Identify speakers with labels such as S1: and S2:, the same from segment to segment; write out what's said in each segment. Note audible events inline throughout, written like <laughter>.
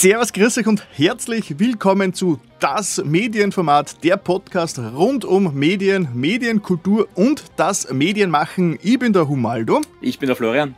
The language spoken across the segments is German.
S1: Servus, grüß euch und herzlich willkommen zu Das Medienformat, der Podcast rund um Medien, Medienkultur und das Medienmachen. Ich bin der Humaldo.
S2: Ich bin der Florian.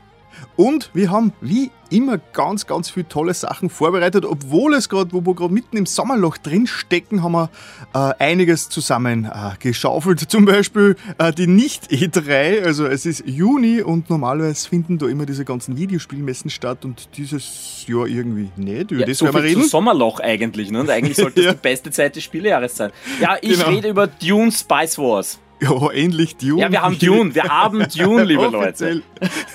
S1: Und wir haben wie immer ganz, ganz viele tolle Sachen vorbereitet. Obwohl es gerade, wo wir gerade mitten im Sommerloch drin stecken, haben wir äh, einiges zusammen äh, geschaufelt. <laughs> Zum Beispiel äh, die Nicht-E3. Also es ist Juni und normalerweise finden da immer diese ganzen Videospielmessen statt und dieses Jahr irgendwie nicht.
S2: Über ja, das so werden wir reden. Sommerloch eigentlich. Ne? Und eigentlich sollte es <laughs> ja. die beste Zeit des Spielejahres sein. Ja, <laughs> ich genau. rede über Dune Spice Wars.
S1: Ja, endlich Dune.
S2: Ja, wir haben Dune, wir haben <laughs> Dune, liebe Leute.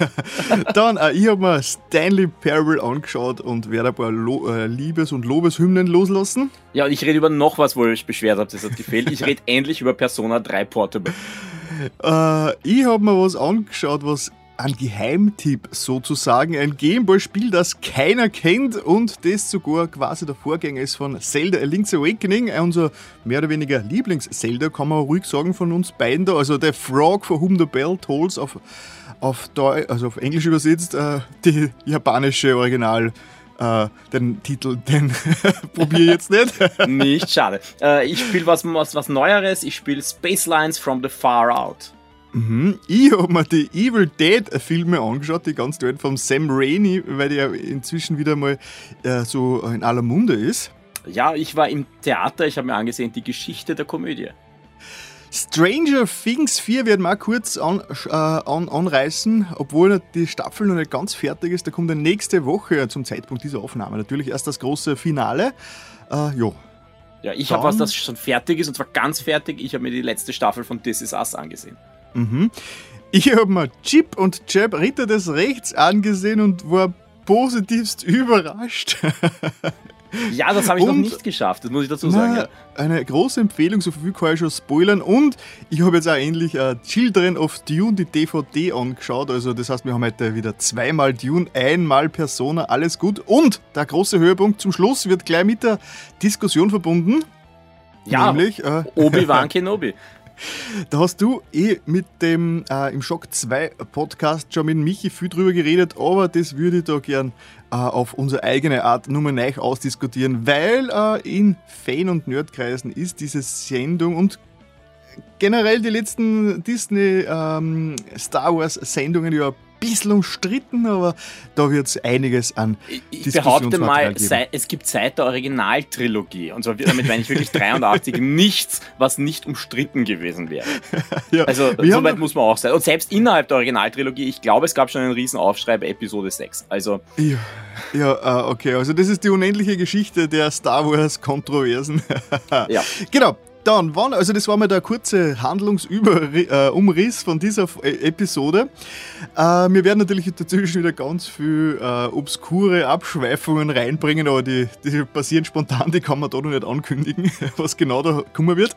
S2: <laughs>
S1: Dann, äh, ich habe mir Stanley Parable angeschaut und werde ein paar Lo äh, Liebes- und Lobeshymnen loslassen.
S2: Ja, und ich rede über noch was, wo ihr euch beschwert habt, das hat gefehlt. Ich rede <laughs> endlich über Persona 3 Portable.
S1: Äh, ich habe mir was angeschaut, was ein Geheimtipp sozusagen. Ein Gameboy-Spiel, das keiner kennt und das sogar quasi der Vorgänger ist von Zelda A Link's Awakening. Unser mehr oder weniger Lieblings-Zelda, kann man ruhig sagen, von uns beiden da. Also der Frog for Whom the Bell Tolls auf, auf, Deu also auf Englisch übersetzt, äh, die japanische Original. Uh, den Titel, den <laughs> probiere ich jetzt nicht.
S2: nicht, schade. Uh, ich spiele was, was, was Neueres, ich spiele Space Lines from the Far Out.
S1: Mhm. Ich habe mir die Evil Dead Filme angeschaut, die ganz alten vom Sam Raimi, weil der inzwischen wieder mal äh, so in aller Munde ist.
S2: Ja, ich war im Theater, ich habe mir angesehen, die Geschichte der Komödie.
S1: Stranger Things 4 werden wir auch kurz an, äh, an, anreißen, obwohl die Staffel noch nicht ganz fertig ist. Da kommt dann nächste Woche zum Zeitpunkt dieser Aufnahme natürlich erst das große Finale. Äh,
S2: ja. Ja, ich habe was, das schon fertig ist und zwar ganz fertig. Ich habe mir die letzte Staffel von This Is Us angesehen.
S1: Mhm. Ich habe mir Chip und Jab Ritter des Rechts angesehen und war positivst überrascht.
S2: Ja, das habe ich und, noch nicht geschafft, das muss ich dazu sagen. Na, ja.
S1: Eine große Empfehlung, so viel kann ich schon spoilern. Und ich habe jetzt auch endlich uh, Children of Dune, die DVD, angeschaut. Also, das heißt, wir haben heute wieder zweimal Dune, einmal Persona, alles gut. Und der große Höhepunkt zum Schluss wird gleich mit der Diskussion verbunden.
S2: Ja, nämlich uh, Obi-Wan <laughs> Kenobi.
S1: Da hast du eh mit dem äh, im Schock 2 Podcast schon mit Michi viel drüber geredet, aber das würde ich da gern äh, auf unsere eigene Art nur mal neu ausdiskutieren, weil äh, in Fan- und Nerdkreisen ist diese Sendung und generell die letzten Disney ähm, Star Wars Sendungen ja bisschen umstritten, aber da wird es einiges an
S2: Ich behaupte mal, sei, es gibt seit der Originaltrilogie, und zwar damit meine ich wirklich 83, <laughs> nichts, was nicht umstritten gewesen wäre. <laughs> ja, also so weit muss man auch sein. Und selbst innerhalb der Originaltrilogie, ich glaube, es gab schon einen riesen Aufschrei bei Episode 6. Also
S1: ja, ja äh, okay, also das ist die unendliche Geschichte der Star Wars Kontroversen. ja. <laughs> Genau, dann, wann, also das war mal der kurze Handlungsumriss äh, von dieser äh, Episode. Äh, wir werden natürlich dazwischen wieder ganz viel äh, obskure Abschweifungen reinbringen, aber die, die passieren spontan, die kann man da noch nicht ankündigen, <laughs> was genau da kommen wird.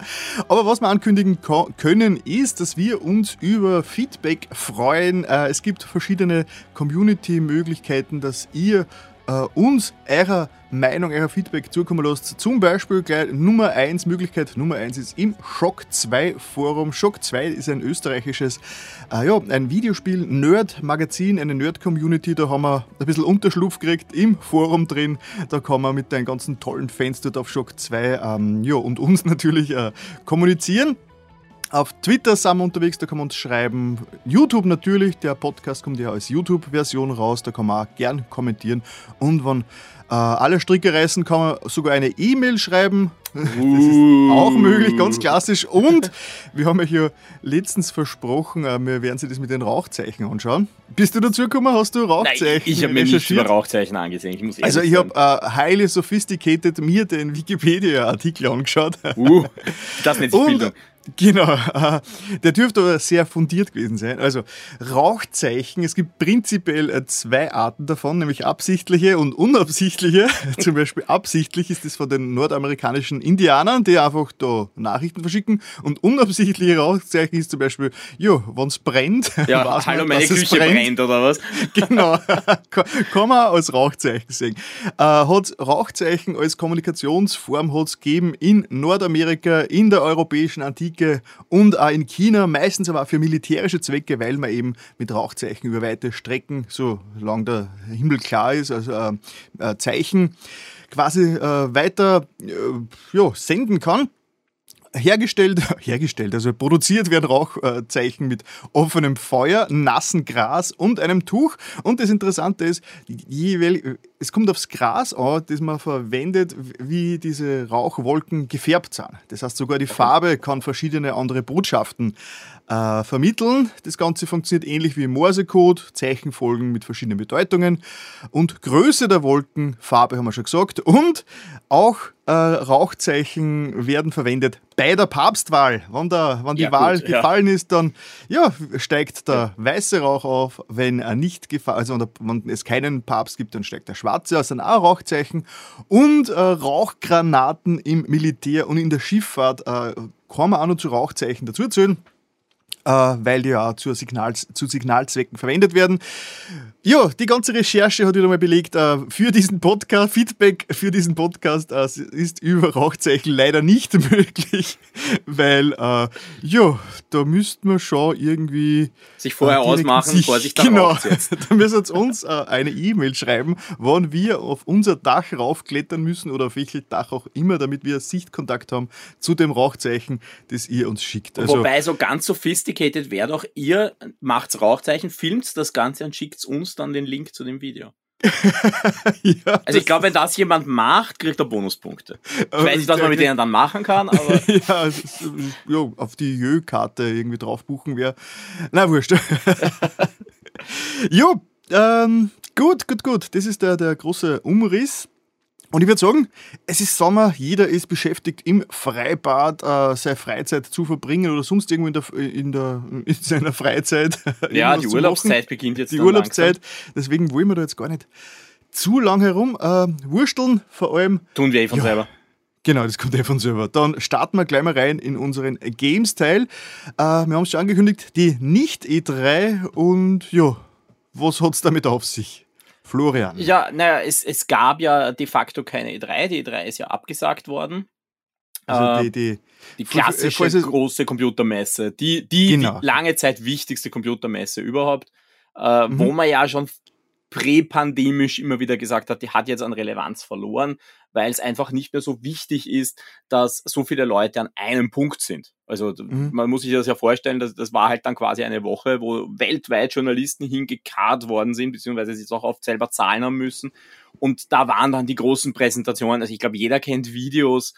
S1: Aber was wir ankündigen können, ist, dass wir uns über Feedback freuen. Äh, es gibt verschiedene Community-Möglichkeiten, dass ihr äh, uns eurer Meinung, euer Feedback zukommen lasst. Zum Beispiel gleich Nummer 1, Möglichkeit Nummer 1 ist im Shock 2 Forum. Shock 2 ist ein österreichisches, äh, ja, ein Videospiel-Nerd-Magazin, eine Nerd-Community. Da haben wir ein bisschen Unterschlupf gekriegt im Forum drin. Da kann man mit den ganzen tollen Fans dort auf Shock 2 ähm, ja, und uns <laughs> natürlich äh, kommunizieren. Auf Twitter sind wir unterwegs, da kann man uns schreiben. YouTube natürlich, der Podcast kommt ja als YouTube-Version raus, da kann man auch gern kommentieren. Und wenn äh, alle Stricke reißen, kann man sogar eine E-Mail schreiben. <laughs> Das ist auch möglich, ganz klassisch. Und wir haben euch ja letztens versprochen, äh, wir werden sich das mit den Rauchzeichen anschauen. Bist du dazu gekommen? Hast du Rauchzeichen Nein,
S2: Ich habe mir nicht über Rauchzeichen angesehen. Ich muss
S1: also ich habe äh, highly sophisticated mir den Wikipedia-Artikel angeschaut. Uh,
S2: das nennt sich Bildung.
S1: Genau, <laughs> der dürfte aber sehr fundiert gewesen sein. Also Rauchzeichen, es gibt prinzipiell äh, zwei Arten davon, nämlich absichtliche und unabsichtliche. <laughs> Zum Beispiel absichtlich ist es von den nordamerikanischen Indianern, die einfach da Nachrichten verschicken und unabsichtliche Rauchzeichen ist zum Beispiel, jo, wenn <laughs> es brennt.
S2: Ja, hallo, meine Küche brennt. brennt. oder was?
S1: Genau, kann man als Rauchzeichen sehen. Äh, hat Rauchzeichen als Kommunikationsform hat es gegeben in Nordamerika, in der europäischen Antike Antike und auch in China, meistens aber auch für militärische Zwecke, weil man eben mit Rauchzeichen über weite Strecken, solange der Himmel klar ist, also äh, äh, Zeichen quasi äh, weiter äh, ja, senden kann hergestellt, <laughs> hergestellt, also produziert werden Rauchzeichen mit offenem Feuer, nassen Gras und einem Tuch. Und das Interessante ist, es kommt aufs Gras an, das man verwendet, wie diese Rauchwolken gefärbt sind. Das heißt, sogar die Farbe kann verschiedene andere Botschaften äh, vermitteln. Das Ganze funktioniert ähnlich wie im Morsecode, Zeichenfolgen mit verschiedenen Bedeutungen und Größe der Wolken, Farbe haben wir schon gesagt und auch äh, Rauchzeichen werden verwendet bei der Papstwahl. Wenn, der, wenn die ja, Wahl gut, gefallen ja. ist, dann ja, steigt der weiße Rauch auf. Wenn er nicht gefallen, also wenn, wenn, es keinen Papst gibt, dann steigt der schwarze aus. Dann auch Rauchzeichen und äh, Rauchgranaten im Militär und in der Schifffahrt äh, kann man auch noch zu Rauchzeichen dazu zählen äh, weil die ja zu, Signals, zu Signalzwecken verwendet werden. Ja, die ganze Recherche hat wieder mal belegt, äh, für diesen Podcast, Feedback für diesen Podcast äh, ist über Rauchzeichen leider nicht <laughs> möglich, weil, äh, ja, da müsste man schon irgendwie.
S2: Sich vorher äh, ausmachen, sich, bevor sich dann
S1: Genau, <laughs> da müssen sie uns äh, eine E-Mail schreiben, wann wir auf unser Dach raufklettern müssen oder auf welches Dach auch immer, damit wir Sichtkontakt haben zu dem Rauchzeichen, das ihr uns schickt.
S2: Also, Wobei so ganz sophisticated wäre doch, ihr macht Rauchzeichen, filmt das Ganze und schickt uns dann den Link zu dem Video. <laughs> ja, also ich glaube, wenn das jemand macht, kriegt er Bonuspunkte. Ich weiß nicht, was man mit denen dann machen kann, <laughs> aber.
S1: ja, ja, auf die Jö-Karte irgendwie drauf buchen wäre. Na, wurscht. <laughs> jo, ähm, gut, gut, gut. Das ist der, der große Umriss. Und ich würde sagen, es ist Sommer, jeder ist beschäftigt im Freibad äh, seine Freizeit zu verbringen oder sonst irgendwo in, der, in, der, in seiner Freizeit. <laughs>
S2: Ja, die Urlaubszeit beginnt jetzt.
S1: Die Urlaubszeit, langsam. deswegen wollen wir da jetzt gar nicht zu lang herum. Äh, wursteln vor allem.
S2: Tun wir eh von ja, selber.
S1: Genau, das kommt eh von selber. Dann starten wir gleich mal rein in unseren Games-Teil. Äh, wir haben es schon angekündigt, die Nicht-E3 und ja, was hat es damit auf sich? Florian.
S2: Ja, naja, es, es gab ja de facto keine E3. Die E3 ist ja abgesagt worden. Also die, die, die klassische äh, große Computermesse, die, die, genau. die, lange Zeit wichtigste Computermesse überhaupt, äh, mhm. wo man ja schon präpandemisch immer wieder gesagt hat, die hat jetzt an Relevanz verloren, weil es einfach nicht mehr so wichtig ist, dass so viele Leute an einem Punkt sind. Also mhm. man muss sich das ja vorstellen, dass, das war halt dann quasi eine Woche, wo weltweit Journalisten hingekarrt worden sind, beziehungsweise sie es auch oft selber zahlen haben müssen. Und da waren dann die großen Präsentationen. Also ich glaube, jeder kennt Videos,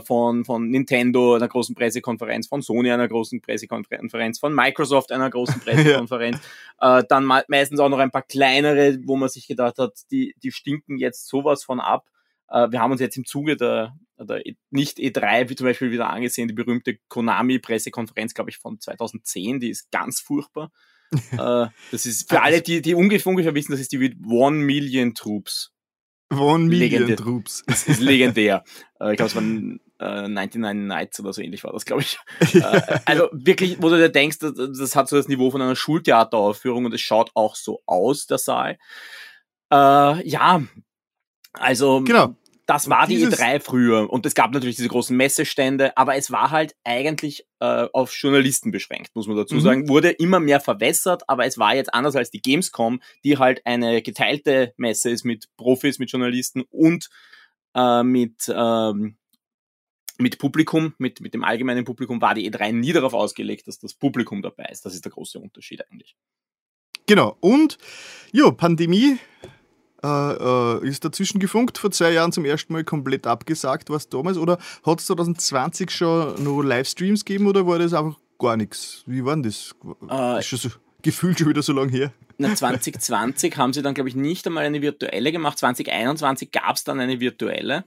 S2: von, von Nintendo einer großen Pressekonferenz, von Sony einer großen Pressekonferenz, von Microsoft einer großen <laughs> Pressekonferenz. ja. äh, dann meistens auch noch ein paar kleinere, wo man sich gedacht hat, die, die stinken jetzt sowas von ab. Äh, wir haben uns jetzt im Zuge der, der e, nicht E3 wie zum Beispiel wieder angesehen, die berühmte Konami-Pressekonferenz, glaube ich, von 2010, die ist ganz furchtbar. <laughs> äh, das ist für alle, die, die ungefähr, ungefähr wissen, das ist die One Million Troops
S1: One Million Troops.
S2: Das <laughs> ist legendär. Äh, ich glaube, es waren äh, 99 Nights oder so ähnlich war das, glaube ich. <laughs> Äh, also wirklich, wo du dir denkst, das, das, hat so das Niveau von einer Schultheateraufführung und es schaut auch so aus, der Saal. Äh, ja, also genau das war die E3 früher und es gab natürlich diese großen Messestände, aber es war halt eigentlich äh, auf Journalisten beschränkt, muss man dazu mhm. sagen. Wurde immer mehr verwässert, aber es war jetzt anders als die Gamescom, die halt eine geteilte Messe ist mit Profis, mit Journalisten und äh, mit ähm, mit Publikum, mit, mit dem allgemeinen Publikum war die E3 nie darauf ausgelegt, dass das Publikum dabei ist. Das ist der große Unterschied eigentlich.
S1: Genau. Und ja, Pandemie äh, äh, ist dazwischen gefunkt, vor zwei Jahren zum ersten Mal komplett abgesagt, was damals? Oder hat es 2020 schon noch Livestreams gegeben oder war das einfach gar nichts? Wie war denn das? Äh, ist schon so, gefühlt schon wieder so lange her.
S2: Na, 2020 haben sie dann, glaube ich, nicht einmal eine virtuelle gemacht. 2021 gab es dann eine virtuelle.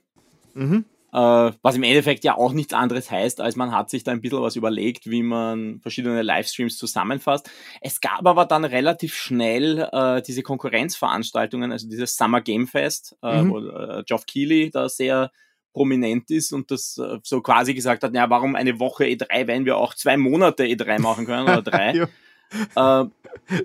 S2: Mhm. Äh, was im Endeffekt ja auch nichts anderes heißt, als man hat sich da ein bisschen was überlegt, wie man verschiedene Livestreams zusammenfasst. Es gab aber dann relativ schnell äh, diese Konkurrenzveranstaltungen, also dieses Summer Game Fest, äh, mhm. wo äh, Geoff Keighley da sehr prominent ist und das äh, so quasi gesagt hat, ja, warum eine Woche E3, wenn wir auch zwei Monate E3 machen können oder drei. <laughs>
S1: Äh,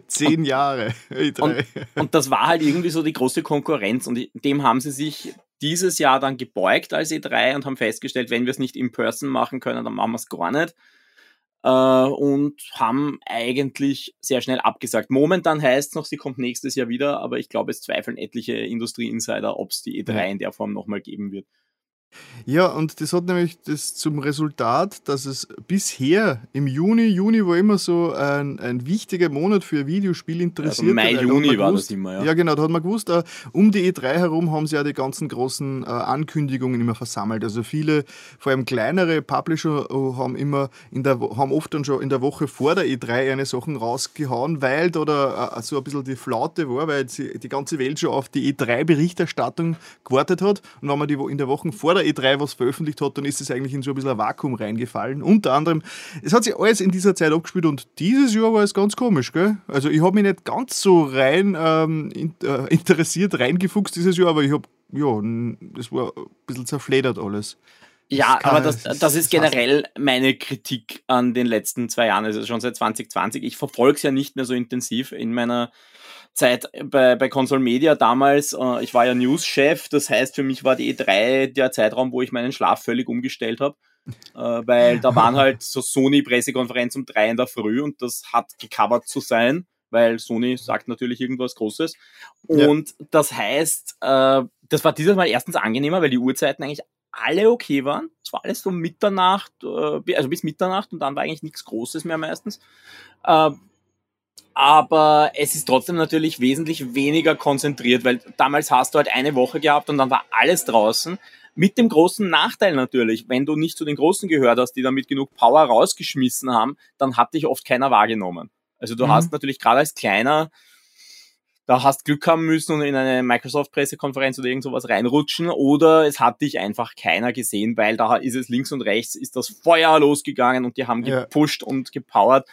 S1: Zehn Jahre.
S2: E3. Und, und, das war halt irgendwie so die große Konkurrenz und dem haben sie sich dieses Jahr dann gebeugt als E3 und haben festgestellt, wenn wir es nicht in Person machen können, dann machen wir es gar nicht. Äh, und haben eigentlich sehr schnell abgesagt. Momentan heißt es noch, sie kommt nächstes Jahr wieder, aber ich glaube, es zweifeln etliche Industrie-Insider, ob es die E3 in der Form nochmal geben wird.
S1: Ja, und das hat nämlich das zum Resultat, dass es bisher im Juni, Juni war immer so ein, ein wichtiger Monat für Videospiel interessiert. Also
S2: Mai, Juni war das immer, ja.
S1: Ja, genau, da hat man gewusst, uh, um die E3 herum haben sie ja die ganzen großen uh, Ankündigungen immer versammelt. Also viele, vor allem kleinere Publisher uh, haben immer in der, haben oft dann schon in der Woche vor der E3 eine Sachen rausgehauen, weil da, da so ein bisschen die Flaute war, weil die ganze Welt schon auf die E3-Berichterstattung gewartet hat. Und wenn man die in der Woche vor der der E3 was veröffentlicht hat, dann ist es eigentlich in so ein bisschen ein Vakuum reingefallen. Unter anderem, es hat sich alles in dieser Zeit abgespielt und dieses Jahr war es ganz komisch, gell? Also ich habe mich nicht ganz so rein ähm, in, äh, <laughs> interessiert, reingefuchst dieses Jahr, aber ich habe, ja, das war ein bisschen zerfledert alles.
S2: Ja, aber das, das ist generell meine Kritik an den letzten zwei Jahren, also schon seit 2020. Ich verfolge es ja nicht mehr so intensiv in meiner Zeit bei, bei Console Media damals, äh, ich war ja News-Chef, das heißt für mich war die E3 der Zeitraum, wo ich meinen Schlaf völlig umgestellt habe. Äh, weil da waren halt so Sony-Pressekonferenz um drei in der Früh und das hat gecovert zu sein, weil Sony sagt natürlich irgendwas Großes. Und ja. das heißt, äh, das war dieses Mal erstens angenehmer, weil die Uhrzeiten eigentlich alle okay waren. Es war alles so Mitternacht, äh, also bis Mitternacht und dann war eigentlich nichts Großes mehr meistens. Aber es ist trotzdem natürlich wesentlich weniger konzentriert, weil damals hast du halt eine Woche gehabt und dann war alles draußen. Mit dem großen Nachteil natürlich, wenn du nicht zu den Großen gehört hast, die damit genug Power rausgeschmissen haben, dann hat dich oft keiner wahrgenommen. Also du mhm. hast natürlich gerade als Kleiner, da hast Glück haben müssen und in eine Microsoft-Pressekonferenz oder irgend sowas reinrutschen oder es hat dich einfach keiner gesehen, weil da ist es links und rechts, ist das Feuer losgegangen und die haben gepusht ja. und gepowert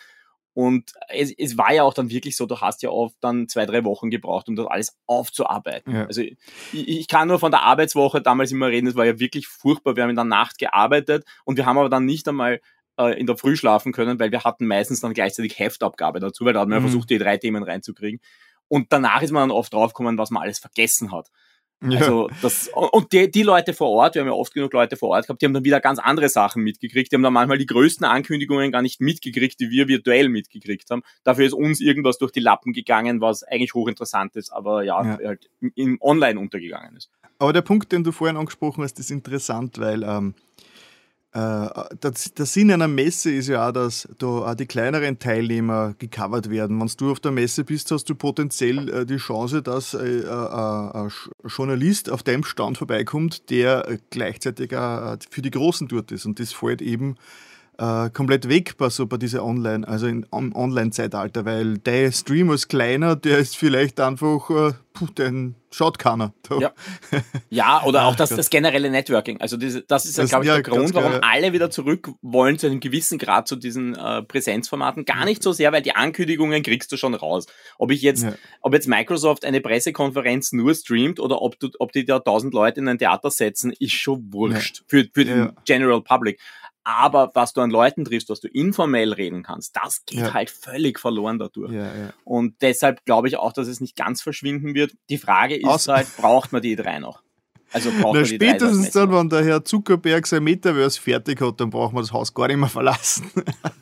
S2: und es, es war ja auch dann wirklich so, du hast ja oft dann zwei, drei Wochen gebraucht, um das alles aufzuarbeiten. Ja. Also ich, ich kann nur von der Arbeitswoche damals immer reden, es war ja wirklich furchtbar. Wir haben in der Nacht gearbeitet und wir haben aber dann nicht einmal äh, in der Früh schlafen können, weil wir hatten meistens dann gleichzeitig Heftabgabe dazu, weil da hat man mhm. versucht, die drei Themen reinzukriegen. Und danach ist man dann oft draufgekommen, was man alles vergessen hat. Ja. Also das, und die, die Leute vor Ort, wir haben ja oft genug Leute vor Ort gehabt, die haben dann wieder ganz andere Sachen mitgekriegt. Die haben dann manchmal die größten Ankündigungen gar nicht mitgekriegt, die wir virtuell mitgekriegt haben. Dafür ist uns irgendwas durch die Lappen gegangen, was eigentlich hochinteressant ist, aber ja, ja. halt im Online untergegangen ist.
S1: Aber der Punkt, den du vorhin angesprochen hast, ist interessant, weil ähm, äh, der Sinn einer Messe ist ja auch, dass da auch die kleineren Teilnehmer gecovert werden. Wenn du auf der Messe bist, hast du potenziell äh, die Chance, dass äh, ein Journalist auf deinem Stand vorbeikommt, der gleichzeitig für die Großen dort ist. Und das fällt eben komplett weg bei so bei dieser Online, also im Online-Zeitalter, weil der Stream als kleiner, der ist vielleicht einfach, puh, den schaut keiner.
S2: Ja. ja, oder auch das, das generelle Networking. Also diese, das ist ja, glaube ich, ja, der Grund, warum geil. alle wieder zurück wollen zu einem gewissen Grad zu diesen äh, Präsenzformaten. Gar nicht so sehr, weil die Ankündigungen kriegst du schon raus. Ob ich jetzt, ja. ob jetzt Microsoft eine Pressekonferenz nur streamt oder ob du, ob die da tausend Leute in ein Theater setzen, ist schon wurscht für, für den General Public. Aber was du an Leuten triffst, was du informell reden kannst, das geht ja. halt völlig verloren dadurch. Ja, ja. Und deshalb glaube ich auch, dass es nicht ganz verschwinden wird. Die Frage ist Aus halt, braucht man die drei noch?
S1: Also Na, spätestens dann, wenn der Herr Zuckerberg sein Metaverse fertig hat, dann braucht man das Haus gar nicht mehr verlassen.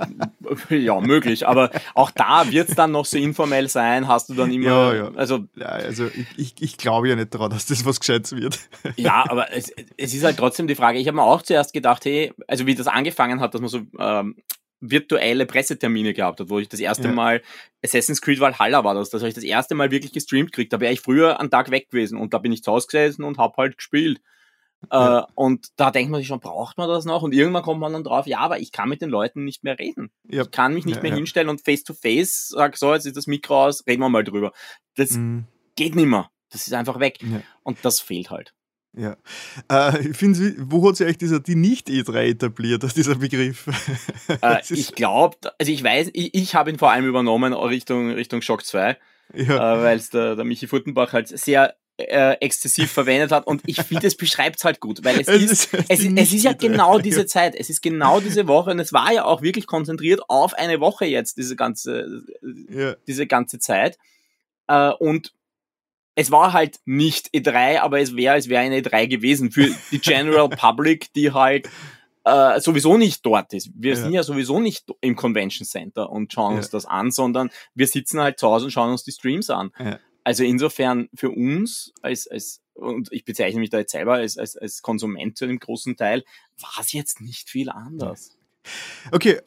S1: <laughs>
S2: ja, möglich. Aber auch da wird es dann noch so informell sein. Hast du dann immer. Ja, ja.
S1: Also, ja, also ich, ich, ich glaube ja nicht daran, dass das was Gescheites wird. <laughs>
S2: ja, aber es, es ist halt trotzdem die Frage. Ich habe mir auch zuerst gedacht, hey, also wie das angefangen hat, dass man so ähm, virtuelle Pressetermine gehabt hat, wo ich das erste ja. Mal Assassin's Creed Valhalla war das, das habe ich das erste Mal wirklich gestreamt gekriegt. Da wäre ich früher einen Tag weg gewesen und da bin ich zu Hause gesessen und habe halt gespielt. Ja. Äh, und da denkt man sich schon, braucht man das noch? Und irgendwann kommt man dann drauf, ja, aber ich kann mit den Leuten nicht mehr reden. Ja. Ich kann mich nicht mehr hinstellen und face to face sag so, jetzt ist das Mikro aus, reden wir mal drüber. Das mhm. geht nicht mehr. Das ist einfach weg. Und das fehlt halt.
S1: Ja. Äh, ich finde, wo hat sich eigentlich dieser, die Nicht-E3 etabliert, <laughs> dieser Begriff?
S2: Äh, ich glaube, also ich weiß, ich, ich habe ihn vor allem übernommen Richtung, Richtung Shock 2, ja. äh, weil es der, der Michi Furtenbach halt sehr äh, exzessiv verwendet hat und ich finde, es beschreibt es halt gut, weil es, <laughs> es ist, ist es, es ist ja genau diese Zeit, es ist genau diese Woche und es war ja auch wirklich konzentriert auf eine Woche jetzt, diese ganze, ja. diese ganze Zeit. Äh, und es war halt nicht E3, aber es wäre, es wäre eine E3 gewesen für die General <laughs> Public, die halt äh, sowieso nicht dort ist. Wir ja. sind ja sowieso nicht im Convention Center und schauen ja. uns das an, sondern wir sitzen halt zu Hause und schauen uns die Streams an. Ja. Also insofern für uns als, als und ich bezeichne mich da jetzt selber als, als, als Konsument zu einem großen Teil, war es jetzt nicht viel anders.
S1: Okay,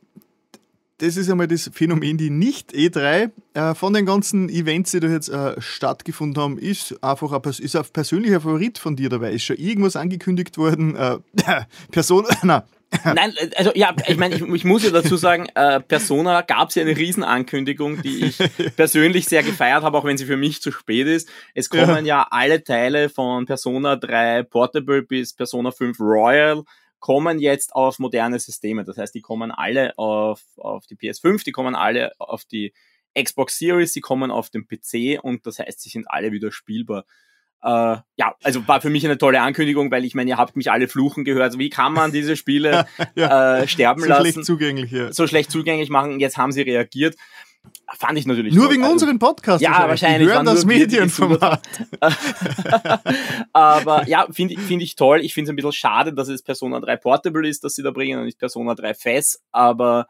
S1: das ist einmal das Phänomen, die nicht E3 äh, von den ganzen Events, die da jetzt äh, stattgefunden haben, ist einfach ein, ist ein persönlicher Favorit von dir dabei. Ist schon irgendwas angekündigt worden? Äh, <laughs> Person,
S2: na, <laughs> Nein, also ja, ich meine, ich, ich, muss ja dazu sagen, äh, Persona gab es ja eine Riesenankündigung, die ich <laughs> persönlich sehr gefeiert habe, auch wenn sie für mich zu spät ist. Es kommen ja, ja alle Teile von Persona 3 Portable bis Persona 5 Royal kommen jetzt auf moderne Systeme. Das heißt, die kommen alle auf, auf die PS5, die kommen alle auf die Xbox Series, die kommen auf den PC und das heißt, sie sind alle wieder spielbar. Äh, ja, also war für mich eine tolle Ankündigung, weil ich meine, ihr habt mich alle fluchen gehört. Wie kann man diese Spiele <laughs> ja, äh, sterben so lassen? So schlecht
S1: zugänglich, ja.
S2: So schlecht zugänglich machen. Jetzt haben sie reagiert. Fand ich natürlich.
S1: Nur toll. wegen also, unseren Podcast.
S2: Ja, wahrscheinlich.
S1: Wir hören das Medienformat. <laughs>
S2: Aber ja, finde find ich toll. Ich finde es ein bisschen schade, dass es Persona 3 Portable ist, dass sie da bringen und nicht Persona 3 FES. Aber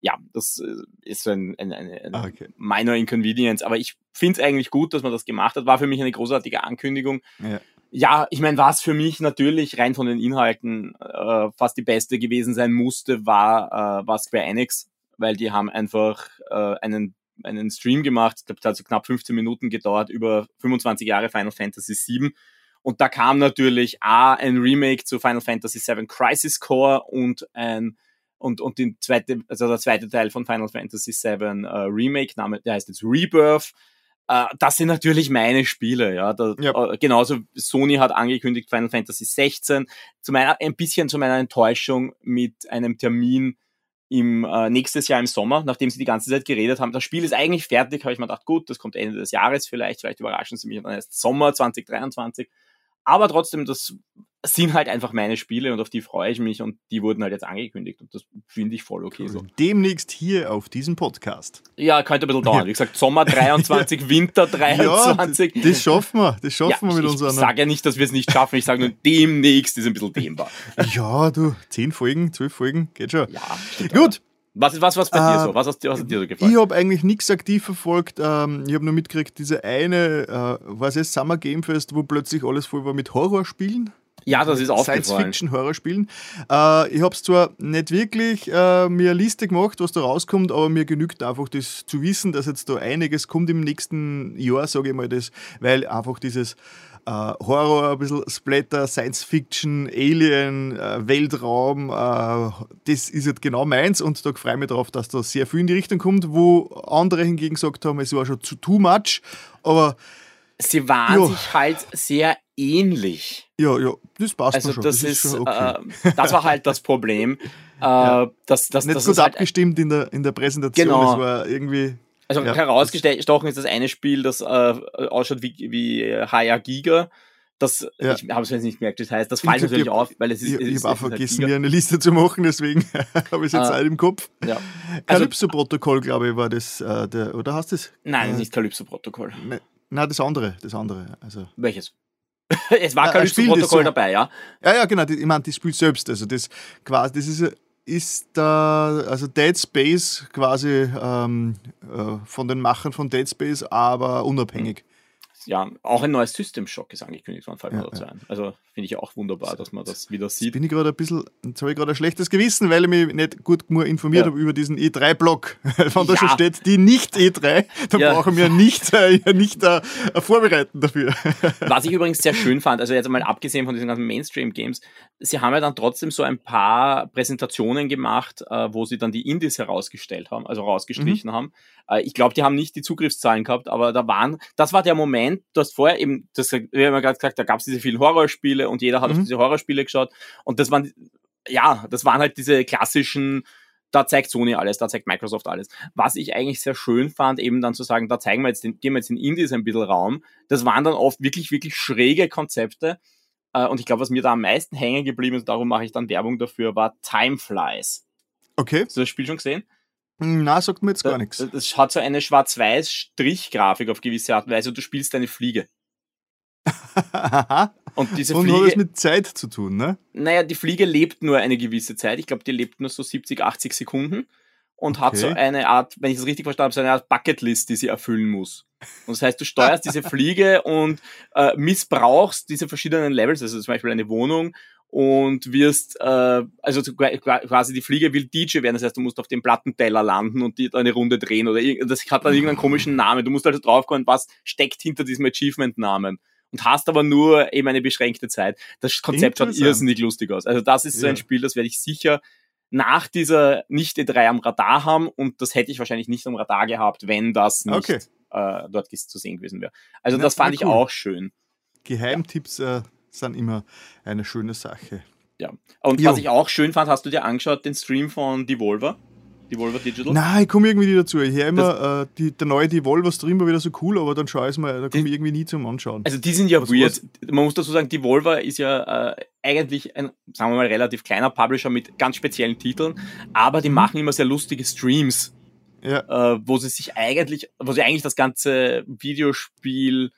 S2: ja, das äh, ist so ein, ein, ein, ein ah, okay. minor inconvenience. Aber ich finde es eigentlich gut, dass man das gemacht hat. War für mich eine großartige Ankündigung. Ja. Ja, ich meine, was für mich natürlich rein von den Inhalten äh, fast die beste gewesen sein musste, war, äh, war Square Enix weil die haben einfach äh, einen, einen Stream gemacht, ich glaube, das hat so knapp 15 Minuten gedauert, über 25 Jahre Final Fantasy VII. Und da kam natürlich A, ein Remake zu Final Fantasy VII Crisis Core und ein und, und die zweite, also der zweite Teil von Final Fantasy VII äh, Remake, Name, der heißt jetzt Rebirth. Äh, das sind natürlich meine Spiele, ja. Da, ja. Äh, genauso Sony hat angekündigt Final Fantasy 16. Zu meiner, ein bisschen zu meiner Enttäuschung mit einem Termin im äh, nächstes Jahr im Sommer, nachdem sie die ganze Zeit geredet haben. Das Spiel ist eigentlich fertig, habe ich mir gedacht, gut, das kommt Ende des Jahres vielleicht, vielleicht überraschen sie mich dann erst Sommer 2023. Aber trotzdem, das sind halt einfach meine Spiele und auf die freue ich mich und die wurden halt jetzt angekündigt und das finde ich voll okay so.
S1: Demnächst hier auf diesem Podcast.
S2: Ja, könnte ein bisschen dauern. Wie gesagt, Sommer 23, <laughs> ja. Winter 23.
S1: Ja, das schaffen wir, das schaffen ja, wir mit unseren.
S2: Ich sage ja nicht, dass wir es nicht schaffen, ich sage nur, demnächst ist ein bisschen dehnbar. <laughs>
S1: Ja, du, zehn Folgen, zwölf Folgen, geht schon.
S2: Ja, Gut. Was ist was, was bei äh, dir so? Was, hast, was hat dir so gefallen?
S1: Ich habe eigentlich nichts aktiv verfolgt. Ähm, ich habe nur mitgekriegt, diese eine, äh, was ist Summer Game Fest, wo plötzlich alles voll war mit Horrorspielen.
S2: Ja, das ist aufgefallen.
S1: Science-Fiction-Horrorspielen. Äh, ich habe es zwar nicht wirklich äh, mir eine Liste gemacht, was da rauskommt, aber mir genügt einfach das zu wissen, dass jetzt da einiges kommt im nächsten Jahr, sage ich mal das, weil einfach dieses äh, Horror, ein bisschen Splatter, Science-Fiction, Alien, äh, Weltraum, äh, das ist jetzt genau meins und da freue ich mich darauf, dass da sehr viel in die Richtung kommt, wo andere hingegen gesagt haben, es war schon zu too much, aber
S2: sie waren jo. sich halt sehr ähnlich.
S1: Ja, ja, das passt
S2: also
S1: schon.
S2: Das, das ist, okay. äh, das war halt das Problem. <laughs> äh, ja. das, das,
S1: Nicht
S2: das
S1: gut halt abgestimmt in der, in der Präsentation. Genau. Das war irgendwie.
S2: Also ja, herausgestochen ist das eine Spiel, das äh, ausschaut wie, wie HR Giga. Das, ja. Ich habe es jetzt nicht gemerkt, das heißt, das fällt natürlich hab, auf, weil es ist.
S1: Ich, ich habe auch vergessen, halt mir eine Liste zu machen, deswegen <laughs> habe ich es jetzt ah, im Kopf. Ja. Also Calypso-Protokoll, glaube ich, war das, äh, der, oder hast du es?
S2: Nein, äh, nicht Calypso-Protokoll.
S1: Ne, nein, das andere, das andere. Also.
S2: Welches? <laughs> es war kein Protokoll so, dabei, ja?
S1: Ja, ja, genau. Ich meine, das Spiel selbst. Also das quasi, das ist, ist da, also Dead Space quasi ähm, äh, von den Machern von Dead Space, aber unabhängig.
S2: Ja, auch ein neues System Shock ist angekündigt worden, fällt mir ja, dazu ein. Also finde ich auch wunderbar, dass man das wieder sieht.
S1: Bin ich gerade ein bisschen, jetzt habe ich gerade ein schlechtes Gewissen, weil ich mich nicht gut genug informiert ja. habe über diesen E3-Blog, <laughs> von da ja. schon steht, die nicht E3, da ja. brauchen wir nicht, äh, <laughs> nicht äh, vorbereiten dafür. <laughs>
S2: Was ich übrigens sehr schön fand, also jetzt mal abgesehen von diesen ganzen Mainstream-Games, sie haben ja dann trotzdem so ein paar Präsentationen gemacht, äh, wo sie dann die Indies herausgestellt haben, also rausgestrichen mhm. haben. Äh, ich glaube, die haben nicht die Zugriffszahlen gehabt, aber da waren, das war der Moment, du hast vorher eben, das, wir haben ja gerade gesagt, da gab es diese vielen Horrorspiele und jeder hat mhm. auf diese Horrorspiele geschaut und das waren, ja, das waren halt diese klassischen, da zeigt Sony alles, da zeigt Microsoft alles. Was ich eigentlich sehr schön fand, eben dann zu sagen, da zeigen wir jetzt den, geben wir jetzt in Indies ein bisschen Raum. Das waren dann oft wirklich, wirklich schräge Konzepte. Äh, und ich glaube, was mir da am meisten hängen geblieben ist, darum mache ich dann Werbung dafür, war Time Flies.
S1: Okay.
S2: Hast du das Spiel schon gesehen?
S1: Na, sagt mir jetzt gar nichts.
S2: Das hat so eine schwarz-weiß Strichgrafik auf gewisse Art und Weise und du spielst eine Fliege. <laughs>
S1: und diese und Fliege. hat es mit Zeit zu tun, ne?
S2: Naja, die Fliege lebt nur eine gewisse Zeit. Ich glaube, die lebt nur so 70, 80 Sekunden und okay. hat so eine Art, wenn ich es richtig verstanden habe, so eine Art Bucketlist, die sie erfüllen muss. Und das heißt, du steuerst diese <laughs> Fliege und äh, missbrauchst diese verschiedenen Levels, also zum Beispiel eine Wohnung und wirst, äh, also quasi die Fliege will DJ werden, das heißt, du musst auf dem Plattenteller landen und die eine Runde drehen oder das hat dann irgendeinen komischen Namen. Du musst also draufkommen, was steckt hinter diesem Achievement-Namen und hast aber nur eben eine beschränkte Zeit. Das Konzept schaut irrsinnig lustig aus. Also das ist so ein Spiel, das werde ich sicher nach dieser nicht E3 am Radar haben und das hätte ich wahrscheinlich nicht am Radar gehabt, wenn das nicht okay. äh, dort zu sehen gewesen wäre. Also das fand ich auch schön.
S1: Geheimtipps äh, sind immer eine schöne Sache.
S2: Ja. Und jo. was ich auch schön fand, hast du dir angeschaut, den Stream von Devolver? Devolver Digital?
S1: Nein, ich komme irgendwie nie dazu. Ich höre immer, äh, die, der neue Devolver-Stream war wieder so cool, aber dann schaue ich es mal, da komme ich irgendwie nie zum Anschauen.
S2: Also die sind ja was, weird. Was? Man muss dazu sagen, Devolver ist ja äh, eigentlich ein, sagen wir mal, relativ kleiner Publisher mit ganz speziellen Titeln, aber die mhm. machen immer sehr lustige Streams. Ja. Äh, wo sie sich eigentlich, wo sie eigentlich das ganze Videospiel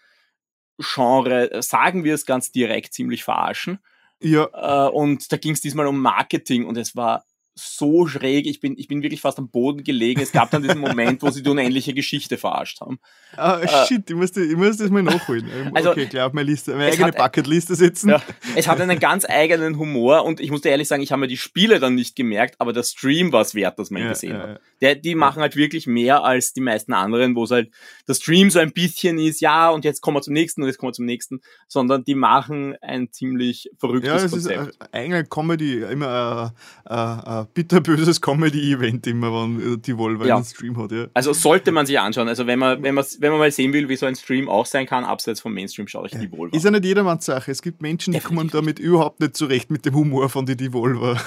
S2: Genre, sagen wir es ganz direkt, ziemlich verarschen. Ja. Äh, und da ging es diesmal um Marketing und es war so schräg, ich bin, ich bin wirklich fast am Boden gelegen. Es gab dann diesen Moment, wo sie die unendliche Geschichte verarscht haben.
S1: Ah, äh, shit, ich muss, ich muss das mal nachholen. Ähm, also, okay, klar, auf meine Liste, meine eigene Bucketliste setzen. Ja,
S2: es hat einen ganz eigenen Humor und ich muss dir ehrlich sagen, ich habe mir die Spiele dann nicht gemerkt, aber der Stream war es wert, dass man ihn ja, gesehen ja, hat. Der, die machen halt wirklich mehr als die meisten anderen, wo es halt der Stream so ein bisschen ist, ja, und jetzt kommen wir zum nächsten und jetzt kommen wir zum nächsten, sondern die machen ein ziemlich verrücktes ja, es Konzept.
S1: Ist eigentlich Comedy, immer äh, äh, bitterböses Comedy-Event immer, wenn die Volvo ja. einen Stream hat. Ja.
S2: Also sollte man sich anschauen. Also wenn man, wenn man, wenn man mal sehen will, wie so ein Stream auch sein kann, abseits vom Mainstream, schaue ich ja. die Volvo.
S1: Ist ja nicht jedermanns Sache. Es gibt Menschen, die Definitiv. kommen damit überhaupt nicht zurecht mit dem Humor von die Devolver.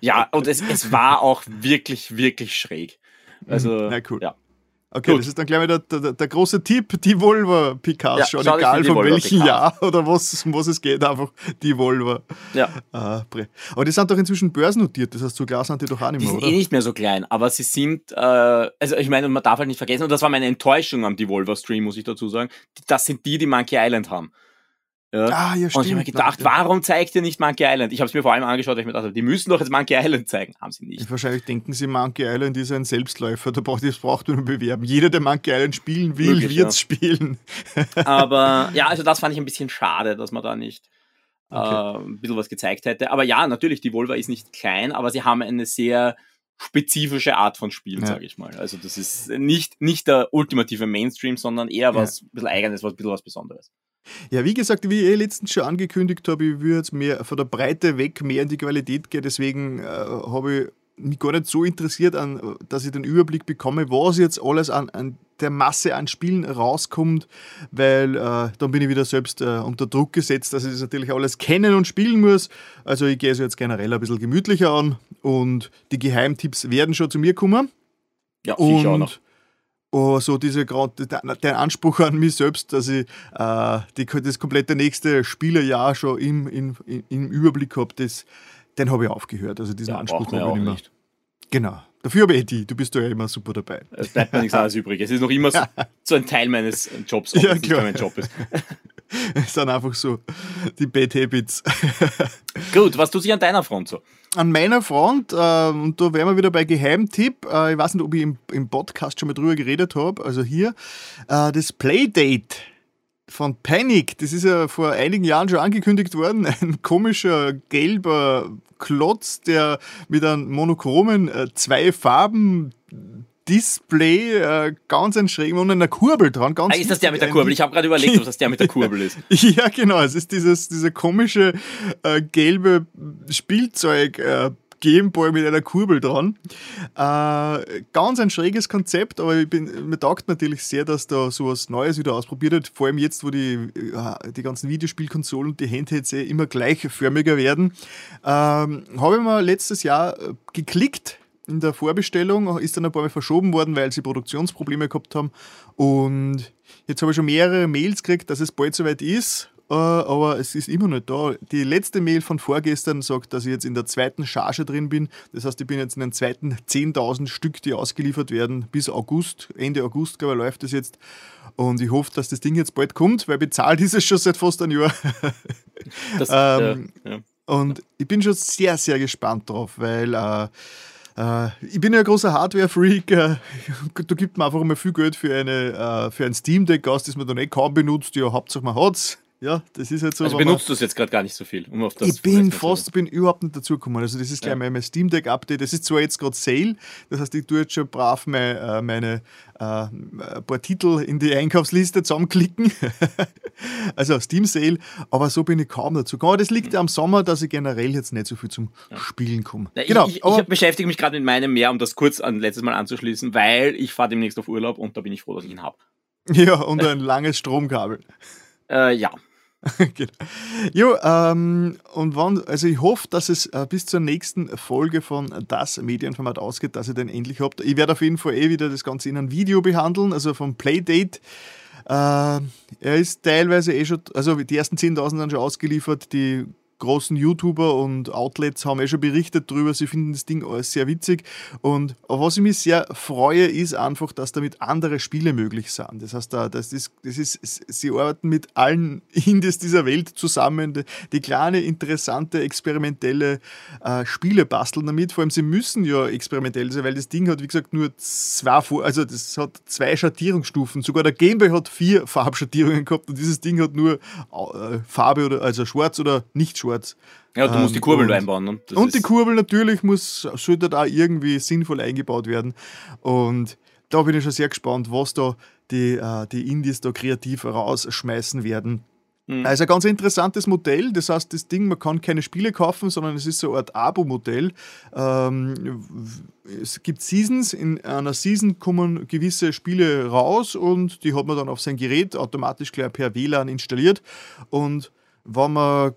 S2: Ja, und es, es war auch wirklich, wirklich schräg. <laughs> Also,
S1: Na cool. Ja. Okay, Gut. das ist dann gleich wieder der, der, der große Tipp, die Volvo Picasso, ja, egal von welchem. Jahr oder was, was es geht, einfach die Volvo. Ja. Äh, aber die sind doch inzwischen börsennotiert, das heißt, so klar sind die doch auch nicht
S2: mehr,
S1: die
S2: sind oder? eh nicht mehr so klein, aber sie sind, äh, also ich meine, man darf halt nicht vergessen, und das war meine Enttäuschung am Devolver-Stream, muss ich dazu sagen, das sind die, die Monkey Island haben. Ja. Ah, ja, stimmt. Und ich habe mir gedacht, ja. warum zeigt ihr nicht Monkey Island? Ich habe es mir vor allem angeschaut, weil ich mir gedacht habe, die müssen doch jetzt Monkey Island zeigen. Haben sie nicht.
S1: Wahrscheinlich denken sie, Monkey Island ist ein Selbstläufer, da braucht das braucht nur bewerben. Jeder, der Monkey Island spielen will, wird es ja. spielen. <laughs>
S2: Aber ja, also das fand ich ein bisschen schade, dass man da nicht okay. äh, ein bisschen was gezeigt hätte. Aber ja, natürlich, die Volva ist nicht klein, aber sie haben eine sehr spezifische Art von Spielen, ja. sage ich mal. Also das ist nicht, nicht der ultimative Mainstream, sondern eher was ein bisschen eigenes, was ein bisschen was Besonderes.
S1: Ja, wie gesagt, wie ich eh letztens schon angekündigt habe, ich würde jetzt mehr von der Breite weg mehr in die Qualität gehen. Deswegen äh, habe ich mich gar nicht so interessiert, an, dass ich den Überblick bekomme, was jetzt alles an, an der Masse an Spielen rauskommt, weil äh, dann bin ich wieder selbst äh, unter Druck gesetzt, dass ich das natürlich alles kennen und spielen muss. Also ich gehe es jetzt generell ein bisschen gemütlicher an und die Geheimtipps werden schon zu mir kommen.
S2: Ja, sicher und, auch noch
S1: oh, so diese der Anspruch an mich selbst, dass ich äh, die, das komplette nächste Spielerjahr schon im, im, im Überblick habe, den habe ich aufgehört. Also diesen ja, Anspruch habe ich nicht mehr. Nicht. Genau. Dafür aber Eddie, du bist ja immer super dabei.
S2: Es bleibt mir nichts anderes <laughs> übrig. Es ist noch immer so, <laughs> so ein Teil meines Jobs, ob ja, es nicht mein Job ist. <laughs>
S1: es sind einfach so die Bad Habits.
S2: Gut, was tut sich an deiner Front so?
S1: An meiner Front, äh, und da wären wir wieder bei Geheimtipp, äh, ich weiß nicht, ob ich im, im Podcast schon mal drüber geredet habe, also hier, äh, das Playdate von Panic, das ist ja vor einigen Jahren schon angekündigt worden, <laughs> ein komischer gelber Klotz, der mit einem monochromen äh, zwei Farben Display äh, ganz ein schräg und einer Kurbel dran. Ganz
S2: ah, ist das der mit der Kurbel? Ich habe gerade überlegt, ob das der mit der Kurbel ist. <laughs>
S1: ja, genau. Es ist dieses diese komische äh, gelbe Spielzeug. Äh, Gameboy mit einer Kurbel dran. Äh, ganz ein schräges Konzept, aber ich bin, mir taugt natürlich sehr, dass da so was Neues wieder ausprobiert wird. Vor allem jetzt, wo die, äh, die ganzen Videospielkonsolen und die Handhelds eh immer gleichförmiger werden. Ähm, Habe ich mal letztes Jahr äh, geklickt in der Vorbestellung, ist dann ein paar Mal verschoben worden, weil sie Produktionsprobleme gehabt haben. Und jetzt habe ich schon mehrere Mails gekriegt, dass es bald soweit ist. äh, aber es ist immer nicht da. Die letzte Mail von vorgestern sagt, dass ich jetzt in der zweiten Charge drin bin. Das heißt, ich bin jetzt in den zweiten 10.000 Stück, die ausgeliefert werden, bis August, Ende August, glaube ich, läuft das jetzt. Und ich hoffe, dass das Ding jetzt bald kommt, weil bezahlt ist es schon seit fast einem Jahr. Das, <laughs> ähm, ja, ja. Und ich bin schon sehr, sehr gespannt drauf, weil äh, äh, ich bin ja ein großer Hardware-Freak. Äh, <laughs> da gibt man einfach mal viel Geld für, eine, äh, für ein Steam Deck aus, das man dann eh kaum benutzt. Ja, Hauptsache man hat es. Ja, das ist halt so.
S2: Also benutzt du es jetzt gerade gar nicht so viel,
S1: um auf das Ich bin fast, bin überhaupt nicht dazugekommen. Also das ist gleich ja. mein Steam Deck Update. Das ist zwar jetzt gerade Sale, das heißt, ich tue jetzt schon brav meine, äh, meine äh, paar Titel in die Einkaufsliste zusammenklicken. <laughs> also Steam Sale, aber so bin ich kaum dazu gekommen. Das liegt ja am Sommer, dass ich generell jetzt nicht so viel zum ja. Spielen komme.
S2: Ja, genau, ich, ich, ich beschäftige mich gerade mit meinem mehr, um das kurz an letztes Mal anzuschließen, weil ich fahre demnächst auf Urlaub und da bin ich froh, dass ich ihn habe. <laughs>
S1: Ja, und ein langes Stromkabel.
S2: Äh, ja. <laughs>
S1: genau. Jo, ähm, und wann, also ich hoffe, dass es äh, bis zur nächsten Folge von das Medienformat ausgeht, dass ihr den endlich habt. Ich werde auf jeden Fall eh wieder das Ganze in einem Video behandeln, also vom Playdate. Äh, er ist teilweise eh schon, also die ersten 10.000 sind schon ausgeliefert, die großen YouTuber und Outlets haben eh schon berichtet darüber, sie finden das Ding alles sehr witzig. Und was ich mich sehr freue, ist einfach, dass damit andere Spiele möglich sind. Das heißt, das ist, das ist, sie arbeiten mit allen <laughs> Indies dieser Welt zusammen, die, kleine, interessante, experimentelle äh, Spiele basteln damit. Vor allem, sie müssen ja experimentell sein, weil das Ding hat, wie gesagt, nur zwei, also das hat zwei Schattierungsstufen. Sogar der Gameboy hat vier Farbschattierungen gehabt und dieses Ding hat nur äh, Farbe oder also schwarz oder nicht schwarz schwarz.
S2: Ja, du musst die Kurbel ähm, einbauen. Ne?
S1: und die Kurbel natürlich muss, sollte da irgendwie sinnvoll eingebaut werden. Und da bin ich schon sehr gespannt, was da die, äh, die Indies da kreativ rausschmeißen werden. Mhm. Also ein ganz interessantes Modell. Das heißt, das Ding, man kann keine Spiele kaufen, sondern es ist so eine Art Abo-Modell. Ähm, es gibt Seasons. In einer Season kommen gewisse Spiele raus und die hat man dann auf sein Gerät automatisch gleich per WLAN installiert. Und wenn man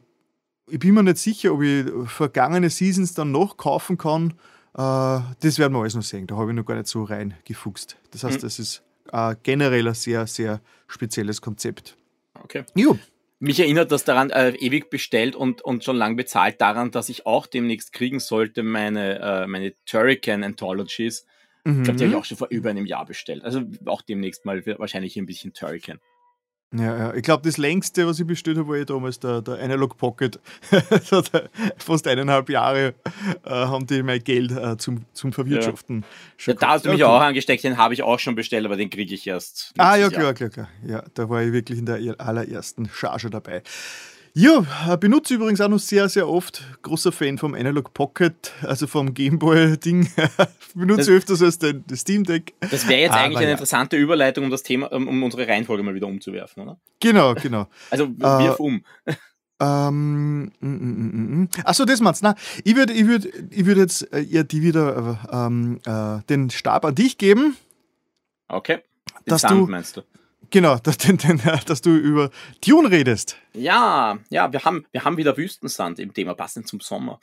S1: ich bin mir nicht sicher, ob ich vergangene Seasons dann noch kaufen kann. Äh, das werden wir alles noch sehen. Da habe ich noch gar nicht so reingefuchst. Das heißt, mhm. das ist äh, generell ein sehr, sehr spezielles Konzept.
S2: Okay. Jo. Mich erinnert das daran, äh, ewig bestellt und, und schon lang bezahlt, daran, dass ich auch demnächst kriegen sollte, meine, äh, meine Turrican Anthologies. Mhm. Ich glaube, die habe ich auch schon vor über einem Jahr bestellt. Also auch demnächst mal wahrscheinlich ein bisschen Turrican.
S1: Ja, ja. Ich glaube, das längste, was ich bestellt habe, war ja damals der, der Analog Pocket. <laughs> fast eineinhalb Jahre äh, haben die mein Geld äh, zum, zum Verwirtschaften.
S2: Ja. ja da hast du mich okay. auch angesteckt, den habe ich auch schon bestellt, aber den kriege ich erst.
S1: Ah, ja, klar, klar, klar. Ja, da war ich wirklich in der allerersten Charge dabei. Ja, äh, benutze übrigens auch noch sehr, sehr oft. Großer Fan vom Analog Pocket, also vom Gameboy-Ding. <laughs> benutze das, öfters als den, das Steam Deck.
S2: Das wäre jetzt Aber eigentlich eine ja. interessante Überleitung, um das Thema, um unsere Reihenfolge mal wieder umzuwerfen, oder?
S1: Genau, genau. <laughs>
S2: Also wirf äh, um.
S1: Ähm, mm, mm, mm, Achso, das meinst du. Ich würde ich würd, ich würd jetzt äh, ihr die wieder äh, ähm, äh, den Stab an dich geben.
S2: Okay.
S1: Den dass Sand, du, meinst du? Genau, <laughs> dass, dass, du über Dune redest.
S2: Ja, ja, wir haben, wir haben wieder Wüstensand im Thema, passend zum Sommer.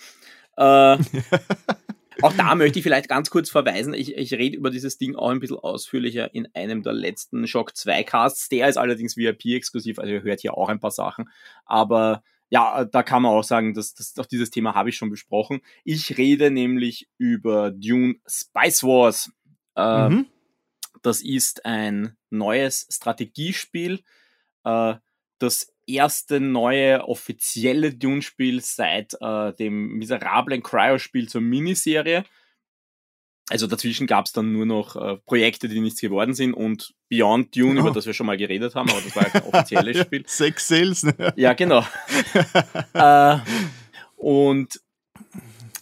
S2: Äh, <laughs> auch da möchte ich vielleicht ganz kurz verweisen. Ich, ich rede über dieses Ding auch ein bisschen ausführlicher in einem der letzten Shock 2 Casts. Der ist allerdings VIP-exklusiv, also ihr hört hier auch ein paar Sachen. Aber ja, da kann man auch sagen, dass, dass auch dieses Thema habe ich schon besprochen. Ich rede nämlich über Dune Spice Wars. Äh, mhm. Das ist ein neues Strategiespiel, äh, das erste neue offizielle Dune-Spiel seit äh, dem miserablen Cryo-Spiel zur Miniserie. Also dazwischen gab es dann nur noch äh, Projekte, die nichts geworden sind und Beyond Dune, oh. über das wir schon mal geredet haben, aber das war <laughs> ja kein offizielles Spiel.
S1: Sechs Sales, ne?
S2: Ja, genau. <laughs> äh, und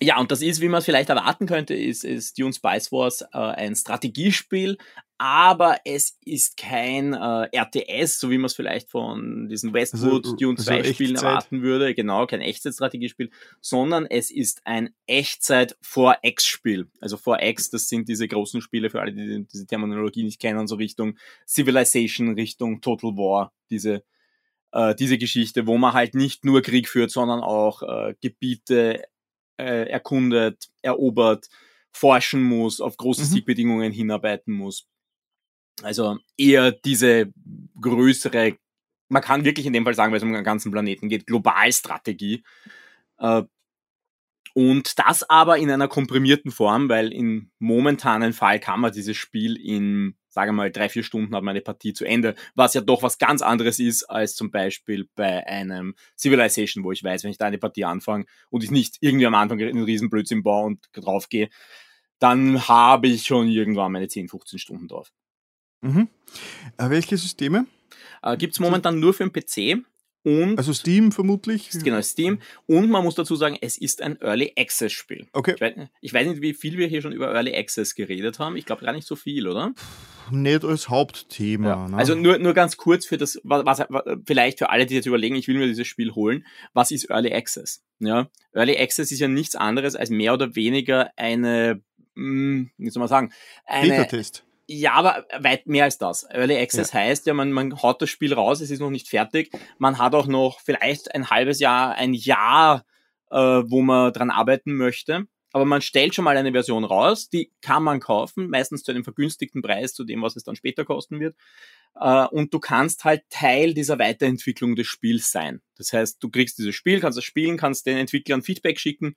S2: ja, und das ist, wie man es vielleicht erwarten könnte, ist, ist Dune Spice Wars äh, ein Strategiespiel, aber es ist kein äh, RTS, so wie man es vielleicht von diesen Westwood also, Dune 2 also Spielen erwarten würde. Genau, kein Echtzeitstrategiespiel, sondern es ist ein Echtzeit 4X-Spiel. Also 4X, das sind diese großen Spiele für alle, die diese Terminologie nicht kennen, so Richtung Civilization, Richtung Total War, diese äh, diese Geschichte, wo man halt nicht nur Krieg führt, sondern auch äh, Gebiete äh, erkundet, erobert, forschen muss, auf große mhm. Siegbedingungen hinarbeiten muss. Also eher diese größere man kann wirklich in dem Fall sagen, weil es um den ganzen Planeten geht, Globalstrategie. Äh, und das aber in einer komprimierten Form, weil im momentanen Fall kann man dieses Spiel in, sage mal, drei, vier Stunden hat man eine Partie zu Ende, was ja doch was ganz anderes ist als zum Beispiel bei einem Civilization, wo ich weiß, wenn ich da eine Partie anfange und ich nicht irgendwie am Anfang einen riesen Blödsinn baue und draufgehe, dann habe ich schon irgendwann meine 10, 15 Stunden drauf.
S1: Mhm. Äh, welche Systeme?
S2: Äh, Gibt es momentan nur für den PC. Und
S1: also Steam vermutlich?
S2: Genau, Steam. Und man muss dazu sagen, es ist ein Early Access Spiel.
S1: Okay.
S2: Ich weiß, ich weiß nicht, wie viel wir hier schon über Early Access geredet haben. Ich glaube gar nicht so viel, oder?
S1: Nicht als Hauptthema. Ja.
S2: Ne? Also nur, nur ganz kurz für das, was, was, vielleicht für alle, die jetzt überlegen, ich will mir dieses Spiel holen. Was ist Early Access? Ja, Early Access ist ja nichts anderes als mehr oder weniger eine, mh, hm, wie soll man sagen, eine,
S1: Beta-Test
S2: ja, aber weit mehr als das. Early Access ja. heißt ja, man, man haut das Spiel raus, es ist noch nicht fertig. Man hat auch noch vielleicht ein halbes Jahr, ein Jahr, äh, wo man dran arbeiten möchte. Aber man stellt schon mal eine Version raus, die kann man kaufen, meistens zu einem vergünstigten Preis, zu dem, was es dann später kosten wird. Äh, und du kannst halt Teil dieser Weiterentwicklung des Spiels sein. Das heißt, du kriegst dieses Spiel, kannst es spielen, kannst den Entwicklern Feedback schicken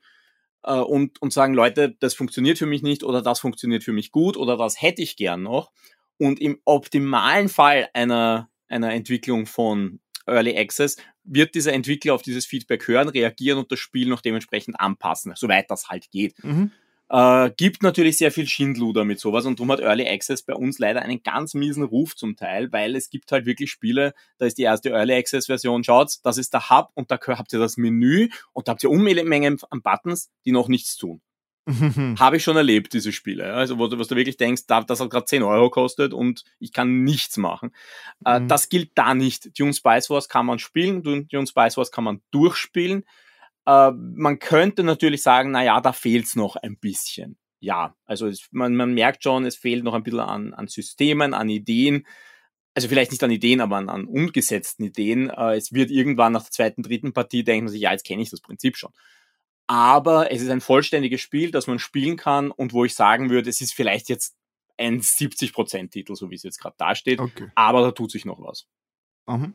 S2: äh, und, und sagen, Leute, das funktioniert für mich nicht oder das funktioniert für mich gut oder das hätte ich gern noch. Und im optimalen Fall einer, einer Entwicklung von Early Access wird dieser Entwickler auf dieses Feedback hören, reagieren und das Spiel noch dementsprechend anpassen, soweit das halt geht. Mhm. Äh, gibt natürlich sehr viel Schindluder mit sowas und darum hat Early Access bei uns leider einen ganz miesen Ruf zum Teil, weil es gibt halt wirklich Spiele, da ist die erste Early Access Version, schaut, das ist der Hub und da habt ihr das Menü und da habt ihr Unmengen an Buttons, die noch nichts tun. <laughs> Habe ich schon erlebt, diese Spiele. Also, wo du, was du wirklich denkst, das hat gerade 10 Euro kostet und ich kann nichts machen. Äh, mhm. das gilt da nicht. Dune Spice Wars kann man spielen, Dune Spice Wars kann man durchspielen. Äh, man könnte natürlich sagen, na ja, da fehlt's noch ein bisschen. Ja, also es, man, man merkt schon, es fehlt noch ein bisschen an, an Systemen, an Ideen. Also vielleicht nicht an Ideen, aber an, an umgesetzten Ideen. Äh, es wird irgendwann nach der zweiten, dritten Partie denken man sich, ja, jetzt kenne ich das Prinzip schon. Aber es ist ein vollständiges Spiel, das man spielen kann und wo ich sagen würde, es ist vielleicht jetzt ein 70%-Titel, so wie es jetzt gerade dasteht. Okay. Aber da tut sich noch was.
S1: Mhm.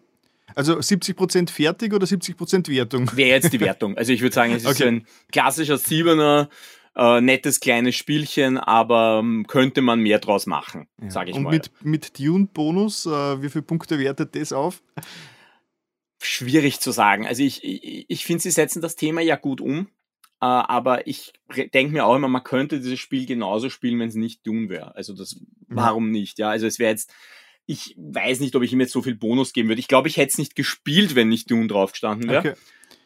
S1: Also 70% fertig oder 70% Wertung?
S2: Wäre jetzt die Wertung. Also ich würde sagen, es ist okay. ein klassischer Siebener, äh, nettes kleines Spielchen, aber ähm, könnte man mehr draus machen, ja. sage ich
S1: Und
S2: mal.
S1: Und mit, mit Dune-Bonus, äh, wie viele Punkte wertet das auf?
S2: Schwierig zu sagen. Also ich, ich, ich finde, sie setzen das Thema ja gut um. Uh, aber ich denke mir auch immer, man könnte dieses Spiel genauso spielen, wenn es nicht Dune wäre. Also das, warum ja. nicht? Ja, also es wäre jetzt ich weiß nicht, ob ich ihm jetzt so viel Bonus geben würde. Ich glaube, ich hätte es nicht gespielt, wenn nicht Dune drauf gestanden wäre. Okay.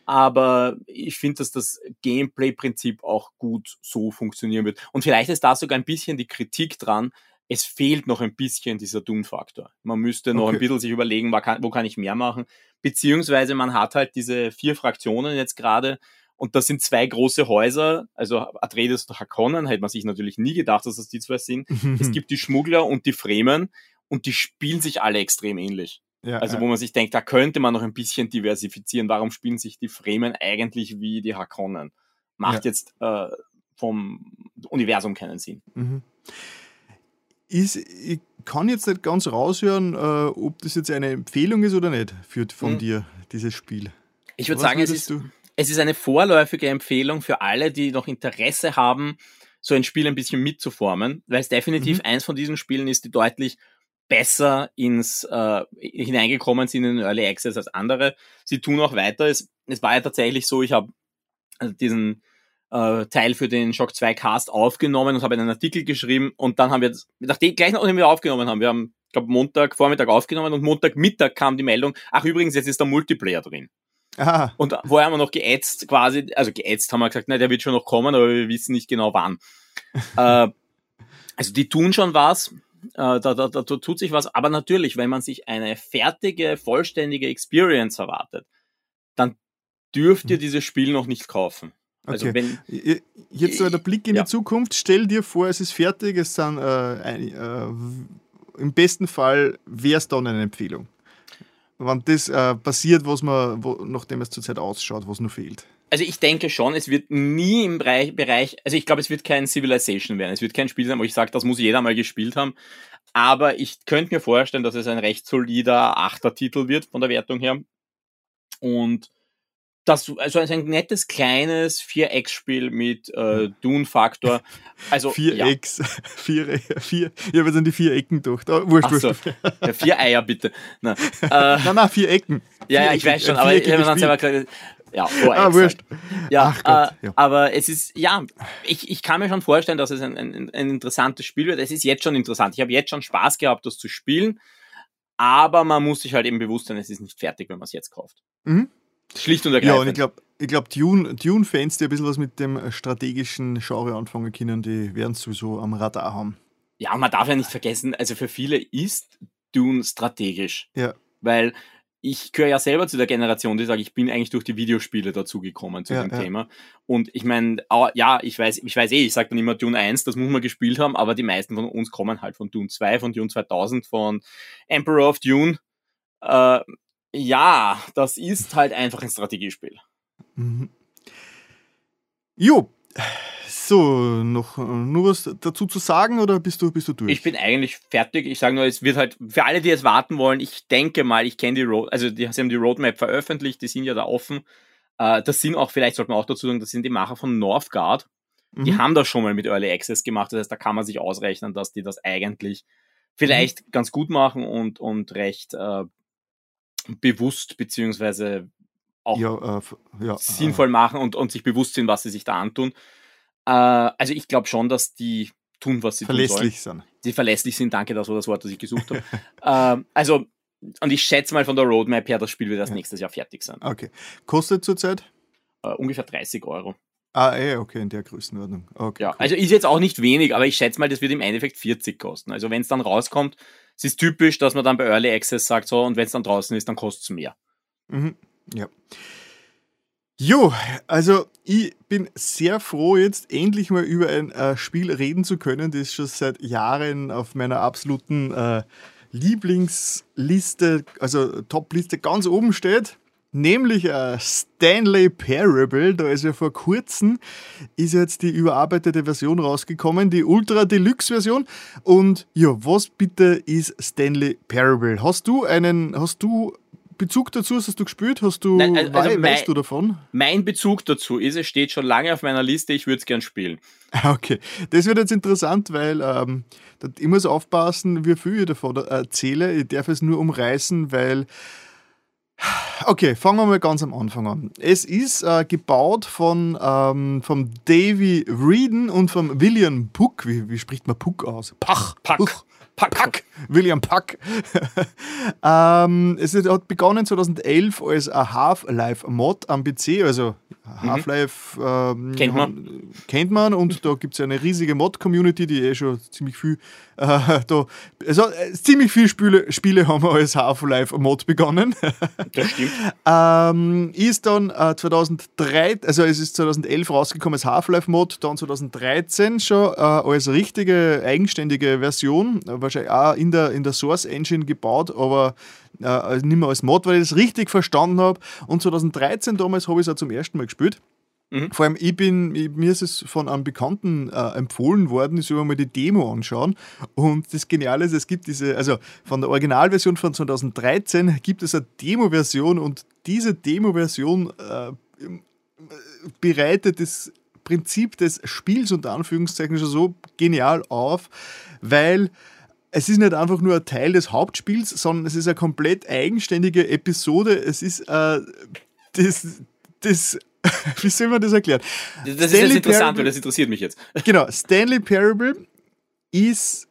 S2: Aber ich finde, dass das Gameplay-Prinzip auch gut so funktionieren wird. Und vielleicht ist da sogar ein bisschen die Kritik dran. Es fehlt noch ein bisschen dieser Dune-Faktor. Man müsste noch okay. ein bisschen sich überlegen, wo kann, wo kann ich mehr machen. Beziehungsweise man hat halt diese vier Fraktionen jetzt gerade, und das sind zwei große Häuser, also Atreides und Hakonnen, hätte man sich natürlich nie gedacht, dass das die zwei sind. es <laughs> gibt die Schmuggler und die Fremen und die spielen sich alle extrem ähnlich. Ja, also wo man sich denkt, da könnte man noch ein bisschen diversifizieren. Warum spielen sich die Fremen eigentlich wie die Hakonnen? Macht ja. jetzt äh, vom Universum keinen Sinn. Mhm.
S1: Ist, ich kann jetzt nicht ganz raushören, äh, ob das jetzt eine Empfehlung ist oder nicht für, von mhm. dir, dieses Spiel.
S2: Ich würde sagen, es ist, es ist eine vorläufige Empfehlung für alle, die noch Interesse haben, so ein Spiel ein bisschen mitzuformen, weil es definitiv mhm. eins von diesen Spielen ist, die deutlich besser ins äh, hineingekommen sind in Early Access als andere. Sie tun auch weiter. Es, es war ja tatsächlich so, ich habe also diesen äh, Teil für den Shock 2 Cast aufgenommen und habe einen Artikel geschrieben und dann haben wir, nachdem gleich nachdem wir aufgenommen haben, wir haben, glaube Montag Vormittag aufgenommen und Montag Mittag kam die Meldung, ach übrigens, jetzt ist der Multiplayer drin. Aha. Und vorher haben wir noch geätzt quasi, also geätzt haben wir gesagt, na, der wird schon noch kommen, aber wir wissen nicht genau wann. <laughs> äh, also die tun schon was. Äh, da, da, da tut sich was. Aber natürlich, wenn man sich eine fertige, vollständige Experience erwartet, dann dürft ihr hm. dieses Spiel noch nicht kaufen.
S1: Also okay. wenn, Jetzt so der Blick in ja. die Zukunft. Stell dir vor, es ist fertig, es sind äh, äh, im besten Fall wäre es dann eine Empfehlung. Wenn das äh, passiert, was man, wo, nachdem es zurzeit ausschaut, was nur fehlt
S2: also ich denke schon, es wird nie im Bereich, Bereich also ich glaube, es wird kein Civilization werden. Es wird kein Spiel sein, wo ich sage, das muss jeder mal gespielt haben. aber ich könnte mir vorstellen, dass es ein recht solider Achter-Titel wird von der Wertung her. Und das, also ein nettes kleines Vierecksspiel mit äh, Dune-Faktor. Also, <laughs>
S1: Vierecks, ja. <laughs> vier, vier, ich habe jetzt an die vier Ecken gedacht. Oh, wurscht,
S2: Ach so. <laughs> ja, vier Eier bitte. Na, äh,
S1: nein, nein, vier Ecken.
S2: Ja, ja, ich weiß schon, aber ich habe dann selber gesagt, ja, Vorex ah, wurscht. Ja, Gott, äh, ja, aber es ist, ja, ich, ich kann mir schon vorstellen, dass es ein, ein, ein interessantes Spiel wird. Es ist jetzt schon interessant. Ich habe jetzt schon Spaß gehabt, das zu spielen, aber man muss sich halt eben bewusst sein, es ist nicht fertig, wenn man es jetzt kauft. Mhm. Schlicht und ergreifend.
S1: Ja, und ich glaube, ich glaub, Dune, Dune-Fans, die ein bisschen was mit dem strategischen Genre anfangen können, die werden es sowieso am Radar haben.
S2: Ja, man darf ja nicht vergessen, also für viele ist Dune strategisch.
S1: Ja.
S2: Weil ich gehöre ja selber zu der Generation, die sagt, ich bin eigentlich durch die Videospiele dazugekommen zu ja, dem ja. Thema. Und ich meine, ja, ich weiß, ich weiß eh, ich sage dann immer Dune 1, das muss man gespielt haben, aber die meisten von uns kommen halt von Dune 2, von Dune 2000, von Emperor of Dune. Äh, ja, das ist halt einfach ein Strategiespiel. Mhm.
S1: Jo, so, noch nur was dazu zu sagen oder bist du, bist du durch?
S2: Ich bin eigentlich fertig. Ich sage nur, es wird halt, für alle, die es warten wollen, ich denke mal, ich kenne die Road, also die, sie haben die Roadmap veröffentlicht, die sind ja da offen. Äh, das sind auch, vielleicht sollte man auch dazu sagen, das sind die Macher von Northgard. Mhm. Die haben das schon mal mit Early Access gemacht. Das heißt, da kann man sich ausrechnen, dass die das eigentlich vielleicht mhm. ganz gut machen und, und recht äh, bewusst beziehungsweise auch ja, äh, ja, sinnvoll machen und, und sich bewusst sind, was sie sich da antun. Äh, also ich glaube schon, dass die tun, was sie
S1: verlässlich
S2: tun sollen. sind. Die verlässlich sind, danke, das war das Wort, das ich gesucht habe. <laughs> äh, also, und ich schätze mal von der Roadmap her, das Spiel wird erst nächstes Jahr fertig sein.
S1: Okay. Kostet zurzeit?
S2: Uh, ungefähr 30 Euro.
S1: Ah, eh, okay, in der Größenordnung. Okay,
S2: ja, cool. also ist jetzt auch nicht wenig, aber ich schätze mal, das wird im Endeffekt 40 kosten. Also wenn es dann rauskommt, es ist typisch, dass man dann bei Early Access sagt, so, und wenn es dann draußen ist, dann kostet es mehr.
S1: Mhm. Ja. Jo, also ich bin sehr froh, jetzt endlich mal über ein äh, Spiel reden zu können, das schon seit Jahren auf meiner absoluten äh, Lieblingsliste, also Top-Liste ganz oben steht. Nämlich äh, Stanley Parable, da ist ja vor kurzem, ist jetzt die überarbeitete Version rausgekommen, die Ultra Deluxe Version. Und ja, was bitte ist Stanley Parable? Hast du einen, hast du Bezug dazu? Hast du gespielt? Hast du, Nein, also weißt mein, du davon?
S2: Mein Bezug dazu ist, es steht schon lange auf meiner Liste, ich würde es gern spielen.
S1: Okay, das wird jetzt interessant, weil ähm, ich muss aufpassen, wie viel ich davon erzähle. Ich darf es nur umreißen, weil Okay, fangen wir mal ganz am Anfang an. Es ist äh, gebaut von ähm, vom Davy Reeden und von William Puck. Wie, wie spricht man Puck aus?
S2: Pach. Pack. Puch.
S1: Pack, Pack. William Pack. <laughs> ähm, es hat begonnen 2011 als ein Half-Life-Mod am PC, also mhm. Half-Life ähm,
S2: kennt, man.
S1: kennt man und <laughs> da gibt es eine riesige Mod-Community, die eh schon ziemlich viel äh, da, also äh, ziemlich viele Spiele, Spiele haben wir als Half-Life-Mod begonnen.
S2: Das stimmt. <laughs>
S1: ähm, ist dann äh, 2003, also es ist 2011 rausgekommen als Half-Life-Mod, dann 2013 schon äh, als richtige eigenständige Version, wahrscheinlich auch in der, in der Source Engine gebaut, aber äh, nicht mehr als Mod, weil ich das richtig verstanden habe. Und 2013 damals habe ich es auch zum ersten Mal gespielt. Mhm. Vor allem, ich bin, mir ist es von einem Bekannten äh, empfohlen worden, ich soll mal die Demo anschauen. Und das Geniale ist, es gibt diese, also von der Originalversion von 2013 gibt es eine Demo-Version und diese Demo-Version äh, bereitet das Prinzip des Spiels unter Anführungszeichen schon so genial auf, weil es ist nicht einfach nur ein Teil des Hauptspiels, sondern es ist eine komplett eigenständige Episode. Es ist äh, das, das <laughs> Wie soll man das erklären?
S2: Das ist jetzt interessant, Parable, weil das interessiert mich jetzt. <laughs>
S1: Genau, Stanley Parable ist,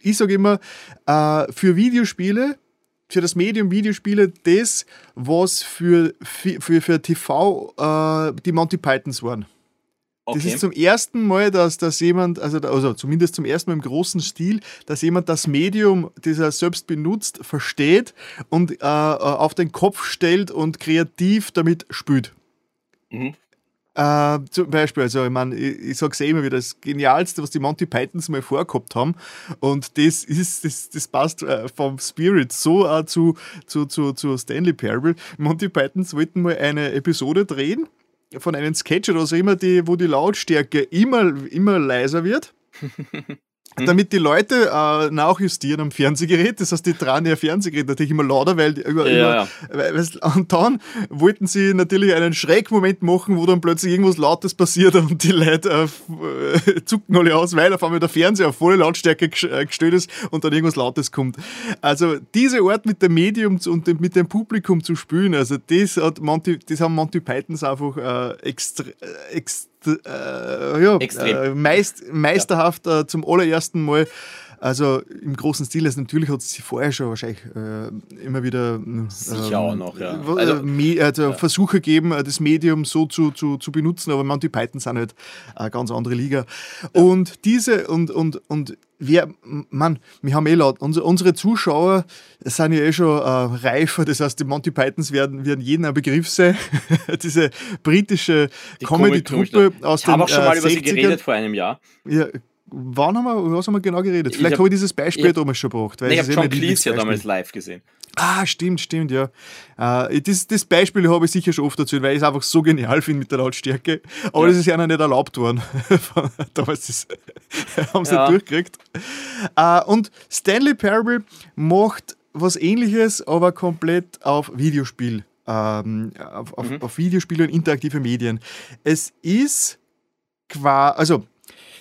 S1: ich sage immer, äh, für Videospiele, für das Medium Videospiele, das, was für, für, für TV äh, die Monty Pythons waren. Okay. Das ist zum ersten Mal, dass, dass jemand, also, also zumindest zum ersten Mal im großen Stil, dass jemand das Medium, das er selbst benutzt, versteht und äh, auf den Kopf stellt und kreativ damit spielt. Mhm. Äh, zum Beispiel, also ich meine, ich, ich sage es eh immer wieder, das Genialste, was die Monty Pythons mal vorgehabt haben. Und das ist, das, das passt äh, vom Spirit so auch zu, zu, zu, zu Stanley Parable. Monty Pythons wollten mal eine Episode drehen von einem Sketch oder so immer, die, wo die Lautstärke immer, immer leiser wird. <laughs> Mhm. damit die Leute äh, nachjustieren am Fernsehgerät. Das heißt, die dran ihr Fernsehgerät natürlich immer lauter, weil die, über, ja, über, ja. und dann wollten sie natürlich einen Schreckmoment machen, wo dann plötzlich irgendwas Lautes passiert <laughs> und die Leute äh, zucken alle aus, weil auf einmal der Fernseher auf volle Lautstärke äh, gestellt ist und dann irgendwas Lautes kommt. Also diese Art mit dem Medium und mit dem Publikum zu spielen, also das, hat Monty, das haben Monty Pythons einfach äh, extra, äh, extra äh, ja, äh, meist, meisterhaft äh, zum allerersten Mal. Also im großen Stil, also natürlich hat es sie vorher schon wahrscheinlich äh, immer wieder
S2: Sicher ähm, auch noch, ja.
S1: Äh, also, also ja. Versuche gegeben, äh, das Medium so zu, zu, zu benutzen, aber Monty Python sind halt eine ganz andere Liga. Ja. Und diese und, und, und wer, man, wir haben eh laut, unsere, unsere Zuschauer sind ja eh schon äh, reifer, das heißt, die Monty Pythons werden, werden jedem ein Begriff sein. <laughs> Diese britische Comedy-Truppe
S2: aus ich den Ich habe auch schon mal über sie geredet vor einem Jahr.
S1: Ja, Wann haben wir, was haben wir genau geredet? Vielleicht habe hab ich dieses Beispiel hab, damals schon gebracht.
S2: Weil nee, ich habe John Cleese ja damals live gesehen.
S1: Ah, stimmt, stimmt, ja. Äh, das, das Beispiel habe ich sicher schon oft erzählt, weil ich es einfach so genial finde mit der Lautstärke. Aber ja. das ist ja noch nicht erlaubt worden. <laughs> damals ist, <laughs> haben sie ja. durchgekriegt. Äh, und Stanley Parable macht was ähnliches, aber komplett auf Videospiel. Ähm, auf, auf, mhm. auf Videospiele und interaktive Medien. Es ist quasi, also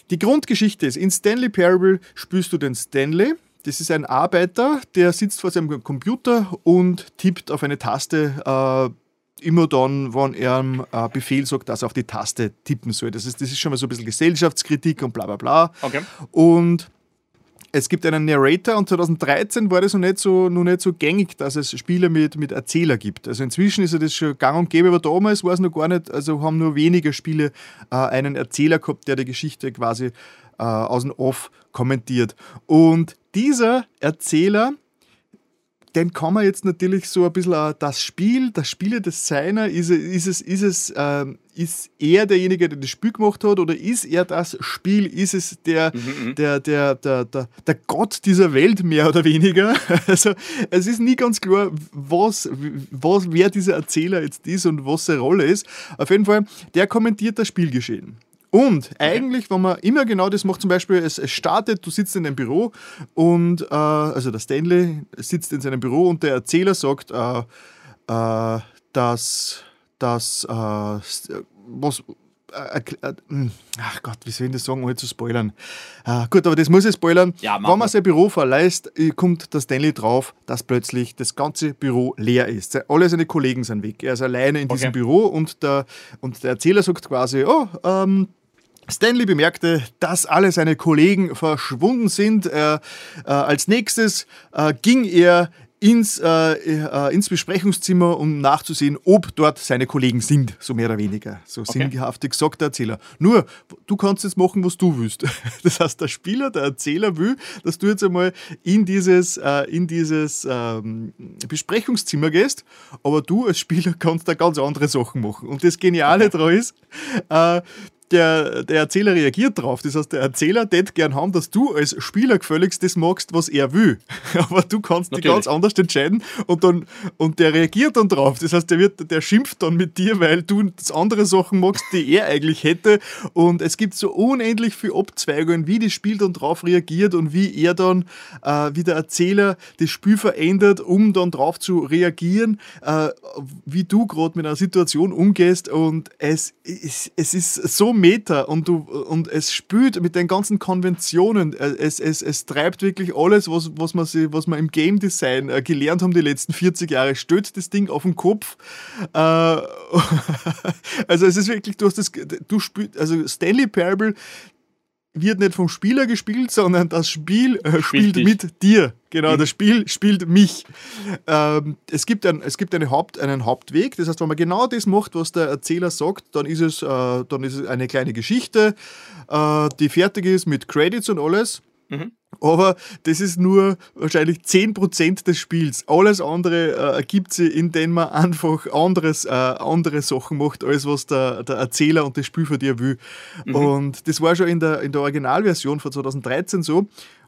S1: die Grundgeschichte ist, in Stanley Parable spielst du den Stanley. Das ist ein Arbeiter, der sitzt vor seinem Computer und tippt auf eine Taste. Äh, immer dann, wenn er einen äh, Befehl sagt, dass er auf die Taste tippen soll. Das ist, das ist schon mal so ein bisschen Gesellschaftskritik und bla bla bla. Okay. Und es gibt einen Narrator und 2013 war das noch nicht so, noch nicht so gängig, dass es Spiele mit, mit Erzähler gibt. Also inzwischen ist ja das schon gang und gäbe, aber damals war es noch gar nicht, also haben nur wenige Spiele äh, einen Erzähler gehabt, der die Geschichte quasi äh, aus dem Off kommentiert. Und dieser Erzähler den kann man jetzt natürlich so ein bisschen das Spiel, das Spieledesigner, ist, ist es, ist es, ähm, ist er derjenige, der das Spiel gemacht hat, oder ist er das Spiel, ist es der, mhm, mhm. der, der, der, der, der Gott dieser Welt mehr oder weniger? <laughs> Also es ist nie ganz klar, was, was, wer dieser Erzähler jetzt ist und was seine Rolle ist. Auf jeden Fall, der kommentiert das Spielgeschehen. Und eigentlich, wenn man immer genau das macht, zum Beispiel, es, es startet, du sitzt in einem Büro und, äh, also der Stanley sitzt in seinem Büro und der Erzähler sagt, äh, äh, dass, dass, äh, was, äh, äh, hm, ach Gott, wie soll ich das sagen, ohne zu spoilern? Äh, gut, aber das muss ich spoilern. Ja, Wenn man sein Büro verlässt, kommt der Stanley drauf, dass plötzlich das ganze Büro leer ist. Alle seine Kollegen sind weg. Er ist alleine in okay. diesem Büro und der, und der Erzähler sagt quasi, oh, ähm, Stanley bemerkte, dass alle seine Kollegen verschwunden sind. Äh, äh, als nächstes äh, ging er ins, äh, äh, ins Besprechungszimmer, um nachzusehen, ob dort seine Kollegen sind, so mehr oder weniger. So okay. sinnhaftig sagt der Erzähler. Nur, du kannst jetzt machen, was du willst. <laughs> Das heißt, der Spieler, der Erzähler will, dass du jetzt einmal in dieses, äh, in dieses ähm, Besprechungszimmer gehst, aber du als Spieler kannst da ganz andere Sachen machen. Und das Geniale okay. daran ist, äh, der, der Erzähler reagiert drauf. Das heißt, der Erzähler tät gern haben, dass du als Spieler gefälligst das magst, was er will. <laughs> Aber du kannst dich ganz anders entscheiden und, dann, und der reagiert dann drauf. Das heißt, der, wird, der schimpft dann mit dir, weil du andere Sachen magst, die er eigentlich hätte. Und es gibt so unendlich viele Abzweigungen, wie das Spiel dann drauf reagiert und wie er dann, äh, wie der Erzähler das Spiel verändert, um dann drauf zu reagieren, äh, wie du gerade mit einer Situation umgehst. Und es, es, es ist so Meta und, du, und es spült mit den ganzen Konventionen. Äh, es, es, es treibt wirklich alles, was, was, man, was man im Game Design äh, gelernt haben die letzten 40 Jahre, stößt das Ding auf den Kopf. Äh, <laughs> also es ist wirklich, du hast das, du spült, also Stanley Parable wird nicht vom Spieler gespielt, sondern das Spiel äh, spielt mit dir. Genau, mhm. das Spiel spielt mich. Ähm, es gibt, ein, es gibt eine Haupt, einen Hauptweg, das heißt, wenn man genau das macht, was der Erzähler sagt, dann ist es, äh, dann ist es eine kleine Geschichte, äh, die fertig ist mit Credits und alles. Mhm. Aber das ist nur wahrscheinlich 10% des Spiels. Alles andere äh, ergibt sich, indem man einfach anderes, äh, andere Sachen macht, als was der, der Erzähler und das Spiel von dir will. Mhm. Und das war schon in der, in der Originalversion von 2013 so.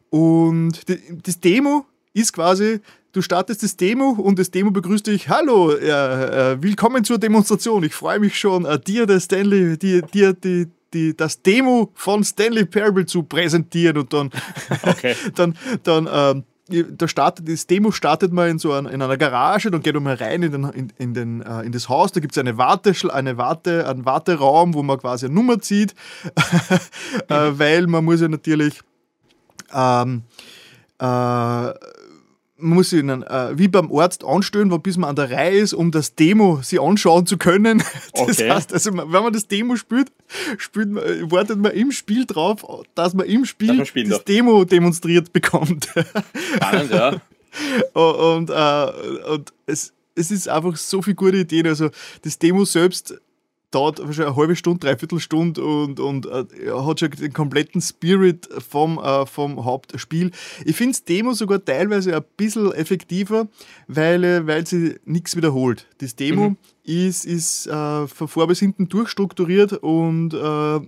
S1: Und die, das Demo ist quasi, du startest das Demo und das Demo begrüßt dich, hallo, äh, äh, willkommen zur Demonstration. Ich freue mich schon, äh, dir, der Stanley, dir, dir die, die, das Demo von Stanley Parable zu präsentieren und dann, <laughs> okay. <laughs> dann, dann ähm, da startet, das Demo startet man in so ein, in einer Garage, dann geht man rein in, den, in, in, den, äh, in das Haus, da gibt es eine Warte, eine Warte, einen Warteraum, wo man quasi eine Nummer zieht, <laughs> äh, weil man muss ja natürlich ähm, äh, man muss sich einen, äh, wie beim Arzt anstellen, wo, bis man an der Reihe ist, um das Demo sich anschauen zu können. <laughs> Das okay. heißt, also, wenn man das Demo spielt, spielt man, äh, wartet man im Spiel drauf, dass man im Spiel das darf. Demo demonstriert bekommt. <laughs> Spannend, ja. und, äh, und es, es ist einfach so viel gute Ideen. Also das Demo selbst dauert wahrscheinlich eine halbe Stunde, dreiviertel Stunde und, und äh, hat schon den kompletten Spirit vom, äh, vom Hauptspiel. Ich finde das Demo sogar teilweise ein bisschen effektiver, weil, äh, weil sie nichts wiederholt. Das Demo mhm. ist, ist äh, von vor bis hinten durchstrukturiert und äh,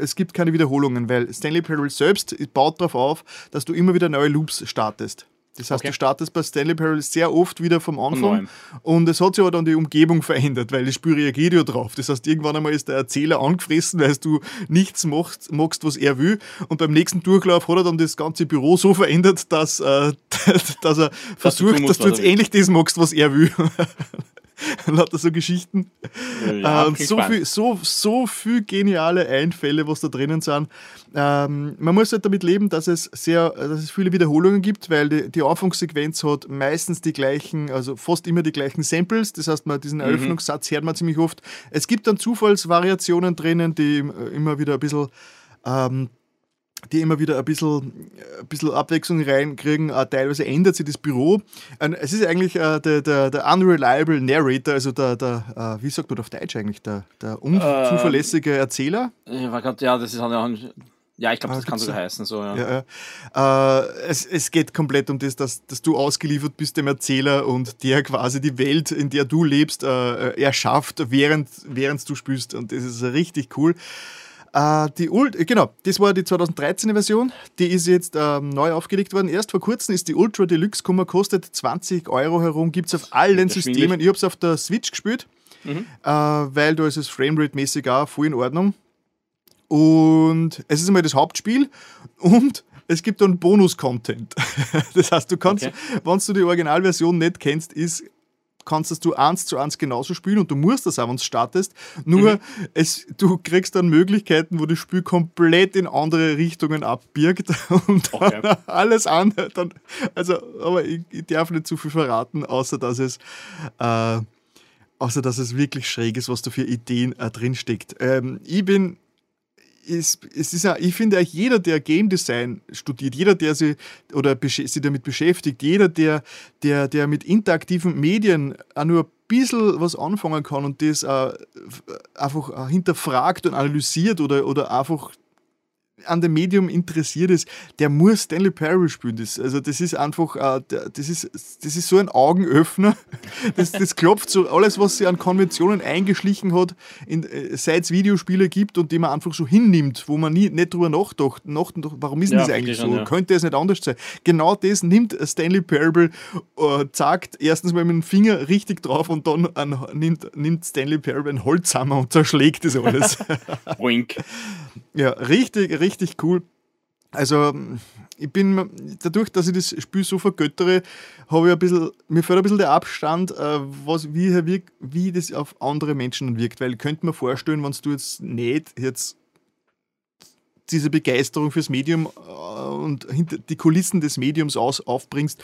S1: es gibt keine Wiederholungen, weil Stanley Parable selbst baut darauf auf, dass du immer wieder neue Loops startest. Das heißt, okay. du startest bei Stanley Parable sehr oft wieder vom Anfang und es hat sich aber dann die Umgebung verändert, weil das Spiel reagiert ja drauf. Das heißt, irgendwann einmal ist der Erzähler angefressen, weil du nichts machst, magst, was er will und beim nächsten Durchlauf hat er dann das ganze Büro so verändert, dass, äh, <laughs> dass er versucht, du dass du jetzt ähnlich das magst, was er will. <laughs> <laughs> lauter so Geschichten. Ja, ähm, so, viel, so, so viel geniale Einfälle, was da drinnen sind. Ähm, man muss halt damit leben, dass es sehr, dass es viele Wiederholungen gibt, weil die, die Anfangssequenz hat meistens die gleichen, also fast immer die gleichen Samples. Das heißt, man diesen mhm. Eröffnungssatz hört man ziemlich oft. Es gibt dann Zufallsvariationen drinnen, die immer wieder ein bisschen ähm, die immer wieder ein bisschen, ein bisschen Abwechslung reinkriegen. Äh, teilweise ändert sich das Büro. es ist eigentlich äh, der, der, der unreliable Narrator, also der, der äh, wie sagt man auf Deutsch eigentlich, der, der unzuverlässige Erzähler.
S2: Ja, das ist ein ja, ich glaube, das kann sogar heißen. So, ja.
S1: ja, ja. Äh, es, es geht komplett um das, dass, dass du ausgeliefert bist dem Erzähler und der quasi die Welt, in der du lebst, äh, erschafft, während, während du spielst. Und das ist richtig cool. Äh, die Ult genau, das war die 2013er Version. Die ist jetzt ähm, neu aufgelegt worden. Erst vor kurzem ist die Ultra Deluxe gekommen, kostet 20 Euro herum, gibt es auf allen Systemen. Ich habe es auf der Switch gespielt, mhm. äh, weil da ist es Framerate-mäßig auch voll in Ordnung. Und es ist einmal das Hauptspiel und es gibt dann Bonus-Content. <laughs> das heißt, du kannst, okay. wenn du die Originalversion nicht kennst, ist kannst du eins zu eins genauso spielen und du musst das auch, wenn du startest. Nur mhm. es, du kriegst dann Möglichkeiten, wo das Spiel komplett in andere Richtungen abbirgt <laughs> und okay. <laughs> alles andere. Dann, also, aber ich, ich, darf nicht zu viel verraten, außer dass es äh, außer dass es wirklich schräg ist, was da für Ideen äh, drinsteckt. Ähm, ich bin ist, es ist ja, ich finde eigentlich jeder, der Game Design studiert, jeder, der sich oder sich damit beschäftigt, jeder, der, der, der mit interaktiven Medien auch nur ein bisschen was anfangen kann und das äh, einfach hinterfragt und analysiert oder, oder einfach an dem Medium interessiert ist, der muss Stanley Parable spielen. Das, also das ist einfach, äh, das, ist, das ist so ein Augenöffner. <laughs> Das, das klopft so alles, was sie an Konventionen eingeschlichen hat, äh, seit es Videospiele gibt und die man einfach so hinnimmt, wo man nie, nicht drüber nachdacht, nachdacht warum ist ja, das eigentlich so? ja. Könnte es nicht anders sein? Genau das nimmt Stanley Parable, äh, sagt erstens mal mit dem Finger richtig drauf und dann an, nimmt, nimmt Stanley Parable ein Holzhammer und zerschlägt das alles. <laughs> Wink. Ja, richtig, richtig cool. Also, ich bin dadurch, dass ich das Spiel so vergöttere, habe ich ein bisschen, mir fällt ein bisschen der Abstand, äh, was, wie, wie das auf andere Menschen wirkt. Weil ich könnte mir vorstellen, wenn du jetzt nicht jetzt diese Begeisterung fürs Medium äh, und hinter die Kulissen des Mediums aus, aufbringst,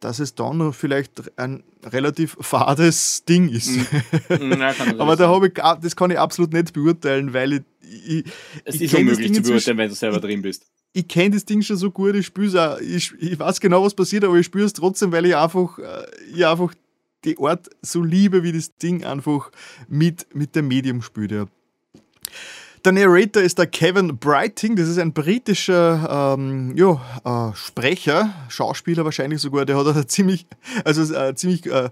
S1: dass es dann vielleicht ein relativ fades Ding ist. Mhm. Ja, <laughs> Aber da ich, das kann ich absolut nicht beurteilen, weil ich ich,
S2: es ich ist unmöglich zu beurteilen, wenn du selber drin bist.
S1: Ich, kenne das Ding schon so gut, ich spüre auch, ich, ich weiß genau, was passiert, aber ich spüre es trotzdem, weil ich einfach, äh, ich einfach die Art so liebe, wie das Ding einfach mit, mit dem Medium spielt. Ja. Der Narrator ist der Kevin Brighting, das ist ein britischer ähm, jo, äh, Sprecher, Schauspieler wahrscheinlich sogar, der hat einen ziemlich, also äh, ziemlich, äh, äh,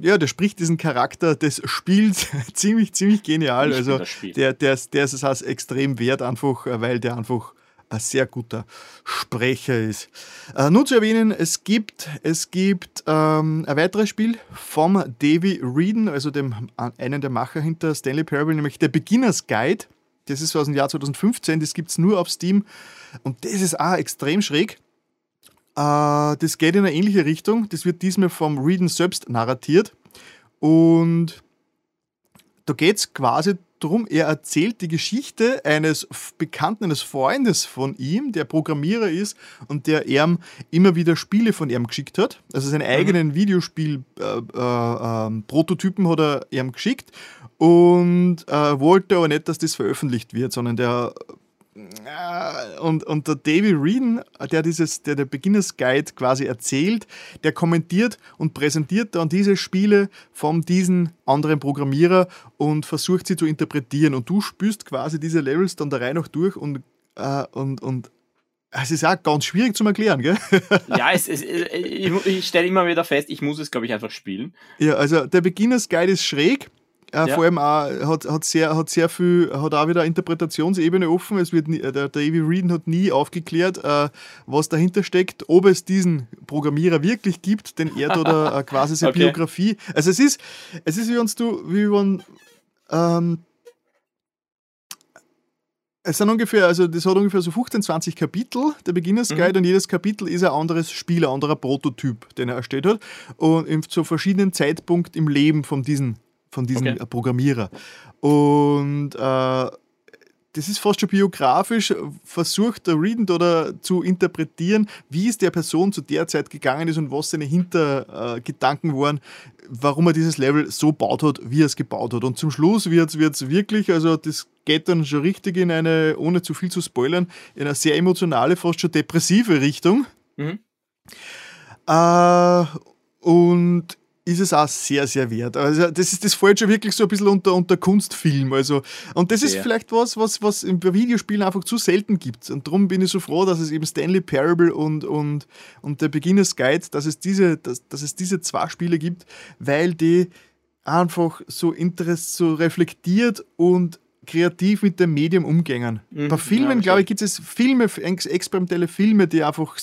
S1: ja, der spricht diesen Charakter des Spiels <laughs> ziemlich, ziemlich genial. Ich also der, der, der ist es extrem wert, einfach, äh, weil der einfach ein sehr guter Sprecher ist. Äh, nur zu erwähnen, es gibt, es gibt ähm, ein weiteres Spiel vom Davy Reeden, also dem einen der Macher hinter Stanley Parable, nämlich der Beginners Guide. Das ist aus dem Jahr 2015, das gibt es nur auf Steam. Und das ist auch extrem schräg. Äh, das geht in eine ähnliche Richtung. Das wird diesmal vom Reading selbst narratiert. Und da geht es quasi darum, er erzählt die Geschichte eines Bekannten, eines Freundes von ihm, der Programmierer ist und der ihm immer wieder Spiele von ihm geschickt hat. Also seine mhm. eigenen Videospiel-Prototypen äh, äh, hat er ihm geschickt und äh, wollte aber nicht, dass das veröffentlicht wird, sondern der und, und der David Reeden, der dieses, der, der Beginners Guide quasi erzählt, der kommentiert und präsentiert dann diese Spiele von diesen anderen Programmierer und versucht sie zu interpretieren. Und du spürst quasi diese Levels dann da rein noch durch und, äh, und, und es ist auch ganz schwierig zu erklären, gell? <laughs>
S2: Ja, es, es, ich, ich stelle immer wieder fest, ich muss es, glaube ich, einfach spielen.
S1: Ja, also der Beginners Guide ist schräg äh, ja. Vor allem auch, hat, hat, sehr, hat sehr viel, hat auch wieder Interpretationsebene offen. Es wird nie, der David Reed hat nie aufgeklärt, äh, was dahinter steckt, ob es diesen Programmierer wirklich gibt, denn er da äh, quasi seine <laughs> okay. Biografie. Also es ist, es ist wie uns du, wie man ähm, es sind ungefähr, also das hat ungefähr so 15, 20 Kapitel, der Beginners. Guide, mhm. und jedes Kapitel ist ein anderes Spiel, ein anderer Prototyp, den er erstellt hat. Und zu verschiedenen Zeitpunkten im Leben von diesen von diesem okay. Programmierer. Und äh, das ist fast schon biografisch, versucht der Readend oder zu interpretieren, wie es der Person zu der Zeit gegangen ist und was seine Hintergedanken äh, waren, warum er dieses Level so baut hat, wie er es gebaut hat. Und zum Schluss wird es wirklich, also das geht dann schon richtig in eine, ohne zu viel zu spoilern, in eine sehr emotionale, fast schon depressive Richtung. Mhm. Äh, und ist es auch sehr, sehr wert. Also das ist das fällt schon wirklich so ein bisschen unter, unter Kunstfilm. Also, und das ist ja. vielleicht was, was, was bei Videospielen einfach zu selten gibt. Und darum bin ich so froh, dass es eben Stanley Parable und, und, und der Beginner's Guide, dass es, diese, dass, dass es diese zwei Spiele gibt, weil die einfach so, interess so reflektiert und kreativ mit dem Medium umgängen. Mhm, Bei Filmen, ja, glaube ich, gibt es Filme, experimentelle Filme, die einfach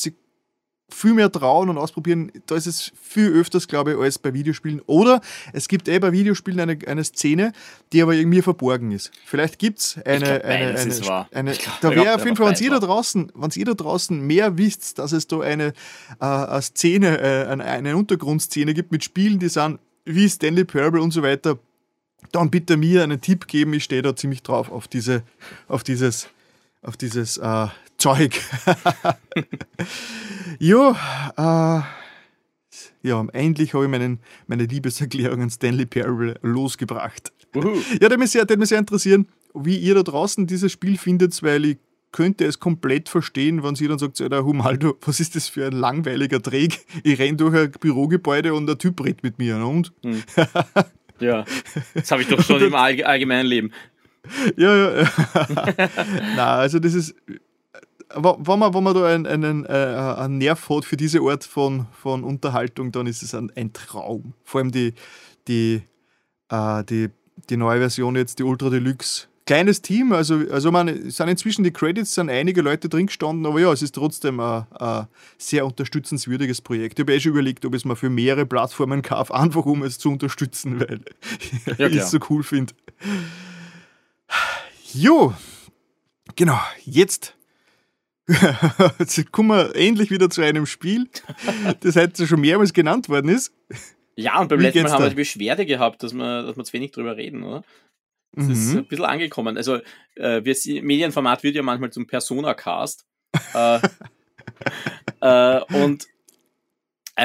S1: viel mehr trauen und ausprobieren. Da ist es viel öfters, glaube ich, als bei Videospielen. Oder es gibt eh bei Videospielen eine, eine Szene, die aber irgendwie verborgen ist. Vielleicht gibt es eine, glaub, eine, eine, eine glaub, Da wäre auf jeden Fall, wenn ihr da draußen, wenn ihr da draußen mehr wisst, dass es da eine, äh, eine Szene, äh, eine, eine Untergrundszene gibt mit Spielen, die sind wie Stanley Parable und so weiter, dann bitte mir einen Tipp geben. Ich stehe da ziemlich drauf auf diese, auf dieses, auf dieses äh, Zeug. <laughs> jo, äh, ja, endlich habe ich meinen, meine Liebeserklärung an Stanley Parable losgebracht. Uhu. Ja, der mich, sehr, mich sehr interessieren, wie ihr da draußen dieses Spiel findet, weil ich könnte es komplett verstehen, wenn sie dann sagt, Alter, Humaldo, was ist das für ein langweiliger Träg? Ich renne durch ein Bürogebäude und der Typ redet mit mir. Und? Hm. <laughs>
S2: Ja, das habe ich doch schon im allgemeinen Leben.
S1: Ja, ja. <laughs> Na, also das ist wenn man, wenn man da einen, einen, äh, einen Nerv hat für diese Art von, von Unterhaltung, dann ist es ein, ein Traum. Vor allem die, die, äh, die, die neue Version jetzt, die Ultra Deluxe. Kleines Team, also, also man, es sind inzwischen die Credits, sind einige Leute drin gestanden, aber ja, es ist trotzdem ein, ein sehr unterstützenswürdiges Projekt. Ich habe eh schon überlegt, ob ich es mal für mehrere Plattformen kaufe, <laughs> einfach um es zu unterstützen, weil ja, <laughs> ich es so cool finde. Jo, genau, jetzt Jetzt <laughs> kommen wir endlich wieder zu einem Spiel, das heute schon mehrmals genannt worden ist.
S2: Ja, und beim Wie letzten Mal haben wir die Beschwerde gehabt, dass wir, dass wir zu wenig drüber reden, oder? Das mhm. ist ein bisschen angekommen. Also, äh, wir, Medienformat wird ja manchmal zum Persona-Cast. äh, <laughs> äh, und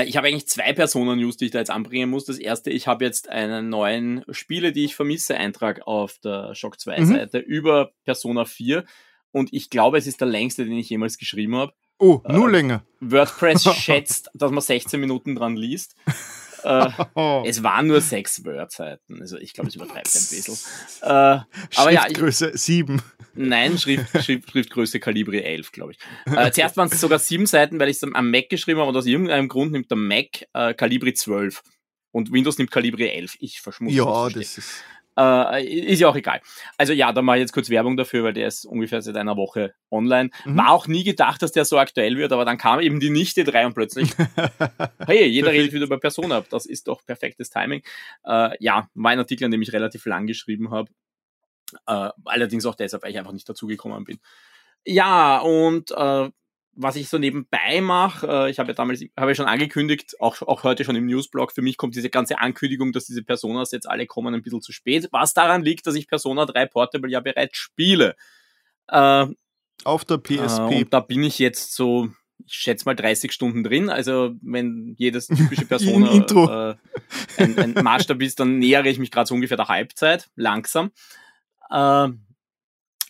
S2: ich habe eigentlich zwei Persona-News, die ich da jetzt anbringen muss. Das erste, ich habe jetzt einen neuen Spiele, die ich vermisse, Eintrag auf der Shock 2-Seite mhm. über Persona 4 und ich glaube, es ist der längste, den ich jemals geschrieben habe.
S1: Oh, nur äh, länger.
S2: WordPress <laughs> schätzt, dass man 16 Minuten dran liest. Äh, <laughs> es waren nur sechs Wordseiten. Also ich glaube, es übertreibt ein bisschen. <laughs> Äh,
S1: aber ja, Schriftgröße 7.
S2: Nein, Schrift, <laughs> Schrift, Schriftgröße Calibri 11, glaube ich. Äh, zuerst waren es sogar sieben Seiten, weil ich es am Mac geschrieben habe und aus irgendeinem Grund nimmt der Mac äh, Calibri 12 und Windows nimmt Calibri 11. Ich verschmutze
S1: Ja, das ist...
S2: Äh, ist ja auch egal. Also ja, da mache ich jetzt kurz Werbung dafür, weil der ist ungefähr seit einer Woche online. Mhm. War auch nie gedacht, dass der so aktuell wird, aber dann kam eben die Nichte drei und plötzlich, <laughs> hey, jeder redet wieder über Persona. Das ist doch perfektes Timing. Äh, ja, war ein Artikel, an dem ich relativ lang geschrieben habe. Äh, allerdings auch deshalb, weil ich einfach nicht dazugekommen bin. Ja, und äh, was ich so nebenbei mache, äh, ich habe ja damals, habe ja schon angekündigt, auch, auch heute schon im Newsblog, für mich kommt diese ganze Ankündigung, dass diese Personas jetzt alle kommen, ein bisschen zu spät. Was daran liegt, dass ich Persona 3 Portable ja bereits spiele.
S1: Äh, Auf der PSP.
S2: Äh, und da bin ich jetzt so, ich schätze mal 30 Stunden drin. Also wenn jedes typische <laughs> Persona äh, ein, ein Maßstab ist, dann nähere ich mich gerade so ungefähr der Halbzeit, langsam. Äh,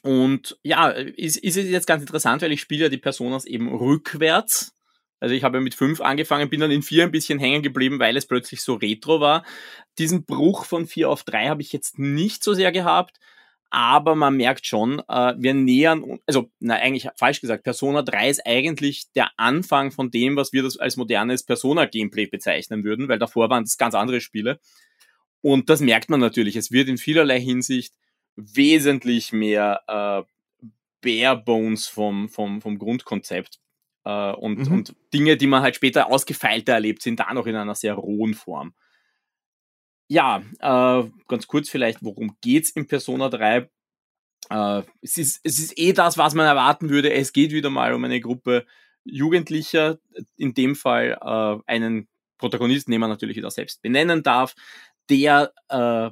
S2: und ja, ist, ist jetzt ganz interessant, weil ich spiele ja die Personas eben rückwärts. Also ich habe mit fünf angefangen, bin dann in vier ein bisschen hängen geblieben, weil es plötzlich so retro war. Diesen Bruch von vier auf drei habe ich jetzt nicht so sehr gehabt, aber man merkt schon, äh, wir nähern, also na eigentlich falsch gesagt, Persona 3 ist eigentlich der Anfang von dem, was wir das als modernes Persona-Gameplay bezeichnen würden, weil davor waren es ganz andere Spiele. Und das merkt man natürlich. Es wird in vielerlei Hinsicht wesentlich mehr äh, Bare Bones vom, vom, vom Grundkonzept. Äh, und, mhm. und Dinge, die man halt später ausgefeilter erlebt, sind da noch in einer sehr rohen Form. Ja, äh, ganz kurz vielleicht, worum geht's in Persona 3? Äh, es, ist, es ist eh das, was man erwarten würde. Es geht wieder mal um eine Gruppe Jugendlicher, in dem Fall äh, einen Protagonisten, den man natürlich wieder selbst benennen darf, der äh, äh,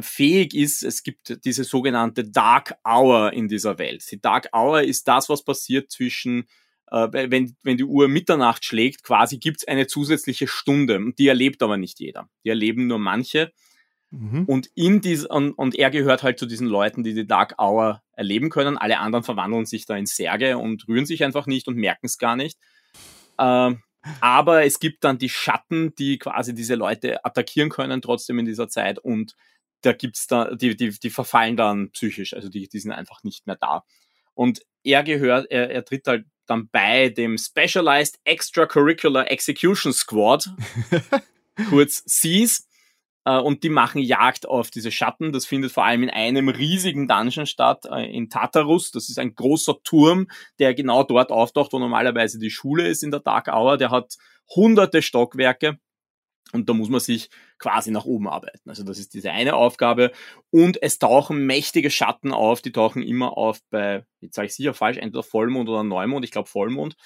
S2: fähig ist, es gibt diese sogenannte Dark Hour in dieser Welt. Die Dark Hour ist das, was passiert zwischen, äh, wenn, wenn die Uhr Mitternacht schlägt, quasi gibt es eine zusätzliche Stunde. Die erlebt aber nicht jeder. Die erleben nur manche. Mhm. Und, in dies, und, und er gehört halt zu diesen Leuten, die die Dark Hour erleben können. Alle anderen verwandeln sich da in Särge und rühren sich einfach nicht und merken es gar nicht. Äh, aber es gibt dann die Schatten, die quasi diese Leute attackieren können trotzdem in dieser Zeit und da gibt's da, die, die, die verfallen dann psychisch, also die, die sind einfach nicht mehr da. Und er gehört, er, er tritt halt dann bei dem Specialized Extracurricular Execution Squad, <laughs> kurz SEAS, äh, und die machen Jagd auf diese Schatten. Das findet vor allem in einem riesigen Dungeon statt, äh, in Tartarus. Das ist ein großer Turm, der genau dort auftaucht, wo normalerweise die Schule ist in der Dark Hour. Der hat hunderte Stockwerke und da muss man sich quasi nach oben arbeiten. Also das ist diese eine Aufgabe. Und es tauchen mächtige Schatten auf, die tauchen immer auf bei, jetzt sage ich sicher falsch, entweder Vollmond oder Neumond, ich glaube Vollmond.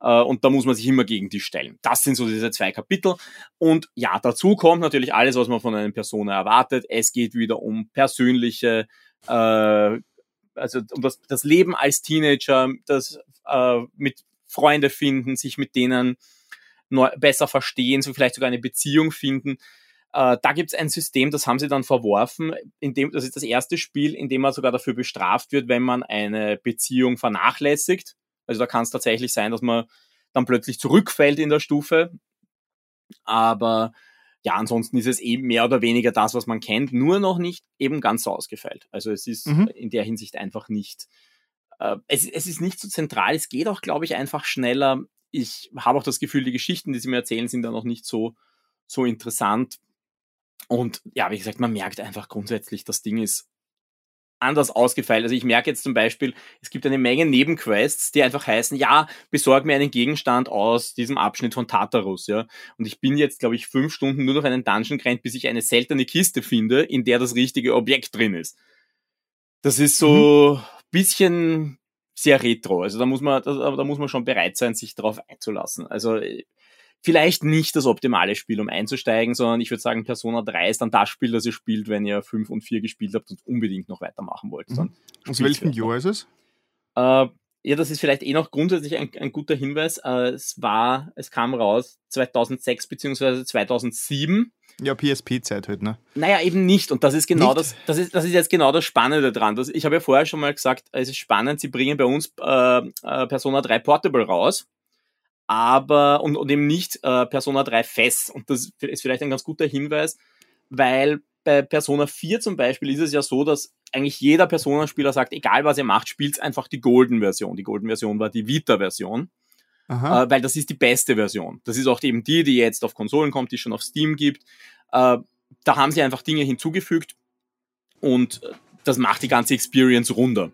S2: Äh, und da muss man sich immer gegen die stellen. Das sind so diese zwei Kapitel. Und ja, dazu kommt natürlich alles, was man von einer Person erwartet. Es geht wieder um persönliche, äh, also um das, das Leben als Teenager, das äh, mit Freunde finden, sich mit denen neu, besser verstehen, so vielleicht sogar eine Beziehung finden. Äh, da gibt es ein System, das haben sie dann verworfen, in dem, das ist das erste Spiel, in dem man sogar dafür bestraft wird, wenn man eine Beziehung vernachlässigt. Also da kann es tatsächlich sein, dass man dann plötzlich zurückfällt in der Stufe. Aber ja, ansonsten ist es eben mehr oder weniger das, was man kennt, nur noch nicht eben ganz so ausgefeilt. Also es ist mhm. in der Hinsicht einfach nicht, äh, es, es ist nicht so zentral, es geht auch, glaube ich, einfach schneller ich habe auch das Gefühl, die Geschichten, die sie mir erzählen, sind dann noch nicht so, so interessant. Und ja, wie gesagt, man merkt einfach grundsätzlich, das Ding ist anders ausgefeilt. Also ich merke jetzt zum Beispiel, es gibt eine Menge Nebenquests, die einfach heißen, ja, besorg mir einen Gegenstand aus diesem Abschnitt von Tartarus, ja. Und ich bin jetzt, glaube ich, fünf Stunden nur noch einen Dungeon gerannt, bis ich eine seltene Kiste finde, in der das richtige Objekt drin ist. Das ist so mhm. bisschen sehr retro. Also da muss man, da, da muss man schon bereit sein, sich darauf einzulassen. Also vielleicht nicht das optimale Spiel, um einzusteigen, sondern ich würde sagen, Persona 3 ist dann das Spiel, das ihr spielt, wenn ihr 5 und 4 gespielt habt und unbedingt noch weitermachen wollt. Mhm.
S1: Aus welchem Jahr ist es?
S2: Äh, ja, das ist vielleicht eh noch grundsätzlich ein, ein guter Hinweis. Äh, es war, es kam raus 2006 beziehungsweise 2007.
S1: Ja, PSP-Zeit halt, ne?
S2: Naja, eben nicht. Und das ist genau nicht? das, das ist, das ist jetzt genau das Spannende dran. Das, ich habe ja vorher schon mal gesagt, es ist spannend, sie bringen bei uns äh, äh, Persona 3 Portable raus, aber, und, und eben nicht äh, Persona 3 FES. Und das ist vielleicht ein ganz guter Hinweis, weil bei Persona 4 zum Beispiel ist es ja so, dass eigentlich jeder Persona-Spieler sagt, egal was ihr macht, spielt einfach die Golden-Version. Die Golden-Version war die Vita-Version. äh, weil das ist die beste Version. Das ist auch eben die, die jetzt auf Konsolen kommt, die es schon auf Steam gibt. Äh, da haben sie einfach Dinge hinzugefügt und das macht die ganze Experience runder.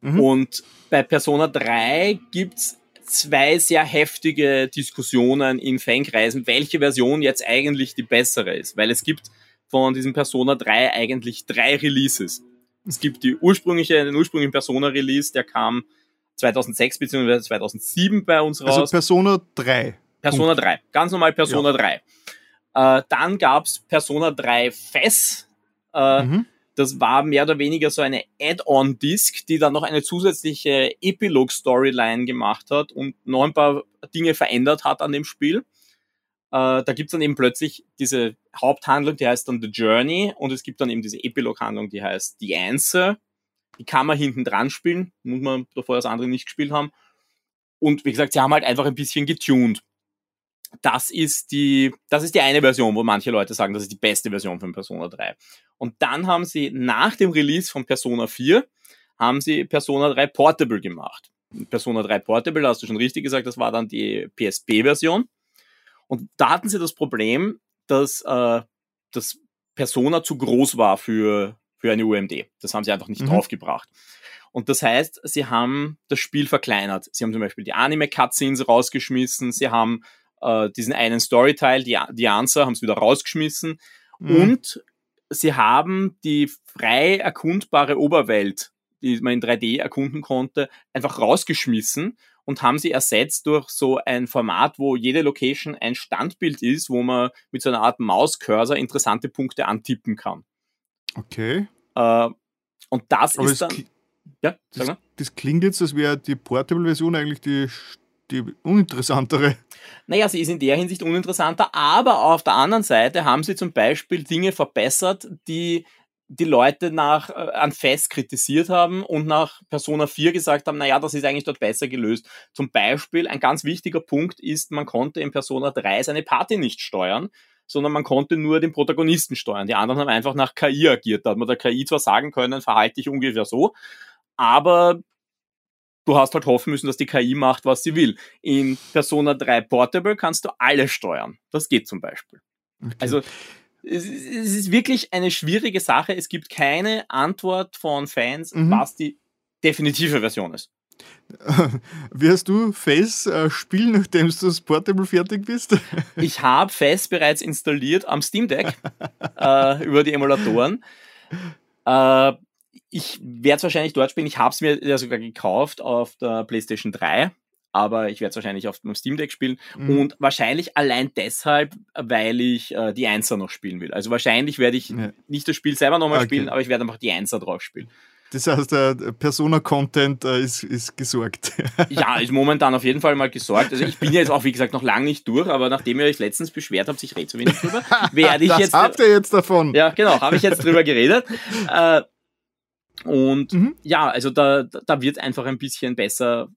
S2: Mhm. Und bei Persona 3 gibt's zwei sehr heftige Diskussionen in Fankreisen, welche Version jetzt eigentlich die bessere ist. Weil es gibt von diesem Persona 3 eigentlich drei Releases. Es gibt die ursprüngliche, den ursprünglichen Persona-Release, der kam 2006 bzw. 2007 bei uns
S1: also raus. Also Persona 3.
S2: Persona Punkt. 3, ganz normal Persona ja. 3. Äh, dann gab's Persona 3 FES. Äh, mhm. Das war mehr oder weniger so eine Add-on-Disc, die dann noch eine zusätzliche Epilog-Storyline gemacht hat und noch ein paar Dinge verändert hat an dem Spiel. Äh, da gibt's dann eben plötzlich diese Haupthandlung, die heißt dann The Journey und es gibt dann eben diese Epilog-Handlung, die heißt The Answer. Die kann man hinten dran spielen, muss man davor das andere nicht gespielt haben. Und wie gesagt, sie haben halt einfach ein bisschen getuned. Das ist die, das ist die eine Version, wo manche Leute sagen, das ist die beste Version von Persona 3. Und dann haben sie nach dem Release von Persona 4 haben sie Persona 3 Portable gemacht. Persona 3 Portable, da hast du schon richtig gesagt, das war dann die PSP-Version. Und da hatten sie das Problem, dass äh, das Persona zu groß war für, für eine UMD. Das haben sie einfach nicht mhm. draufgebracht. Und das heißt, sie haben das Spiel verkleinert. Sie haben zum Beispiel die Anime-Cutscenes rausgeschmissen, sie haben äh, diesen einen Storyteil, die, die Answer, haben sie wieder rausgeschmissen. Mhm. Und sie haben die frei erkundbare Oberwelt, die man in 3D erkunden konnte, einfach rausgeschmissen und haben sie ersetzt durch so ein Format, wo jede Location ein Standbild ist, wo man mit so einer Art Mauscursor interessante Punkte antippen kann.
S1: Okay.
S2: Äh, und das
S1: Aber
S2: ist dann.
S1: Ja, das, das, klingt jetzt, als wäre die Portable-Version eigentlich die, die uninteressantere.
S2: Naja, sie ist in der Hinsicht uninteressanter, aber auf der anderen Seite haben sie zum Beispiel Dinge verbessert, die die Leute nach, äh, an Fest kritisiert haben und nach Persona 4 gesagt haben, naja, das ist eigentlich dort besser gelöst. Zum Beispiel, ein ganz wichtiger Punkt ist, man konnte in Persona 3 seine Party nicht steuern, sondern man konnte nur den Protagonisten steuern. Die anderen haben einfach nach KI agiert. Da hat man der KI zwar sagen können, verhalte dich ungefähr so, aber du hast halt hoffen müssen, dass die KI macht, was sie will. In Persona 3 Portable kannst du alle steuern. Das geht zum Beispiel. Okay. Also es, ist wirklich eine schwierige Sache. Es gibt keine Antwort von Fans, mhm. was die definitive Version ist. <laughs>
S1: Wirst du Face äh, spielen, nachdem du das Portable fertig bist? <laughs>
S2: ich habe Face bereits installiert am Steam Deck <laughs> äh, über die Emulatoren. Äh, ich werde es wahrscheinlich dort spielen. Ich habe es mir sogar gekauft auf der PlayStation 3 aber ich werde es wahrscheinlich auf dem Steam Deck spielen mhm. und wahrscheinlich allein deshalb, weil ich äh, die Einser noch spielen will. Also wahrscheinlich werde ich ja. nicht das Spiel selber nochmal okay. spielen, aber ich werde einfach die Einser drauf spielen.
S1: Das heißt, der Persona-Content äh, ist, ist gesorgt. <laughs>
S2: ja, ist momentan auf jeden Fall mal gesorgt. Also ich bin jetzt auch, wie gesagt, noch lange nicht durch, aber nachdem ihr euch letztens beschwert habt, ich rede zu wenig drüber, werde ich
S1: das
S2: jetzt...
S1: habt ihr jetzt davon.
S2: Ja, genau, habe ich jetzt drüber geredet. <laughs> Äh, und mhm. ja, also da, da wird einfach ein bisschen besser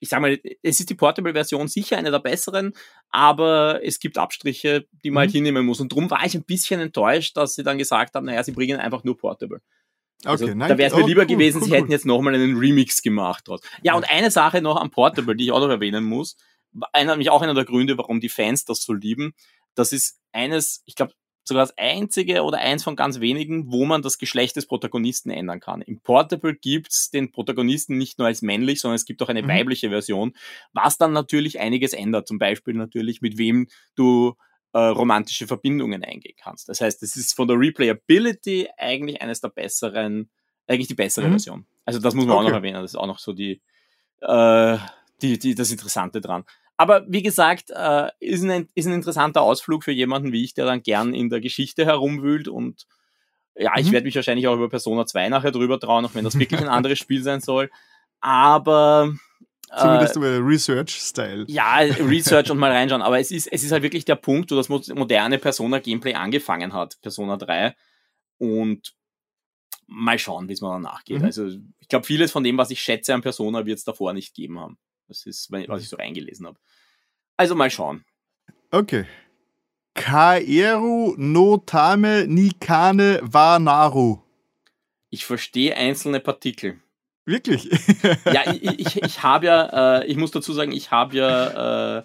S2: ich sage mal, es ist die Portable-Version sicher eine der besseren, aber es gibt Abstriche, die man halt mhm. halt hinnehmen muss. Und darum war ich ein bisschen enttäuscht, dass sie dann gesagt haben, naja, sie bringen einfach nur Portable. Also, okay, da wäre es mir oh, lieber cool, gewesen, cool, sie cool. hätten jetzt nochmal einen Remix gemacht. Dort. Ja, und eine Sache noch am Portable, die ich auch noch erwähnen muss, einer, nämlich auch einer der Gründe, warum die Fans das so lieben. Das ist eines, ich glaube, sogar das einzige oder eins von ganz wenigen, wo man das Geschlecht des Protagonisten ändern kann. Im Portable gibt's den Protagonisten nicht nur als männlich, sondern es gibt auch eine mhm. weibliche Version, was dann natürlich einiges ändert. Zum Beispiel natürlich, mit wem du äh, romantische Verbindungen eingehen kannst. Das heißt, es ist von der Replayability eigentlich eines der besseren, eigentlich die bessere mhm. Version. Also das muss man okay. auch noch erwähnen. Das ist auch noch so die, äh, die, die, das Interessante dran. Aber wie gesagt, äh, ist, ein, ist ein interessanter Ausflug für jemanden wie ich, der dann gern in der Geschichte herumwühlt und ja, ich mhm. werde mich wahrscheinlich auch über Persona 2 nachher drüber trauen, auch wenn das wirklich ein <laughs> anderes Spiel sein soll. Aber
S1: Zumindest äh, Research-Style.
S2: Ja, Research und mal reinschauen. Aber es ist, es ist halt wirklich der Punkt, wo das moderne Persona-Gameplay angefangen hat, Persona 3. Und mal schauen, wie es mir danach geht. Mhm. Also ich glaube, vieles von dem, was ich schätze an Persona, wird es davor nicht geben haben. Das ist, was ich so reingelesen habe. Also mal schauen.
S1: Okay. Kaeru no Tame Nikane wa Naru.
S2: Ich verstehe einzelne Partikel.
S1: Wirklich?
S2: ja, <laughs> ich, ich, ich habe ja, äh, ich muss dazu sagen, ich habe ja äh,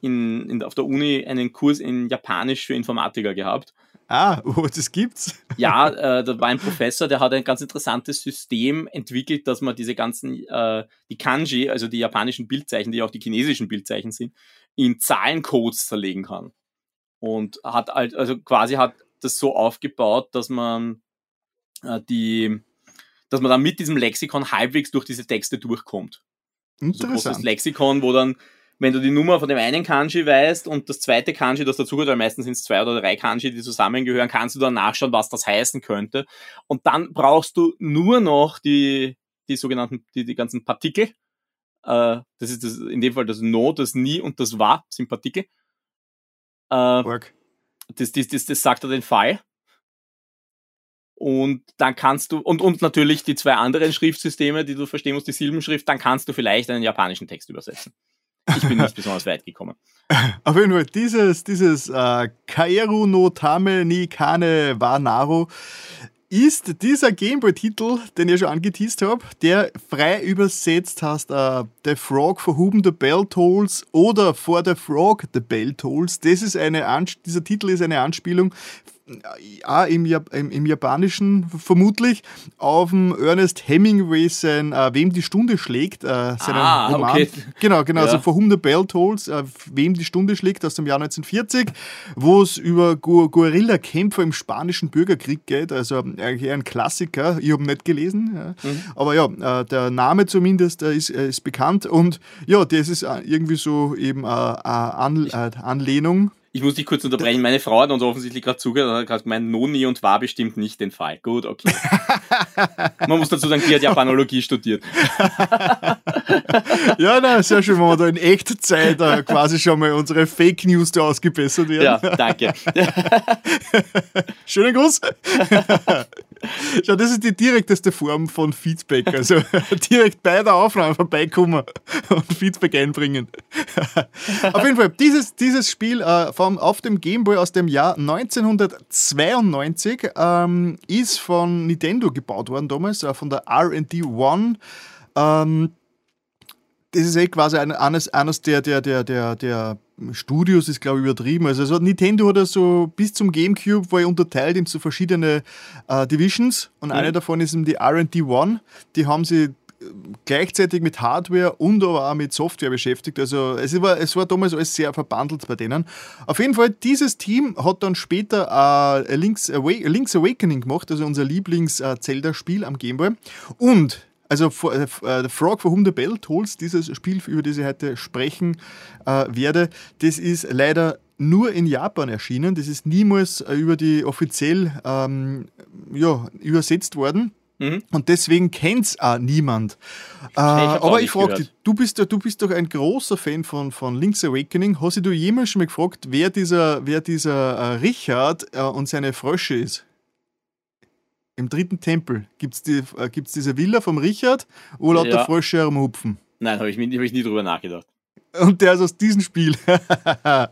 S2: in, in, auf der Uni einen Kurs in Japanisch für Informatiker gehabt.
S1: Ah, <laughs> oh, das gibt's.
S2: Ja, äh, da war ein Professor, der hat ein ganz interessantes System entwickelt, dass man diese ganzen, äh, die Kanji, also die japanischen Bildzeichen, die auch die chinesischen Bildzeichen sind, in Zahlencodes zerlegen kann. Und hat halt, also quasi hat das so aufgebaut, dass man äh, die, dass man dann mit diesem Lexikon halbwegs durch diese Texte durchkommt. Interessant. So das Lexikon, wo dann, wenn du die Nummer von dem einen Kanji weißt und das zweite Kanji, das dazugehört, weil meistens sind es zwei oder drei Kanji, die zusammengehören, kannst du dann nachschauen, was das heißen könnte. Und dann brauchst du nur noch die, die sogenannten, die, die ganzen Partikel. Äh, das ist das, in dem Fall das No, das Nie und das War sind Partikel. Äh, das, das, das, das sagt er den Fall. Und dann kannst du, und, und natürlich die zwei anderen Schriftsysteme, die du verstehen musst, die Silbenschrift, dann kannst du vielleicht einen japanischen Text übersetzen. Ich bin nicht besonders weit gekommen. <laughs>
S1: Auf jeden Fall, dieses, dieses äh, Kaeru no Tame ni Kane wa Naru ist dieser Gameboy-Titel, den ich schon angeteased habe, der frei übersetzt heißt uh, The Frog for Whom the Bell Tolls oder For the Frog the Bell Tolls. Das ist eine dieser Titel ist eine Anspielung ja, im, im, im, Japanischen vermutlich auf dem Ernest Hemingway sein äh, Wem die Stunde schlägt, äh, seinen ah, Roman. Okay. Genau, genau, also ja. also For Whom the Bell Tolls, äh, Wem die Stunde schlägt aus dem Jahr 1940, wo es über Gu Guerilla-Kämpfer im spanischen Bürgerkrieg geht, also eigentlich ein Klassiker, ich habe nicht gelesen, ja. mhm. aber ja, äh, der Name zumindest äh, ist, äh, ist bekannt und ja, das ist irgendwie so eben eine An Anlehnung
S2: ich muss dich kurz unterbrechen. Meine Frau hat uns offensichtlich gerade zugehört und hat gerade gemeint, Noni und war bestimmt nicht den Fall. Gut, okay. <laughs> Man muss dazu sagen, die hat Japanologie studiert. <laughs>
S1: ja, na, sehr schön, wenn wir da in Echtzeit äh, quasi schon mal unsere Fake News da ausgebessert werden.
S2: Ja, danke. <laughs>
S1: Schönen Gruß. Schau, das ist die direkteste Form von Feedback. Also <laughs> direkt bei der Aufnahme vorbeikommen und Feedback einbringen. <laughs> Auf jeden Fall, dieses, dieses Spiel äh, vom, auf dem Gameboy aus dem Jahr 1992 ähm, ist von Nintendo gebaut worden damals, äh, von der RD One. Ähm, das ist eh quasi eines, eines der, der, der, der, der Studios ist, glaube ich, übertrieben. Also, also Nintendo hat ja so bis zum GameCube war ja unterteilt in so verschiedene äh, Divisions und mhm. eine davon ist eben die RD One. Die haben sie äh, gleichzeitig mit Hardware und aber auch mit Software beschäftigt. Also es war, es war damals alles sehr verbandelt bei denen. Auf jeden Fall, dieses Team hat dann später äh, Link's, Awa Link's Awakening gemacht, also unser Lieblings-Zelda-Spiel am Gameboy. Und also äh, äh, The Frog for Whom the Bell Tolls, dieses Spiel, über das ich heute sprechen äh, werde, das ist leider nur in Japan erschienen. Das ist niemals äh, über die offiziell ähm, ja, übersetzt worden. Mhm. Und deswegen kennt es auch niemand. Äh, aber ich frage dich, du bist, du bist doch ein großer Fan von, von Link's Awakening. Hast du jemals schon mal gefragt, wer dieser, wer dieser äh, Richard äh, und seine Frösche ist? Im dritten Tempel gibt es die, äh, diese Villa vom Richard, wo lauter ja. Frösche herumhupfen.
S2: Nein, habe ich, hab ich nie drüber nachgedacht.
S1: Und der ist aus diesem Spiel. <laughs> das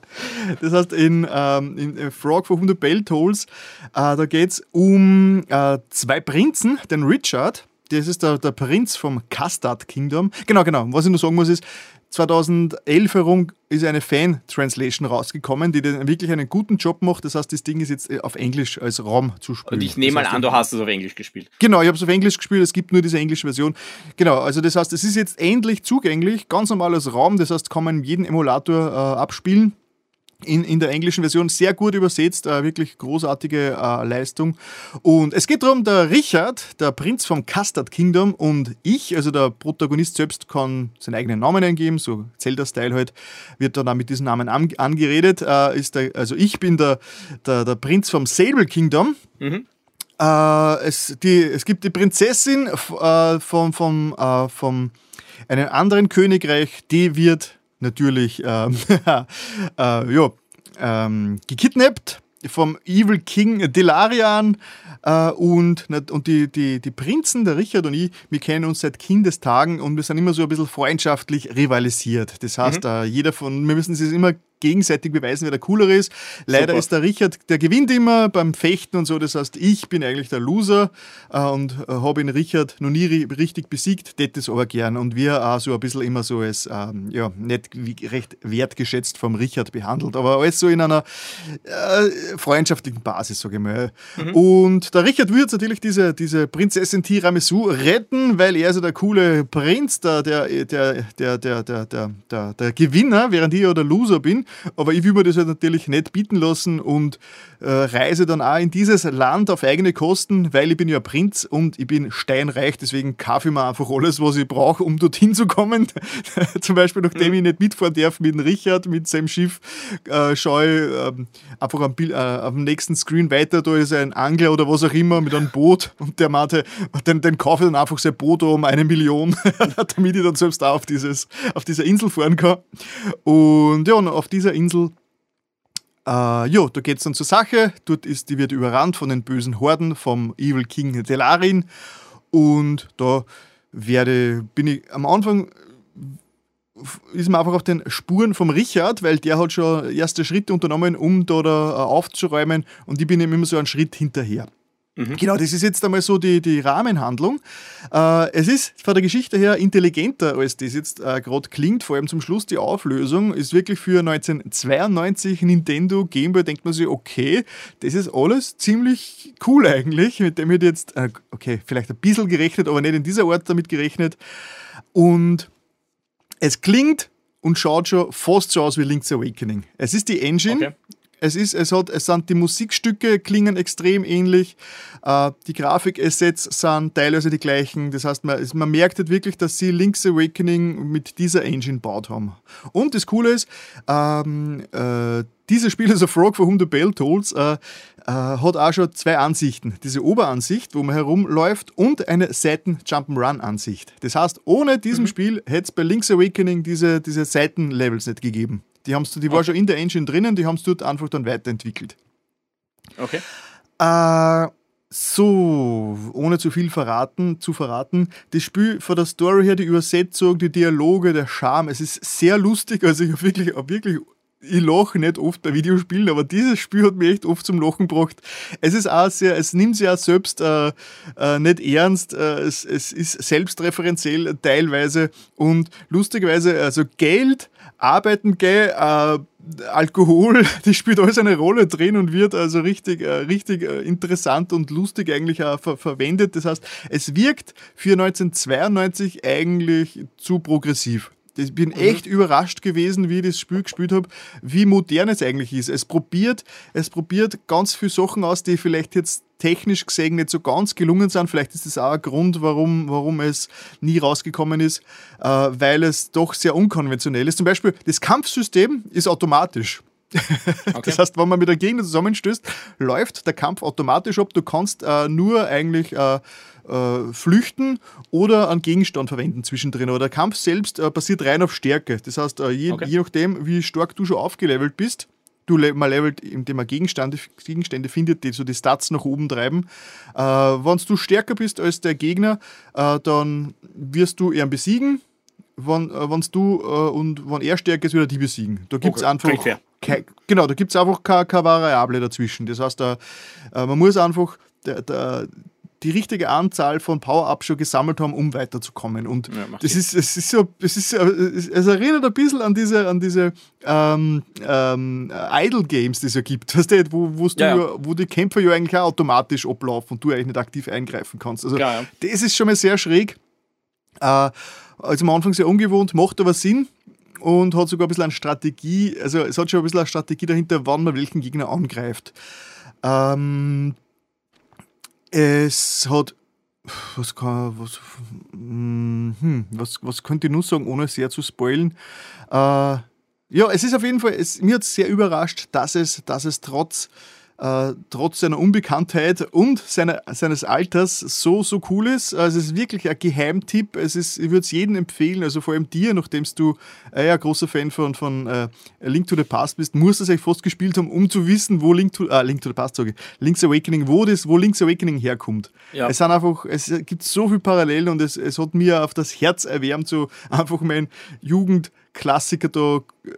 S1: heißt, in, ähm, in Frog for 100 Bell Tolls, äh, da geht es um äh, zwei Prinzen, den Richard, das ist der, der Prinz vom Custard Kingdom. Genau, genau. Was ich nur sagen muss ist, 2011 herum ist eine Fan-Translation rausgekommen, die wirklich einen guten Job macht. Das heißt, das Ding ist jetzt äh, auf Englisch als ROM zu spielen.
S2: Und ich nehme
S1: das
S2: mal an, du hast es auf Englisch gespielt.
S1: Genau, ich habe es auf Englisch gespielt. Es gibt nur diese englische Version. Genau, also das heißt, es ist jetzt endlich zugänglich, ganz normal als ROM. Das heißt, kann man jeden Emulator äh, abspielen in, in der englischen Version sehr gut übersetzt, äh, wirklich großartige äh, Leistung. Und es geht darum, der Richard, der Prinz vom Custard Kingdom und ich, also der Protagonist selbst, kann seinen eigenen Namen eingeben, so Zelda-Style halt, wird dann auch mit diesem Namen an, angeredet. Äh, ist der, also ich bin der, der, der Prinz vom Sable Kingdom. Mhm. Äh, es, die, es gibt die Prinzessin äh, vom, vom, äh, vom einem anderen Königreich, die wird natürlich ähm, <laughs> äh, ja, ähm, gekidnappt vom Evil King Delarian äh, und, und die, die, die Prinzen, der Richard und ich, wir kennen uns seit Kindestagen und wir sind immer so ein bisschen freundschaftlich rivalisiert. Das heißt, mhm. äh, jeder von, wir müssen es immer gegenseitig beweisen, wer der coolere ist. Leider Super. ist der Richard, der gewinnt immer beim Fechten und so. Das heißt, ich bin eigentlich der Loser äh, und äh, habe ihn Richard noch nie richtig besiegt, tät das aber gern. Und wir auch so ein bisschen immer so als, ähm, ja, nicht recht wertgeschätzt vom Richard behandelt, aber alles so in einer äh, freundschaftlichen Basis, sage ich mal. Mhm. Und der Richard wird natürlich diese, diese Prinzessin Tiramisu retten, weil er so der coole Prinz, der, der, der, der, der, der, der, der, der Gewinner, während ich ja der Loser bin. Aber ich will mir das halt natürlich nicht bieten lassen und äh, reise dann auch in dieses Land auf eigene Kosten, weil ich bin ja Prinz und ich bin steinreich, deswegen kaufe ich mir einfach alles, was ich brauche, um dorthin zu kommen. <laughs> Zum Beispiel, nachdem mhm. ich nicht mitfahren darf mit Richard, mit seinem Schiff, äh, schaue ich äh, einfach am, Bild, äh, am nächsten Screen weiter, da ist ein Angler oder was auch immer mit einem Boot und der meinte, den, den kaufe ich dann einfach sein Boot um eine Million, <laughs> damit ich dann selbst auch auf, dieses, auf dieser Insel fahren kann. Und ja, und auf dieser Insel äh, ja, da geht es dann zur Sache. Dort ist, die wird überrannt von den bösen Horden vom Evil King Delarin. Und da werde, bin ich am Anfang ist man einfach auf den Spuren vom Richard, weil der hat schon erste Schritte unternommen, um da, da aufzuräumen und ich bin ihm immer so einen Schritt hinterher. Mhm. Genau, das ist jetzt einmal so die, die Rahmenhandlung. Äh, es ist von der Geschichte her intelligenter, als das jetzt äh, gerade klingt. Vor allem zum Schluss die Auflösung ist wirklich für 1992 Nintendo Game Boy, denkt man sich, okay, das ist alles ziemlich cool eigentlich. Mit dem hätte ich jetzt, äh, okay, vielleicht ein bisschen gerechnet, aber nicht in dieser Art damit gerechnet. Und es klingt und schaut schon fast so aus wie Link's Awakening. Es ist die Engine, okay. Es, ist, es, hat, es sind die Musikstücke klingen extrem ähnlich, äh, die Grafikassets sind teilweise die gleichen. Das heißt, man, man merkt halt wirklich, dass sie Link's Awakening mit dieser Engine baut haben. Und das Coole ist, ähm, äh, dieses Spiel, also Frog for Whom the Bell Tolls, äh, äh, hat auch schon zwei Ansichten. Diese Oberansicht, wo man herumläuft, und eine Seiten-Jump'n'Run-Ansicht. Das heißt, ohne diesem mhm. Spiel hätte es bei Link's Awakening diese, diese Seitenlevels nicht gegeben. Die, haben's, die war schon in der Engine drinnen, die haben es dort einfach dann weiterentwickelt.
S2: Okay.
S1: Äh, so, ohne zu viel verraten, zu verraten, das Spiel von der Story her, die Übersetzung, die Dialoge, der Charme, es ist sehr lustig, also ich habe wirklich, hab wirklich ich lache nicht oft bei Videospielen, aber dieses Spiel hat mich echt oft zum Lachen gebracht. Es ist auch sehr, es nimmt sich auch selbst äh, äh, nicht ernst, äh, es, es ist selbstreferenziell teilweise und lustigerweise, also Geld, Arbeiten gehen, äh, Alkohol, <laughs> das spielt alles eine Rolle drin und wird also richtig, äh, richtig äh, interessant und lustig eigentlich auch ver verwendet. Das heißt, es wirkt für 1992 eigentlich zu progressiv. Ich bin mhm. echt überrascht gewesen, wie ich das Spiel gespielt habe, wie modern es eigentlich ist. Es probiert, es probiert ganz viele Sachen aus, die vielleicht jetzt technisch gesehen nicht so ganz gelungen sind. Vielleicht ist das auch ein Grund, warum, warum es nie rausgekommen ist, äh, weil es doch sehr unkonventionell ist. Zum Beispiel, das Kampfsystem ist automatisch. <laughs> Okay. Das heißt, wenn man mit der Gegner zusammenstößt, läuft der Kampf automatisch ab. Du kannst äh, nur eigentlich äh, äh, flüchten oder einen Gegenstand verwenden zwischendrin. Aber der Kampf selbst äh, basiert rein auf Stärke. Das heißt, äh, je, okay. je, nachdem, wie stark du schon aufgelevelt bist, du man levelt, indem man Gegenstände, Gegenstände findet, die so die Stats nach oben treiben. Äh, Wenn du stärker bist als der Gegner, äh, dann wirst du ihn besiegen. Wenn, äh, du äh, und wenn er stärker ist, wird er die besiegen. Da gibt es okay. einfach. Kein, genau, da gibt es einfach keine, keine Variable dazwischen. Das heißt, da, man muss einfach der, der, die richtige Anzahl von Power-Ups schon gesammelt haben, um weiterzukommen. Und ja, das ist, es ist so, es ist, es erinnert ein bisschen an diese, an diese ähm, ähm, Idle-Games, die es ja gibt, weißt du, wo, ja, ja. wo die Kämpfer ja eigentlich auch automatisch ablaufen und du eigentlich nicht aktiv eingreifen kannst. Also das ist schon mal sehr schräg. Äh, also am Anfang sehr ungewohnt, macht aber Sinn und hat sogar ein bisschen eine Strategie, also es hat schon ein bisschen eine Strategie dahinter, wann man welchen Gegner angreift. Ähm, es hat. Was kann. Was, hm, was, was könnte ich nur sagen, ohne sehr zu spoilen? Äh, ja, es ist auf jeden Fall. Es, mir hat es sehr überrascht, dass es, dass es trotz äh, trotz seiner Unbekanntheit und seiner, seines Alters so, so cool ist. Also es ist wirklich ein Geheimtipp. Es ist, ich würde es jedem empfehlen, also vor allem dir, nachdem du äh, ja großer Fan von, von äh, Link to the Past bist, musst du es eigentlich fast gespielt haben, um zu wissen, wo Link to, äh, Link to the Past sage Link's Awakening, wo das, wo Link's Awakening herkommt. Ja. Es sind einfach, es gibt so viele Parallelen und es, es hat mir auf das Herz erwärmt, so einfach mein Jugend Klassiker da, äh,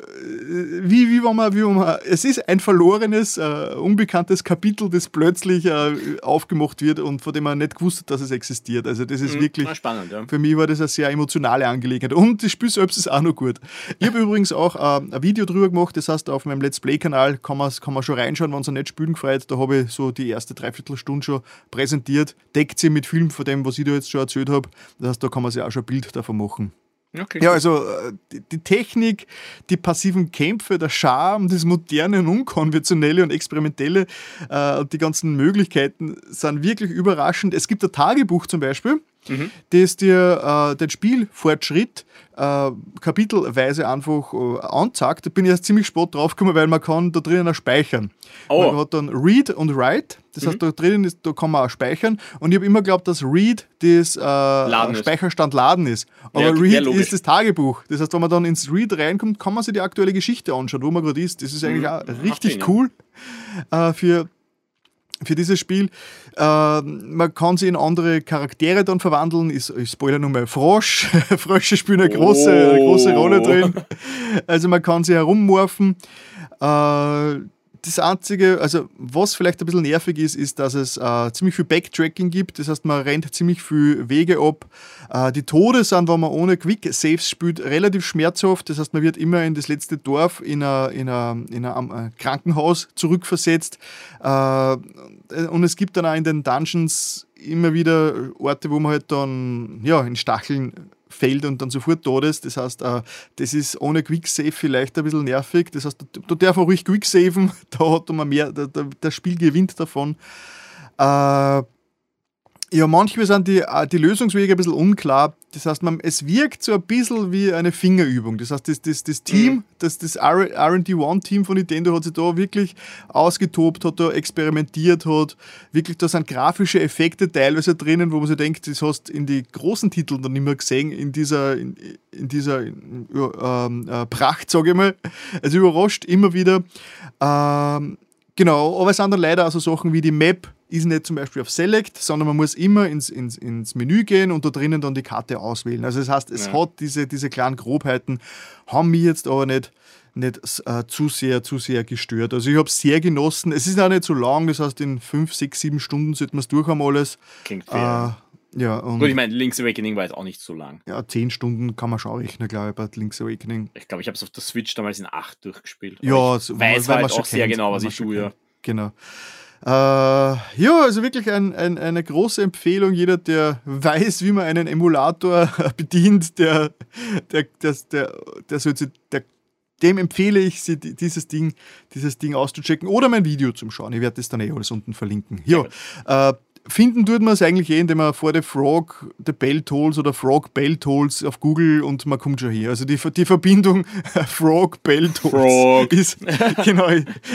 S1: wie, wie, wenn man, wie wenn man, es ist ein verlorenes, uh, unbekanntes Kapitel, das plötzlich uh, aufgemacht wird und von dem man nicht gewusst hat, dass es existiert. Also das ist mhm, wirklich,
S2: spannend, ja.
S1: für mich war das eine sehr emotionale Angelegenheit und das Spiel selbst ist auch noch gut. Ich habe übrigens auch uh, ein Video drüber gemacht, das heißt auf meinem Let's Play-Kanal kann man, kann man schon reinschauen, wenn es nicht spielen gefreut, da habe ich so die erste Dreiviertelstunde schon präsentiert, deckt sie mit Film von dem, was ich da jetzt schon erzählt habe, das heißt, da kann man sich auch schon ein Bild davon machen. Okay. Ja, also äh, die, die, Technik, die passiven Kämpfe, der Charme, das moderne und unkonventionelle und experimentelle äh, die ganzen Möglichkeiten sind wirklich überraschend. Es gibt ein Tagebuch zum Beispiel, mhm. das dir äh, den Spielfortschritt äh, kapitelweise einfach äh, anzeigt. Da bin ich erst ziemlich spät draufgekommen, weil man kann da drinnen auch speichern. Oh. Man hat dann Read und Write, das mhm. heißt, da drinnen ist, da kann man auch speichern. Und ich habe immer geglaubt, dass Read das äh, Speicherstand Laden ist. Aber ja, Read ja, ist das Tagebuch. Das heißt, wenn man dann ins Read reinkommt, kann man sich die aktuelle Geschichte anschauen, wo man gerade ist. Das ist eigentlich mhm. auch richtig cool äh, für für dieses Spiel. Äh, man kann sie in andere Charaktere dann verwandeln. Ich, ich spoilere nur mal Frosch. <laughs> Frösche spielen eine große, oh. eine große Rolle drin. <laughs> Also man kann sie herummorphen. Äh, das Einzige, also was vielleicht ein bisschen nervig ist, ist, dass es äh, ziemlich viel Backtracking gibt. Das heißt, man rennt ziemlich viel Wege ab. Äh, die Tode sind, wenn man ohne Quick Saves spielt, relativ schmerzhaft. Das heißt, man wird immer in das letzte Dorf in ein äh, Krankenhaus zurückversetzt. Äh, und es gibt dann auch in den Dungeons immer wieder Orte, wo man halt dann ja, in Stacheln fällt und dann sofort tot ist. Das heißt, äh, das ist ohne Quicksave vielleicht ein bisschen nervig. Das heißt, du, darfst auch ruhig Quicksaven, <laughs> da hat man mehr, das Spiel gewinnt davon. Äh, ja, manchmal sind die, äh, die Lösungswege ein bisschen unklar. Das heißt, man, es wirkt so ein bisschen wie eine Fingerübung. Das heißt, das, das, das Team, mhm. das, das RD1-Team von Nintendo hat sich da wirklich ausgetobt, hat da experimentiert, hat wirklich, da sind grafische Effekte teilweise drinnen, wo man sich denkt, das hast du in die großen Titeln dann nicht mehr gesehen, in dieser, in, in dieser ähm, äh, Pracht, sage ich mal. Also überrascht immer wieder. Ähm, genau, aber es sind dann leider auch so Sachen wie die Map, ist nicht zum Beispiel auf Select, sondern man muss immer ins, ins, ins Menü gehen und da drinnen dann die Karte auswählen. Also das heißt, es ja. hat diese, diese kleinen Grobheiten, haben mich jetzt aber nicht, nicht äh, zu sehr, zu sehr gestört. Also ich habe es sehr genossen. Es ist auch nicht so lang, das heißt in 5, 6, 7 Stunden sollte man es durch haben alles.
S2: Klingt fair. Äh, ja, und Gut, ich meine, Link's Awakening war jetzt auch nicht so lang.
S1: Ja, 10 Stunden kann man schon rechnen, glaube ich, bei Link's Awakening.
S2: Ich glaube, ich habe es auf der Switch damals in 8 durchgespielt.
S1: Ja, ich
S2: weiß halt auch sehr kennt, genau, was ich tue. Ja.
S1: Genau. Äh, ja, also wirklich ein, ein, eine große Empfehlung. Jeder, der weiß, wie man einen Emulator <laughs> bedient, der, der, der, der, der, sollte, der dem empfehle ich, sie, dieses Ding, dieses Ding auszuchecken oder mein Video zum Schauen. Ich werde das dann eh alles unten verlinken. Ja, äh, Finden tut man es eigentlich eh, indem man vor der Frog the Bell Tolls oder Frog Bell Tolls auf Google und man kommt schon her. Also die, die Verbindung <laughs> Frog Bell Tolls Frog. Ist, genau,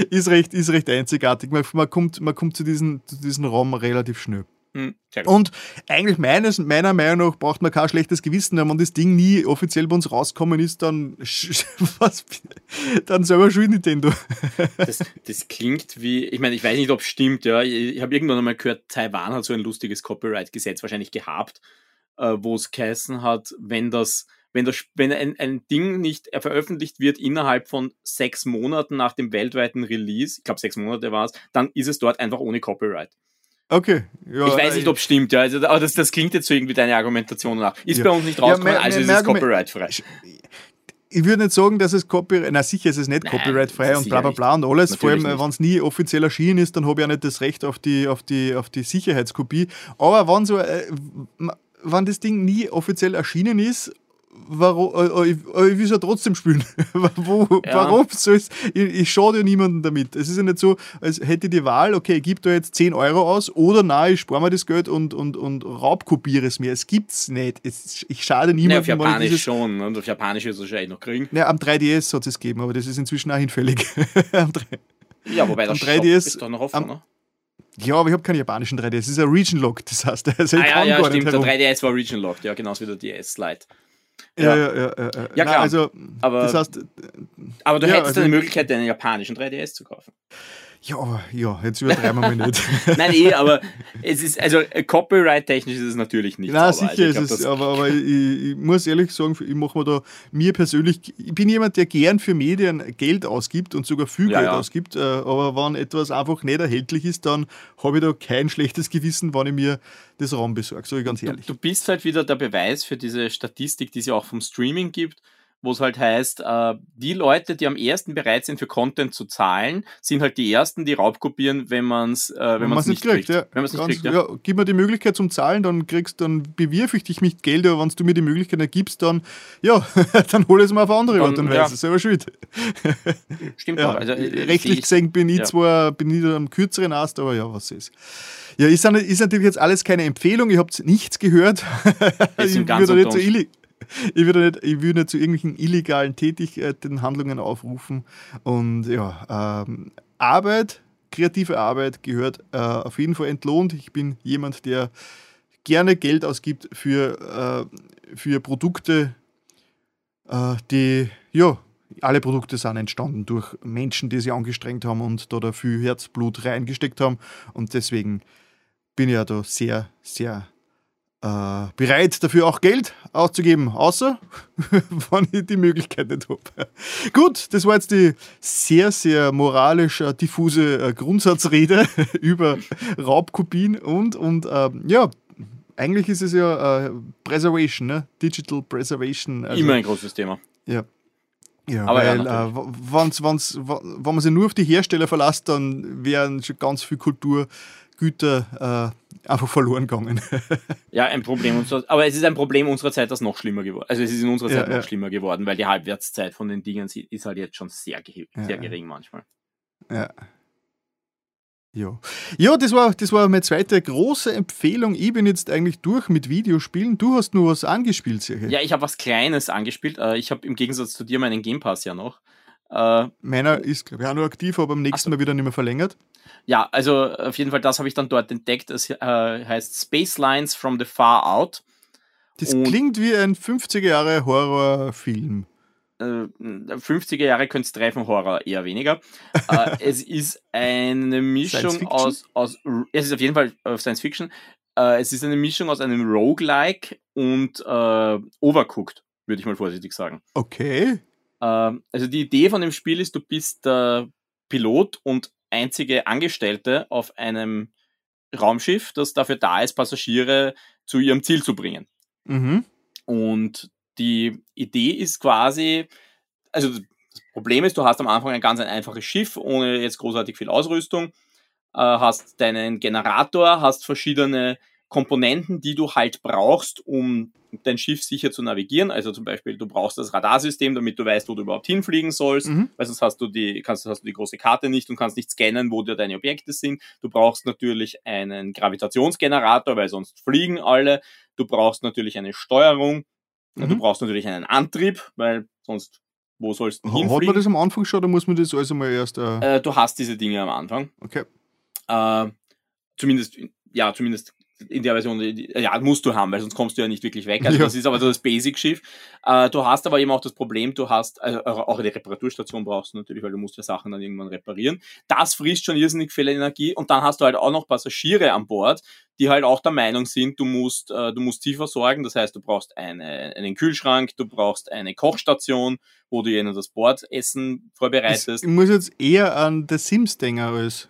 S1: ist, recht, ist recht einzigartig. Man, man, kommt, man kommt zu diesem zu diesen Raum relativ schnell. Hm, und eigentlich meines, meiner Meinung nach braucht man kein schlechtes Gewissen, wenn man das Ding nie offiziell bei uns rauskommen ist, dann, <laughs> was, dann selber schuld Nintendo.
S2: Das, das klingt wie, ich meine, ich weiß nicht, ob es stimmt, ja. Ich, ich habe irgendwann einmal gehört, Taiwan hat so ein lustiges Copyright-Gesetz wahrscheinlich gehabt, äh, wo es geheißen hat, wenn das, wenn, das, wenn ein, ein Ding nicht veröffentlicht wird innerhalb von sechs Monaten nach dem weltweiten Release, ich glaube sechs Monate war es, dann ist es dort einfach ohne Copyright.
S1: Okay.
S2: Ja, ich weiß nicht, ob es stimmt, ja. Also, aber das, das klingt jetzt so irgendwie deine Argumentation nach. Ist ja. bei uns nicht rausgekommen, ja, also ist es copyrightfrei.
S1: Ich würde nicht sagen, dass es Copyright, na sicher ist es nicht copyrightfrei und bla bla bla und alles. Natürlich Vor allem, wenn es nie offiziell erschienen ist, dann habe ich ja nicht das Recht auf die, auf die, auf die Sicherheitskopie. Aber wenn so, äh, wenn das Ding nie offiziell erschienen ist warum, äh, äh, ich, äh, ich will es ja trotzdem spielen. <laughs> Wo, ja. Warum soll ich, ich schade ja niemanden damit. Es ist ja nicht so, als hätte ich die Wahl, okay, ich gebe da jetzt 10 Euro aus oder nein, ich spare mir das Geld und, und, und raubkopiere es mir. Es gibt es nicht. ich schade niemandem.
S2: Ja, auf Japanisch dieses, schon. Und auf Japanisch ist es wahrscheinlich noch kriegen.
S1: Ja, am 3DS hat es gegeben, aber das ist inzwischen auch hinfällig. <laughs>
S2: ja, wobei das 3DS, ist doch noch offen, am, ne?
S1: Ja, aber ich habe keinen japanischen 3DS. Es ist ein Region Lock, das heißt, <laughs> also
S2: ah, ja, ja, stimmt. Der 3DS war Region Locked, ja, genauso wie der DS Lite.
S1: Ja, ja, ja. Ja, ja klar.
S2: also, aber, das heißt, aber du ja, hättest also, eine Möglichkeit, einen japanischen 3DS zu kaufen.
S1: Ja, ja, jetzt übertreiben wir mal nicht. <laughs>
S2: Nein, eh, aber es ist, also Copyright-technisch ist es natürlich nicht.
S1: Nein, sicher also, ist es, aber, aber ich, ich, muss ehrlich sagen, ich mache mir da, mir persönlich, ich bin jemand, der gern für Medien Geld ausgibt und sogar viel ja, Geld ja. ausgibt, äh, aber wenn etwas einfach nicht erhältlich ist, dann habe ich da kein schlechtes Gewissen, wenn ich mir das Raum besorge, sage ich ganz ehrlich.
S2: Du, du bist halt wieder der Beweis für diese Statistik, die es ja auch vom Streaming gibt, wo es halt heißt, äh, die Leute, die am ersten bereit sind, für Content zu zahlen, sind halt die ersten, die raubkopieren, wenn man es äh, wenn man's nicht kriegt. kriegt. Ja.
S1: Wenn man's nicht kriegt ja. ja. Gib mir die Möglichkeit zum Zahlen, dann kriegst dann bewirf ich dich mit Geld, aber wenn du mir die Möglichkeit ergibst, dann ja, <laughs> dann hol es mal auf andere dann, Art und Weise. Ja. Selber schuld. <laughs> Stimmt ja, auch. Also, äh, Rechtlich gesehen bin ich ja. zwar bin ich am kürzeren Ast, aber ja, was ist. Ja, ist, ist natürlich jetzt alles keine Empfehlung, ihr habt nichts gehört. ich würde nicht so illig ich würde nicht, ich würde nicht zu irgendwelchen illegalen Tätigkeiten, Handlungen aufrufen. Und ja, ähm, Arbeit, kreative Arbeit gehört äh, auf jeden Fall entlohnt. Ich bin jemand, der gerne Geld ausgibt für, äh, für Produkte, äh, die, ja, alle Produkte sind entstanden durch Menschen, die sich angestrengt haben und da viel Herzblut reingesteckt haben. Und deswegen bin ich ja da sehr, sehr äh, bereit, dafür auch Geld auszugeben, außer <laughs> wenn ich die Möglichkeit nicht habe. Gut, das war jetzt die sehr, sehr moralisch äh, diffuse äh, Grundsatzrede <laughs> über Raubkopien und, und äh, ja, eigentlich ist es ja äh, Preservation, ne? Digital Preservation.
S2: Also, Immer ein großes Thema.
S1: Ja. Ja, Aber weil ja, äh, wenn's, wenn's, wenn man sich nur auf die Hersteller verlässt, dann wären schon ganz viel Kulturgüter äh, einfach verloren gegangen. <laughs>
S2: ja, ein Problem unserer, aber es ist ein Problem unserer Zeit, das noch schlimmer geworden. Also es ist in unserer Zeit ja, noch schlimmer geworden, weil die Halbwertszeit von den Dingen ist halt jetzt schon sehr, sehr gering manchmal.
S1: Ja. Ja. ja, das war, das war meine zweite große Empfehlung. Ich bin jetzt eigentlich durch mit Videospielen. Du hast nur was angespielt,
S2: sicher. Ja, ich habe was Kleines angespielt. Äh, ich habe im Gegensatz zu dir meinen Game Pass ja noch. Äh,
S1: Meiner ist, glaube ich, auch noch aktiv, aber am nächsten so. Mal wieder nicht mehr verlängert.
S2: Ja, also auf jeden Fall, das habe ich dann dort entdeckt. Es äh, heißt Space Lines from the Far Out.
S1: Das Und klingt wie ein 50er Jahre Horrorfilm.
S2: Äh, 50er Jahre könnte es treffen, Horror eher weniger. äh, <laughs> es ist eine Mischung aus, aus. Es ist auf jeden Fall äh, Science Fiction. Äh, es ist eine Mischung aus einem Roguelike und äh, Overcooked, würde ich mal vorsichtig sagen.
S1: Okay.
S2: Ähm, also die Idee von dem Spiel ist, du bist der Pilot und einzige Angestellte auf einem Raumschiff, das dafür da ist, Passagiere zu ihrem Ziel zu bringen. Mhm. Und die Idee ist quasi, also das Problem ist, du hast am Anfang ein ganz ein einfaches Schiff, ohne jetzt großartig viel Ausrüstung, äh, hast deinen Generator, hast verschiedene Komponenten, die du halt brauchst, um dein Schiff sicher zu navigieren. Also zum Beispiel, du brauchst das Radarsystem, damit du weißt, wo du überhaupt hinfliegen sollst, mhm. weil sonst hast du die, kannst, hast du die große Karte nicht und kannst nicht scannen, wo dir deine Objekte sind. Du brauchst natürlich einen Gravitationsgenerator, weil sonst fliegen alle. Du brauchst natürlich eine Steuerung. Mhm. Du brauchst natürlich einen Antrieb, weil sonst wo sollst du hinfliegen?
S1: Hat man das am Anfang schon oder muss man das alles einmal erst...
S2: Äh... Äh, du hast diese Dinge am Anfang.
S1: Okay.
S2: Äh, zumindest, ja, zumindest in der Version, ja, musst du haben, weil sonst kommst du ja nicht wirklich weg. Also ja. das ist aber so das Basic-Schiff. Äh, du hast aber eben auch das Problem, du hast, also auch eine Reparaturstation brauchst du natürlich, weil du musst ja Sachen dann irgendwann reparieren. Das frisst schon irrsinnig viel Energie und dann hast du halt auch noch Passagiere an Bord, die halt auch der Meinung sind, du musst, äh, du musst sie versorgen. Das heißt, du brauchst eine, einen Kühlschrank, du brauchst eine Kochstation, wo du ihnen das Bordessen vorbereitest.
S1: Ich muss jetzt eher an The Sims denken als.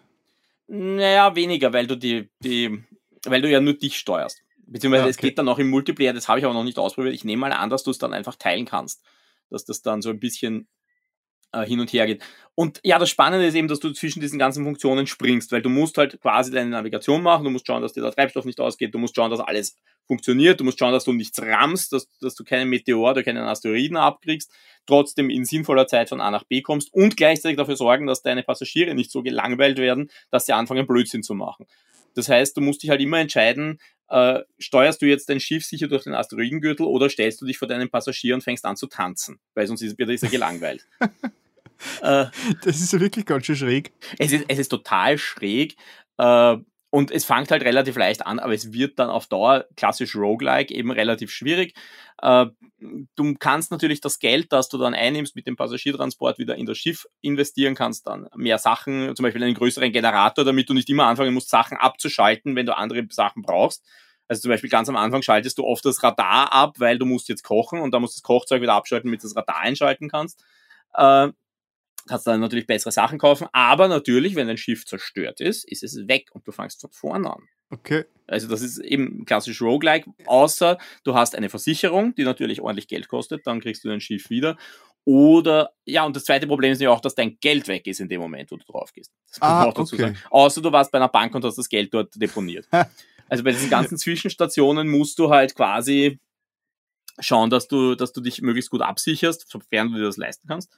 S2: Naja, weniger, weil du die, die weil du ja nur dich steuerst. Beziehungsweise okay. es geht dann auch im Multiplayer, das habe ich aber noch nicht ausprobiert. Ich nehme mal an, dass du es dann einfach teilen kannst. Dass das dann so ein bisschen äh, hin und her geht. Und ja, das Spannende ist eben, dass du zwischen diesen ganzen Funktionen springst, weil du musst halt quasi deine Navigation machen, du musst schauen, dass dir der Treibstoff nicht ausgeht, du musst schauen, dass alles funktioniert, du musst schauen, dass du nichts rammst, dass, dass du keinen Meteor oder keinen Asteroiden abkriegst, trotzdem in sinnvoller Zeit von A nach B kommst und gleichzeitig dafür sorgen, dass deine Passagiere nicht so gelangweilt werden, dass sie anfangen, Blödsinn zu machen. Das heißt, du musst dich halt immer entscheiden, äh, steuerst du jetzt dein Schiff sicher durch den Asteroidengürtel oder stellst du dich vor deinen Passagier und fängst an zu tanzen, weil sonst wird er gelangweilt. <laughs>
S1: äh, das ist ja wirklich ganz schön schräg.
S2: Es ist, es ist total schräg. Äh, und es fängt halt relativ leicht an, aber es wird dann auf Dauer klassisch roguelike eben relativ schwierig. Äh, du kannst natürlich das Geld, das du dann einnimmst mit dem Passagiertransport, wieder in das Schiff investieren, kannst dann mehr Sachen, zum Beispiel einen größeren Generator, damit du nicht immer anfangen musst, Sachen abzuschalten, wenn du andere Sachen brauchst. Also zum Beispiel ganz am Anfang schaltest du oft das Radar ab, weil du musst jetzt kochen und da musst du das Kochzeug wieder abschalten, damit du das Radar einschalten kannst. Kannst dann natürlich bessere Sachen kaufen, aber natürlich, wenn dein Schiff zerstört ist, ist es weg und du fängst von vorne an.
S1: Okay.
S2: Also das ist eben klassisch Roguelike, außer du hast eine Versicherung, die natürlich ordentlich Geld kostet, dann kriegst du dein Schiff wieder. Oder, ja, und das zweite Problem ist ja auch, dass dein Geld weg ist in dem Moment, wo du drauf gehst. Das
S1: kann ah, auch dazu okay. sagen.
S2: Außer du warst bei einer Bank und hast das Geld dort deponiert. <laughs> also bei diesen ganzen Zwischenstationen musst du halt quasi schauen, dass du, dass du dich möglichst gut absicherst, sofern du dir das leisten kannst.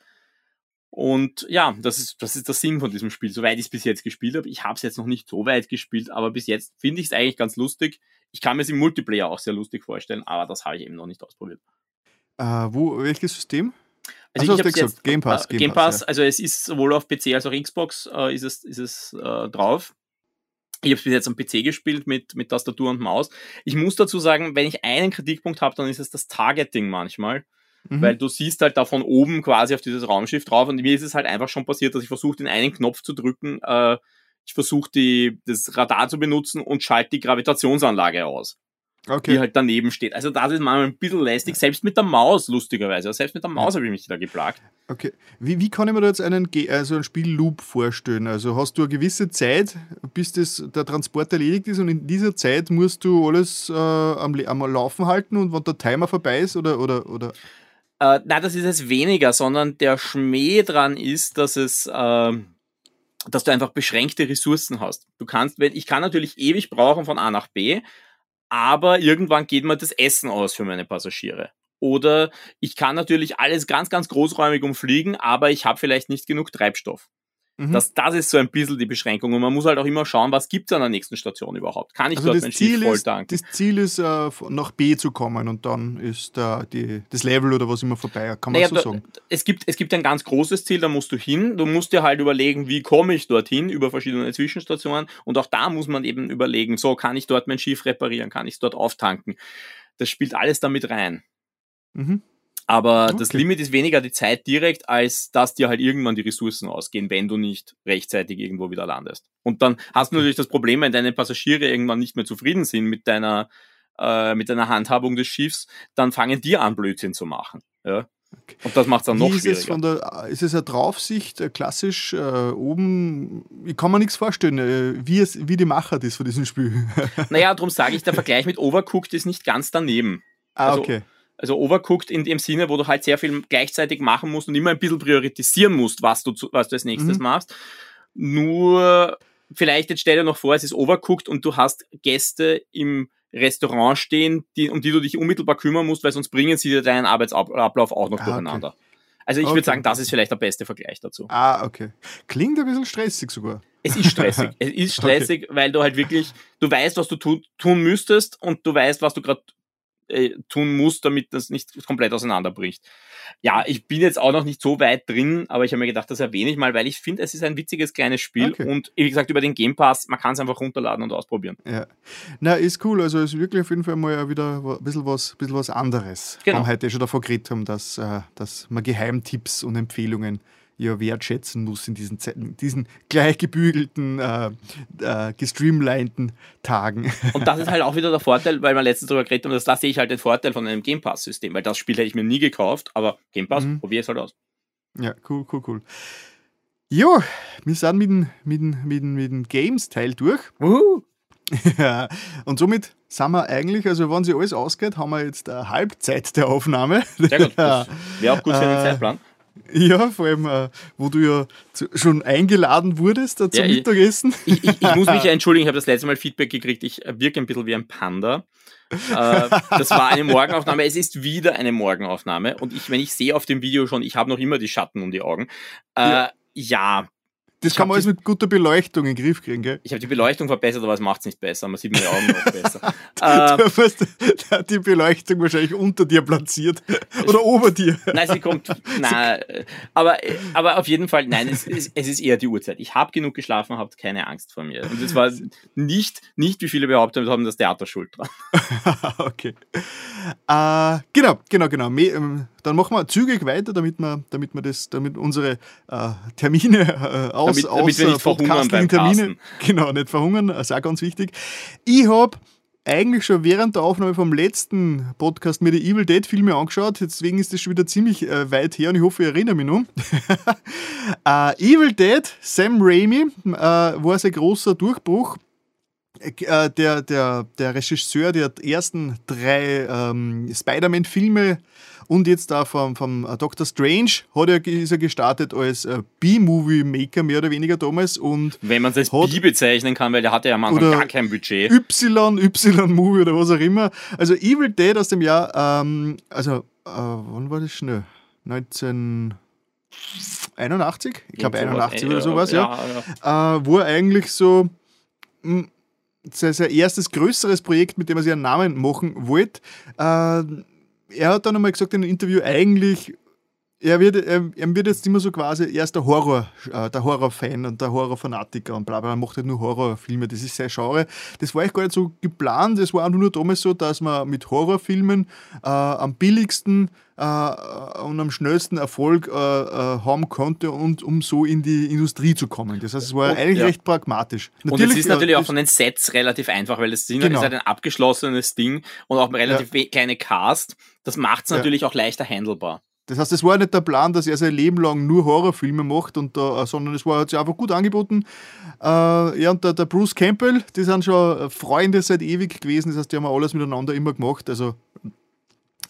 S2: Und ja, das ist, das ist der Sinn von diesem Spiel, soweit ich es bis jetzt gespielt habe. Ich habe es jetzt noch nicht so weit gespielt, aber bis jetzt finde ich es eigentlich ganz lustig. Ich kann mir es im Multiplayer auch sehr lustig vorstellen, aber das habe ich eben noch nicht ausprobiert.
S1: Uh, wo, welches System?
S2: Also, also ich habe jetzt Game Pass. Game, Game Pass, Pass ja. also es ist sowohl auf PC als auch Xbox äh, ist es, ist es äh, drauf. Ich habe es bis jetzt am PC gespielt mit, mit Tastatur und Maus. Ich muss dazu sagen, wenn ich einen Kritikpunkt habe, dann ist es das Targeting manchmal. Mhm. Weil du siehst halt da von oben quasi auf dieses Raumschiff drauf und mir ist es halt einfach schon passiert, dass ich versuche, den einen Knopf zu drücken, äh, ich versuche das Radar zu benutzen und schalte die Gravitationsanlage aus okay. die halt daneben steht. Also das ist manchmal ein bisschen lästig, selbst mit der Maus, lustigerweise. Selbst mit der Maus habe ich mich da geplagt.
S1: Okay. Wie, wie kann ich mir da jetzt einen, also einen Spielloop vorstellen? Also hast du eine gewisse Zeit, bis das, der Transport erledigt ist und in dieser Zeit musst du alles äh, am, am Laufen halten und wenn der Timer vorbei ist oder, oder, oder?
S2: Äh, nein, das ist es weniger, sondern der Schmäh dran ist, dass es... Äh, dass du einfach beschränkte Ressourcen hast. Du kannst, ich kann natürlich ewig brauchen von A nach B, aber irgendwann geht mir das Essen aus für meine Passagiere. Oder ich kann natürlich alles ganz, ganz großräumig umfliegen, aber ich habe vielleicht nicht genug Treibstoff. Mhm. Das, das ist so ein bisschen die Beschränkung. Und man muss halt auch immer schauen, was gibt es an der nächsten Station überhaupt. Kann ich also dort mein Ziel Schiff voll tanken?
S1: Das Ziel ist, äh, nach B zu kommen und dann ist äh, die, das Level oder was immer vorbei. Kann man naja, so sagen?
S2: Es gibt, es gibt ein ganz großes Ziel, da musst du hin. Du musst dir halt überlegen, wie komme ich dorthin über verschiedene Zwischenstationen. Und auch da muss man eben überlegen, so kann ich dort mein Schiff reparieren, kann ich es dort auftanken. Das spielt alles damit rein. Mhm. Aber okay. das Limit ist weniger die Zeit direkt, als dass dir halt irgendwann die Ressourcen ausgehen, wenn du nicht rechtzeitig irgendwo wieder landest. Und dann hast du natürlich das Problem, wenn deine Passagiere irgendwann nicht mehr zufrieden sind mit deiner, äh, mit deiner Handhabung des Schiffs, dann fangen die an, Blödsinn zu machen. Ja? Okay. Und das macht es dann noch
S1: ist
S2: schwieriger.
S1: Es von der, ist es eine Draufsicht, äh, klassisch äh, oben? Ich kann mir nichts vorstellen, äh, wie, es, wie die Macher das von diesem Spiel.
S2: naja, <laughs> darum sage ich, der Vergleich mit Overcooked ist nicht ganz daneben.
S1: Ah, also, okay
S2: also overcooked in dem Sinne, wo du halt sehr viel gleichzeitig machen musst und immer ein bisschen priorisieren musst, was du, was du als nächstes mhm. machst. Nur, vielleicht jetzt stell dir noch vor, es ist overcooked und du hast Gäste im Restaurant stehen, die, um die du dich unmittelbar kümmern musst, weil sonst bringen sie dir deinen Arbeitsablauf auch noch ah, durcheinander. Okay. Also ich okay. würde sagen, das ist vielleicht der beste Vergleich dazu.
S1: Ah, okay. Klingt ein bisschen stressig sogar.
S2: Es ist stressig. <laughs> es ist stressig, okay. weil du halt wirklich, du weißt, was du tu tun müsstest und du weißt, was du gerade äh, tun muss, damit das nicht komplett auseinanderbricht. Ja, ich bin jetzt auch noch nicht so weit drin, aber ich habe mir gedacht, das erwähne ich mal, weil ich finde, es ist ein witziges kleines Spiel okay. und wie gesagt, über den Game Pass, man kann es einfach runterladen und ausprobieren.
S1: Ja. Na, ist cool. Also ist wirklich auf jeden Fall mal wieder ein bisschen was, bisschen was anderes. Genau. Wir haben heute schon davon geredet haben, dass, äh, dass man Geheimtipps und Empfehlungen ja wertschätzen muss in diesen, Zeiten, diesen gleich gebügelten, äh, äh, gestreamlinten Tagen.
S2: Und das ist halt auch wieder der Vorteil, weil wir letztens darüber geredet haben, dass da sehe ich halt den Vorteil von einem Game Pass-System, weil das Spiel hätte ich mir nie gekauft, aber Game Pass, mhm. probiere es halt aus.
S1: Ja, cool, cool, cool. Jo, wir sind mit dem, mit dem, mit dem, mit dem Games-Teil durch.
S2: Uhu.
S1: ja, und somit sind wir eigentlich, also wenn sich alles ausgeht, haben wir jetzt eine Halbzeit der Aufnahme.
S2: Sehr gut, <laughs> wäre auch gut für den äh, Zeitplan. <laughs>
S1: Ja, vor allem, äh, wo du ja zu, schon eingeladen wurdest äh, zum ja, Mittagessen. <laughs>
S2: Ich, ich, ich, muss mich ja <laughs> entschuldigen, ich habe das letzte Mal Feedback gekriegt, ich wirke ein bisschen wie ein Panda. äh, das war eine Morgenaufnahme, es ist wieder eine Morgenaufnahme und ich, wenn ich sehe auf dem Video schon, ich habe noch immer die Schatten um die Augen. Äh, ja. ja.
S1: Das ich kann man alles mit guter Beleuchtung in den Griff kriegen, gell?
S2: Ich habe die Beleuchtung verbessert, aber es macht es nicht besser. Man sieht meine Augen noch besser.
S1: ähm, du hast die Beleuchtung wahrscheinlich unter dir platziert. Oder ober dir.
S2: Nein, sie kommt. Nein, aber, aber auf jeden Fall, nein, es, es, es ist eher die Uhrzeit. Ich habe genug geschlafen, habt keine Angst vor mir. Und es war nicht, nicht wie viele behauptet haben, das Theater schuld dran. <laughs>
S1: okay. Äh, genau, genau, genau. Ähm, dann machen wir zügig weiter, damit wir, damit wir das, damit unsere äh, Termine äh, aus, damit, aus damit wir nicht verhungern beim Termine, <laughs> genau, nicht verhungern, das ist auch ganz wichtig. Ich habe eigentlich schon während der Aufnahme vom letzten Podcast mir die Evil Dead Filme angeschaut, deswegen ist das schon wieder ziemlich äh, weit her und ich hoffe, ich erinnere mich noch. <laughs> äh, Evil Dead, Sam Raimi, äh, war sein großer Durchbruch der, der, der Regisseur der ersten drei ähm, Spider-Man-Filme und jetzt da vom, vom äh, Doctor Strange hat er, ist er gestartet als äh, B-Movie-Maker, mehr oder weniger damals. Und
S2: Wenn man es als B bezeichnen kann, weil der hatte ja am Anfang gar kein Budget.
S1: Y, Y-Movie oder was auch immer. Also Evil Dead aus dem Jahr, ähm, also, äh, wann war das schnell? 1981? Ich glaube 81 oder sowas, ja. ja, ja. Äh, wo er eigentlich so mh, hm, sein, sein erstes größeres Projekt, mit dem er sich einen Namen machen wollte. Äh, er hat dann einmal gesagt in einem Interview, eigentlich, er wird, er, er wird jetzt immer so quasi, er ist der Horror, äh, der Horrorfan und der Horrorfanatiker und bla bla, er macht halt nur Horrorfilme, das ist sein Genre. Das war eigentlich gar nicht so geplant, das war nur damals so, dass man mit Horrorfilmen äh, am billigsten äh, und am schnellsten Erfolg äh, äh, haben konnte und um so in die Industrie zu kommen. Das heißt, es war und, eigentlich ja. recht pragmatisch.
S2: Natürlich, und es ist natürlich auch von den Sets relativ einfach, weil es genau. ist halt ein abgeschlossenes Ding und auch ein relativ ja. kleine Cast. Das macht es natürlich ja. auch leichter handelbar.
S1: Das heißt, es war nicht der Plan, dass er sein Leben lang nur Horrorfilme macht, und, uh, sondern es war, hat sich einfach gut angeboten. Uh, er und der, der, Bruce Campbell, die sind schon Freunde seit ewig gewesen, das heißt, die haben alles miteinander immer gemacht. Also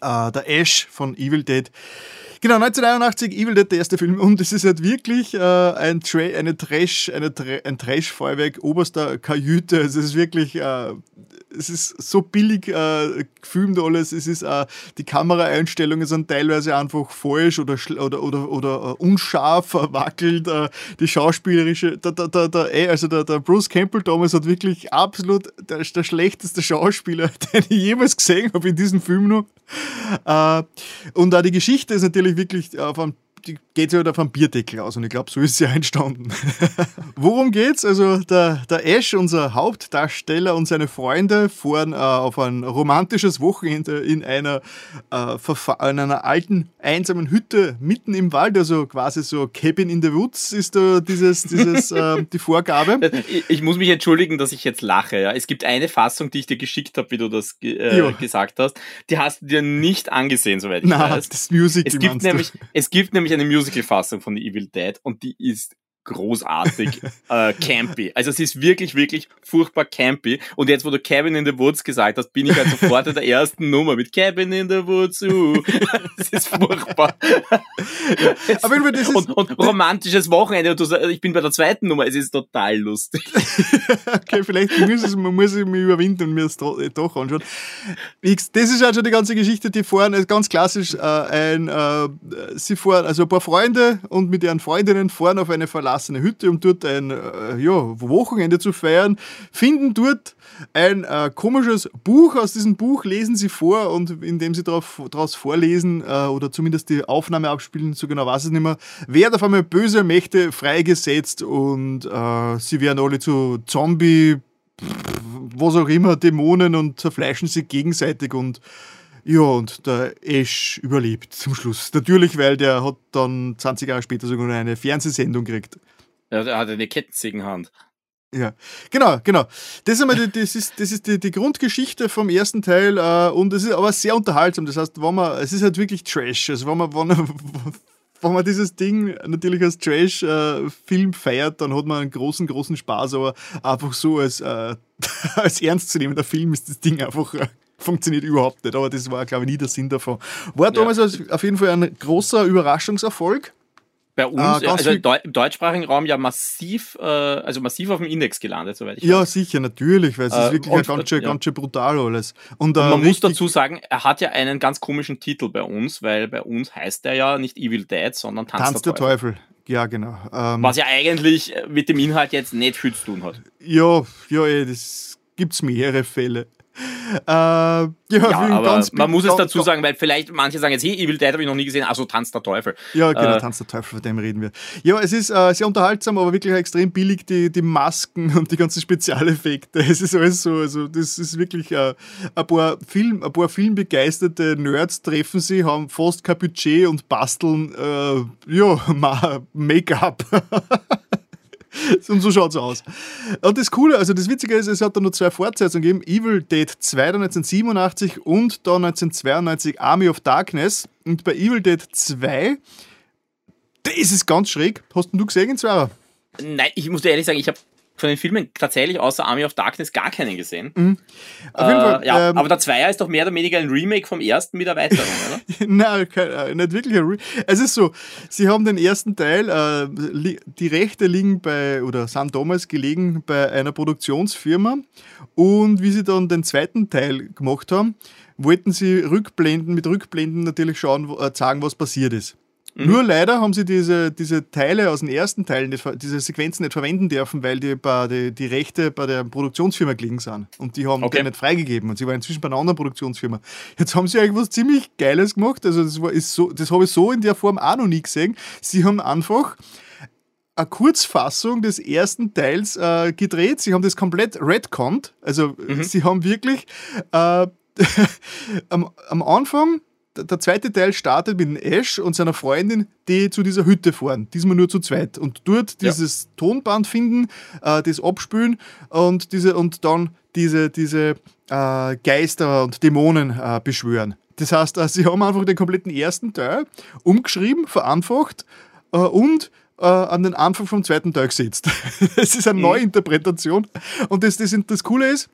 S1: uh, der Ash von Evil Dead. Genau, 1981, Evil Dead, der erste Film. Und es ist halt wirklich äh, ein, Tra eine Trash, eine Tra ein Trash-Feuerwerk oberster Kajüte. Es ist wirklich, äh, es ist so billig äh, gefilmt alles. Es ist, äh, die Kameraeinstellungen sind teilweise einfach falsch oder, oder, oder, oder uh, unscharf, wackelt. Uh, die schauspielerische, der, der, der, der, also der, der Bruce Campbell damals hat wirklich absolut der, der schlechteste Schauspieler, <laughs> den ich jemals gesehen habe in diesem Film nur. Uh, und auch die Geschichte ist natürlich wirklich auf einem die geht sich halt auf einen Bierdeckel aus und ich glaube, so ist sie entstanden. <laughs> Worum geht's? Also der, der Ash, unser Hauptdarsteller und seine Freunde fahren äh, auf ein romantisches Wochenende in einer, äh, in einer alten, einsamen Hütte mitten im Wald, also quasi so Cabin in the Woods ist da dieses, dieses <laughs> äh, die Vorgabe.
S2: Ich, ich, muss mich entschuldigen, dass ich jetzt lache. Ja. Es gibt eine Fassung, die ich dir geschickt habe, wie du das äh, gesagt hast. Die hast du dir nicht angesehen, soweit ich Na, weiß.
S1: Das Musical
S2: es gibt nämlich, Es gibt nämlich eine Musical-Fassung von Evil Dead und die ist großartig äh, campy. Also es ist wirklich, wirklich furchtbar campy. Und jetzt, wo du Cabin in the Woods gesagt hast, bin ich halt sofort in der ersten Nummer mit Cabin in the Woods. Uh. <laughs> Das ist furchtbar. Ja, aber das ist und, und romantisches Wochenende. Und du, ich bin bei der zweiten Nummer. Es ist total lustig. <laughs>
S1: okay, vielleicht muss es, man muss mich überwinden und mir das äh, doch anschauen. Das ist halt schon die ganze Geschichte. Die fahren äh, ganz klassisch äh, ein, äh, sie fahren, also ein paar Freunde und mit ihren Freundinnen fahren auf eine Verlassung verlassene Hütte, um dort ein äh, ja, Wochenende zu feiern, finden dort ein äh, komisches Buch. Aus diesem Buch lesen sie vor und indem sie daraus vorlesen äh, oder zumindest die Aufnahme abspielen, so genau weiß ich nicht mehr, werden auf einmal böse Mächte freigesetzt und äh, sie werden alle zu Zombie, was auch immer, Dämonen und zerfleischen sie gegenseitig und ja, und der Ash überlebt zum Schluss. Natürlich, weil der hat dann 20 Jahre später sogar eine Fernsehsendung gekriegt.
S2: Ja, der hat eine Kettensägenhand.
S1: Ja, genau, genau. Das ist, einmal die, das ist, das ist die, die Grundgeschichte vom ersten Teil äh, und es ist aber sehr unterhaltsam. Das heißt, wenn man, es ist halt wirklich Trash. Also wenn man, wenn, <laughs> wenn man dieses Ding natürlich als Trash-Film äh, feiert, dann hat man einen großen, großen Spaß, aber einfach so als, äh, <laughs> als ernstzunehmender Film ist das Ding einfach äh, funktioniert überhaupt nicht, aber das war, glaube ich, nie der Sinn davon. War damals ja. auf jeden Fall ein großer Überraschungserfolg.
S2: Bei uns, ah, also im deutschsprachigen Raum ja massiv, äh, also massiv auf dem Index gelandet, soweit ich
S1: Ja, weiß. sicher, natürlich, weil es äh, ist wirklich und, ganz, schön, ja. ganz schön brutal alles.
S2: Und, äh, und man muss dazu sagen, er hat ja einen ganz komischen Titel bei uns, weil bei uns heißt er ja nicht Evil Dead, sondern Tanz, Tanz der, der Teufel. Teufel.
S1: Ja, genau.
S2: Ähm, Was ja eigentlich mit dem Inhalt jetzt nicht viel zu tun hat.
S1: Ja, ja, eh, das gibt es mehrere Fälle.
S2: Äh, ja, ja aber man muss es dazu sagen, weil vielleicht manche sagen jetzt, hey, Evil Dead habe ich noch nie gesehen, also Tanz der Teufel.
S1: Ja, genau, äh, Tanz der Teufel, von dem reden wir. Ja, es ist äh, sehr unterhaltsam, aber wirklich extrem billig, die, die Masken und die ganzen Spezialeffekte. <laughs> Es ist alles so, also das ist wirklich äh, ein, paar Film, ein paar filmbegeisterte Nerds treffen sie, haben fast kein Budget und basteln, äh, ja, <laughs> Make-up. <laughs> <laughs> Und so schaut es aus. Und das Coole, also das Witzige ist, es hat da nur zwei Fortsetzungen gegeben: Evil Dead 2 1987 und dann 1992 Army of Darkness. Und bei Evil Dead 2, das ist ganz schräg. Hast du gesehen, Zwerger?
S2: Nein, ich muss dir ehrlich sagen, ich habe von den Filmen tatsächlich außer Army of Darkness gar keinen gesehen. Mhm. Auf jeden Fall, äh, ja, ähm, aber der Zweier ist doch mehr oder weniger ein Remake vom ersten mit Erweiterung, <laughs> oder?
S1: Nein, äh, nicht wirklich ein Remake. Es ist so, sie haben den ersten Teil, äh, die Rechte liegen bei, oder sind damals gelegen bei einer Produktionsfirma und wie sie dann den zweiten Teil gemacht haben, wollten sie Rückblenden, mit Rückblenden natürlich schauen, äh, zeigen, was passiert ist. Mhm. Nur leider haben sie diese, diese Teile aus dem ersten Teil, nicht, diese Sequenzen nicht verwenden dürfen, weil die, bei, die, die Rechte bei der Produktionsfirma gelegen sind. Und die haben okay. die nicht freigegeben. Und sie waren inzwischen bei einer anderen Produktionsfirma. Jetzt haben sie eigentlich was ziemlich Geiles gemacht. Also das, war, ist so, das habe ich so in der Form auch noch nie gesehen. Sie haben einfach eine Kurzfassung des ersten Teils äh, gedreht. Sie haben das komplett retconnt. Also mhm. sie haben wirklich äh, <laughs> am, am Anfang der zweite Teil startet mit Ash und seiner Freundin, die zu dieser Hütte fahren. Diesmal nur zu zweit. Und dort dieses ja. Tonband finden, äh, das abspülen und, diese, und dann diese, diese äh, Geister und Dämonen äh, beschwören. Das heißt, äh, sie haben einfach den kompletten ersten Teil umgeschrieben, vereinfacht äh, und äh, an den Anfang vom zweiten Teil gesetzt. <laughs> Es ist eine mhm. Neuinterpretation. Und das, das, das Coole ist,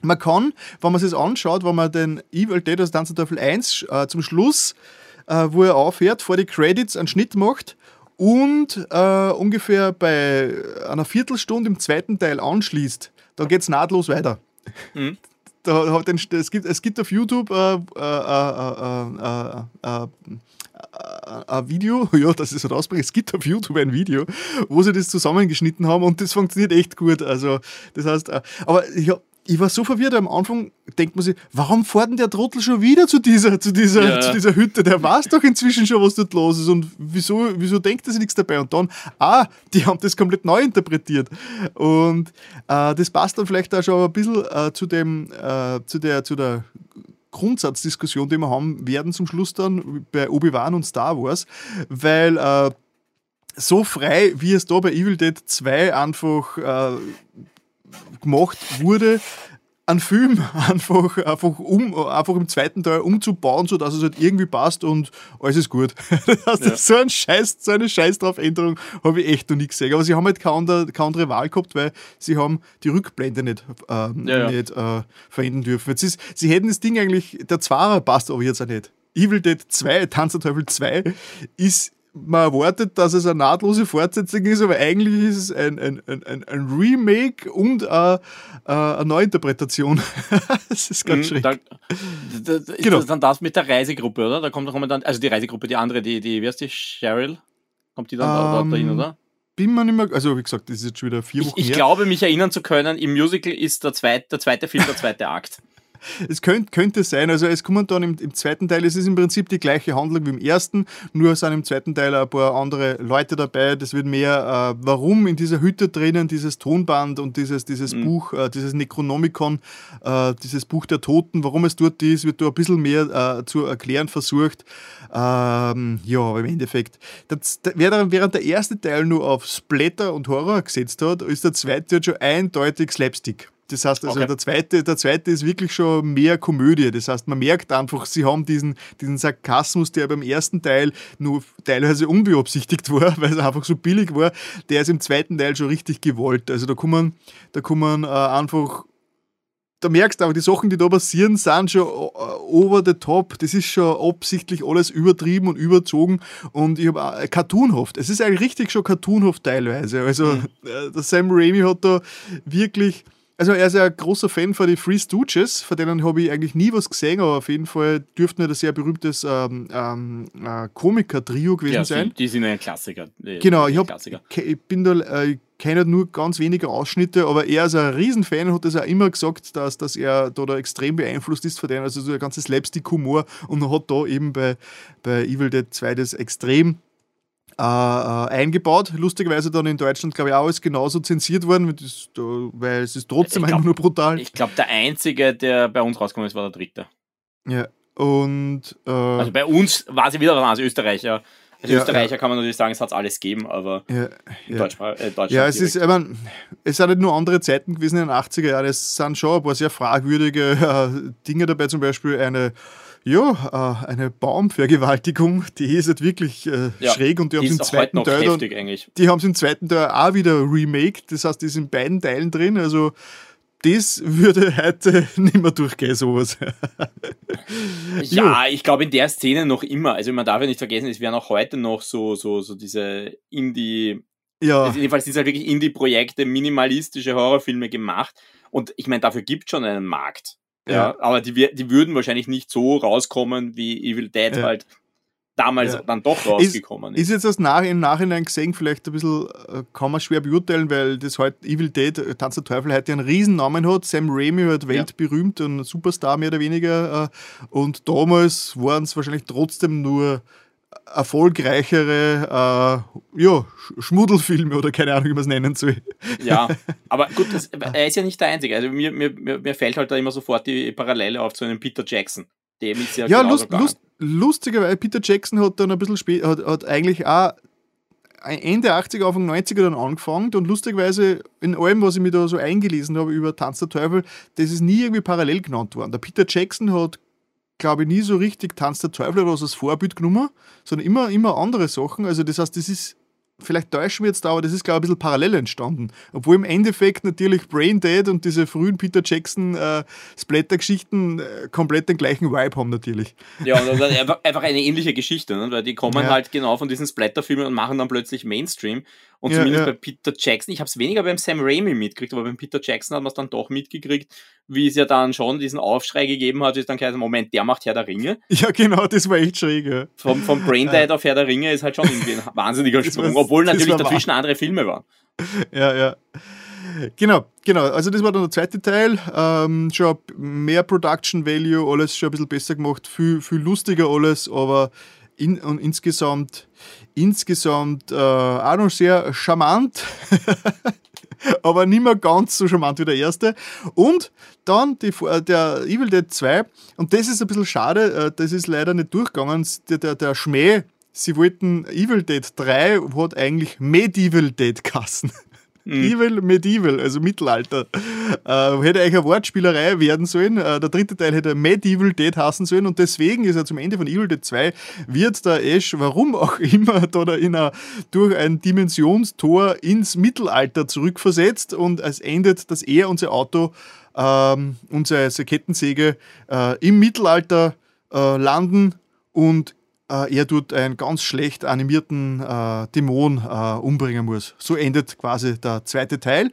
S1: man kann, wenn man sich das anschaut, wenn man den Evil Dead, also Tanz Teufel 1 äh, zum Schluss, äh, wo er aufhört, vor die Credits einen Schnitt macht und äh, ungefähr bei einer Viertelstunde im zweiten Teil anschließt, dann geht es nahtlos weiter. Mhm. <laughs> Da hat den, es, gibt, es gibt auf YouTube äh, äh, äh, ein Video, <laughs> ja, das ist rausbringt. Es gibt auf YouTube ein Video, wo sie das zusammengeschnitten haben und das funktioniert echt gut. Also, das heißt, aber ich habe ich war so verwirrt am Anfang, denkt man sich, warum fährt denn der Trottel schon wieder zu dieser, zu dieser, ja. zu dieser Hütte? Der weiß doch inzwischen schon, was dort los ist und wieso, wieso denkt er sich nichts dabei? Und dann, ah, die haben das komplett neu interpretiert. Und äh, das passt dann vielleicht auch schon ein bisschen äh, zu dem, äh, zu der, zu der Grundsatzdiskussion, die wir haben werden zum Schluss dann bei Obi-Wan und Star Wars, weil äh, so frei, wie es da bei Evil Dead 2 einfach äh, gemacht wurde, einen Film einfach, einfach, um, einfach im zweiten Teil umzubauen, sodass es halt irgendwie passt und alles ist gut. <laughs> Das ja. so, ein Scheiß, so eine Scheiß drauf Änderung habe ich echt noch nie gesehen. Aber sie haben halt keine andere, keine andere Wahl gehabt, weil sie haben die Rückblende nicht, äh, ja, nicht äh, verwenden dürfen. Jetzt ist, sie hätten das Ding eigentlich, der Zwarer passt aber jetzt auch nicht. Evil Dead 2, Tanzerteufel 2, ist man erwartet, dass es eine nahtlose Fortsetzung ist, aber eigentlich ist es ein, ein, ein, ein Remake und eine, äh, eine Neuinterpretation. <laughs> das ist ganz mhm, schräg.
S2: Da, da, genau. dann das mit der Reisegruppe, oder? Da kommt, da kommt dann, also die Reisegruppe, die andere, die, die wie heißt die, Cheryl? Kommt die dann um, dahin, ähm, oder?
S1: Bin man nicht mehr, also wie gesagt, das ist jetzt schon wieder vier Wochen
S2: Ich, ich glaube, mich erinnern zu können, im Musical ist der zweite, der zweite Film der zweite Akt. <laughs>
S1: Es könnte, könnte sein, also es kommen dann im, im, zweiten Teil, es ist im Prinzip die gleiche Handlung wie im ersten, nur sind im zweiten Teil ein paar andere Leute dabei. Das wird mehr, äh, warum in dieser Hütte drinnen dieses Tonband und dieses, dieses mhm. Buch, äh, dieses Necronomicon, äh, dieses Buch der Toten, warum es dort ist, wird da ein bisschen mehr äh, zu erklären versucht. Ähm, ja, aber im Endeffekt, das, während der erste Teil nur auf Splatter und Horror gesetzt hat, ist der zweite schon eindeutig Slapstick. Das heißt also, okay. der, zweite, der zweite ist wirklich schon mehr Komödie. Das heißt, man merkt einfach, sie haben diesen, diesen Sarkasmus, der beim ersten Teil nur teilweise unbeabsichtigt <laughs> war, weil es einfach so billig war, der ist im zweiten Teil schon richtig gewollt. Also da kommen, da kommen äh, einfach da merkst du aber, die Sachen, die da passieren, sind schon äh, over the top. Das ist schon absichtlich alles übertrieben und überzogen und ich habe äh, cartoonhaft. Es ist eigentlich richtig schon cartoonhaft teilweise. Also mhm. Äh, der Sam Raimi hat da wirklich also er ist ja ein großer Fan von den Free Stooges, von denen habe ich eigentlich nie was gesehen, aber auf jeden Fall dürften ein sehr berühmtes ähm, ähm, äh, Komiker-Trio gewesen ja, sein.
S2: Die, die sind ein Klassiker.
S1: Genau, ich, hab, ich bin da, äh, kenne nur ganz wenige Ausschnitte, aber er ist ein Riesenfan und hat das auch immer gesagt, dass, dass er da, da extrem beeinflusst ist von denen, also so ein ganzes Slapstick-Humor und hat da eben bei, bei Evil Dead 2 das extrem äh, äh, eingebaut. Lustigerweise dann in Deutschland, glaube ich, auch ist genauso zensiert worden, weil es ist trotzdem glaub, einfach nur brutal.
S2: Ich glaube, der einzige, der bei uns rausgekommen ist, war der dritte.
S1: Ja, und. Äh, also
S2: bei uns war sie wieder dran, als Österreicher. Als ja, Österreicher ja. kann man natürlich sagen, es hat alles gegeben, aber
S1: ja, ja. Deutsch, äh, Deutschland. Ja, es ist, ich meine, es sind nicht nur andere Zeiten gewesen in den 80er Jahren, es sind schon ein paar sehr fragwürdige äh, Dinge dabei, zum Beispiel eine ja, äh, eine Baumvergewaltigung, die ist halt wirklich äh, ja, schräg und die haben es im zweiten Teil dann, die haben es im zweiten Teil auch wieder remaked, das heißt, die ist in beiden Teilen drin, also das würde <laughs> heute nicht mehr durchgehen, sowas. <laughs>
S2: ja, ich glaube in der Szene noch immer. Also man darf ja nicht vergessen, es werden auch heute noch so, so, so diese Indie, ja. Also jedenfalls sind halt wirklich Indie-Projekte, minimalistische Horrorfilme gemacht. Und ich meine, dafür gibt es schon einen Markt. Ja. ja. aber die, die würden wahrscheinlich nicht so rauskommen, wie Evil Dead ja. halt damals ja. dann doch rausgekommen
S1: ist. Ist jetzt das nach, im Nachhinein gesehen vielleicht ein bisschen, äh, kann man schwer beurteilen, weil das halt Evil Dead, äh, Tanz der Teufel, heute einen riesen Namen hat. Sam Raimi halt weltberühmt und ein Superstar mehr oder weniger. Äh, und damals waren es wahrscheinlich trotzdem nur erfolgreichere äh, ja, Schmuddelfilme oder keine Ahnung, wie man es nennen soll.
S2: Ja, <laughs> aber gut, das, er ist ja nicht der Einzige. Also mir, mir, mir fällt halt da immer sofort die Parallele auf zu einem Peter Jackson. Dem ist ja,
S1: ja lust, lust, lustigerweise, Peter Jackson hat dann ein bisschen später, hat, hat eigentlich auch Ende 80er, Anfang 90er dann angefangen und lustigerweise in allem, was ich mir da so eingelesen habe über Tanz der Teufel, das ist nie irgendwie parallel genannt worden. Der Peter Jackson hat glaube ich, nie so richtig Tanz der Teufel oder was als Vorbild genommen, sondern immer, immer andere Sachen. Also das heißt, das ist vielleicht täuschen wir jetzt da, aber das ist, glaube ich, ein bisschen parallel entstanden. Obwohl im Endeffekt natürlich Brain Dead und diese frühen Peter Jackson äh, Splatter-Geschichten äh, komplett den gleichen Vibe haben, natürlich.
S2: Ja, und einfach, einfach eine ähnliche Geschichte, ne? weil die kommen ja. halt genau von diesen Splatter-Filmen und machen dann plötzlich Mainstream. Und ja, zumindest ja. bei Peter Jackson, ich habe es weniger beim Sam Raimi mitgekriegt, aber beim Peter Jackson hat man es dann doch mitgekriegt, wie es ja dann schon diesen Aufschrei gegeben hat, ist dann geheißen, Moment, der macht Herr der Ringe. <laughs>
S1: Ja, genau, das war echt schräg. Ja.
S2: Vom, vom Braindead auf Herr der Ringe ist halt schon irgendwie ein wahnsinniger <laughs> Sprung, obwohl natürlich dazwischen andere Filme waren.
S1: Ja, ja. Genau, genau. Also das war dann der zweite Teil. Ähm, schon mehr Production Value, alles schon ein bisschen besser gemacht, viel, viel lustiger alles, aber in, und insgesamt, insgesamt äh, auch noch sehr charmant, <laughs> aber nicht mehr ganz so charmant wie der erste. Und dann die, äh, der Evil Dead 2, und das ist ein bisschen schade, äh, das ist leider nicht durchgegangen, der, der, der Schmäh, sie wollten Evil Dead 3, hat eigentlich Medieval Dead Kassen. Mhm. Evil Medieval, also Mittelalter. Äh, hätte eigentlich eine Wortspielerei werden sollen. Äh, der dritte Teil hätte Medieval Dead hassen sollen und deswegen ist er zum Ende von Evil Dead 2 wird der Ash, warum auch <laughs> immer, da in a, durch ein Dimensionstor ins Mittelalter zurückversetzt und es endet, dass er und sein Auto ähm, seine Kettensäge äh, im Mittelalter äh, landen und er dort einen ganz schlecht animierten äh, Dämon äh, umbringen muss. So endet quasi der zweite Teil.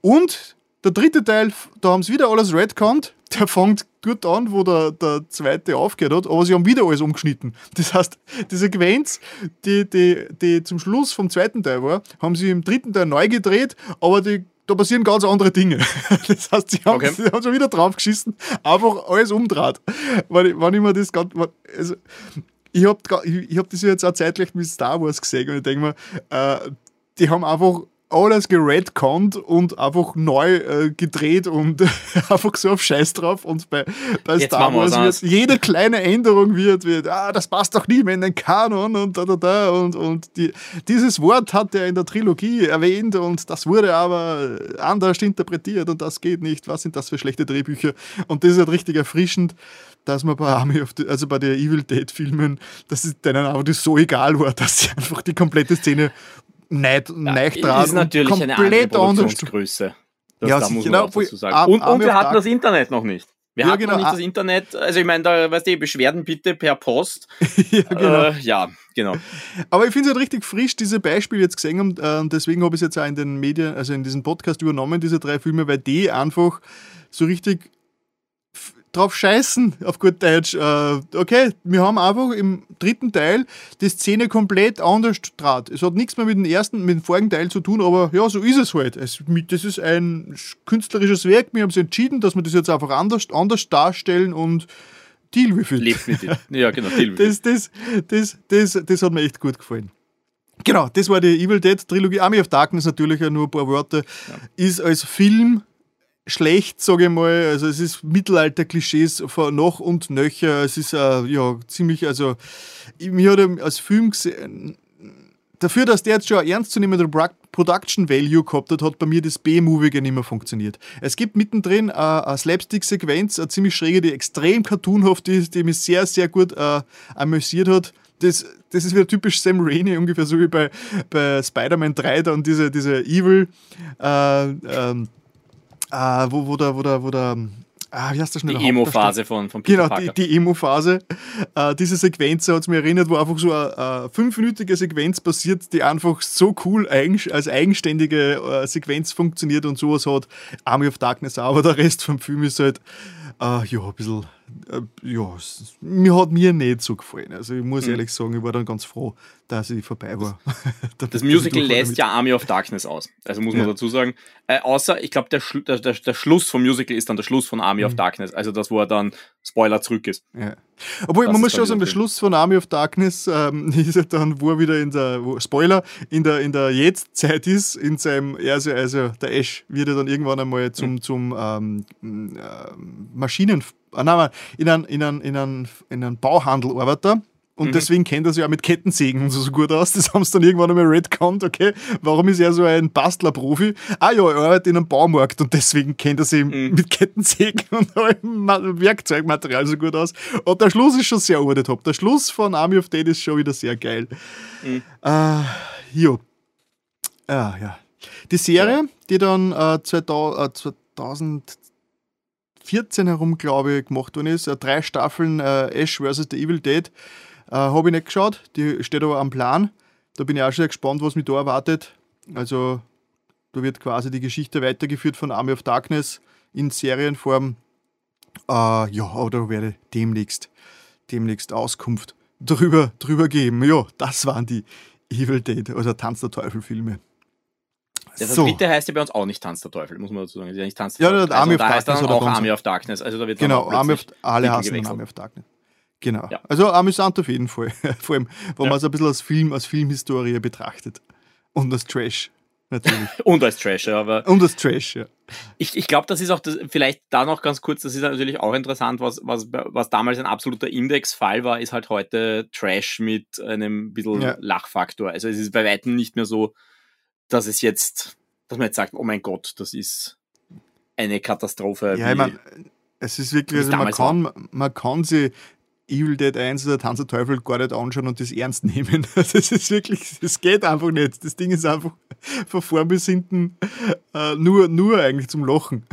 S1: Und der dritte Teil, da haben sie wieder alles redconnt. Der fängt gut an, wo der, der zweite aufgehört hat, aber sie haben wieder alles umgeschnitten. Das heißt, die Sequenz, die, die, die zum Schluss vom zweiten Teil war, haben sie im dritten Teil neu gedreht, aber die da passieren ganz andere Dinge. <laughs> Das heißt, sie haben, okay. sie haben schon wieder draufgeschissen, einfach alles umdraht. Wenn, wenn ich mir das ganz, also, ich habe ich hab das jetzt auch zeitgleich mit Star Wars gesehen und ich denke mir, äh, die haben einfach alles geredconnt und einfach neu äh, gedreht und <laughs> einfach so auf Scheiß drauf. Und bei, bei Star Wars wird jede kleine Änderung wird, wird, ah, das passt doch nie mehr in den Kanon und da, da, da. Und, und die, dieses Wort hat er in der Trilogie erwähnt und das wurde aber anders interpretiert und das geht nicht. Was sind das für schlechte Drehbücher? Und das ist halt richtig erfrischend dass man bei Army of the, also bei den Evil Dead Filmen, dass es denen auch das so egal war, <laughs> dass sie einfach die komplette Szene nicht, ja, dran
S2: ist natürlich eine andere Produktionsgröße. Das, ja, da muss man auch dazu sagen. Und, und wir hatten das Internet noch nicht. Wir ja, hatten genau. noch nicht das Internet, also ich meine, da weißt du, Beschwerden bitte per Post. <laughs> ja, genau. Äh, ja, genau.
S1: Aber ich finde es halt richtig frisch, diese Beispiele jetzt gesehen und äh, deswegen habe ich es jetzt auch in den Medien, also in diesem Podcast übernommen, diese drei Filme, weil die einfach so richtig drauf scheißen, auf gut Deutsch. Äh, okay, wir haben einfach im dritten Teil die Szene komplett anders draht. Es hat nichts mehr mit dem ersten, mit dem vorigen Teil zu tun, aber ja, so ist es halt. Es, das ist ein künstlerisches Werk. Wir haben uns entschieden, dass wir das jetzt einfach anders, anders darstellen und deal with it.
S2: Lebt mit it. Ja, genau, deal with <laughs>
S1: das, das, das, das, das hat mir echt gut gefallen. Genau, das war die Evil Dead Trilogie. Army of Darkness natürlich nur ein paar Worte. Ja. Ist als Film schlecht, sage ich mal. Also es ist Mittelalter-Klischees noch und nöcher. Es ist äh, ja ziemlich, also mir hat als Film gesehen, dafür, dass der jetzt schon ein ernstzunehmender Production Value gehabt hat, hat bei mir das B-Movie nicht mehr funktioniert. Es gibt mittendrin äh, eine Slapstick-Sequenz, eine ziemlich schräge, die extrem cartoonhaft ist, die mich sehr, sehr gut äh, amüsiert hat. Das, das ist wieder typisch Sam Raimi, ungefähr so wie bei, bei Spider-Man 3, dann diese, diese Evil, äh, ähm, äh, wo, wo der, wo der, wo der Ah, wie heißt das schnell?
S2: Die Emo-Phase von, von Peter
S1: Genau, Parker. die, die Emo-Phase. Äh, diese Sequenz hat es mir erinnert, wo einfach so eine, eine fünfminütige Sequenz passiert, die einfach so cool eigen, als eigenständige äh, Sequenz funktioniert und sowas hat. Army of Darkness auch, aber der Rest vom Film ist halt, äh, ja, ein bisschen äh, ja, mir hat mir nicht so gefallen. Also ich muss mhm. ehrlich sagen, ich war dann ganz froh, dass ich vorbei war.
S2: das <laughs> Musical lässt ja Army of Darkness aus. Also muss man ja. dazu sagen. Äh, außer, ich glaube, der, der, der, der, Schluss vom Musical ist dann der Schluss von Army mhm. of Darkness. Also das, wo er dann Spoiler zurück ist.
S1: Ja. Obwohl, das man muss schon sagen, der Schluss von Army of Darkness ähm, <laughs> ist ja dann, wo er wieder in der, wo, Spoiler, in der, in der Jetztzeit ist, in seinem, also, also der Ash wird ja dann irgendwann einmal zum, mhm. zum ähm, äh, Maschinen nein, in einem, in einem, in einem Bauhandel arbeitet und mhm. deswegen kennt er sich auch mit Kettensägen und so, so gut aus. Das haben sie dann irgendwann einmal redconnt, okay, warum ist er so ein Bastlerprofi? Ah ja, er arbeitet in einem Baumarkt und deswegen kennt er sich mhm. mit Kettensägen <laughs> und allem Werkzeugmaterial so gut aus. Und der Schluss ist schon sehr over Der Schluss von Army of Dead ist schon wieder sehr geil. Mhm. Äh, jo. Ah, ja. Die Serie, die dann äh, 2000, 14 herum, glaube ich, gemacht worden ist. Äh, drei Staffeln äh, Ash vs. The Evil Dead. Äh, Habe ich nicht geschaut, die steht aber am Plan. Da bin ich auch schon gespannt, was mich da erwartet. Also, da wird quasi die Geschichte weitergeführt von Army of Darkness in Serienform. Äh, ja, aber da werde demnächst, demnächst Auskunft drüber, drüber geben. Ja, das waren die Evil Dead, also Tanz der Teufel Filme.
S2: Das so. dritte heißt ja bei uns auch nicht Tanz der Teufel, muss man dazu sagen. ja nicht Tanz
S1: der ja, Teufel.
S2: Army also, of da heißt dann auch Army of Darkness. Also da wird
S1: genau, Army of, alle hassen Army of Darkness. Genau. Ja. Also amüsant auf jeden Fall. <laughs> Vor allem, wenn ja. man es ein bisschen als Film, als Filmhistorie betrachtet. Und als Trash. Natürlich. <laughs>
S2: und als Trash, ja, aber.
S1: Und als Trash, ja.
S2: Ich, ich glaube, das ist auch das, vielleicht da noch ganz kurz, das ist natürlich auch interessant, was, was, was damals ein absoluter Indexfall war, ist halt heute Trash mit einem bisschen ja. Lachfaktor. Also es ist bei weitem nicht mehr so, dass es jetzt, dass man jetzt sagt, oh mein Gott, das ist eine Katastrophe.
S1: Ja, ich meine, es ist wirklich, also man kann, man kann sie Evil Dead 1 oder Tanz der Teufel gar nicht anschauen und das ernst nehmen. <laughs> Das ist wirklich, das geht einfach nicht. Das Ding ist einfach von vorn bis hinten äh, nur, nur eigentlich zum Lochen.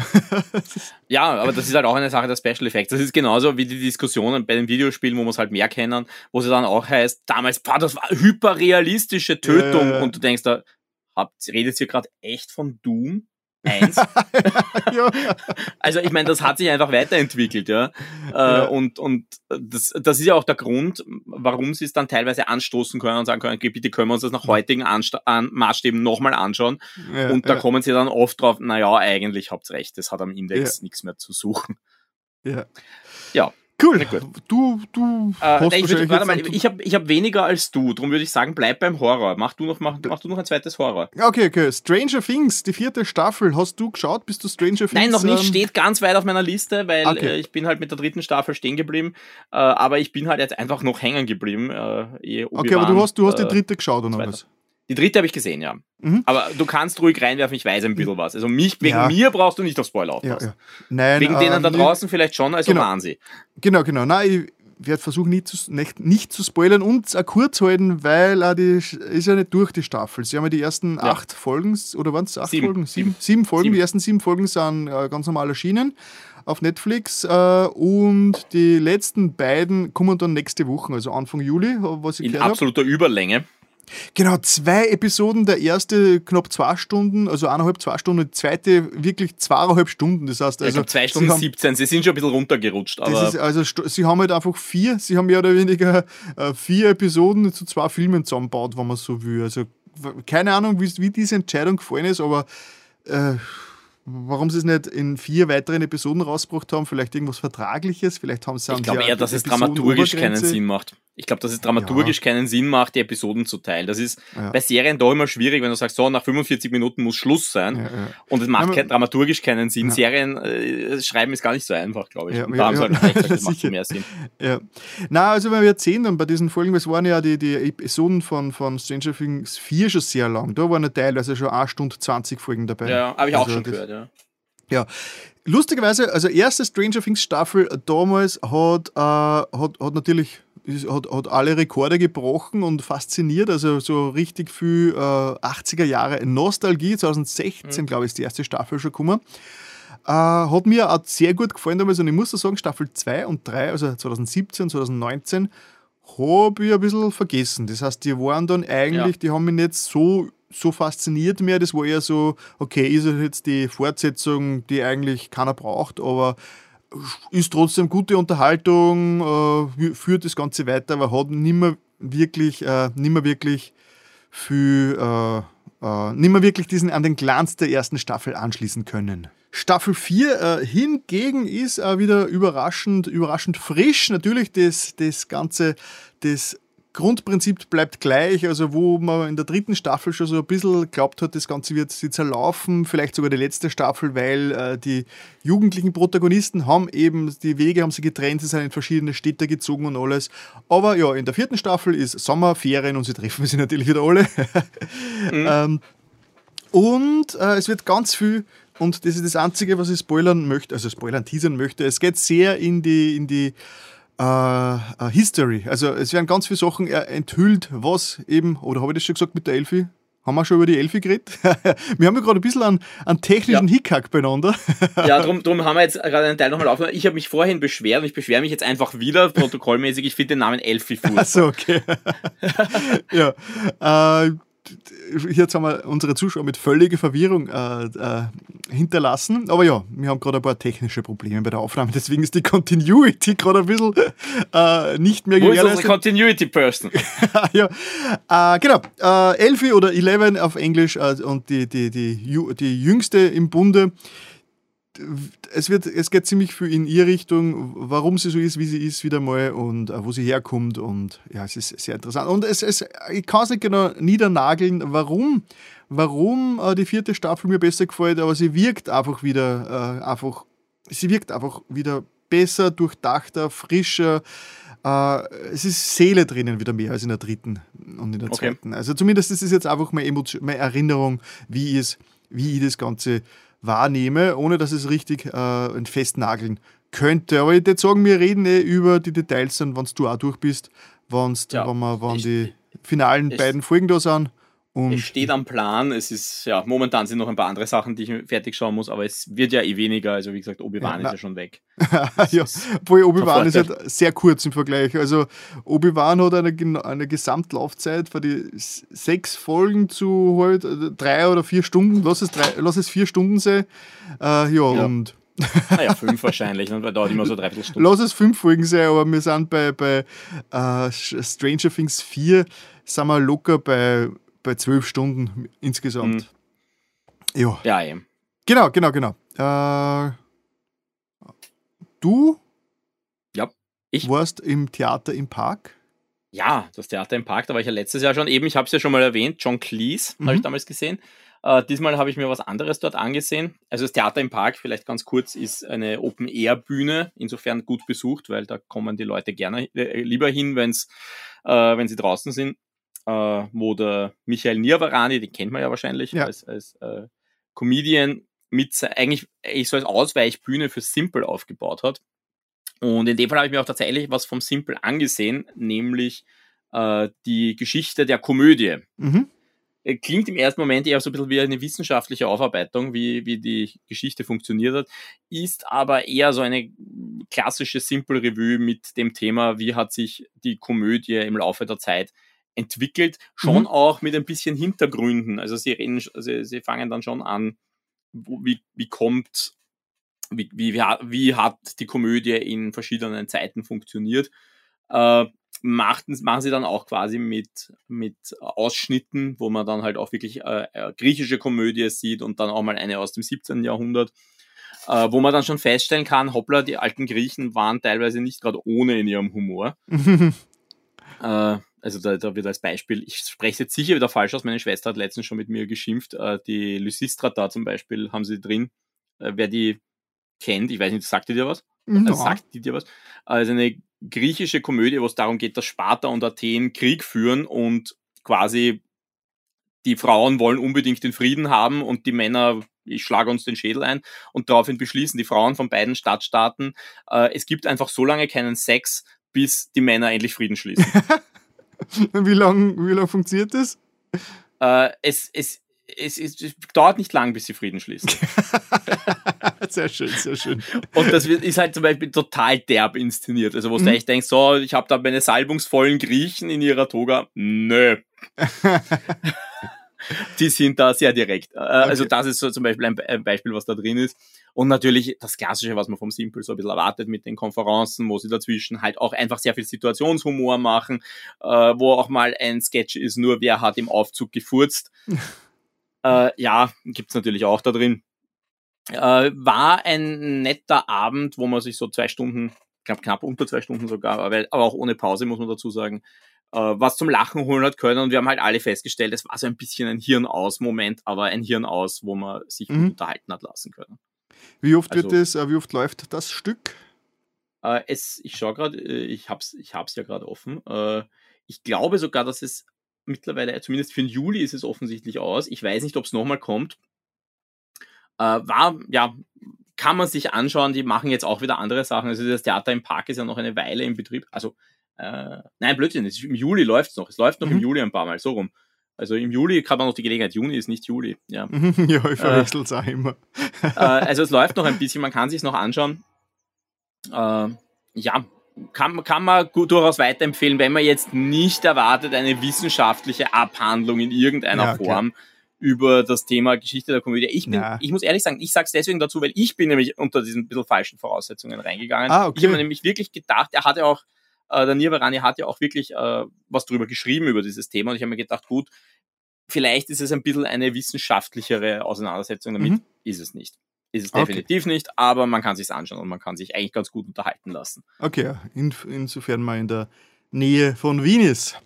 S1: <laughs>
S2: ja, aber das ist halt auch eine Sache der Special Effects. Das ist genauso wie die Diskussionen bei den Videospielen, wo man es halt mehr kennen, wo es dann auch heißt, damals, boah, das war hyperrealistische Tötung äh, und du denkst da, habt, redet ihr gerade echt von Doom? Eins. <laughs> also ich meine, das hat sich einfach weiterentwickelt, ja. Äh, ja. Und, und das, das ist ja auch der Grund, warum sie es dann teilweise anstoßen können und sagen können, okay, bitte können wir uns das nach heutigen Ansta an Maßstäben nochmal anschauen. Und da kommen sie dann oft drauf, naja, eigentlich habt ihr recht, das hat am Index nichts mehr zu suchen.
S1: Ja.
S2: Ja.
S1: Cool. Du, du
S2: äh, hast nein, ich, würd, warte mal, ich habe ich hab weniger als du, darum würde ich sagen, bleib beim Horror. Mach du, noch, mach, mach du noch ein zweites Horror.
S1: Okay, okay. Stranger Things, die vierte Staffel. Hast du geschaut? Bist du Stranger Things?
S2: Nein, noch nicht. Ähm... Steht ganz weit auf meiner Liste, weil okay. äh, ich bin halt mit der dritten Staffel stehen geblieben. Äh, aber ich bin halt jetzt einfach noch hängen geblieben.
S1: Äh, okay, aber du hast, du hast die äh, dritte geschaut, oder was?
S2: Die dritte habe ich gesehen, ja. Mhm. Aber du kannst ruhig reinwerfen, ich weiß ein bisschen was. Also mich, wegen ja. mir brauchst du nicht auf Spoiler aufpassen. Ja, ja. Nein, wegen äh, denen da draußen vielleicht schon, also
S1: genau.
S2: waren sie.
S1: Genau, genau. Nein, ich werde versuchen, nicht zu, nicht, nicht zu spoilern und auch kurz halten, weil auch die ist ja nicht durch die Staffel. Sie haben ja die ersten acht Folgen, oder waren es acht sieben. Folgen? Sieben, sieben Folgen. Sieben. Die ersten sieben Folgen sind äh, ganz normal erschienen auf Netflix äh, und die letzten beiden kommen dann nächste Woche, also Anfang Juli, was
S2: ich In absoluter hab. Überlänge.
S1: Genau, zwei Episoden, der erste knapp zwei Stunden, also eineinhalb, zwei Stunden, die zweite wirklich zweieinhalb Stunden. Das heißt, also.
S2: Ja, zwei Stunden haben, 17, sie sind schon ein bisschen runtergerutscht. Aber
S1: also, sie haben halt einfach vier, sie haben mehr oder weniger äh, vier Episoden zu zwei Filmen zusammengebaut, wenn man so will. Also, keine Ahnung, wie, wie diese Entscheidung gefallen ist, aber. Äh, warum sie es nicht in vier weiteren Episoden rausgebracht haben, vielleicht irgendwas Vertragliches, vielleicht haben sie
S2: Ich glaube eher, dass es dramaturgisch keinen Sinn macht. Ich glaube, dass es dramaturgisch ja. keinen Sinn macht, die Episoden zu teilen. Das ist ja. bei Serien doch immer schwierig, wenn du sagst, so, nach 45 Minuten muss Schluss sein. Ja, und es macht kein, dramaturgisch keinen Sinn. Serien äh, schreiben ist gar nicht so einfach, glaube ich.
S1: Ja, und da haben sie halt gesagt, das <laughs> macht mehr Sinn. Ja. Na, also wenn wir jetzt sehen, dann bei diesen Folgen, es waren ja die, die Episoden von, von Stranger Things 4 schon sehr lang. Da waren ja teilweise schon 1 Stunde 20 Folgen dabei.
S2: Ja, habe ich also auch schon das, gehört, ja.
S1: Ja, lustigerweise, also erste Stranger Things Staffel damals hat, äh, hat, hat natürlich hat, hat alle Rekorde gebrochen und fasziniert, also so richtig viel äh, 80er Jahre Nostalgie. 2016, mhm. glaube ich, ist die erste Staffel schon gekommen. Äh, hat mir auch sehr gut gefallen damals und ich muss sagen, Staffel 2 und 3, also 2017, 2019, habe ich ein bisschen vergessen. Das heißt, die waren dann eigentlich, ja. die haben mich nicht so so fasziniert mehr. Das war eher so, okay, ist jetzt die Fortsetzung, die eigentlich keiner braucht, aber ist trotzdem gute Unterhaltung, äh, führt das Ganze weiter, aber hat nimmer wirklich, äh, nimmer wirklich viel, äh, äh, nimmer wirklich diesen an den Glanz der ersten Staffel anschließen können. Staffel 4 äh, hingegen ist äh, wieder überraschend, überraschend frisch. Natürlich das, das Ganze, das Grundprinzip bleibt gleich, also wo man in der dritten Staffel schon so ein bisschen glaubt hat, das Ganze wird sie zerlaufen, vielleicht sogar die letzte Staffel, weil äh, die jugendlichen Protagonisten haben eben, die Wege haben sie getrennt, sie sind in verschiedene Städte gezogen und alles. Aber ja, in der vierten Staffel ist Sommerferien und sie treffen <laughs> sich natürlich wieder alle. mhm. ähm, und äh, es wird ganz viel und das ist das Einzige, was ich spoilern möchte, also spoilern, teasern möchte. Es geht sehr in die, in die History. Also es werden ganz viele Sachen enthüllt, was eben, oder habe ich das schon gesagt mit der Elfi? Haben wir schon über die Elfi geredet? <laughs> wir haben ja gerade ein bisschen einen, einen technischen ja. Hickhack beieinander. <laughs>
S2: ja, darum drum haben wir jetzt gerade einen Teil nochmal aufgenommen. Ich habe mich vorhin beschwert und ich beschwere mich jetzt einfach wieder, protokollmäßig. Ich finde den Namen Elfi
S1: furchtbar. Achso, okay. <laughs> ja. Äh, jetzt haben wir unsere Zuschauer mit völliger Verwirrung äh, äh, hinterlassen. Aber ja, wir haben gerade ein paar technische Probleme bei der Aufnahme, deswegen ist die Continuity gerade ein bisschen äh, nicht mehr
S2: Wo ist unsere Continuity Person? <laughs>
S1: ja, äh, genau. Äh, Elfie oder Eleven auf Englisch äh, und die, die, die, die jüngste im Bunde es, wird, es geht ziemlich viel in ihre Richtung, warum sie so ist, wie sie ist, wieder mal und äh, wo sie herkommt. Und ja, es ist sehr interessant. Und es, es, ich kann es nicht genau niedernageln, warum, warum äh, die vierte Staffel mir besser gefällt, aber sie wirkt einfach wieder, äh, einfach, sie wirkt einfach wieder besser, durchdachter, frischer. Uh, es ist Seele drinnen wieder mehr als in der dritten und in der okay. zweiten. Also zumindest ist es jetzt einfach meine, Emotion, meine Erinnerung, wie, es, wie ich das Ganze wahrnehme, ohne dass es richtig äh, festnageln könnte. Aber ich würde sagen, wir reden eh über die Details dann, wenn du auch durch bist, wenn's, ja, wenn, wir, wenn ich, die finalen ich, beiden Folgen da sind.
S2: Und es steht am Plan. Es ist, ja, momentan sind noch ein paar andere Sachen, die ich fertig schauen muss, aber es wird ja eh weniger. Also, wie gesagt, Obi-Wan ja, ist ja schon weg. <laughs>
S1: ja, obwohl Obi-Wan ist halt sehr kurz im Vergleich. Also, Obi-Wan hat eine, eine Gesamtlaufzeit für die sechs Folgen zu halt äh, drei oder vier Stunden. Lass es, drei, lass es vier Stunden sein. Äh, ja, ja, und.
S2: Naja, fünf wahrscheinlich, weil dauert immer so dreiviertel Stunden.
S1: Lass es fünf Folgen sein, aber wir sind bei, bei uh, Stranger Things 4 sind wir locker bei bei zwölf Stunden insgesamt.
S2: Mhm. Ja. Ja, eben.
S1: Genau, genau, genau. Äh, du
S2: ja, ich.
S1: warst im Theater im Park?
S2: Ja, das Theater im Park, da war ich ja letztes Jahr schon eben, ich habe es ja schon mal erwähnt, John Cleese mhm. habe ich damals gesehen. Äh, diesmal habe ich mir was anderes dort angesehen. Also das Theater im Park, vielleicht ganz kurz, ist eine Open-Air-Bühne, insofern gut besucht, weil da kommen die Leute gerne äh, lieber hin, wenn's, äh, wenn sie draußen sind äh, wo der Michael Nirvarani, den kennt man ja wahrscheinlich ja. als, als äh, Comedian, mit eigentlich, eigentlich so als Ausweichbühne für Simple aufgebaut hat. Und in dem Fall habe ich mir auch tatsächlich was vom Simple angesehen, nämlich äh, die Geschichte der Komödie. Mhm. Klingt im ersten Moment eher so ein bisschen wie eine wissenschaftliche Aufarbeitung, wie, wie die Geschichte funktioniert hat, ist aber eher so eine klassische Simple Revue mit dem Thema, wie hat sich die Komödie im Laufe der Zeit entwickelt, schon mhm. auch mit ein bisschen Hintergründen. Also sie reden, also sie fangen dann schon an, wie, wie kommt, wie, wie, wie hat die Komödie in verschiedenen Zeiten funktioniert. Äh, machten, machen sie dann auch quasi mit, mit Ausschnitten, wo man dann halt auch wirklich äh, äh griechische Komödie sieht und dann auch mal eine aus dem 17. Jahrhundert, äh, wo man dann schon feststellen kann, hoppla, die alten Griechen waren teilweise nicht gerade ohne in ihrem Humor. <laughs> Äh, also da, da wird als Beispiel, ich spreche jetzt sicher wieder falsch aus, meine Schwester hat letztens schon mit mir geschimpft, äh, die Lysistrata zum Beispiel haben sie drin. Äh, wer die kennt, ich weiß nicht, sagt die dir was? Ja. Also sagt die dir was? Also eine griechische Komödie, wo es darum geht, dass Sparta und Athen Krieg führen und quasi die Frauen wollen unbedingt den Frieden haben und die Männer, ich schlage uns den Schädel ein und daraufhin beschließen die Frauen von beiden Stadtstaaten, äh, es gibt einfach so lange keinen Sex, bis die Männer endlich Frieden schließen. <laughs> <laughs>
S1: wie lange wie lang funktioniert das?
S2: Äh, es, es, es, es, es, dauert nicht lang, bis sie Frieden schließen. <laughs>
S1: sehr schön, sehr schön.
S2: Und das ist halt zum Beispiel total derb inszeniert. Also, wo mhm. du echt denkst, so, ich habe da meine salbungsvollen Griechen in ihrer Toga. Nö. <laughs> die sind da sehr direkt. Äh, also okay. das ist so zum Beispiel ein, Beispiel, was da drin ist. Und natürlich das Klassische, was man vom Simple so ein bisschen erwartet mit den Konferenzen, wo sie dazwischen halt auch einfach sehr viel Situationshumor machen, äh, wo auch mal ein Sketch ist, nur wer hat im Aufzug gefurzt. <laughs> äh, ja, gibt's natürlich auch da drin. Äh, war ein netter Abend, wo man sich so zwei Stunden, knapp, knapp unter zwei Stunden sogar, aber, aber auch ohne Pause, muss man dazu sagen, äh, was zum Lachen holen hat können. Und wir haben halt alle festgestellt, es war so ein bisschen ein Hirn-aus-Moment, aber ein Hirn-aus, wo man sich mhm. unterhalten hat lassen können.
S1: Wie oft also, wird es, äh, wie oft läuft das Stück?
S2: Äh, es, ich schaue gerade, äh, ich hab's, ich hab's ja gerade offen. Äh, ich glaube sogar, dass es mittlerweile, zumindest für den Juli ist es offensichtlich aus. Ich weiß nicht, ob es nochmal kommt. Äh, war, ja, kann man sich anschauen, die machen jetzt auch wieder andere Sachen. Also das Theater im Park ist ja noch eine Weile in Betrieb. Also äh, nein, Blödsinn, ist, im Juli läuft es noch. Es läuft noch mhm. im Juli ein paar Mal, so rum. Also im Juli hat man noch die Gelegenheit. Juni ist nicht Juli. Ja, <laughs>
S1: ja ich verwechsel es äh, auch immer.
S2: äh, also es läuft noch ein bisschen, man kann sich noch anschauen. Äh, ja, kann, kann man gut, durchaus weiterempfehlen, wenn man jetzt nicht erwartet, eine wissenschaftliche Abhandlung in irgendeiner ja, okay. Form über das Thema Geschichte der Komödie. Ich bin, ja. ich muss ehrlich sagen, ich sage es deswegen dazu, weil ich bin nämlich unter diesen bisschen falschen Voraussetzungen reingegangen. Ah, okay. Ich habe nämlich wirklich gedacht, er hatte auch äh, der Nirvarani hat ja auch wirklich äh, was drüber geschrieben über dieses Thema und ich habe mir gedacht, gut, vielleicht ist es ein bisschen eine wissenschaftlichere Auseinandersetzung damit. Mhm. Ist es nicht. Ist es definitiv okay. nicht, aber man kann sich anschauen und man kann sich eigentlich ganz gut unterhalten lassen.
S1: Okay, in, insofern mal in der Nähe von Wien ist.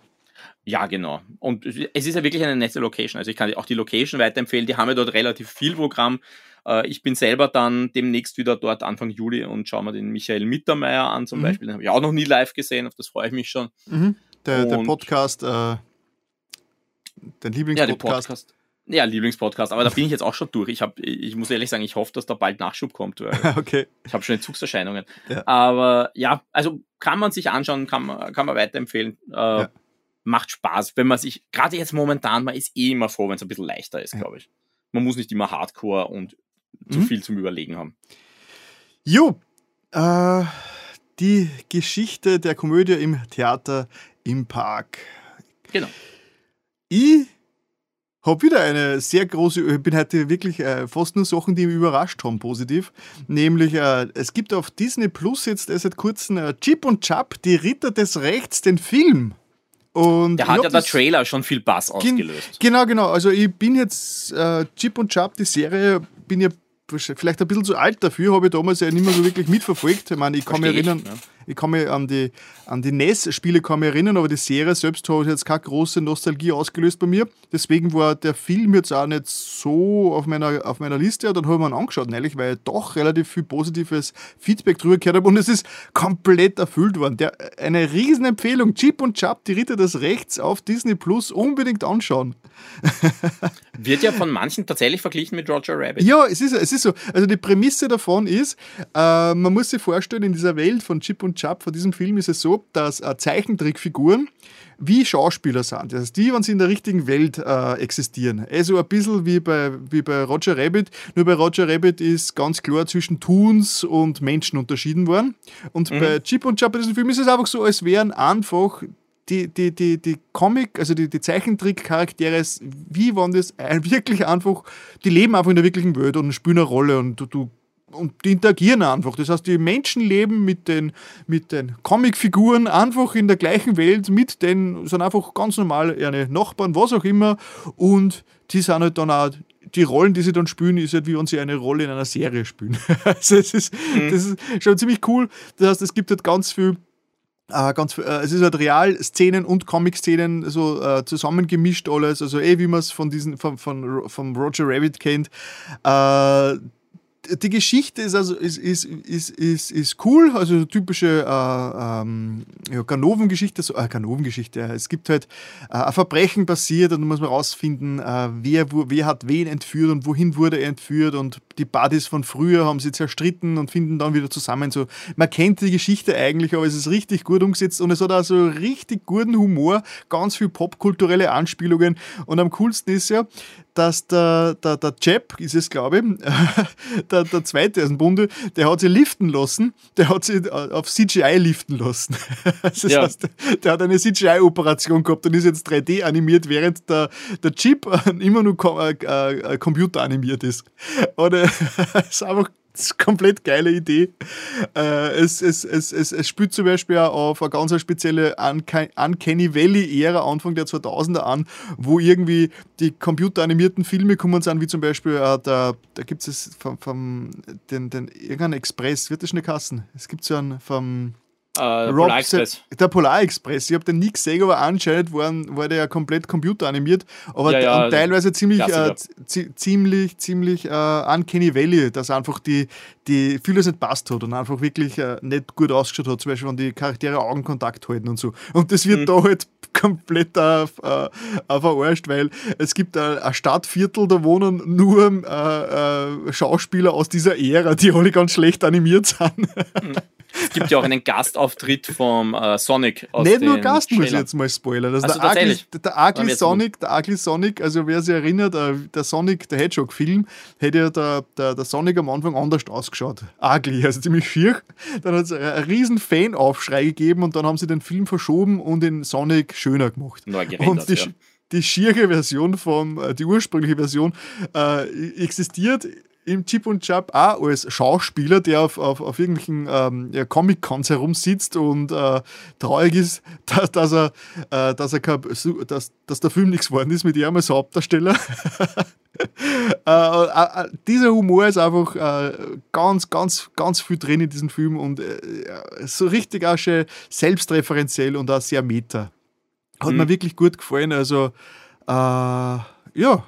S2: Ja, genau. Und es ist ja wirklich eine nette Location. Also ich kann auch die Location weiterempfehlen. Die haben ja dort relativ viel Programm. Äh, ich bin selber dann demnächst wieder dort Anfang Juli und schaue mir den Michael Mittermeier an zum mhm. Beispiel. Den habe ich auch noch nie live gesehen, auf das freue ich mich schon.
S1: Mhm. Der, der, Podcast, äh, dein Lieblingspodcast.
S2: Ja, ja, Lieblingspodcast, aber da bin ich jetzt auch schon durch. Ich, hab, ich muss ehrlich sagen, ich hoffe, dass da bald Nachschub kommt. <laughs>
S1: okay.
S2: Ich habe schon Entzugserscheinungen. Ja. Aber ja, also kann man sich anschauen, kann man, kann man weiterempfehlen. Äh, ja. Macht Spaß, wenn man sich, gerade jetzt momentan, man ist eh immer froh, wenn es ein bisschen leichter ist, glaube ich. Man muss nicht immer Hardcore und zu mhm. viel zum Überlegen haben.
S1: Jo, äh, die Geschichte der Komödie im Theater im Park.
S2: Genau.
S1: Ich habe wieder eine sehr große, ich bin heute wirklich äh, fast nur Sachen, die mich überrascht haben, positiv. Nämlich, äh, es gibt auf Disney Plus jetzt äh, seit kurzem äh, Chip und Chap, die Ritter des Rechts, den Film. Und
S2: der hat ja der Trailer schon viel Bass ausgelöst.
S1: Genau, genau. Also ich bin jetzt äh, Chip und Chap, die Serie, bin ja vielleicht ein bisschen zu alt dafür, habe ich damals ja nicht mehr so wirklich mitverfolgt. Ich meine, ich kann Versteh mich erinnern, ich, ja. ich kann mich an die, an die NES-Spiele erinnern, aber die Serie selbst hat jetzt keine große Nostalgie ausgelöst bei mir. Deswegen war der Film jetzt auch nicht so auf meiner, auf meiner Liste. Und dann habe ich mir ihn angeschaut, neulich, weil ich doch relativ viel positives Feedback drüber gehört habe und es ist komplett erfüllt worden. Der, eine riesen Empfehlung, Chip und Chap, die Ritter des Rechts auf Disney Plus, unbedingt anschauen. <laughs>
S2: Wird ja von manchen tatsächlich verglichen mit Roger Rabbit.
S1: Ja, es ist, es ist so. Also die Prämisse davon ist, äh, man muss sich vorstellen, in dieser Welt von Chip und Chap, von diesem Film ist es so, dass äh, Zeichentrickfiguren wie Schauspieler sind. Das heißt, die, wenn sie in der richtigen Welt äh, existieren. Also ein bisschen wie bei, wie bei Roger Rabbit. Nur bei Roger Rabbit ist ganz klar zwischen Toons und Menschen unterschieden worden. Und mhm. bei Chip und Chap, bei diesem Film, ist es einfach so, als wären einfach die, die, die, die Comic, also die, die Zeichentrick-Charaktere, wie waren das wirklich einfach, die leben einfach in der wirklichen Welt und spielen eine Rolle und du, du und die interagieren einfach. Das heißt, die Menschen leben mit den, mit den Comicfiguren einfach in der gleichen Welt, mit den, sind einfach ganz normal ihre Nachbarn, was auch immer. Und die sind halt dann auch, die Rollen, die sie dann spielen, ist halt wie wenn sie eine Rolle in einer Serie spielen. <laughs> also es ist, mhm. das ist schon ziemlich cool. Das heißt, es gibt halt ganz viel äh, ganz, äh, es ist halt Real-Szenen und Comic-Szenen so äh, zusammengemischt alles, also eh wie man es von diesen, von, von, von Roger Rabbit kennt. Die Geschichte ist also ist, ist, ist, ist, ist cool, also typische äh, ähm, ja, Ganoven-Geschichte, so, äh, Ganoven-Geschichte. Es gibt halt äh, ein Verbrechen passiert und da muss man rausfinden, äh, wer, wer hat wen entführt und wohin wurde er entführt und die Buddies von früher haben sie zerstritten und finden dann wieder zusammen. So, man kennt die Geschichte eigentlich, aber es ist richtig gut umgesetzt und es hat also richtig guten Humor, ganz viel popkulturelle Anspielungen und am coolsten ist ja, dass der, der, der Jeb, ist es glaube ich, <laughs> der, der zweite aus dem Bunde, der hat sie liften lassen, der hat sie auf CGI liften lassen. <laughs> das ja. heißt, der hat eine CGI-Operation gehabt und ist jetzt 3D animiert, während der, der Chip <laughs> immer nur äh, äh, Computer animiert ist. Oder ist einfach komplett geile Idee. Äh, es, es, es, es, es spielt zum Beispiel auf eine ganz spezielle Uncanny Valley-Ära, Anfang der 2000er an, wo irgendwie die computeranimierten Filme kommen sind, wie zum Beispiel, äh, da, da gibt es vom, vom den, den irgendein Express, wird das schon Kassen? Es gibt so einen vom
S2: Uh, Polar Express.
S1: Der Polar Express. Ich habe den nie gesehen, aber anscheinend waren, war der ja komplett computeranimiert, aber ja, ja, teilweise ziemlich, äh, ziemlich, ziemlich äh, uncanny Valley, dass einfach die, die vieles nicht passt hat und einfach wirklich äh, nicht gut ausgeschaut hat, zum Beispiel wenn die Charaktere Augenkontakt halten und so. Und das wird mhm. da halt <laughs> komplett äh, verarscht, weil es gibt ein, ein Stadtviertel, da wohnen nur äh, äh, Schauspieler aus dieser Ära, die alle ganz schlecht animiert sind.
S2: Mhm. Es gibt ja auch einen <laughs> Gastauftritt vom äh, Sonic.
S1: Nicht nur Gast, muss ich jetzt mal spoilern. Also, also der, Ugly, der Ugly Sonic, der Ugly Sonic, also wer sich erinnert, äh, der Sonic, der Hedgehog-Film, hätte ja der, der, der Sonic am Anfang anders ausgeschaut. Ugly, also ziemlich schier. Dann hat es einen riesen Fan-Aufschrei gegeben und dann haben sie den Film verschoben und den Sonic schöner gemacht. und die, ja. die schiere Version von, äh, die ursprüngliche Version äh, existiert im Chip und Chap auch als Schauspieler, der auf, auf, auf irgendwelchen ähm, ja, Comic-Cons herumsitzt und äh, traurig ist, <laughs> dass, dass, er, äh, dass, er kein, dass, dass der Film nichts geworden ist mit ihm als Hauptdarsteller. <laughs> Äh, äh, äh, dieser Humor ist einfach äh, ganz, ganz, ganz viel drin in diesem Film und so richtig auch schon selbstreferenziell und auch sehr meta. Hat mhm. mir wirklich gut gefallen. Also, ja,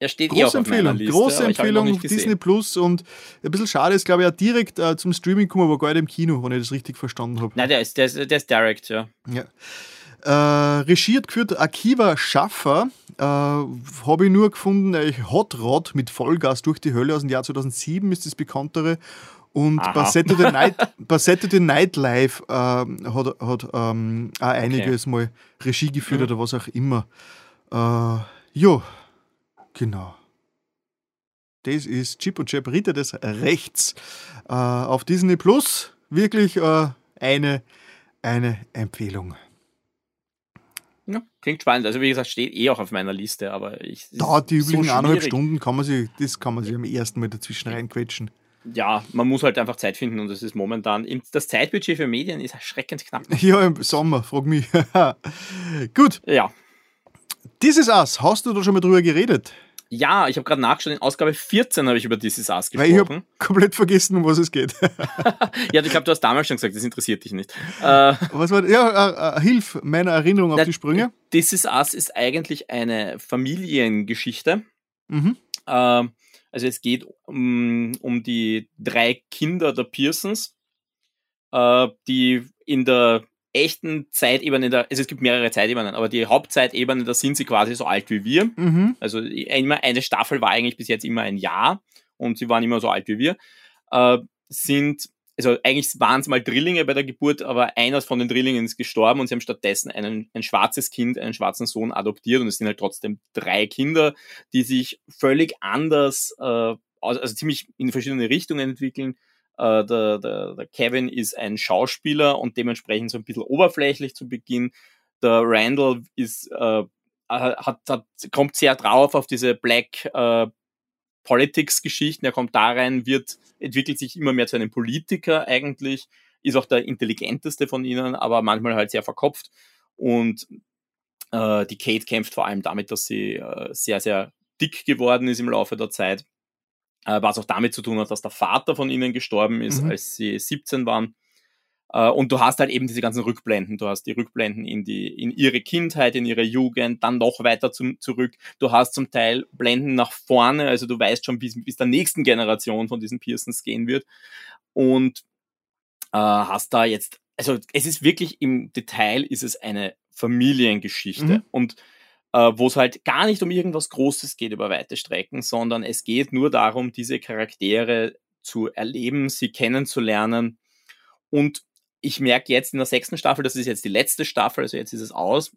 S2: er steht große eh
S1: Empfehlung,
S2: Liste,
S1: große Empfehlung auf Disney Plus und ein bisschen schade ist, glaube ich, ja direkt äh, zum Streaming kommen, aber gar nicht im Kino, wenn ich das richtig verstanden habe.
S2: Nein, der ist, der ist, der ist direct, ja.
S1: ja. Äh, regiert geführt Akiva Schaffer, äh, habe ich nur gefunden, äh, Hot Rod mit Vollgas durch die Hölle aus dem Jahr 2007 ist das bekanntere. Und bei Saturday, <laughs> Night, bei Saturday Night Live äh, hat, hat ähm, auch einiges okay. mal Regie geführt mhm. oder was auch immer. Äh, ja, Genau. Das ist Chip und Chap Ritter des Rechts äh, auf Disney Plus. Wirklich äh, eine, eine Empfehlung.
S2: Ja, klingt spannend. Also wie gesagt, steht eh auch auf meiner Liste, aber ich.
S1: Dauert die üblichen so eineinhalb Stunden, kann man sich, das kann man sich am ersten Mal dazwischen reinquetschen.
S2: Ja, man muss halt einfach Zeit finden und das ist momentan. Das Zeitbudget für Medien ist erschreckend knapp. <laughs>
S1: Ja, im Sommer, frag mich. <laughs> Gut.
S2: Ja.
S1: This Is Us, hast du da schon mal drüber geredet?
S2: Ja, ich habe gerade nachgeschaut, in Ausgabe 14 habe ich über This Is Us
S1: gesprochen. Weil ich habe <laughs> komplett vergessen, um was es geht. <laughs>
S2: ja, ich glaube, du hast damals schon gesagt, das interessiert dich nicht.
S1: Äh, was war Ja, äh, äh, hilf meiner Erinnerung auf die Sprünge.
S2: This Is Us ist eigentlich eine Familiengeschichte. Mhm. Äh, also es geht um, um die drei Kinder der Pearsons, äh, die in der echten Zeitebene, der, also es gibt mehrere Zeitebenen, aber die Hauptzeitebene, da sind sie quasi so alt wie wir. Mhm. Also immer eine Staffel war eigentlich bis jetzt immer ein Jahr und sie waren immer so alt wie wir. Äh, sind, also eigentlich waren es mal Drillinge bei der Geburt, aber einer von den Drillingen ist gestorben und sie haben stattdessen einen, ein schwarzes Kind, einen schwarzen Sohn adoptiert und es sind halt trotzdem drei Kinder, die sich völlig anders, äh, also ziemlich in verschiedene Richtungen entwickeln äh, der, der, der Kevin ist ein Schauspieler und dementsprechend so ein bisschen oberflächlich zu Beginn. Der Randall ist, äh, hat, hat, kommt sehr drauf auf diese Black äh, Politics-Geschichten. Er kommt da rein, wird, entwickelt sich immer mehr zu einem Politiker eigentlich, ist auch der intelligenteste von ihnen, aber manchmal halt sehr verkopft. Und äh, die Kate kämpft vor allem damit, dass sie äh, sehr, sehr dick geworden ist im Laufe der Zeit was auch damit zu tun hat, dass der Vater von ihnen gestorben ist, mhm. als sie 17 waren. Äh, und du hast halt eben diese ganzen Rückblenden. Du hast die Rückblenden in die, in ihre Kindheit, in ihre Jugend, dann noch weiter zum, zurück. Du hast zum Teil Blenden nach vorne, also du weißt schon, bis, bis der nächsten Generation von diesen Pearsons gehen wird. Und äh, hast da jetzt, also es ist wirklich im Detail ist es eine Familiengeschichte. Mhm. Und äh, wo es halt gar nicht um irgendwas Großes geht über weite Strecken, sondern es geht nur darum, diese Charaktere zu erleben, sie kennenzulernen. Und ich merke jetzt in der sechsten Staffel, das ist jetzt die letzte Staffel, also jetzt ist es aus,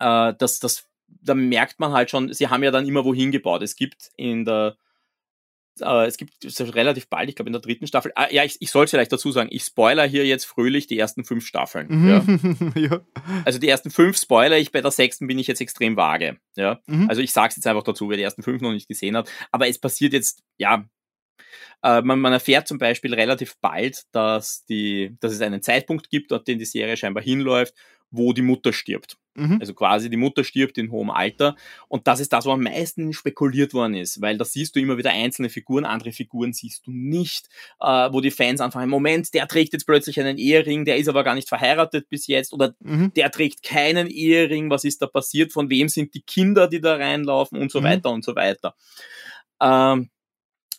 S2: äh, dass das, da merkt man halt schon, sie haben ja dann immer wohin gebaut. Es gibt in der äh, es gibt relativ bald, ich glaube in der dritten Staffel. Ah, ja, ich, ich soll es vielleicht dazu sagen, ich spoiler hier jetzt fröhlich die ersten fünf Staffeln. Mhm. Ja. <laughs> ja. Also die ersten fünf spoiler ich, bei der sechsten bin ich jetzt extrem vage. Ja. Mhm. Also ich sage es jetzt einfach dazu, wer die ersten fünf noch nicht gesehen hat. Aber es passiert jetzt, ja, äh, man, man, erfährt zum Beispiel relativ bald, dass, die, dass es einen Zeitpunkt gibt, an den die Serie scheinbar hinläuft, wo die Mutter stirbt. Mhm. Also quasi die Mutter stirbt in hohem Alter. Und das ist das, wo am meisten spekuliert worden ist, weil da siehst du immer wieder einzelne Figuren, andere Figuren siehst du nicht, äh, wo die Fans anfangen, Moment, der trägt jetzt plötzlich einen Ehering, der ist aber gar nicht verheiratet bis jetzt oder mhm. der trägt keinen Ehering, was ist da passiert, von wem sind die Kinder, die da reinlaufen und so mhm. weiter und so weiter. Ähm,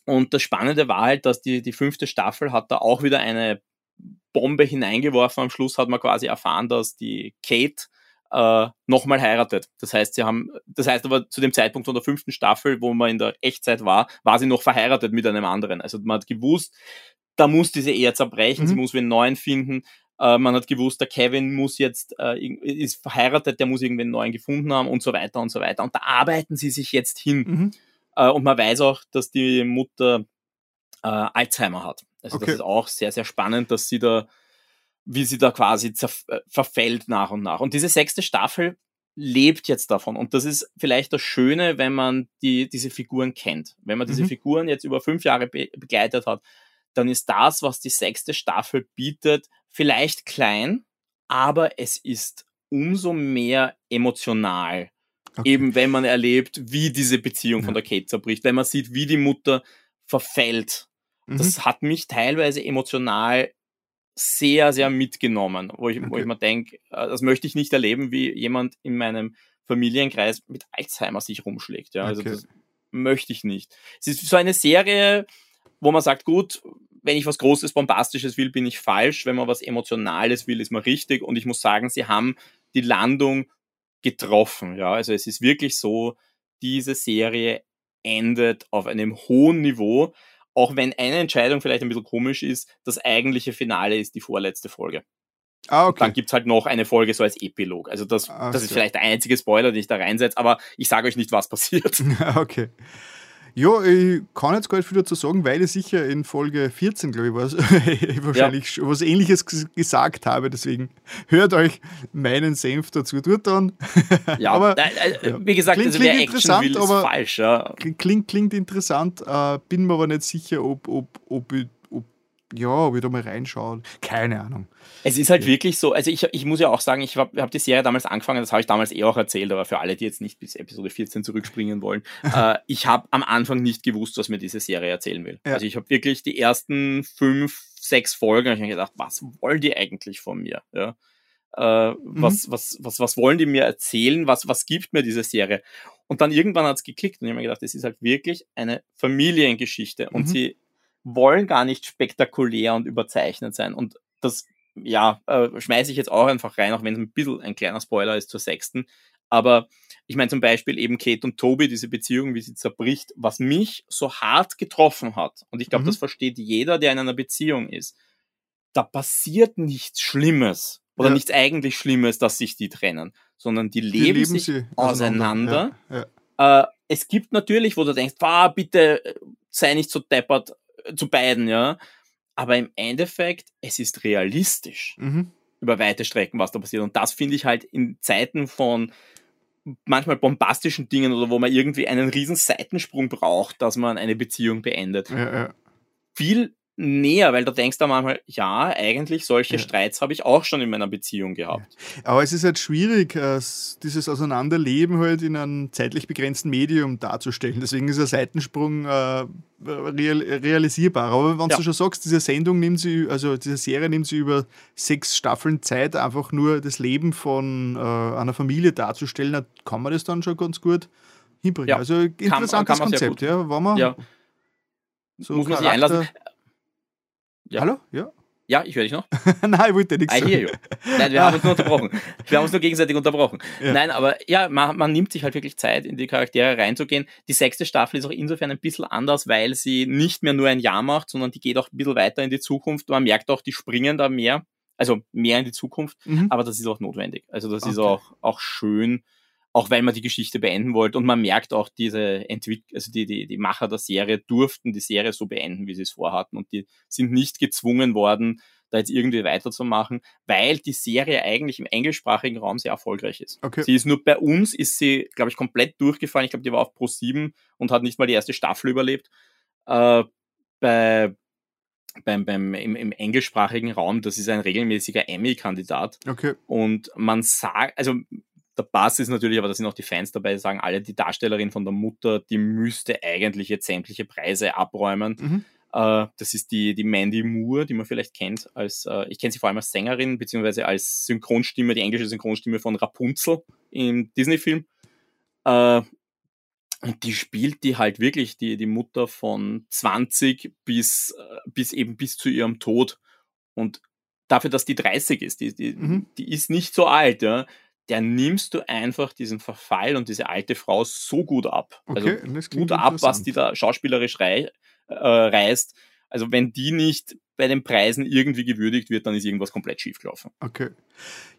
S2: und das Spannende war halt, dass die, die fünfte Staffel hat da auch wieder eine Bombe hineingeworfen. Am Schluss hat man quasi erfahren, dass die Kate äh, nochmal heiratet. Das heißt, sie haben, das heißt aber zu dem Zeitpunkt von der fünften Staffel, wo man in der Echtzeit war, war sie noch verheiratet mit einem anderen. Also man hat gewusst, da muss diese Ehe zerbrechen, mhm. sie muss einen neuen finden. Äh, man hat gewusst, der Kevin muss jetzt, äh, ist verheiratet, der muss irgendwie einen neuen gefunden haben und so weiter und so weiter. Und da arbeiten sie sich jetzt hin. Mhm. Äh, und man weiß auch, dass die Mutter äh, Alzheimer hat. Also okay. das ist auch sehr, sehr spannend, dass sie da, wie sie da quasi äh, verfällt nach und nach. Und diese sechste Staffel lebt jetzt davon. Und das ist vielleicht das Schöne, wenn man die, diese Figuren kennt. Wenn man diese mhm. Figuren jetzt über fünf Jahre be begleitet hat, dann ist das, was die sechste Staffel bietet, vielleicht klein, aber es ist umso mehr emotional Okay. Eben wenn man erlebt, wie diese Beziehung ja. von der Kate zerbricht, wenn man sieht, wie die Mutter verfällt. Mhm. Das hat mich teilweise emotional sehr, sehr mitgenommen, wo ich, okay. wo ich mir denke, äh, das möchte ich nicht erleben, wie jemand in meinem Familienkreis mit Alzheimer sich rumschlägt. Ja, also okay. das möchte ich nicht. Es ist so eine Serie, wo man sagt, gut, wenn ich was Großes, Bombastisches will, bin ich falsch. Wenn man was Emotionales will, ist man richtig. Und ich muss sagen, sie haben die Landung getroffen. Ja, also es ist wirklich so, diese Serie endet auf einem hohen Niveau, auch wenn eine Entscheidung vielleicht ein bisschen komisch ist, das eigentliche Finale ist die vorletzte Folge. Ah, okay. Und dann gibt's halt noch eine Folge so als Epilog. Also das, das ist vielleicht der einzige Spoiler, den ich da reinsetze, aber ich sage euch nicht, was passiert. <laughs>
S1: okay. Ja, ich kann jetzt gar nicht viel dazu sagen, weil ich sicher in Folge 14, glaube ich, was, <laughs> wahrscheinlich ja. was ähnliches gesagt habe. Deswegen hört euch meinen Senf dazu dort dann. <laughs>
S2: Ja, aber äh, wie gesagt, klingt, also klingt interessant, will, aber falsch. Ja.
S1: Klingt, klingt interessant, äh, bin mir aber nicht sicher, ob, ob, ob ich ja, wieder mal reinschauen. Keine Ahnung.
S2: Es ist halt ja. wirklich so, also ich, ich muss ja auch sagen, ich habe hab die Serie damals angefangen, das habe ich damals eh auch erzählt, aber für alle, die jetzt nicht bis Episode 14 zurückspringen wollen, <laughs> äh, ich habe am Anfang nicht gewusst, was mir diese Serie erzählen will. Ja. Also ich habe wirklich die ersten fünf, sechs Folgen, ich mir gedacht, was wollen die eigentlich von mir? Ja. Äh, mhm. was, was, was, was wollen die mir erzählen? Was, was gibt mir diese Serie? Und dann irgendwann hat es geklickt und ich habe mir gedacht, es ist halt wirklich eine Familiengeschichte und mhm. sie wollen gar nicht spektakulär und überzeichnet sein. Und das, ja, äh, schmeiße ich jetzt auch einfach rein, auch wenn es ein bisschen ein kleiner Spoiler ist zur sechsten. Aber ich meine zum Beispiel eben Kate und Toby, diese Beziehung, wie sie zerbricht, was mich so hart getroffen hat. Und ich glaube, mhm. das versteht jeder, der in einer Beziehung ist. Da passiert nichts Schlimmes oder ja. nichts eigentlich Schlimmes, dass sich die trennen, sondern die leben, die leben sich auseinander. auseinander. Ja. Ja. Äh, es gibt natürlich, wo du denkst, ah, bitte äh, sei nicht so deppert, zu beiden, ja. Aber im Endeffekt, es ist realistisch mhm. über weite Strecken, was da passiert. Und das finde ich halt in Zeiten von manchmal bombastischen Dingen oder wo man irgendwie einen riesen Seitensprung braucht, dass man eine Beziehung beendet. Ja, ja. Viel näher, weil du denkst da manchmal, ja, eigentlich solche ja. Streits habe ich auch schon in meiner Beziehung gehabt.
S1: Ja. Aber es ist halt schwierig, äh, dieses Auseinanderleben halt in einem zeitlich begrenzten Medium darzustellen. Deswegen ist ein Seitensprung äh, real, realisierbar. Aber wenn ja. du schon sagst, diese Sendung nimmt sie, also diese Serie nimmt sie über sechs Staffeln Zeit, einfach nur das Leben von äh, einer Familie darzustellen, dann kann man das dann schon ganz gut hinbringen. Also interessantes kann, kann Konzept, ja. Wenn man.
S2: So Muss man sich einlassen.
S1: Ja. Hallo? Ja?
S2: Ja, ich höre dich noch. <laughs>
S1: Nein, ich wollte nichts
S2: sagen. I Nein, wir haben uns nur <laughs> unterbrochen. Wir haben uns nur gegenseitig unterbrochen. Ja. Nein, aber ja, man, man, nimmt sich halt wirklich Zeit, in die Charaktere reinzugehen. Die sechste Staffel ist auch insofern ein bisschen anders, weil sie nicht mehr nur ein Jahr macht, sondern die geht auch ein bisschen weiter in die Zukunft. Man merkt auch, die springen da mehr, also mehr in die Zukunft, mhm. aber das ist auch notwendig. Also das okay. ist auch, auch schön, auch weil man die Geschichte beenden wollte. Und man merkt auch, diese Entwick also die, die, die Macher der Serie durften die Serie so beenden, wie sie es vorhatten. Und die sind nicht gezwungen worden, da jetzt irgendwie weiterzumachen, weil die Serie eigentlich im englischsprachigen Raum sehr erfolgreich ist. Okay. Sie ist nur bei uns, ist sie, glaube ich, komplett durchgefallen. Ich glaube, die war auf Pro 7 und hat nicht mal die erste Staffel überlebt. Äh, bei beim, beim, im, im englischsprachigen Raum, das ist ein regelmäßiger Emmy-Kandidat.
S1: Okay.
S2: Und man sagt, also der Bass ist natürlich, aber da sind auch die Fans dabei, die sagen alle, die Darstellerin von der Mutter, die müsste eigentlich jetzt sämtliche Preise abräumen. Mhm. Äh, das ist die, die Mandy Moore, die man vielleicht kennt als, äh, ich kenne sie vor allem als Sängerin, beziehungsweise als Synchronstimme, die englische Synchronstimme von Rapunzel im Disney-Film. Äh, und die spielt die halt wirklich, die, die Mutter von 20 bis, äh, bis eben bis zu ihrem Tod. Und dafür, dass die 30 ist, die, die, mhm. die ist nicht so alt, ja der nimmst du einfach diesen Verfall und diese alte Frau so gut ab. Okay, also gut ab, was die da schauspielerisch rei äh, reißt. Also wenn die nicht bei den Preisen irgendwie gewürdigt wird, dann ist irgendwas komplett schief gelaufen.
S1: Okay.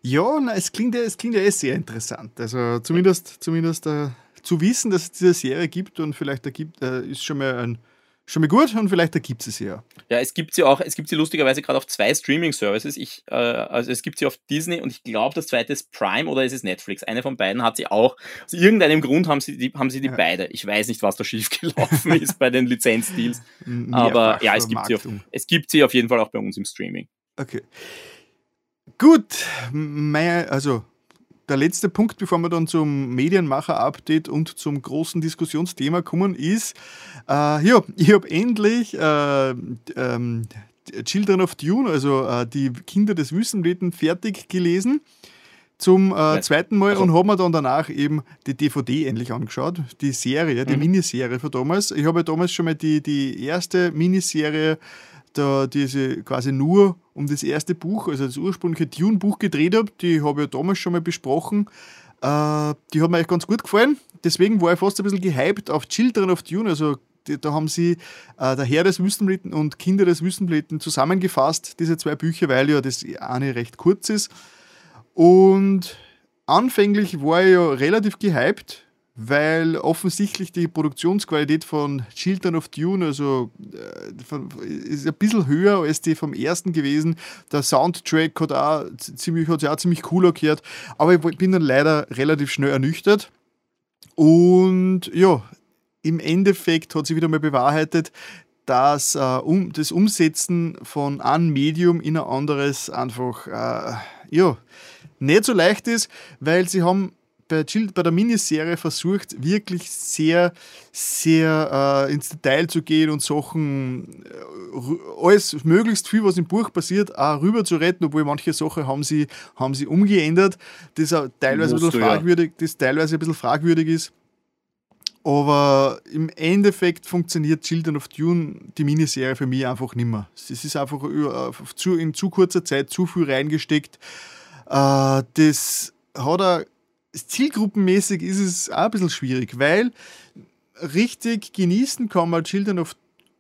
S1: Ja, na, es klingt ja, es klingt ja eh sehr interessant. Also zumindest, zumindest äh, zu wissen, dass es diese Serie gibt und vielleicht ergibt, äh, ist schon mal ein schon mal gut und vielleicht ergibt es sie ja.
S2: Ja, es gibt sie auch, es gibt sie lustigerweise gerade auf zwei Streaming-Services. Ich, äh, also es gibt sie auf Disney und ich glaube, das zweite ist Prime oder ist es Netflix. Eine von beiden hat sie auch. Aus irgendeinem Grund haben sie die, haben sie die ja. beide. Ich weiß nicht, was da <laughs> schiefgelaufen ist bei den Lizenzdeals. Aber ja, es gibt, sie auf, es gibt sie auf jeden Fall auch bei uns im Streaming.
S1: Okay. Gut, mein, also der letzte Punkt, bevor wir dann zum Medienmacher-Update und zum großen Diskussionsthema kommen, ist, äh, ja, ich habe endlich äh, ähm, Children of Dune, also äh, die Kinder des Wüstenbleten, fertig gelesen zum äh, zweiten Mal also. und habe mir dann danach eben die DVD endlich angeschaut, die Serie, die mhm. Miniserie von damals. Ich habe ja damals schon mal die, die erste Miniserie da diese quasi nur um das erste Buch, also das ursprüngliche Dune-Buch gedreht habe. Die habe ich ja damals schon mal besprochen. Äh, die hat mir echt ganz gut gefallen. Deswegen war ich fast ein bisschen gehypt auf Children of Dune. Also die, da haben sie äh, Der Herr des Wüstenblüten und Kinder des Wüstenblüten zusammengefasst, diese zwei Bücher, weil ja das eine recht kurz ist. Und anfänglich war ich ja relativ gehypt weil offensichtlich die Produktionsqualität von Children of Dune also, äh, ist ein bisschen höher als die vom ersten gewesen. Der Soundtrack hat auch ziemlich, hat sich auch ziemlich cooler gehört, aber ich bin dann leider relativ schnell ernüchtert. Und ja, im Endeffekt hat sich wieder mal bewahrheitet, dass äh, um, das Umsetzen von einem Medium in ein anderes einfach äh, ja, nicht so leicht ist, weil sie haben bei, Jill, bei der Miniserie versucht, wirklich sehr, sehr äh, ins Detail zu gehen und Sachen, äh, alles, möglichst viel, was im Buch passiert, auch rüber zu retten, obwohl manche Sachen haben sie, haben sie umgeändert, das teilweise ein bisschen fragwürdig, ja. das teilweise ein bisschen fragwürdig ist. Aber im Endeffekt funktioniert Children of Dune, die Miniserie, für mich einfach nicht mehr. Es ist einfach in zu kurzer Zeit zu viel reingesteckt. Äh, das hat er zielgruppenmäßig ist es auch ein bisschen schwierig, weil richtig genießen kann man Children of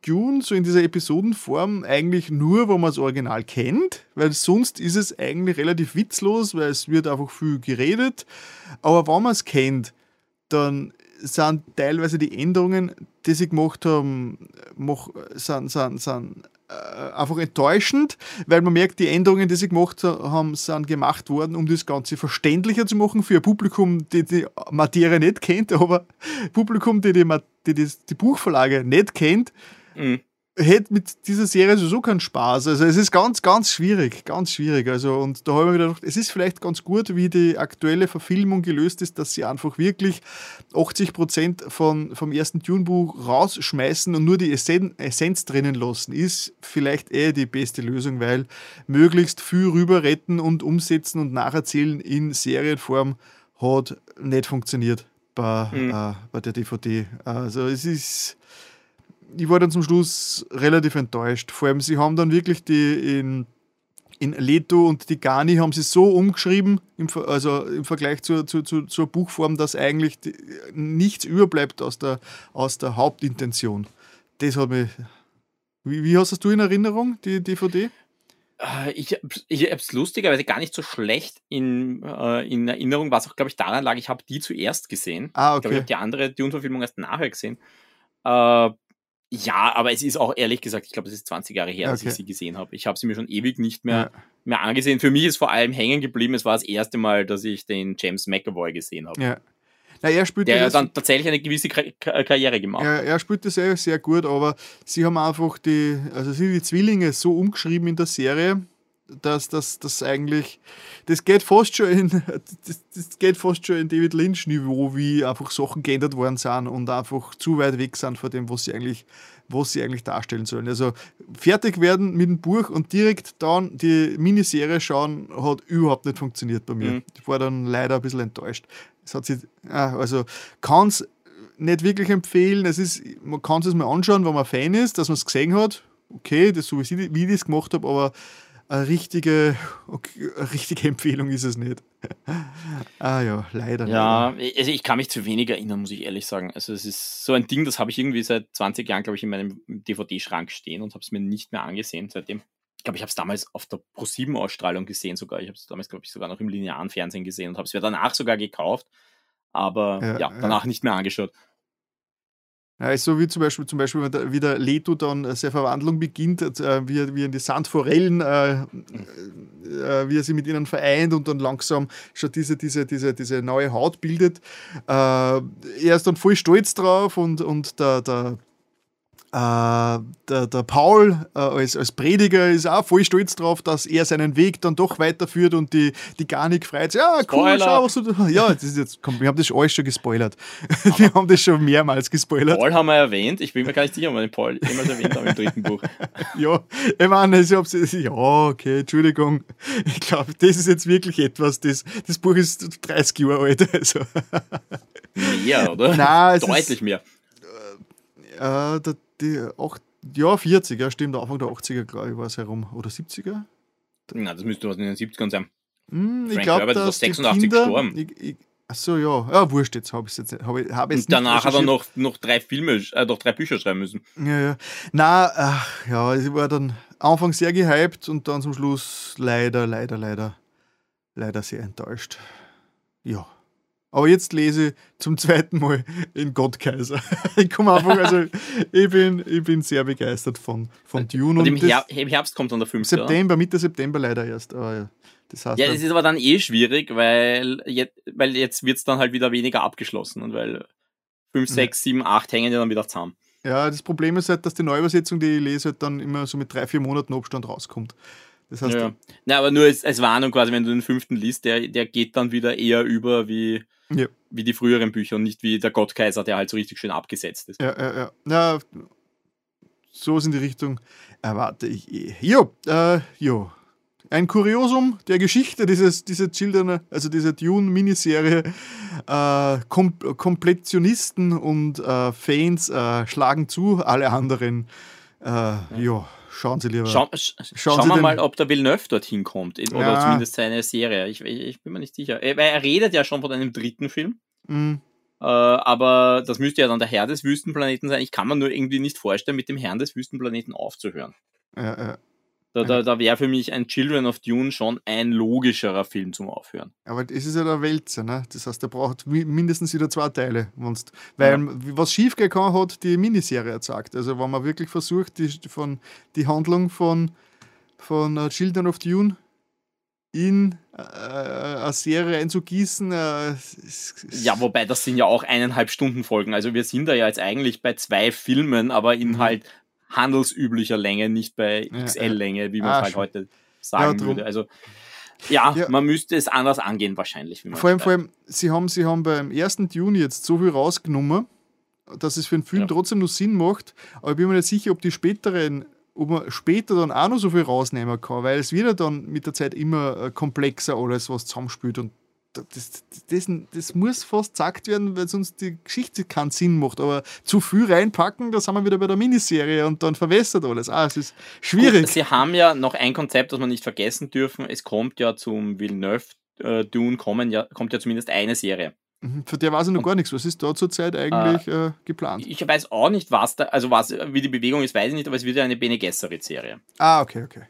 S1: Dune so in dieser Episodenform eigentlich nur, wo man das Original kennt, weil sonst ist es eigentlich relativ witzlos, weil es wird einfach viel geredet. Aber wenn man es kennt, dann sind teilweise die Änderungen, die sie gemacht haben, sind, sind, sind äh, einfach enttäuschend, weil man merkt, die Änderungen, die sie gemacht haben, sind gemacht worden, um das Ganze verständlicher zu machen für ein Publikum, die die Materie nicht kennt, <laughs> aber Publikum, die die, die, die, die Buchverlage nicht kennt, mhm. Hätte mit dieser Serie sowieso keinen Spaß. Also es ist ganz, ganz schwierig, ganz schwierig. Also und da habe ich mir gedacht, es ist vielleicht ganz gut, wie die aktuelle Verfilmung gelöst ist, dass sie einfach wirklich 80 Prozent von vom ersten Dune-Buch rausschmeißen und nur die Essen Essenz drinnen lassen, ist vielleicht eh die beste Lösung, weil möglichst viel rüber retten und umsetzen und nacherzählen in Serienform hat nicht funktioniert bei, mhm. äh, bei der DVD. Also es ist ich war dann zum Schluss relativ enttäuscht. Vor allem, sie haben dann wirklich die in, in Leto und die Gani haben sie so umgeschrieben, im, also im Vergleich zur, zur, zur, Buchform, dass eigentlich die, nichts überbleibt aus der, aus der Hauptintention. Das hat mich. Wie, wie hast du in Erinnerung, die DVD?
S2: Äh, ich, ich habe es lustigerweise gar nicht so schlecht in, äh, in Erinnerung, was auch, glaube ich, daran lag, ich habe die zuerst gesehen. Ah, okay. Ich glaube, ich habe die andere Dune-Verfilmung erst nachher gesehen. Äh, ja, aber es ist auch ehrlich gesagt, ich glaube, es ist 20 Jahre her, dass ich sie gesehen habe. Ich habe sie mir schon ewig nicht mehr, ja. mehr angesehen. Für mich ist vor allem hängen geblieben, es war das erste Mal, dass ich den James McAvoy gesehen habe. Ja. Na, er spielt der ja dann tatsächlich eine gewisse Karriere gemacht.
S1: Ja, er spielt das sehr, sehr gut, aber sie haben einfach die, also sie die Zwillinge so umgeschrieben in der Serie, dass das, das eigentlich, das geht fast schon in, <laughs> das, das geht fast schon in David Lynch Niveau, wie einfach Sachen geändert worden sind und einfach zu weit weg sind von dem, was sie eigentlich, was sie eigentlich darstellen sollen. Also fertig werden mit dem Buch und direkt dann die Miniserie schauen, hat überhaupt nicht funktioniert bei mir. Mhm. Ich war dann leider ein bisschen enttäuscht. Es hat sich, ah, also kann es nicht wirklich empfehlen. Es ist, man kann es mal anschauen, wenn man Fan ist, dass man es gesehen hat. Okay, das so wie ich das gemacht habe, aber eine richtige, okay, eine richtige Empfehlung ist es nicht. <laughs> ah ja, leider.
S2: Ja, leider. also ich kann mich zu wenig erinnern, muss ich ehrlich sagen. Also es ist so ein Ding, das habe ich irgendwie seit 20 Jahren, glaube ich, in meinem DVD-Schrank stehen und habe es mir nicht mehr angesehen seitdem. Ich glaube, ich habe es damals auf der Pro7-Ausstrahlung gesehen sogar. Ich habe es damals, glaube ich, sogar noch im linearen Fernsehen gesehen und habe es mir danach sogar gekauft. Aber ja, ja danach ja. nicht mehr angeschaut.
S1: Ja, ist so wie zum Beispiel, zum Beispiel, wie der Leto dann äh, seine Verwandlung beginnt, äh, wie, er, wie in die Sandforellen, äh, äh, wie er sich mit ihnen vereint und dann langsam schon diese, diese, diese, diese neue Haut bildet. Äh, er ist dann voll stolz drauf und, und der, der äh, der, der, Paul äh, als, als Prediger ist auch voll stolz drauf, dass er seinen Weg dann doch weiterführt und die, die Garnik freut sich. Ja, cool, schau, was du Ja, das ist jetzt, komm, wir haben das alles schon gespoilert. <laughs> wir haben das schon mehrmals gespoilert.
S2: Paul haben wir erwähnt. Ich bin mir gar nicht sicher, ob wir den Paul jemals erwähnt haben im dritten Buch. <laughs>
S1: ja, ich meine, ich hab's, ja, okay, Entschuldigung. Ich glaube, das ist jetzt wirklich etwas, das, das Buch ist 30 Jahre alt. Also.
S2: Mehr, oder? Nein, Deutlich ist, mehr.
S1: Äh, der, die 8, ja, 40, ja, stimmt, Anfang der 80er, glaube ich, war es herum. Oder 70er?
S2: Na, das müsste was in den 70ern sein.
S1: Hm, ich glaube, dass 86 Kinder, gestorben. Ich, ich, Achso, ja. Ja, wurscht, jetzt habe ich es jetzt, hab ich, hab
S2: jetzt Danach hat er noch, noch drei Filme, äh, noch drei Bücher schreiben müssen.
S1: Ja, ja. Na, ach, ja, ich war dann Anfang sehr gehypt und dann zum Schluss leider, leider, leider, leider sehr enttäuscht. Ja. Aber jetzt lese ich zum zweiten Mal in Gottkaiser. <laughs> Ich komme einfach, also ich bin, ich bin sehr begeistert von, von Dune.
S2: Und, und im, Her im, Herbst kommt dann der 5.
S1: September, oder? Mitte September leider erst. Aber ja.
S2: Das heißt ja, es ist aber dann eh schwierig, weil jetzt, weil jetzt wird es dann halt wieder weniger abgeschlossen und weil 5, 6, 7, 8 hängen ja dann wieder zusammen.
S1: Ja, das Problem ist halt, dass die Neuübersetzung, die ich lese, halt dann immer so mit drei, vier Monaten Abstand rauskommt.
S2: Das heißt, ja. ja, aber nur als, als Warnung quasi, wenn du den fünften liest, der, der geht dann wieder eher über wie, ja. wie die früheren Bücher und nicht wie der Gottkaiser, der halt so richtig schön abgesetzt ist.
S1: Ja, ja, ja. ja so ist in die Richtung erwarte ich eh. Jo, äh, jo. Ein Kuriosum der Geschichte dieses, dieser Children, also dieser Dune-Miniserie. Äh, Kom Komplettionisten und äh, Fans äh, schlagen zu, alle anderen, äh, ja. ja Schauen Sie lieber.
S2: Schau, sch schauen, schauen wir mal, ob der Villeneuve dorthin kommt. Oder ja. zumindest seine Serie. Ich, ich, ich, bin mir nicht sicher. Er, er, redet ja schon von einem dritten Film. Mhm. Äh, aber das müsste ja dann der Herr des Wüstenplaneten sein. Ich kann mir nur irgendwie nicht vorstellen, mit dem Herrn des Wüstenplaneten aufzuhören. Ja, ja. Da, da, da wäre für mich ein Children of Dune schon ein logischerer Film zum Aufhören.
S1: Aber es ist ja der Wälzer, ne? Das heißt, der braucht mindestens wieder zwei Teile. Wenn's, weil ja. was schiefgegangen hat, die Miniserie erzeugt. Also wenn man wirklich versucht, die, von, die Handlung von, von uh, Children of Dune in äh, eine Serie einzugießen. Äh,
S2: ja, wobei das sind ja auch eineinhalb Stunden Folgen. Also wir sind da ja jetzt eigentlich bei zwei Filmen, aber in mhm. halt handelsüblicher Länge, nicht bei XL-Länge, wie man ah, halt schon. heute sagen ja, würde. Also ja, ja, man müsste es anders angehen wahrscheinlich.
S1: vor, allem, vor allem, sie haben, sie haben beim 1. Juni jetzt so viel rausgenommen, dass es für einen Film ja. trotzdem noch Sinn macht, aber ich bin mir nicht sicher, ob die späteren ob man später dann auch noch so viel rausnehmen kann, weil es wieder dann mit der Zeit immer äh, komplexer alles, was zusammenspielt und das, das, das, muss fast gesagt werden, weil sonst die Geschichte keinen Sinn macht. Aber zu viel reinpacken, da sind wir wieder bei der Miniserie und dann verwässert alles. Ah, es ist schwierig. Gut,
S2: Sie haben ja noch ein Konzept, das wir nicht vergessen dürfen. Es kommt ja zum Villeneuve äh, kommen ja, kommt ja zumindest eine Serie.
S1: Mhm, für der weiß ich noch gar nichts. Was ist da zurzeit eigentlich äh, äh, geplant?
S2: Ich weiß auch nicht, was da, also was, wie die Bewegung ist, weiß ich nicht, aber es wird ja eine Bene Gesserit-Serie.
S1: Ah, okay, okay.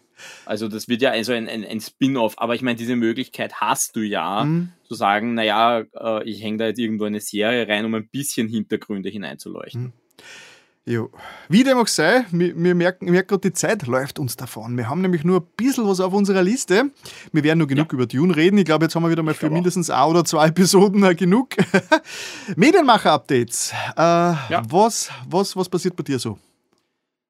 S2: Also das wird ja also ein, ein, ein Spin-off, aber ich meine, diese Möglichkeit hast du ja, mhm. zu sagen, naja, äh, ich hänge da jetzt irgendwo eine Serie rein, um ein bisschen Hintergründe hineinzuleuchten. Mhm.
S1: Jo. Wie dem auch sei, wir, wir merken, merken gerade, die Zeit läuft uns davon. Wir haben nämlich nur ein bisschen was auf unserer Liste. Wir werden nur genug ja. über Dune reden. Ich glaube, jetzt haben wir wieder mal für mindestens ein oder zwei <laughs> Episoden genug. <laughs> Medienmacher-Updates. Äh, ja. was, was, was passiert bei dir so?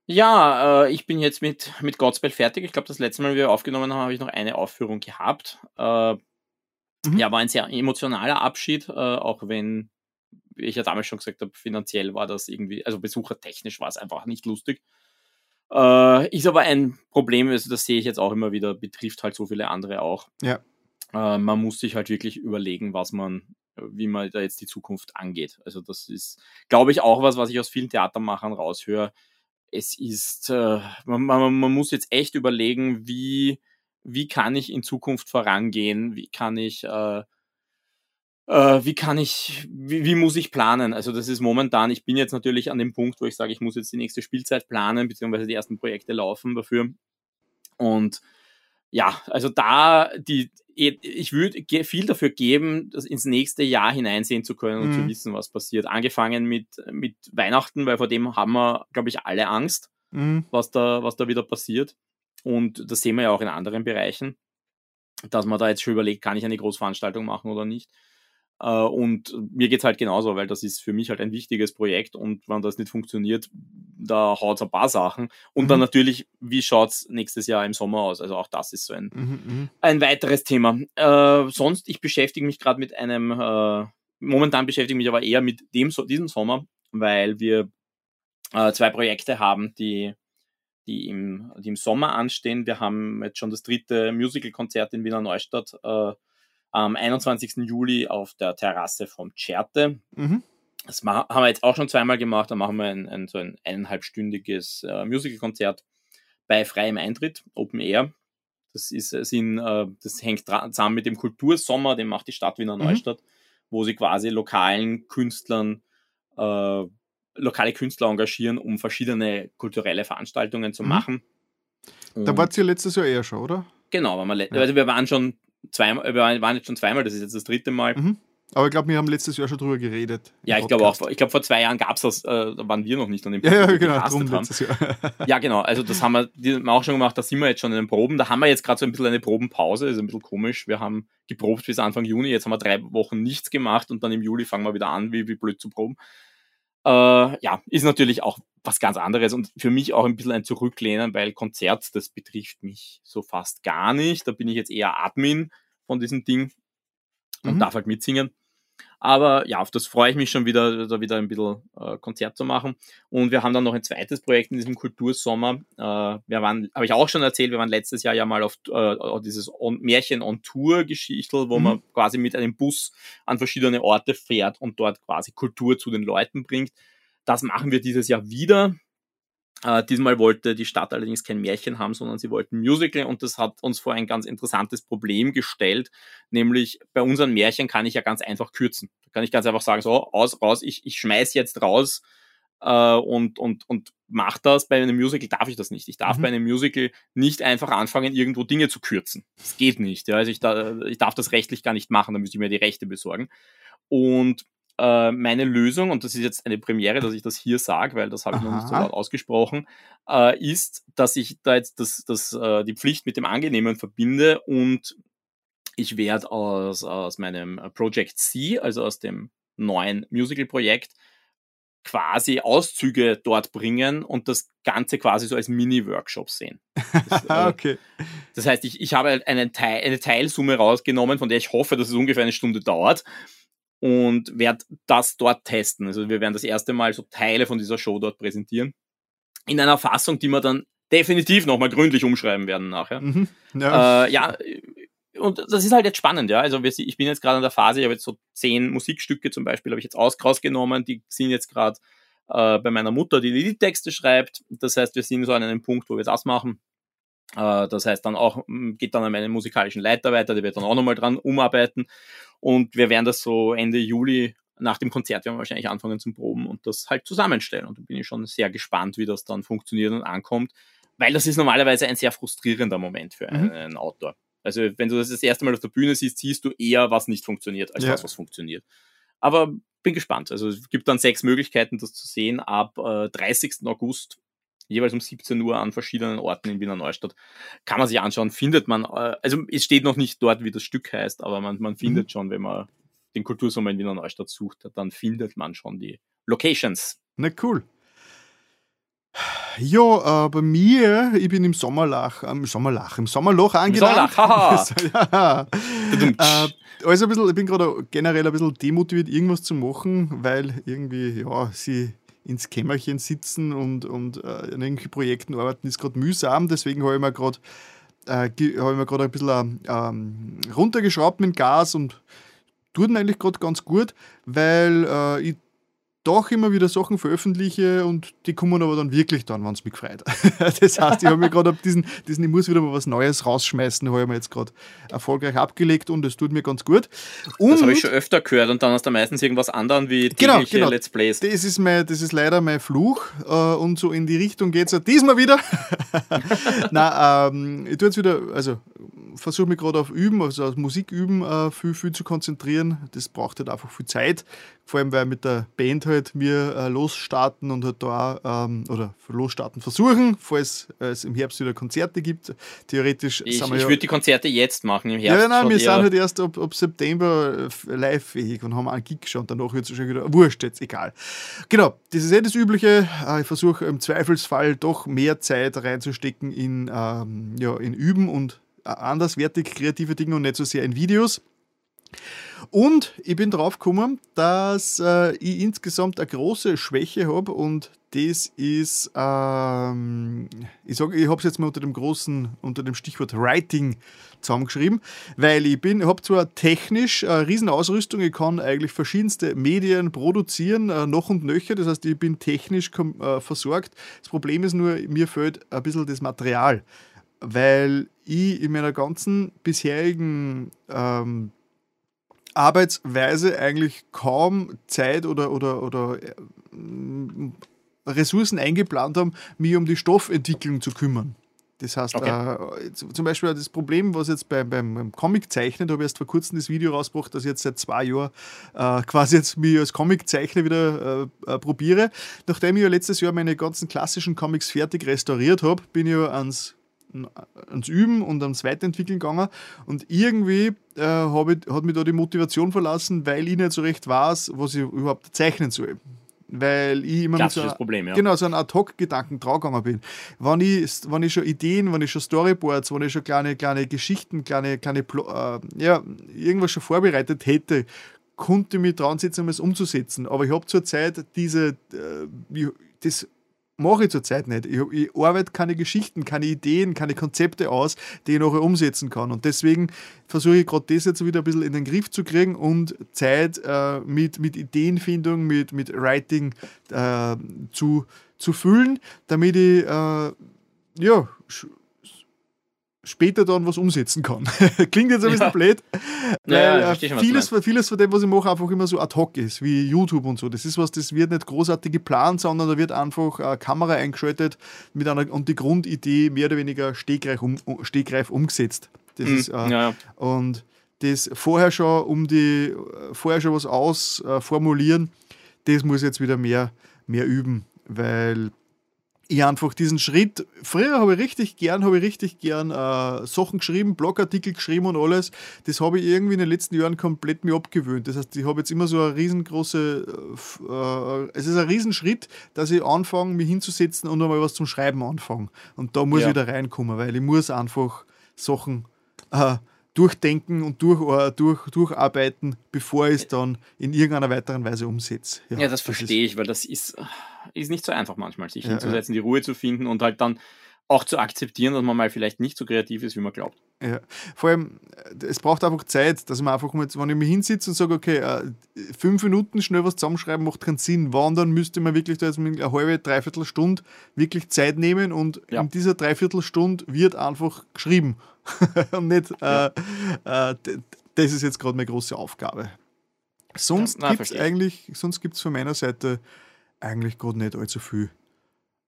S2: Ja, äh, ich bin jetzt mit, mit Godspell fertig. Ich glaube, das letzte Mal, wie wir aufgenommen haben, habe ich noch eine Aufführung gehabt. Äh, mhm. Ja, war ein sehr emotionaler Abschied, äh, auch wenn wie ich ja damals schon gesagt habe, finanziell war das irgendwie, also besuchertechnisch war es einfach nicht lustig. Äh, ist aber ein Problem, also das sehe ich jetzt auch immer wieder, betrifft halt so viele andere auch.
S1: Ja.
S2: Äh, man muss sich halt wirklich überlegen, was man, wie man da jetzt die Zukunft angeht. Also das ist, glaube ich, auch was, was ich aus vielen Theatermachern raushöre. Es ist, äh, man, man, man muss jetzt echt überlegen, wie, wie kann ich in Zukunft vorangehen, wie kann ich äh, äh, wie kann ich, wie, wie muss ich planen? Also das ist momentan, ich bin jetzt natürlich an dem Punkt, wo ich sage, ich muss jetzt die nächste Spielzeit planen, beziehungsweise die ersten Projekte laufen dafür. Und ja, also da die, ich würde viel dafür geben, das ins nächste Jahr hineinsehen zu können und mhm. zu wissen, was passiert. Angefangen mit, mit Weihnachten, weil vor dem haben wir, glaube ich, alle Angst, mhm. was, da, was da wieder passiert. Und das sehen wir ja auch in anderen Bereichen, dass man da jetzt schon überlegt, kann ich eine Großveranstaltung machen oder nicht. Äh, und mir geht's halt genauso, weil das ist für mich halt ein wichtiges Projekt und wenn das nicht funktioniert, da haut's ein paar Sachen. Und mhm. dann natürlich, wie schaut's nächstes Jahr im Sommer aus? Also auch das ist so ein, mhm, mhm. ein weiteres Thema. Äh, sonst, ich beschäftige mich gerade mit einem, äh, momentan beschäftige ich mich aber eher mit dem, diesem Sommer, weil wir zwei Projekte haben, die die im, die im Sommer anstehen. Wir haben jetzt schon das dritte Musical-Konzert in Wiener Neustadt äh, am 21. Juli auf der Terrasse vom Certe. Mhm. Das haben wir jetzt auch schon zweimal gemacht. Da machen wir ein, ein so ein eineinhalbstündiges äh, Musical-Konzert bei freiem Eintritt, Open Air. Das, ist, äh, sind, äh, das hängt zusammen mit dem Kultursommer, den macht die Stadt Wiener mhm. Neustadt, wo sie quasi lokalen Künstlern, äh, lokale Künstler engagieren, um verschiedene kulturelle Veranstaltungen zu mhm. machen.
S1: Und da wart ihr letztes Jahr eher schon, oder?
S2: Genau, wir ja. also wir waren schon zweimal, wir waren jetzt schon zweimal, das ist jetzt das dritte Mal. Mhm.
S1: Aber ich glaube, wir haben letztes Jahr schon drüber geredet.
S2: Ja, ich glaube auch. Ich glaube, vor zwei Jahren gab es das, äh, da waren wir noch nicht an dem
S1: Punkt, ja, ja, genau, drum letztes Jahr. <laughs>
S2: ja, genau. Also das haben wir, die haben auch schon gemacht, da sind wir jetzt schon in den Proben. Da haben wir jetzt gerade so ein bisschen eine Probenpause, ist ein bisschen komisch. Wir haben geprobt bis Anfang Juni, jetzt haben wir drei Wochen nichts gemacht und dann im Juli fangen wir wieder an, wie, wie blöd zu proben. Äh, ja, ist natürlich auch was ganz anderes und für mich auch ein bisschen ein Zurücklehnen, weil Konzert, das betrifft mich so fast gar nicht. Da bin ich jetzt eher Admin von diesem Ding und mhm. darf halt mitsingen. Aber ja, auf das freue ich mich schon wieder, da wieder ein bisschen äh, Konzert zu machen. Und wir haben dann noch ein zweites Projekt in diesem Kultursommer. Äh, wir waren, habe ich auch schon erzählt, wir waren letztes Jahr ja mal auf, äh, auf dieses on, Märchen on Tour Geschichtel, wo mhm. man quasi mit einem Bus an verschiedene Orte fährt und dort quasi Kultur zu den Leuten bringt. Das machen wir dieses Jahr wieder. Äh, diesmal wollte die Stadt allerdings kein Märchen haben, sondern sie wollten Musical und das hat uns vor ein ganz interessantes Problem gestellt, nämlich bei unseren Märchen kann ich ja ganz einfach kürzen. Da kann ich ganz einfach sagen, so, aus, raus, ich, ich schmeiß jetzt raus äh, und, und, und mach das. Bei einem Musical darf ich das nicht. Ich darf mhm. bei einem Musical nicht einfach anfangen, irgendwo Dinge zu kürzen. Das geht nicht. Ja? Also ich, da, ich darf das rechtlich gar nicht machen, da müsste ich mir die Rechte besorgen. Und äh, meine Lösung, und das ist jetzt eine Premiere, dass ich das hier sage, weil das habe ich noch nicht so laut ausgesprochen, äh, ist, dass ich da jetzt das, das, äh, die Pflicht mit dem Angenehmen verbinde und ich werde aus, aus meinem Project C, also aus dem neuen Musical-Projekt, quasi Auszüge dort bringen und das Ganze quasi so als Mini-Workshop sehen. Das, <laughs> äh, okay. Das heißt, ich, ich habe eine, Teil, eine Teilsumme rausgenommen, von der ich hoffe, dass es ungefähr eine Stunde dauert und werde das dort testen. Also wir werden das erste Mal so Teile von dieser Show dort präsentieren. In einer Fassung, die wir dann definitiv nochmal gründlich umschreiben werden nachher. Mhm. Ja. Äh, ja, und das ist halt jetzt spannend, ja. Also ich bin jetzt gerade in der Phase, ich habe jetzt so zehn Musikstücke zum Beispiel, habe ich jetzt aus, rausgenommen, die sind jetzt gerade äh, bei meiner Mutter, die die Texte schreibt. Das heißt, wir sind so an einem Punkt, wo wir das machen. Äh, das heißt, dann auch geht dann an meinen musikalischen Leiter weiter, der wird dann auch nochmal dran umarbeiten. Und wir werden das so Ende Juli nach dem Konzert werden wir wahrscheinlich anfangen zum Proben und das halt zusammenstellen. Und da bin ich schon sehr gespannt, wie das dann funktioniert und ankommt, weil das ist normalerweise ein sehr frustrierender Moment für mhm. einen Autor. Also wenn du das das erste Mal auf der Bühne siehst, siehst du eher, was nicht funktioniert, als ja. das, was funktioniert. Aber bin gespannt. Also es gibt dann sechs Möglichkeiten, das zu sehen ab äh, 30. August, jeweils um 17 Uhr an verschiedenen Orten in Wiener Neustadt. Kann man sich anschauen, findet man, äh, also es steht noch nicht dort, wie das Stück heißt, aber man, man findet mhm. schon, wenn man den Kultursommer in Wiener Neustadt sucht, dann findet man schon die Locations.
S1: Na cool. Ja, äh, bei mir, ich bin im Sommerlach, im ähm, Sommerlach, im Sommerloch angelangt. Sommerlach, haha. <laughs> ja. äh, also ein bisschen, ich bin gerade generell ein bisschen demotiviert, irgendwas zu machen, weil irgendwie, ja, sie ins Kämmerchen sitzen und, und äh, an irgendwelchen Projekten arbeiten, ist gerade mühsam. Deswegen habe ich mir gerade äh, mir ein bisschen ähm, runtergeschraubt mit dem Gas und tut eigentlich gerade ganz gut, weil äh, ich doch immer wieder Sachen veröffentliche und die kommen aber dann wirklich dann, wenn es mich freut. <laughs> das heißt, ich habe mir gerade diesen, diesen, ich muss wieder mal was Neues rausschmeißen, habe ich mir jetzt gerade erfolgreich abgelegt und es tut mir ganz gut.
S2: Und das habe ich schon öfter gehört und dann hast du meistens irgendwas anderes wie
S1: genau, genau. Let's Plays. Das ist, mein, das ist leider mein Fluch äh, und so in die Richtung geht es ja diesmal wieder. <laughs> Nein, ähm, ich tue jetzt wieder, also versuche mich gerade auf Üben, also auf Musik üben, äh, viel, viel zu konzentrieren. Das braucht halt einfach viel Zeit. Vor allem, weil mit der Band halt wir äh, losstarten und halt da ähm, oder losstarten versuchen, falls es im Herbst wieder Konzerte gibt. Theoretisch
S2: ich,
S1: sind
S2: wir Ich ja, würde die Konzerte jetzt machen im Herbst.
S1: Ja, nein, wir sind halt erst ab, ab September äh, live-fähig und haben einen Gig schon. Danach wird es schon wieder wurscht, jetzt egal. Genau, das ist eh das Übliche. Äh, ich versuche im Zweifelsfall doch mehr Zeit reinzustecken in, ähm, ja, in Üben und anderswertig kreative Dinge und nicht so sehr in Videos. Und ich bin drauf gekommen, dass äh, ich insgesamt eine große Schwäche habe und das ist, ähm, ich sage, ich habe es jetzt mal unter dem großen, unter dem Stichwort Writing zusammengeschrieben, weil ich bin, habe zwar technisch eine Riesenausrüstung, ich kann eigentlich verschiedenste Medien produzieren, äh, noch und nöcher, das heißt, ich bin technisch äh, versorgt. Das Problem ist nur, mir fehlt ein bisschen das Material weil ich in meiner ganzen bisherigen ähm, Arbeitsweise eigentlich kaum Zeit oder, oder, oder äh, Ressourcen eingeplant habe, mich um die Stoffentwicklung zu kümmern. Das heißt, okay. äh, zum Beispiel das Problem, was jetzt beim, beim Comic zeichnet, habe ich erst vor kurzem das Video rausgebracht, dass ich jetzt seit zwei Jahren äh, quasi jetzt mich als Comiczeichner wieder äh, äh, probiere. Nachdem ich ja letztes Jahr meine ganzen klassischen Comics fertig restauriert habe, bin ich ja ans ans Üben und ans Weiterentwickeln gegangen. Und irgendwie äh, ich, hat mich da die Motivation verlassen, weil ich nicht so recht weiß, was ich überhaupt zeichnen soll. Weil ich immer mit so,
S2: Problem, ja.
S1: genau, so einem Ad-Hoc-Gedanken draufgegangen bin. Wenn ich, wenn ich schon Ideen, wenn ich schon Storyboards, wenn ich schon kleine, kleine Geschichten, kleine, kleine äh, ja, irgendwas schon vorbereitet hätte, konnte ich mich dran setzen, um es umzusetzen. Aber ich habe zurzeit diese, äh, das mache ich zurzeit nicht. Ich, ich, arbeite keine Geschichten, keine Ideen, keine Konzepte aus, die ich nachher umsetzen kann. Und deswegen versuche ich gerade das jetzt wieder ein bisschen in den Griff zu kriegen und Zeit äh, mit, mit Ideenfindung, mit, mit Writing äh, zu, zu füllen, damit ich äh, ja, später dann was umsetzen kann. <laughs> Klingt jetzt ein bisschen ja. blöd, weil ja, ja, vieles, vieles von dem, was ich mache, einfach immer so ad hoc ist, wie YouTube und so. Das ist was, das wird nicht großartig geplant, sondern da wird einfach eine Kamera eingeschaltet mit einer, und die Grundidee mehr oder weniger stegreif, um, stegreif umgesetzt. Das mhm. ist, äh, Und das vorher schon um die, vorher schon was ausformulieren, äh, das muss jetzt wieder mehr, mehr üben, weil ich einfach diesen Schritt, früher habe ich richtig gern, habe ich richtig gern äh, Sachen geschrieben, Blogartikel geschrieben und alles. Das habe ich irgendwie in den letzten Jahren komplett mir abgewöhnt. Das heißt, ich habe jetzt immer so eine riesengroße, äh, es ist ein Riesenschritt, dass ich anfange, mich hinzusetzen und einmal was zum Schreiben anfange. Und da muss ja. ich da reinkommen, weil ich muss einfach Sachen äh, durchdenken und durch, uh, durch, durcharbeiten, bevor ich es dann in irgendeiner weiteren Weise umsetze.
S2: Ja, ja das, das verstehe ich, weil das ist, ist nicht so einfach manchmal, sich ja, hinzusetzen, ja. die Ruhe zu finden und halt dann auch zu akzeptieren, dass man mal vielleicht nicht so kreativ ist, wie man glaubt.
S1: Ja, vor allem, äh, es braucht einfach Zeit, dass man einfach mal, wenn ich mich hinsitze und sage, okay, äh, fünf Minuten schnell was zusammenschreiben macht keinen Sinn. Wann dann müsste man wirklich da jetzt eine halbe, dreiviertel Stunde wirklich Zeit nehmen und ja. in dieser Dreiviertelstunde wird einfach geschrieben. <laughs> und nicht, ja. äh, äh, das ist jetzt gerade meine große Aufgabe. Sonst ja, gibt es eigentlich, sonst gibt es von meiner Seite eigentlich gerade nicht allzu viel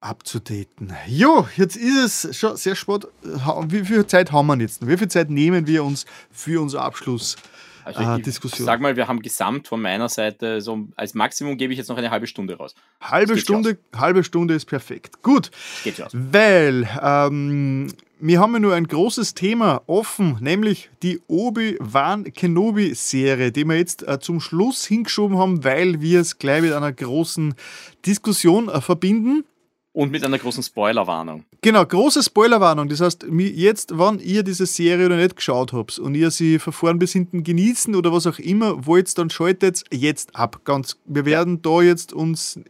S1: abzudaten. Jo, jetzt ist es schon sehr spät. Wie viel Zeit haben wir jetzt? Wie viel Zeit nehmen wir uns für unsere Abschlussdiskussion?
S2: Also äh, sag mal, wir haben gesamt von meiner Seite, so als Maximum gebe ich jetzt noch eine halbe Stunde raus.
S1: Halbe Stunde, halbe Stunde ist perfekt. Gut. Geht aus. Weil ähm, wir haben ja nur ein großes Thema offen, nämlich die Obi-Wan Kenobi-Serie, die wir jetzt äh, zum Schluss hingeschoben haben, weil wir es gleich mit einer großen Diskussion äh, verbinden.
S2: Und mit einer großen Spoilerwarnung.
S1: Genau, große Spoilerwarnung. Das heißt, jetzt, wenn ihr diese Serie noch nicht geschaut habt und ihr sie vorn bis hinten genießen oder was auch immer wollt, dann schaltet jetzt ab. Ganz, wir werden da jetzt uns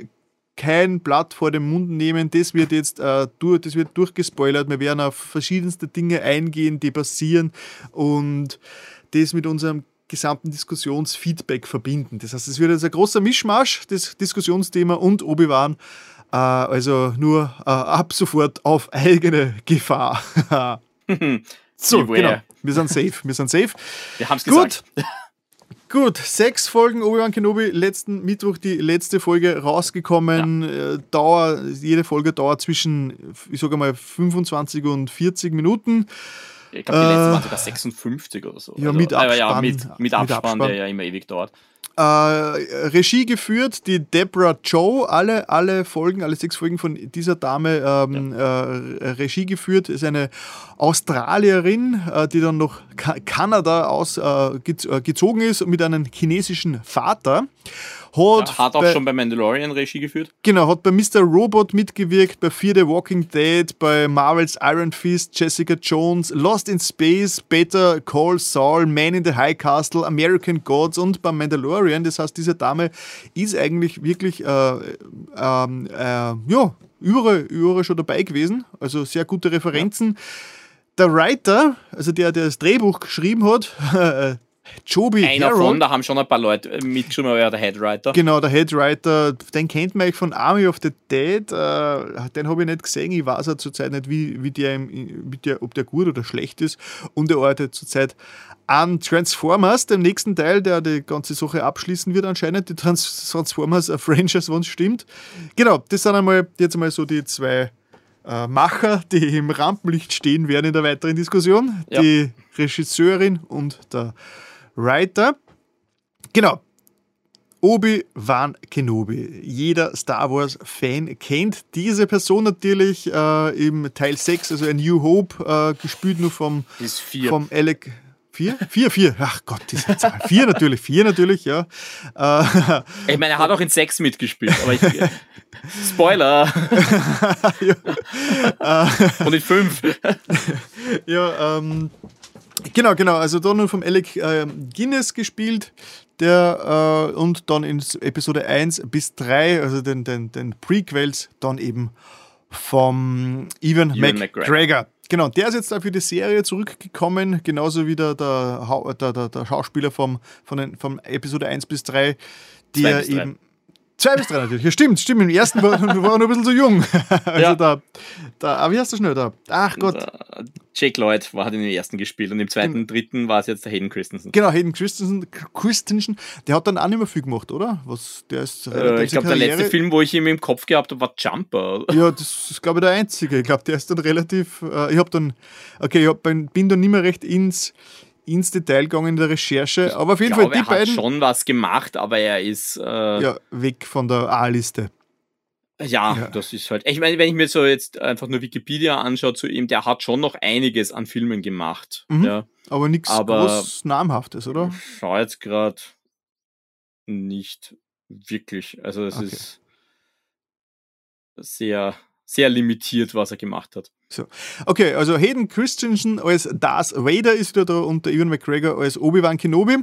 S1: kein Blatt vor den Mund nehmen. Das wird jetzt äh, durch, das wird durchgespoilert. Wir werden auf verschiedenste Dinge eingehen, die passieren und das mit unserem gesamten Diskussionsfeedback verbinden. Das heißt, es wird jetzt ein großer Mischmasch, das Diskussionsthema und Obi-Wan. Äh, also nur äh, ab sofort auf eigene Gefahr. <laughs> so, genau. Wir sind safe. Wir sind safe.
S2: Wir haben es gesagt.
S1: Gut, sechs Folgen Obi-Wan Kenobi, letzten Mittwoch die letzte Folge rausgekommen. Ja. Äh, Dauer, jede Folge dauert zwischen, ich sage mal, 25 und 40 Minuten.
S2: Ich glaube, die letzte äh, waren sogar 56 oder so.
S1: Ja, also, mit Abspann.
S2: Ja, mit, mit, Abspann, mit Abspann, der ja immer ewig dauert.
S1: Äh, Regie geführt, die Deborah Joe, alle, alle Folgen, alle sechs Folgen von dieser Dame ähm, ja. äh, Regie geführt, ist eine Australierin, äh, die dann noch Kanada aus, äh, äh, gezogen ist mit einem chinesischen Vater.
S2: Hat, ja, hat auch bei, schon bei Mandalorian Regie geführt.
S1: Genau, hat bei Mr. Robot mitgewirkt, bei Fear the Walking Dead, bei Marvel's Iron Fist, Jessica Jones, Lost in Space, Better Call Saul, Man in the High Castle, American Gods und bei Mandalorian. Das heißt, diese Dame ist eigentlich wirklich äh, ähm, äh, ja, überall, überall schon dabei gewesen. Also sehr gute Referenzen. Ja. Der Writer, also der, der das Drehbuch geschrieben hat, <laughs> Joby
S2: Einer Harold. von, da haben schon ein paar Leute äh, mitgeschrieben, aber ja, der Headwriter.
S1: Genau, der Headwriter, den kennt man eigentlich von Army of the Dead. Äh, den habe ich nicht gesehen. Ich weiß auch zurzeit nicht, wie, wie der, wie der, ob der gut oder schlecht ist. Und er arbeitet zurzeit an Transformers, dem nächsten Teil, der die ganze Sache abschließen wird, anscheinend. Die Trans Transformers äh, Franchise, wenn es stimmt. Genau, das sind einmal jetzt einmal so die zwei äh, Macher, die im Rampenlicht stehen werden in der weiteren Diskussion. Ja. Die Regisseurin und der Writer. Genau. Obi-Wan Kenobi. Jeder Star Wars-Fan kennt diese Person natürlich äh, im Teil 6, also A New Hope, äh, gespielt nur vom, vom Alec. Vier? Vier, vier. Ach Gott, diese Zahl. Vier natürlich, vier natürlich, ja.
S2: Äh, ich meine, er hat auch in sechs mitgespielt, aber ich. Spoiler! <laughs> ja. Und in fünf.
S1: ja, ähm, Genau, genau. Also nur vom Alec äh, Guinness gespielt, der äh, und dann in Episode 1 bis 3, also den, den, den Prequels, dann eben vom Evan, Evan McGregor. McGregor. Genau, der ist jetzt da für die Serie zurückgekommen, genauso wie der, der, der, der Schauspieler vom, von den, vom Episode 1 bis 3, der eben Zwei bis drei natürlich. Ja, stimmt, stimmt. Im ersten war, <laughs> war er noch ein bisschen zu jung. <laughs> Also ja. da, da, aber wie heißt das schnell da? Ach Gott.
S2: Jake Lloyd war, hat in den ersten gespielt und im zweiten, und dritten war es jetzt der Hayden Christensen.
S1: Genau, Hayden Christensen, Christensen, der hat dann auch nicht mehr viel gemacht, oder? Was, der ist
S2: äh, ich glaube, der letzte Film, wo ich ihn im Kopf gehabt habe, war Jumper.
S1: Ja, das ist, glaube ich, der einzige. Ich glaube, der ist dann relativ, äh, ich habe dann, okay, ich hab, bin dann nicht mehr recht ins, ins Detail gegangen in der Recherche. Aber auf jeden glaube, Fall die
S2: er
S1: beiden.
S2: hat schon was gemacht, aber er ist. Äh
S1: ja, weg von der A-Liste.
S2: Ja, ja, das ist halt. Ich meine, wenn ich mir so jetzt einfach nur Wikipedia anschaue zu ihm, der hat schon noch einiges an Filmen gemacht. Mhm. Ja.
S1: Aber nichts groß namhaftes, oder?
S2: Schau jetzt gerade nicht wirklich. Also es okay. ist sehr, sehr limitiert, was er gemacht hat.
S1: So. Okay, also Hayden Christensen als Darth Vader ist wieder da und der Ewan McGregor als Obi-Wan Kenobi.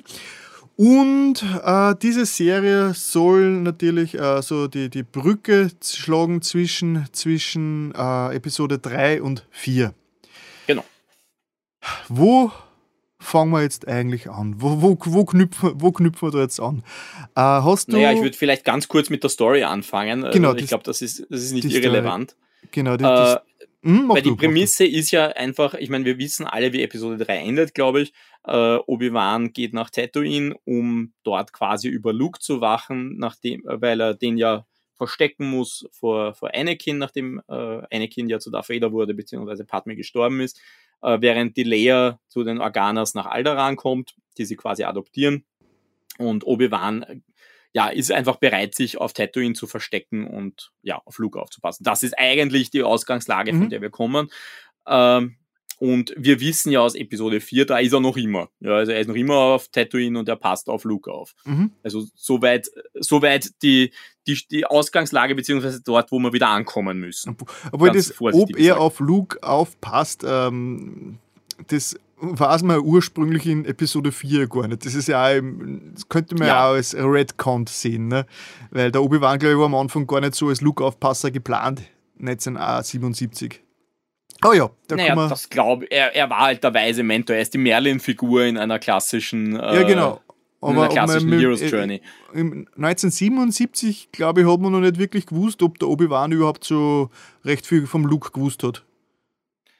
S1: Und äh, diese Serie soll natürlich äh, so die, die Brücke schlagen zwischen, zwischen äh, Episode 3 und 4.
S2: Genau.
S1: Wo fangen wir jetzt eigentlich an? Wo, wo, wo, knüpfen, wo knüpfen wir da jetzt an?
S2: Äh, hast du naja, ich würde vielleicht ganz kurz mit der Story anfangen.
S1: Genau,
S2: also ich glaube, das ist, das ist nicht irrelevant.
S1: Story. Genau, die, die, äh,
S2: hm, Weil die Prämisse ist ja einfach, ich meine, wir wissen alle, wie Episode 3 endet, glaube ich. Äh, Obi-Wan geht nach Tatooine, um dort quasi über Luke zu wachen, nachdem, äh, weil er den ja verstecken muss vor, vor Anakin, nachdem äh, Anakin ja zu Darth Vader wurde, beziehungsweise Padme gestorben ist, äh, während die Leia zu den Organas nach Alderaan kommt, die sie quasi adoptieren. Und Obi-Wan ja, ist einfach bereit, sich auf Tatooine zu verstecken und ja, auf Luke aufzupassen. Das ist eigentlich die Ausgangslage, mhm. von der wir kommen. Ähm, und wir wissen ja aus Episode 4, da ist er noch immer. Ja, also er ist noch immer auf Tatooine und er passt auf Luke auf. Mhm. Also soweit, soweit die, die, die Ausgangslage, beziehungsweise dort, wo wir wieder ankommen müssen.
S1: Obwohl das, ob er gesagt. auf Luke aufpasst, ähm, das weiß man ursprünglich in Episode 4 gar nicht. Das ist ja auch, das könnte man ja, auch als Redcount sehen, ne? Weil der Obi-Wan, glaube ich, war am Anfang gar nicht so als Luke-Aufpasser geplant, 1977.
S2: Oh ja, da naja, das glaube er, er war halt der weise Mentor. Er ist die Merlin-Figur in einer klassischen,
S1: äh, ja, genau.
S2: Aber, in einer klassischen aber, Heroes Journey.
S1: 1977, glaube ich, hat man noch nicht wirklich gewusst, ob der Obi-Wan überhaupt so recht viel vom Luke gewusst hat.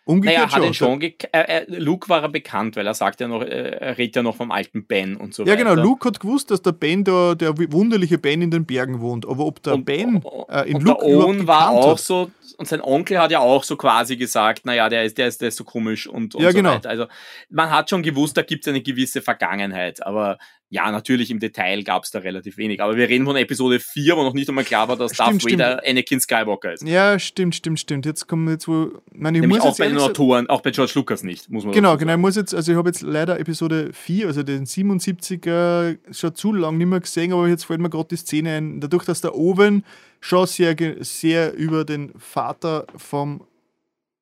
S2: Umgekehrt naja, hat ihn schon äh, äh, Luke war er bekannt, weil er sagt ja noch, äh, er redet ja noch vom alten Ben und so
S1: ja,
S2: genau,
S1: weiter. Ja, genau, Luke hat gewusst, dass der Ben da, der wunderliche Ben in den Bergen wohnt. Aber ob der und, Ben
S2: äh, in und Luke der Owen war auch hat. so, und sein Onkel hat ja auch so quasi gesagt, naja, der ist, der ist, der ist so komisch und, und
S1: ja,
S2: so
S1: genau.
S2: weiter. Also man hat schon gewusst, da gibt es eine gewisse Vergangenheit, aber ja, natürlich im Detail gab es da relativ wenig. Aber wir reden von Episode 4, wo noch nicht einmal klar war, dass stimmt, Darth Vader stimmt. Anakin Skywalker ist.
S1: Ja, stimmt, stimmt, stimmt. Jetzt kommen wir jetzt wo.
S2: Nein, ich Nämlich muss auch bei den Autoren, auch bei George Lucas nicht, muss man
S1: Genau, genau. Ich muss jetzt, also ich habe jetzt leider Episode 4, also den 77er, schon zu lang nicht mehr gesehen, aber jetzt fällt mir gerade die Szene ein. Dadurch, dass der Owen schon sehr, sehr über den Vater vom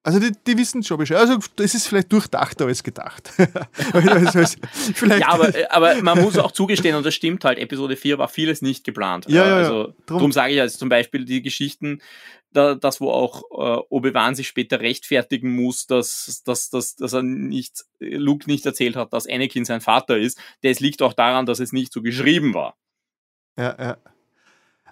S1: also die, die wissen schon Bescheid. Also das ist vielleicht durchdachter als gedacht. <laughs>
S2: also, vielleicht ja, aber, aber man muss auch zugestehen, und das stimmt halt, Episode 4 war vieles nicht geplant.
S1: Ja, ja,
S2: also drum, drum sage ich also zum Beispiel die Geschichten, da, das, wo auch äh, Obi-Wan sich später rechtfertigen muss, dass, dass, dass, dass er nicht, Luke nicht erzählt hat, dass Anakin sein Vater ist, das liegt auch daran, dass es nicht so geschrieben war.
S1: Ja, ja.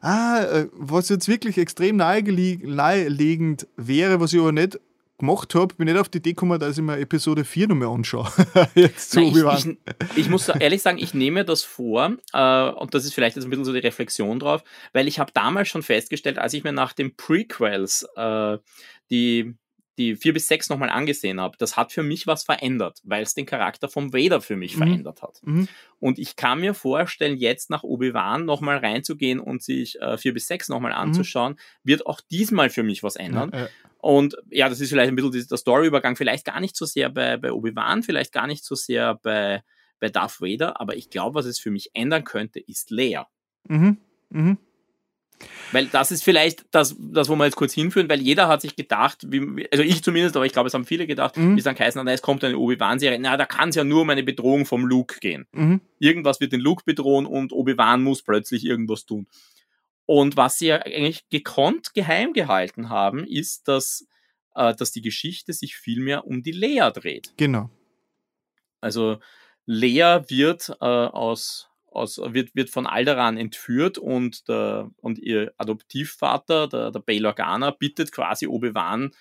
S1: Ah, äh, was jetzt wirklich extrem nahelegend wäre, was ich aber nicht gemacht habe, bin ich nicht auf die Idee gekommen, dass ich mir Episode 4 nochmal anschaue. <laughs>
S2: jetzt Nein, ich, ich, ich, muss ehrlich sagen, ich nehme das vor, äh, und das ist vielleicht jetzt ein bisschen so die Reflexion drauf, weil ich habe damals schon festgestellt, als ich mir nach den Prequels äh, die die vier bis sechs nochmal angesehen habe, das hat für mich was verändert, weil es den Charakter vom Vader für mich mhm. verändert hat. Mhm. Und ich kann mir vorstellen, jetzt nach Obi-Wan nochmal reinzugehen und sich äh, vier bis sechs nochmal mhm. anzuschauen, mhm. wird auch diesmal für mich was ändern. Ja, ja. Und ja, das ist vielleicht ein bisschen der Storyübergang, vielleicht gar nicht so sehr bei, bei Obi-Wan, vielleicht gar nicht so sehr bei, bei Darth Vader, aber ich glaube, was es für mich ändern könnte, ist Leia. Mhm. Mhm. Weil das ist vielleicht das, das, wo wir jetzt kurz hinführen, weil jeder hat sich gedacht, wie, also ich zumindest, aber ich glaube, es haben viele gedacht, mhm. wie es dann geheißen hat, es kommt eine Obi-Wan-Serie, na, da kann es ja nur um eine Bedrohung vom Luke gehen. Mhm. Irgendwas wird den Luke bedrohen und Obi-Wan muss plötzlich irgendwas tun. Und was sie ja eigentlich gekonnt geheim gehalten haben, ist, dass, äh, dass die Geschichte sich vielmehr um die Lea dreht.
S1: Genau.
S2: Also Lea wird äh, aus aus, wird, wird von Alderan entführt und, der, und ihr Adoptivvater, der, der Bail Organa, bittet quasi Obi-Wan,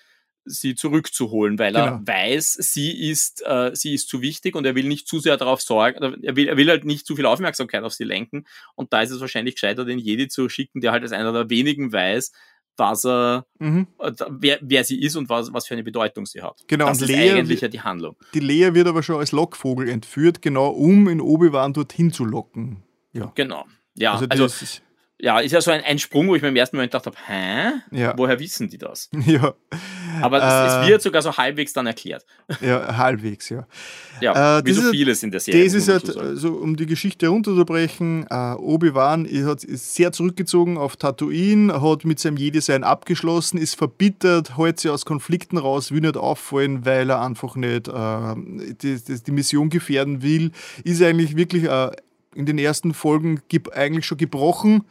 S2: sie zurückzuholen, weil genau. er weiß, sie ist, äh, sie ist zu wichtig und er will nicht zu sehr darauf sorgen, er will, er will halt nicht zu viel Aufmerksamkeit auf sie lenken und da ist es wahrscheinlich gescheiter, den Jedi zu schicken, der halt als einer der wenigen weiß, was er, mhm. Äh, wer, wer sie ist und was, was für eine Bedeutung sie hat.
S1: Genau,
S2: das
S1: und
S2: ist Lea, eigentlich ja die Handlung.
S1: Die Lea wird aber schon als Lockvogel entführt, genau um in Obi-Wan dorthin zu locken. Ja.
S2: Genau. Ja, also, also ja, ist ja so ein, ein Sprung, wo ich mir im ersten Moment gedacht habe, hä? Ja. Woher wissen die das? <laughs>
S1: Ja.
S2: Aber das, äh, es wird sogar so halbwegs dann erklärt. <laughs>
S1: Ja, halbwegs, ja.
S2: Ja, äh, wie so vieles in der Serie.
S1: Das ist halt, also, um die Geschichte herunterzubrechen, äh, Obi-Wan ist sehr zurückgezogen auf Tatooine, hat mit seinem Jedi-Sein abgeschlossen, ist verbittert, hält sich aus Konflikten raus, will nicht auffallen, weil er einfach nicht äh, die, die, die, Mission gefährden will. Ist eigentlich wirklich äh, in den ersten Folgen eigentlich schon gebrochen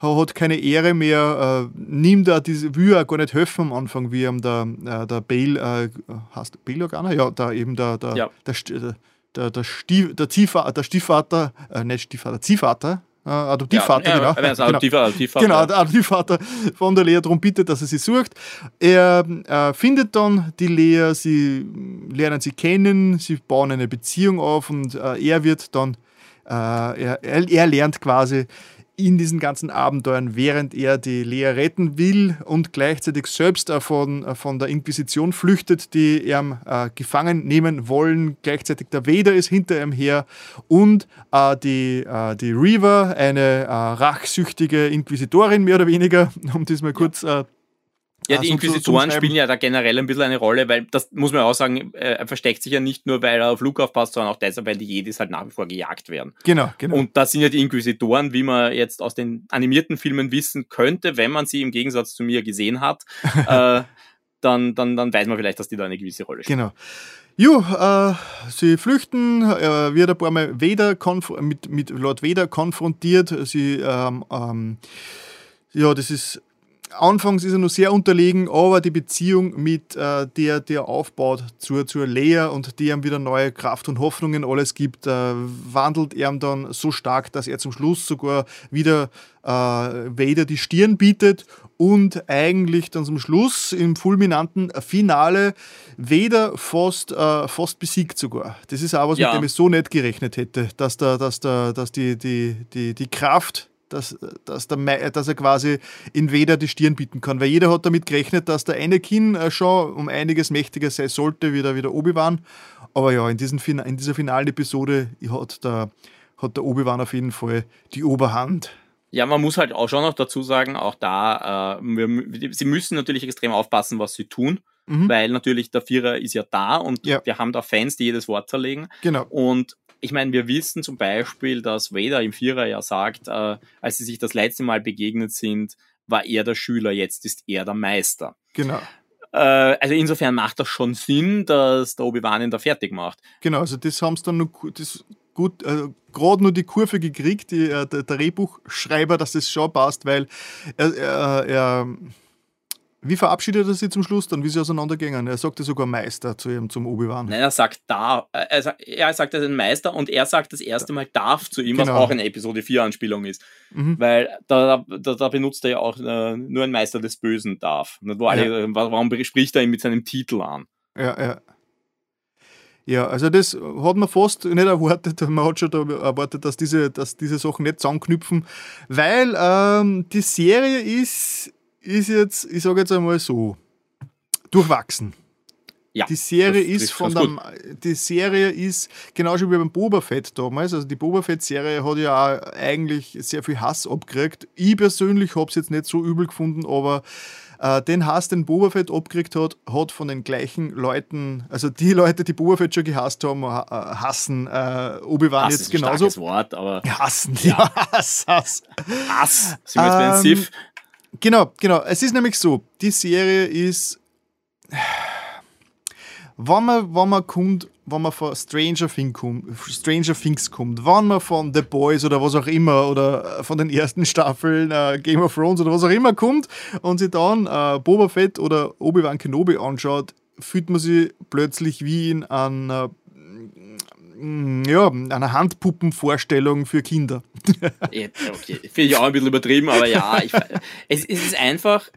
S1: hat keine Ehre mehr, äh, nimmt da diese, will er gar nicht helfen am Anfang, wie ihm der, äh, der Bale, äh, heißt Bale Organa? Ja, da eben der, der, ja. der, der, der, der, Stief, der, Ziehvater, der Stiefvater, äh, nicht Stiefvater, Ziehvater, äh, Adoptivvater, ja,
S2: genau. Ja, genau. Adoptivvater.
S1: Genau, der Adoptivvater von der Lea darum bittet, dass er sie sucht. Er äh, findet dann die Lea, sie lernen sie kennen, sie bauen eine Beziehung auf und äh, er wird dann, äh, er, er lernt quasi in diesen ganzen Abenteuern, während er die Lea retten will und gleichzeitig selbst von, von der Inquisition flüchtet, die er äh, gefangen nehmen wollen. Gleichzeitig der Vader ist hinter ihm her und äh, die, äh, die Reaver, eine äh, rachsüchtige Inquisitorin mehr oder weniger, <laughs> um das mal kurz äh,
S2: ja, die Inquisitoren spielen ja da generell ein bisschen eine Rolle, weil das muss man auch sagen, äh, er versteckt sich ja nicht nur, weil er auf Luke aufpasst, sondern auch deshalb, weil die Jedis halt nach wie vor gejagt werden.
S1: Genau, genau.
S2: Und das sind ja die Inquisitoren, wie man jetzt aus den animierten Filmen wissen könnte, wenn man sie im Gegensatz zu mir gesehen hat, <laughs> äh, dann, dann, dann weiß man vielleicht, dass die da eine gewisse Rolle
S1: spielen. Genau. Jo, äh, sie flüchten, äh, wird ein paar Mal Vader mit, mit Lord Vader konfrontiert. Sie, ähm, ähm, ja, das ist anfangs ist er noch sehr unterlegen, aber die Beziehung mit äh, der, der aufbaut zur, zur Lea und die ihm wieder neue Kraft und Hoffnungen alles gibt, äh, wandelt er dann so stark, dass er zum Schluss sogar wieder äh, Vader die Stirn bietet und eigentlich dann zum Schluss im fulminanten Finale Vader fast, äh, fast besiegt sogar. Das ist auch was, ja. mit dem ich so nicht gerechnet hätte, dass, der, dass, der, dass die, die, die, die Kraft dass, dass, der, dass er quasi in Weder die Stirn bieten kann. Weil jeder hat damit gerechnet, dass der Anakin äh, schon um einiges mächtiger sein sollte, wie der, wie der Obi-Wan. Aber ja, in, diesen, in dieser finalen Episode hat der, hat der Obi-Wan auf jeden Fall die Oberhand.
S2: Ja, man muss halt auch schon noch dazu sagen, auch da, äh, wir, sie müssen natürlich extrem aufpassen, was sie tun. Mhm. Weil natürlich der Vierer ist ja da und ja. wir haben da Fans, die jedes Wort zerlegen.
S1: Genau.
S2: Und ich meine, wir wissen zum Beispiel, dass Vader im Vierer ja sagt, äh, als sie sich das letzte Mal begegnet sind, war er der Schüler, jetzt ist er der Meister.
S1: Genau.
S2: Äh, also insofern macht das schon Sinn, dass der Obi-Wan ihn da fertig macht.
S1: Genau, also das haben sie dann noch das gut, äh, gerade nur die Kurve gekriegt, die, äh, der, der Drehbuchschreiber, dass das schon passt, weil er, er, er wie verabschiedet er sich zum Schluss dann, wie sie auseinandergehen? Er sagte sogar Meister zu ihm, zum Obi-Wan.
S2: Nein, er sagt da, er sagt, er sagt, er ist ein Meister und er sagt das erste Mal darf zu ihm, genau. was auch eine Episode 4 Anspielung ist. Mhm. Weil da, da, da, benutzt er ja auch äh, nur ein Meister des Bösen darf. Wo alle, ja. Warum spricht er ihn mit seinem Titel an?
S1: Ja, ja. Ja, also das hat man fast nicht erwartet. <laughs> Man hat schon erwartet, dass diese, dass diese Sachen nicht zusammenknüpfen, weil ähm, die Serie ist ist jetzt, ich sage jetzt einmal so, durchwachsen. Ja, die Serie ist von der, die Serie ist genauso wie beim Boba Fett damals. Also die Boba Fett Serie hat ja auch eigentlich sehr viel Hass abgekriegt. Ich persönlich habe es jetzt nicht so übel gefunden, aber äh, den Hass, den Boba Fett abgekriegt hat, hat von den gleichen Leuten, also die Leute, die Boba Fett schon gehasst haben, äh, hassen äh, Obi-Wan jetzt genauso.
S2: Ein Wort, aber
S1: hassen, <laughs> ja, Hass, Hass.
S2: Hass. Sind wir jetzt ähm, bei Sith?
S1: Genau, genau. Es ist nämlich so, die Serie ist, wenn man, wenn man kommt, wenn man von Stranger, Thing kommt, Stranger Things kommt, wenn man von The Boys oder was auch immer oder von den ersten Staffeln äh, Game of Thrones oder was auch immer kommt und sich dann äh, Boba Fett oder Obi-Wan Kenobi anschaut, fühlt man sich plötzlich wie in einer Mm, ja, eine Handpuppenvorstellung für Kinder. <laughs>
S2: okay, finde ich auch ein bisschen übertrieben, aber ja, ich, es, es, ist einfach,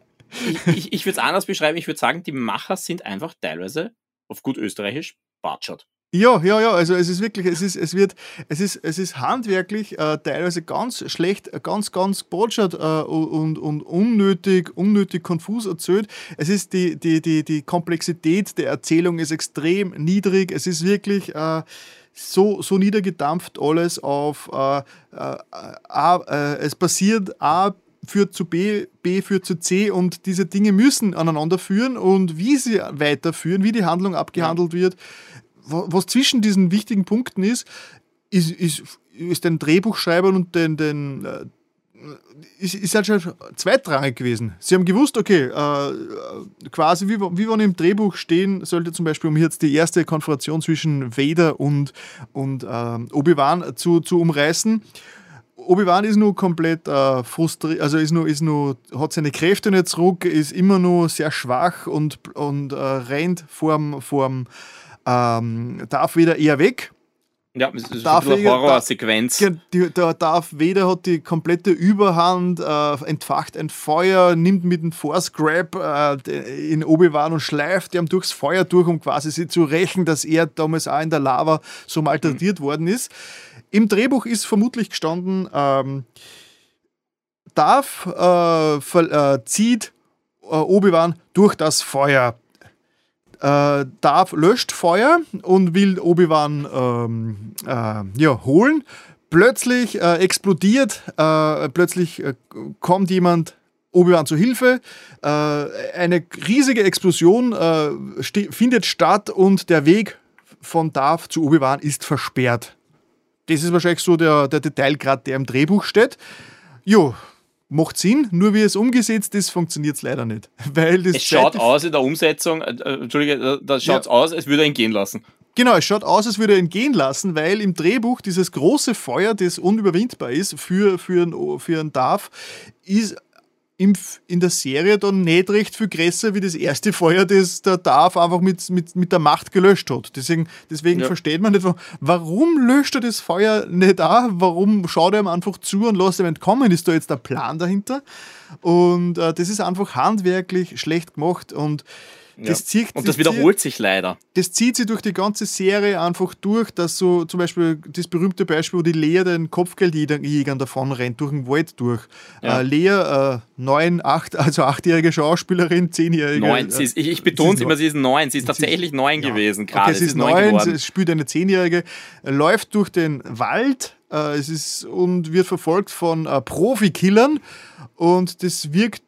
S2: ich, ich, ich würde es anders beschreiben, ich würde sagen, die Macher sind einfach teilweise, auf gut österreichisch, batschert.
S1: Ja, ja, ja, also es ist wirklich, es ist, es wird, es ist, es ist handwerklich äh, teilweise ganz schlecht, ganz, ganz botschert äh, und, und unnötig, unnötig konfus erzählt. Es ist die, die, die, die Komplexität der Erzählung ist extrem niedrig. Es ist wirklich äh, so, so niedergedampft alles auf äh, äh, A, äh, es passiert A, führt zu B, B führt zu C und diese Dinge müssen aneinander führen und wie sie weiterführen, wie die Handlung abgehandelt wird, was zwischen diesen wichtigen Punkten ist, ist, ist, ist den Drehbuchschreibern und den, den äh, ist, ist halt schon zweitrangig gewesen. Sie haben gewusst, okay, äh, quasi wie, wie wenn im Drehbuch stehen sollte, zum Beispiel, um jetzt die erste Konfrontation zwischen Vader und, und äh, Obi-Wan zu, zu umreißen. Obi-Wan ist nur komplett äh, frustriert, also ist nur, ist nur, hat seine Kräfte nicht zurück, ist immer nur sehr schwach und, und äh, rennt vorm, vorm ähm, darf wieder eher weg.
S2: Ja, das ist darf eine Horrorsequenz.
S1: Der Darth Vader hat die komplette Überhand, äh, entfacht ein Feuer, nimmt mit dem Force Grab äh, in Obi-Wan und schleift ihm durchs Feuer durch, um quasi sie zu rächen, dass er damals auch in der Lava so malträtiert mhm. worden ist. Im Drehbuch ist vermutlich gestanden, ähm, Darth äh, äh zieht äh, Obi-Wan durch das Feuer äh, Darth löscht Feuer und will Obi-Wan ähm, äh, ja, holen. Plötzlich äh, explodiert, äh, plötzlich äh, kommt jemand Obi-Wan zu Hilfe. Äh, eine riesige Explosion findet statt und der Weg von Darth zu Obi-Wan ist versperrt. Das ist wahrscheinlich so der, der Detailgrad, der im Drehbuch steht. Jo, macht Sinn, nur wie es umgesetzt ist, funktioniert es leider nicht. <laughs> Weil das
S2: es schaut aus in der Umsetzung, äh, äh Entschuldige, da schaut ja. aus, als würde er ihn gehen lassen.
S1: Genau, es schaut aus, als würde er ihn gehen lassen, weil im Drehbuch dieses große Feuer, das unüberwindbar ist für, für, einen, für einen Darf, ist im, in der Serie dann nicht recht viel größer wie das erste Feuer, das der Darf einfach mit, mit, mit der Macht gelöscht hat. Deswegen, deswegen ja. versteht man nicht, warum löscht er das Feuer nicht auch? Warum schaut er ihm einfach zu und lässt ihm entkommen? Ist da jetzt der Plan dahinter? Und äh, das ist einfach handwerklich schlecht gemacht und
S2: das zieht, und das, das wiederholt zieht, sich leider.
S1: Das zieht sich durch die ganze Serie einfach durch, dass so zum Beispiel das berühmte Beispiel, wo die Lea den Kopfgeldjägern davon rennt, durch den Wald durch. Ja. Äh, Lea, äh, neun, acht, also achtjährige Schauspielerin, zehnjährige.
S2: Neun, äh, ist, ich, ich betone es immer, sie ist neun, sie ist tatsächlich neun ja. gewesen
S1: gerade. Okay, sie ist neun, sie spielt eine zehnjährige, läuft durch den Wald, äh, es ist, und wird verfolgt von äh, Profikillern und das wirkt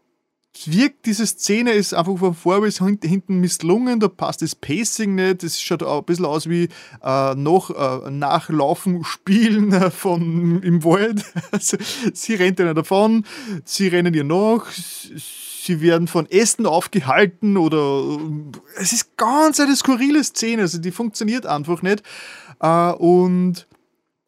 S1: wirkt, diese Szene ist einfach von vor bis hinten misslungen, da passt das Pacing nicht, es schaut auch ein bisschen aus wie äh, noch äh, Nachlaufen, Spielen äh, von, im Wald. <laughs> Sie rennt ihnen davon, sie rennen ihr nach, sie werden von Ästen aufgehalten oder es ist ganz eine skurrile Szene, also die funktioniert einfach nicht. Äh, und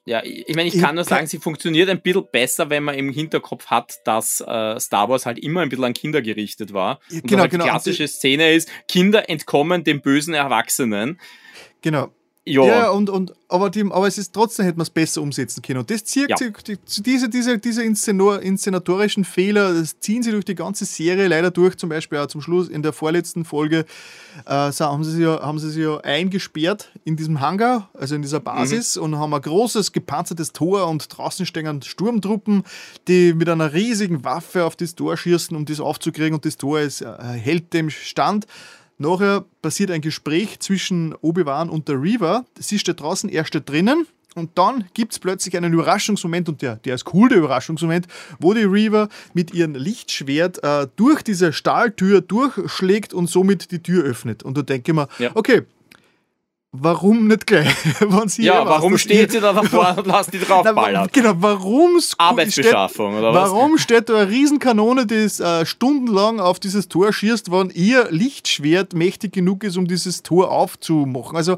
S2: ja, ich meine, ich kann nur sagen, sie funktioniert ein bisschen besser, wenn man im Hinterkopf hat, dass äh, Star Wars halt immer ein bisschen an Kinder gerichtet war. Und genau, halt genau. klassische Szene ist, Kinder entkommen dem bösen Erwachsenen.
S1: Genau. Ja, ja und, und, aber, die, aber es ist trotzdem hätte man es besser umsetzen können. Und das zieht ja. die, diese, diese, diese Inszenor, inszenatorischen Fehler, das ziehen sie durch die ganze Serie leider durch. Zum Beispiel auch zum Schluss in der vorletzten Folge äh, haben, sie sich ja, haben sie sich ja eingesperrt in diesem Hangar, also in dieser Basis, mhm. und haben ein großes gepanzertes Tor und draußen stehen Sturmtruppen, die mit einer riesigen Waffe auf das Tor schießen, um das aufzukriegen. Und das Tor ist, äh, hält dem Stand. Nachher passiert ein Gespräch zwischen Obi-Wan und der Reaver. Sie steht draußen, er steht drinnen. Und dann gibt es plötzlich einen Überraschungsmoment, und der, der ist cool, der Überraschungsmoment, wo die Reaver mit ihrem Lichtschwert äh, durch diese Stahltür durchschlägt und somit die Tür öffnet. Und da denke ich mir, ja. okay, warum nicht gleich? <laughs>
S2: sie ja, warum steht sie da davor <laughs> und lasst die draufballern?
S1: Genau, warum
S2: Arbeitsbeschaffung
S1: steht, oder was? Warum steht da eine Riesenkanone, die äh, stundenlang auf dieses Tor schießt, wenn ihr Lichtschwert mächtig genug ist, um dieses Tor aufzumachen? Also,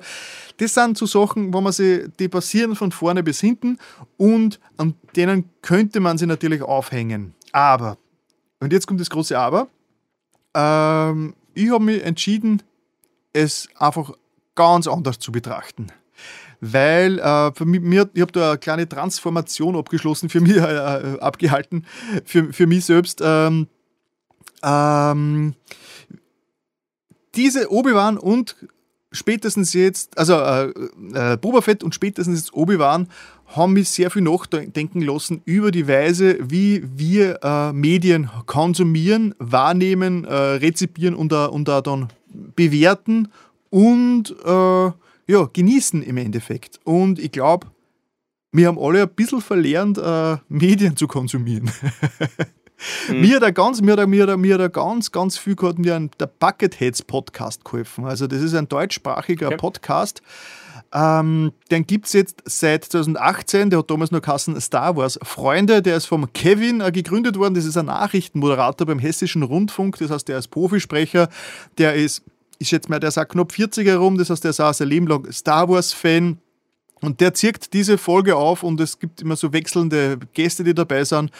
S1: das sind so Sachen, wo man sie, die passieren von vorne bis hinten und an denen könnte man sie natürlich aufhängen. Aber, und jetzt kommt das große Aber, ähm, ich habe mich entschieden, es einfach ganz anders zu betrachten. Weil äh, für mich, ich habe da eine kleine Transformation abgeschlossen, für mich äh, <laughs> äh, abgehalten, für, für mich selbst. Ähm, ähm, diese Obi-Wan und spätestens jetzt, also äh, äh, Boba Fett und spätestens jetzt Obi-Wan haben mich sehr viel nachdenken lassen über die Weise, wie wir äh, Medien konsumieren, wahrnehmen, äh, rezipieren und, uh, und dann bewerten und äh, ja, genießen im Endeffekt. Und ich glaube, wir haben alle ein bisschen verlernt, äh, Medien zu konsumieren. <laughs> Mhm. Mir hat er ganz, mir hat mir mir hat ganz, ganz viel gehabt, mir der Bucketheads Podcast geholfen. Also das ist ein deutschsprachiger okay. Podcast. Ähm, den gibt es jetzt seit 2018, der hat damals noch Kassen Star Wars Freunde, der ist vom Kevin äh, gegründet worden, das ist ein Nachrichtenmoderator beim Hessischen Rundfunk, das heißt, der ist Profisprecher, der ist, ich schätze mal, der sagt knapp 40 herum, das heißt, der auch sein Leben lang Star Wars Fan, und der zirkt diese Folge auf und es gibt immer so wechselnde Gäste, die dabei sind.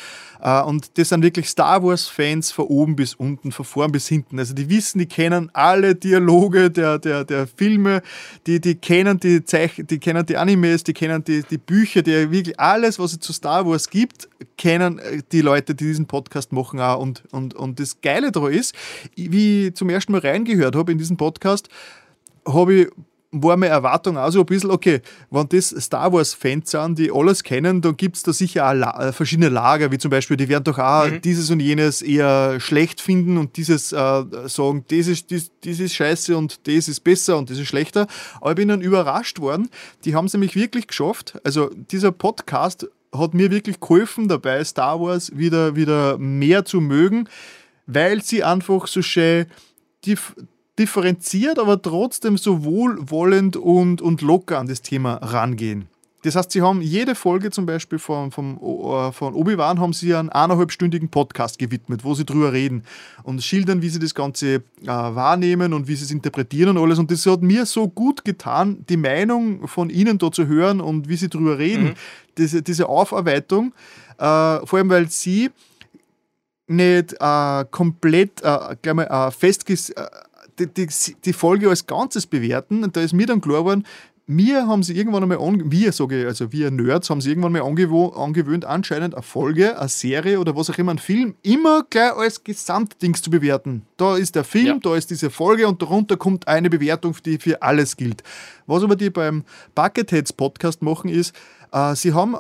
S1: Äh, und das sind wirklich Star Wars-Fans von oben bis unten, von vorn bis hinten. Also die wissen, die kennen alle Dialoge der, der, der Filme, die, die kennen die Zeichen, die kennen die Animes, die kennen die, die Bücher, die wirklich alles, was es zu Star Wars gibt, kennen äh, die Leute, die diesen Podcast machen auch. Und, und, und das Geile daran ist, wie ich zum ersten Mal reingehört habe in diesen Podcast, habe ich war meine Erwartung auch so ein bisschen, okay, wenn das Star Wars-Fans sind, die alles kennen, dann gibt es da sicher auch La äh, verschiedene Lager, wie zum Beispiel, die werden doch auch mhm. dieses und jenes eher schlecht finden und dieses äh, sagen, das ist, das, das ist scheiße und das ist besser und das ist schlechter. Aber ich bin dann überrascht worden, die haben es nämlich wirklich geschafft. Also dieser Podcast hat mir wirklich geholfen dabei, Star Wars wieder, wieder mehr zu mögen, weil sie einfach so schön die differenziert, aber trotzdem so wohlwollend und, und locker an das Thema rangehen. Das heißt, sie haben jede Folge zum Beispiel von, von, äh, von Obi-Wan haben sie einen eineinhalbstündigen Podcast gewidmet, wo sie drüber reden und schildern, wie sie das Ganze äh, wahrnehmen und wie sie es interpretieren und alles. Und das hat mir so gut getan, die Meinung von ihnen da zu hören und wie sie drüber reden. Mhm. Diese, diese Aufarbeitung, äh, vor allem weil sie nicht äh, komplett äh, mal, äh, festges äh, die, die, die Folge als Ganzes bewerten. Und da ist mir dann klar geworden, mir haben sie irgendwann einmal, wir sage ich, also wir Nerds, haben sie irgendwann mal angewöhnt, anscheinend eine Folge, eine Serie oder was auch immer, ein Film, immer gleich als Gesamtdings zu bewerten. Da ist der Film, ja. da ist diese Folge und darunter kommt eine Bewertung, die für alles gilt. Was aber die beim Bucketheads Podcast machen, ist, äh, sie haben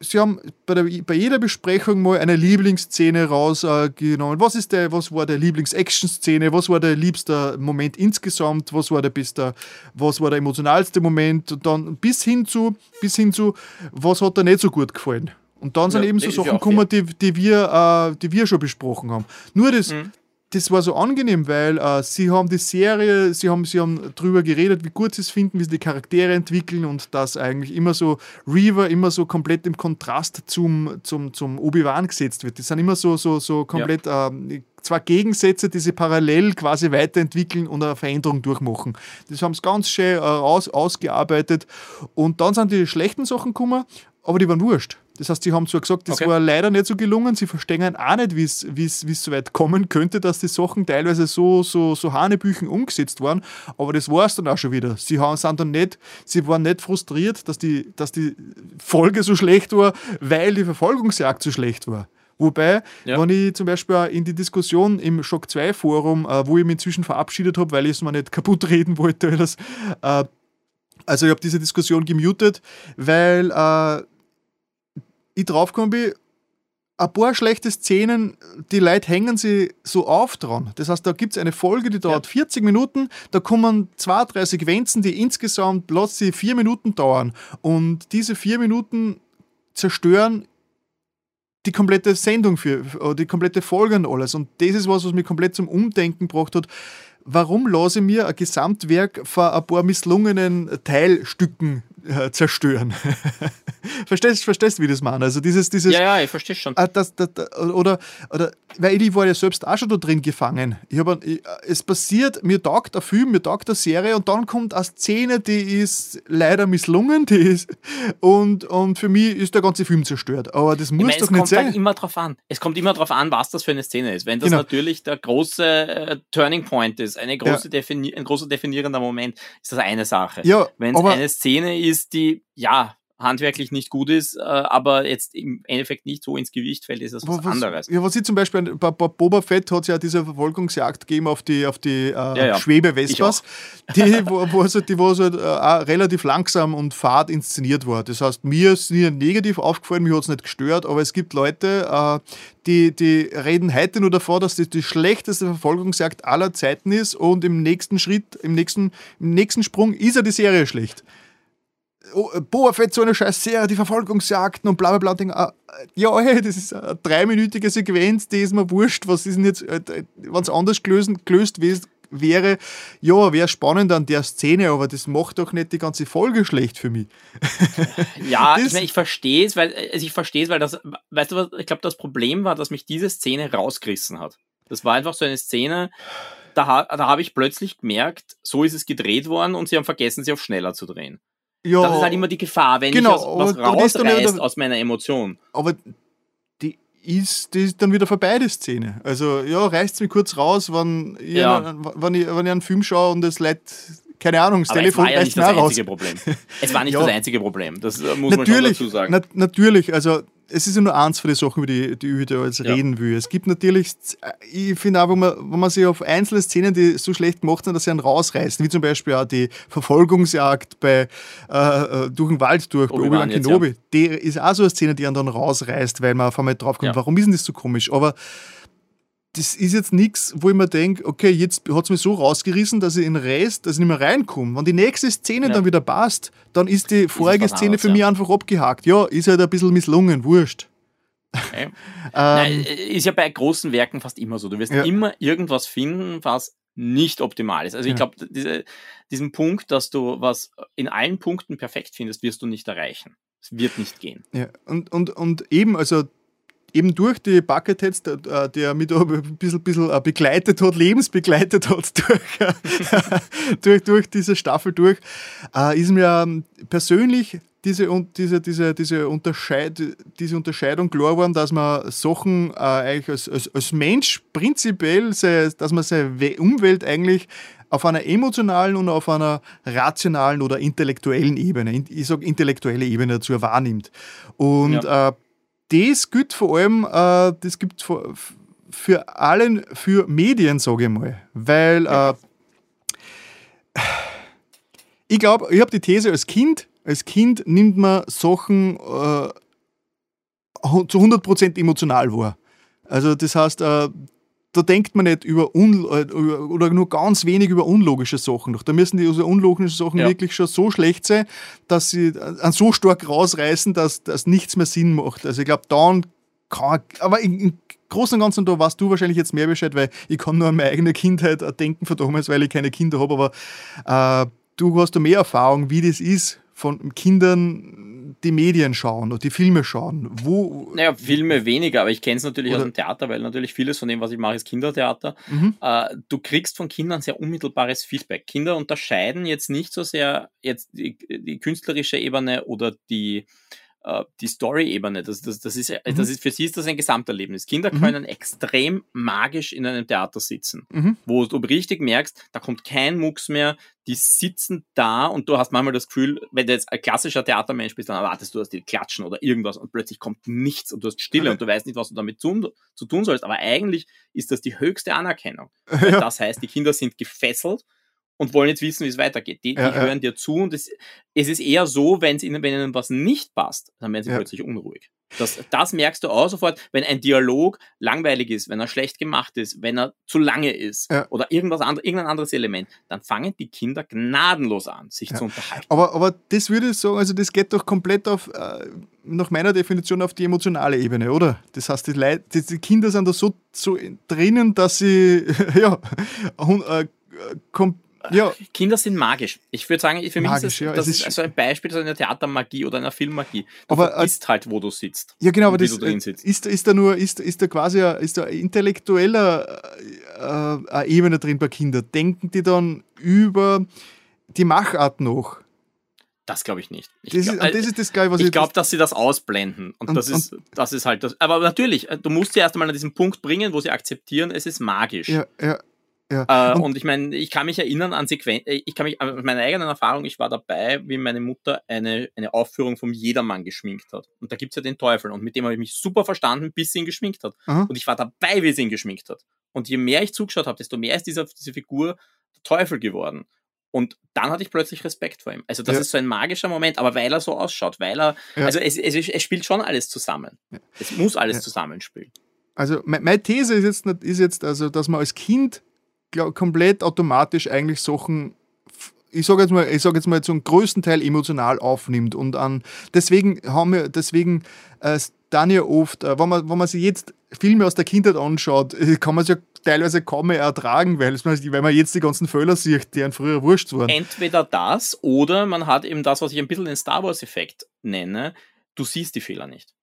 S1: Sie haben bei, der, bei, jeder Besprechung mal eine Lieblingsszene rausgenommen. was, ist der, was war der Lieblings-Action-Szene? Was war der liebste Moment insgesamt? Was war der beste, was war der emotionalste Moment? Und dann bis hin zu, bis hin zu, was hat dir nicht so gut gefallen? Und dann sind ja, eben so Sachen gekommen, die, die, wir, äh, die wir schon besprochen haben. Nur das, mhm das war so angenehm, weil äh, sie haben die Serie, sie haben, sie haben drüber geredet, wie gut sie es finden, wie sie die Charaktere entwickeln und dass eigentlich immer so Reaver immer so komplett im Kontrast zum, zum, zum Obi-Wan gesetzt wird. Das sind immer so, so, so komplett ja. äh, zwei Gegensätze, die sie parallel quasi weiterentwickeln und eine Veränderung durchmachen. Das haben sie ganz schön äh, aus, ausgearbeitet und dann sind die schlechten Sachen gekommen, aber die waren wurscht. Das heißt, sie haben zwar gesagt, das okay. war leider nicht so gelungen, sie verstehen auch nicht, wie es so weit kommen könnte, dass die Sachen teilweise so, so, so Hanebüchen umgesetzt waren, aber das war es dann auch schon wieder. Sie haben, sind dann nicht, sie waren nicht frustriert, dass die, dass die Folge so schlecht war, weil die Verfolgungsjagd so schlecht war. Wobei, ja. wenn ich zum Beispiel in die Diskussion im Shock 2 Forum, äh, wo ich mich inzwischen verabschiedet habe, weil ich es mir nicht <laughs> kaputt reden wollte, das, äh, also ich habe diese Diskussion gemutet, weil äh, ich draufgekommen bin, ein paar schlechte Szenen, die Leute hängen sie so auf dran. Das heißt, da gibt es eine Folge, die dauert ja. 40 Minuten, da kommen zwei, drei Sequenzen, die insgesamt plötzlich vier Minuten dauern. Und diese vier Minuten zerstören die komplette Sendung für, die komplette Folge und alles. Und das ist was, was mich komplett zum Umdenken gebracht hat. Warum lasse ich mir ein Gesamtwerk von ein paar misslungenen Teilstücken äh, zerstören. <laughs> verstehst, verstehst, wie das meine? Also dieses, dieses,
S2: ja, ja, ich verstehe schon.
S1: Äh, das, das, oder, oder, weil ich war ja selbst auch schon da drin gefangen. Ich hab, ich, es passiert, mir taugt der Film, mir taugt der Serie und dann kommt eine Szene, die ist leider misslungen, die ist, und, und für mich ist der ganze Film zerstört. Aber das muss meine, doch nicht sein. Es kommt
S2: immer drauf an. Es kommt immer drauf an, was das für eine Szene ist. Wenn das genau. natürlich der große äh, Turning Point ist, eine große ja. ein großer definierender Moment, ist das eine Sache. Ja, Wenn es eine Szene ist, ist, die, ja, handwerklich nicht gut ist, äh, aber jetzt im Endeffekt nicht so ins Gewicht fällt, ist das was, was anderes.
S1: Ja, was ich zum Beispiel bei, bei Boba Fett hat es ja diese Verfolgungsjagd gegeben auf die, auf die äh, ja, ja. Schwebe-Vespas, <laughs> die, wo, wo, also, die, wo also, äh, relativ langsam und fad inszeniert war. Das heißt, mir ist nie negativ aufgefallen, mir hat es nicht gestört, aber es gibt Leute, äh, die, die reden heute nur davor, dass das die schlechteste Verfolgungsjagd aller Zeiten ist und im nächsten Schritt, im nächsten, im nächsten Sprung ist ja die Serie schlecht. Oh, Boa Fett so eine scheiß Serie, die Verfolgungsjagden und bla bla bla. Denk, ah, ja, hey, das ist eine dreiminütige Sequenz, die ist mir wurscht. Was ist denn jetzt, äh, wenn es anders gelöst, gelöst wäre, ja, wäre spannend an der Szene, aber das macht doch nicht die ganze Folge schlecht für mich. <laughs>
S2: Ja, ich, mein, ich verstehe es, weil, also ich verstehe es, weil das, weißt du was, ich glaube, das Problem war, dass mich diese Szene rausgerissen hat. Das war einfach so eine Szene, da, da habe ich plötzlich gemerkt, so ist es gedreht worden und sie haben vergessen, sie auf schneller zu drehen. Ja, das ist halt immer die Gefahr, wenn genau, ich was, was rausreißt aus meiner Emotion.
S1: Aber die ist, die ist dann wieder vorbei, die Szene. Also, ja, reißt es mir kurz raus, wenn, ja. ich, wenn, ich, wenn ich einen Film schaue und es leid keine Ahnung, das
S2: Aber
S1: Telefon
S2: es war ja nicht das einzige Problem. Es war nicht <laughs> ja. das einzige Problem. Das muss natürlich, man schon dazu sagen.
S1: Na, natürlich, also es ist ja nur eins von den Sachen, über die, die ich da jetzt ja. reden will. Es gibt natürlich, ich finde auch, wenn man, wenn man sich auf einzelne Szenen, die so schlecht gemacht sind, dass sie einen rausreißen, wie zum Beispiel auch die Verfolgungsjagd bei, äh, äh durch den Wald durch, Obi bei Obi-Wan Kenobi, ja. die ist auch so eine Szene, die einen dann rausreißt, weil man auf einmal draufkommt, ja. warum ist denn das so komisch? Aber das ist jetzt nichts, wo ich mir denke, okay, jetzt hat es mich so rausgerissen, dass ich in Rest, dass ich nicht mehr reinkomme. Wenn die nächste Szene ja. dann wieder passt, dann ist die vorige ist Szene für ja. mich einfach abgehakt. Ja, ist halt ein bisschen misslungen, wurscht.
S2: Okay. <laughs> ähm, Nein, ist ja bei großen Werken fast immer so. Du wirst ja. immer irgendwas finden, was nicht optimal ist. Also ich glaube, diese, diesen Punkt, dass du was in allen Punkten perfekt findest, wirst du nicht erreichen. Es wird nicht gehen.
S1: Ja, und, und, und eben, also eben durch die Bucketheads, der, äh, der mich da ein bisschen, bisschen äh, begleitet hat, lebensbegleitet hat <laughs> durch, durch, durch diese Staffel durch, äh, ist mir ähm, persönlich diese, diese, diese, diese, Unterscheid, diese Unterscheidung klar geworden, dass man Sachen äh, eigentlich als, als, als Mensch prinzipiell, dass man seine Umwelt eigentlich auf einer emotionalen und auf einer rationalen oder intellektuellen Ebene, ich sage intellektuelle Ebene dazu wahrnimmt. Und ja. äh, das gilt vor allem, äh, das gibt für, für allen, für Medien, sage ich mal. Weil äh, ich glaube, ich habe die These als Kind, als Kind nimmt man Sachen äh, zu 100% emotional wahr. Also das heißt, äh, da denkt man nicht über, un, äh, oder nur ganz wenig über unlogische Sachen noch. Da müssen die also unlogischen Sachen ja. wirklich schon so schlecht sein, dass sie an so stark rausreißen, dass das nichts mehr Sinn macht. Also ich glaube, dann kann, aber im Großen und Ganzen, da weißt du wahrscheinlich jetzt mehr Bescheid, weil ich kann nur an meine eigene Kindheit denken von damals, weil ich keine Kinder habe, aber äh, du hast da mehr Erfahrung, wie das ist, von Kindern die Medien schauen oder die Filme schauen? Wo
S2: naja, Filme weniger, aber ich kenne es natürlich oder aus dem Theater, weil natürlich vieles von dem, was ich mache, ist Kindertheater. Mhm. Äh, du kriegst von Kindern sehr unmittelbares Feedback. Kinder unterscheiden jetzt nicht so sehr jetzt die, die künstlerische Ebene oder die äh, die Story-Ebene, das, das, das, ist, mhm. das ist, für sie ist das ein Gesamterlebnis. Kinder mhm. können extrem magisch in einem Theater sitzen, mhm. wo du richtig merkst, da kommt kein Mucks mehr, die sitzen da und du hast manchmal das Gefühl, wenn du jetzt ein klassischer Theatermensch bist, dann erwartest du, dass die klatschen oder irgendwas und plötzlich kommt nichts und du hast Stille und du weißt nicht, was du damit zu, zu tun sollst. Aber eigentlich ist das die höchste Anerkennung. <laughs> Ja. Das heißt, die Kinder sind gefesselt und wollen jetzt wissen, wie es weitergeht. Die, die ja, hören dir zu und es, es ist eher so, wenn ihnen, wenn ihnen was nicht passt, dann werden sie ja. plötzlich unruhig. Das, das merkst du auch sofort, wenn ein Dialog langweilig ist, wenn er schlecht gemacht ist, wenn er zu lange ist ja. oder irgendwas anderes, irgendein anderes Element, dann fangen die Kinder gnadenlos an, sich zu unterhalten.
S1: Aber, aber das würde ich sagen, also das geht doch komplett auf, äh, nach meiner Definition, auf die emotionale Ebene, oder? Das heißt, die, Leute, die, die Kinder sind da so, so drinnen, dass sie <laughs> ja, äh, komplett ja.
S2: Kinder sind magisch. Ich würde sagen, für mich magisch, ist das, ja. das ist also ein Beispiel so einer Theatermagie oder einer Filmmagie. Du aber ist äh, halt, wo du sitzt.
S1: Ja, genau, aber das ist, ist da nur, ist, ist da quasi ist da intellektueller äh, äh, Ebene drin bei Kindern. Denken die dann über die Machart noch?
S2: Das glaube ich nicht. Ich
S1: das, glaub, ist, das ist das geil, was
S2: ich, ich glaube, dass sie das ausblenden. Und, und das, ist, und, das ist halt das. Aber natürlich, du musst sie erst einmal an diesen Punkt bringen, wo sie akzeptieren, es ist magisch.
S1: Ja, ja.
S2: Ja. Äh, und, und, ich meine, ich kann mich erinnern an Sequenzen, äh, ich kann mich an meine eigenen Erfahrungen, ich war dabei, wie meine Mutter eine, eine Aufführung vom Jedermann geschminkt hat. Und da gibt's ja den Teufel und mit dem habe ich mich super verstanden, bis sie ihn geschminkt hat. Aha. Und ich war dabei, wie sie ihn geschminkt hat. Und je mehr ich zugeschaut habe, desto mehr ist dieser, diese Figur der Teufel geworden. Und dann hatte ich plötzlich Respekt vor ihm. Also das ja. ist so ein magischer Moment, aber weil er so ausschaut, weil er, ja. also es, es, es, spielt schon alles zusammen. Ja. Es muss alles zusammenspielen.
S1: Also meine These ist jetzt, ist jetzt also, dass man als Kind glaub, komplett automatisch eigentlich Sachen ich sage jetzt mal, ich sage jetzt mal zum größten Teil emotional aufnimmt und an deswegen haben wir deswegen äh, dann ja oft, äh, wenn man wenn man sich jetzt Filme aus der Kindheit anschaut, äh, kann man es ja teilweise kaum mehr ertragen, weil, weil man jetzt die ganzen Fehler sieht, die ein früher wurscht waren.
S2: Entweder das oder man hat eben das, was ich ein bisschen den Star Wars Effekt nenne. Du siehst die Fehler nicht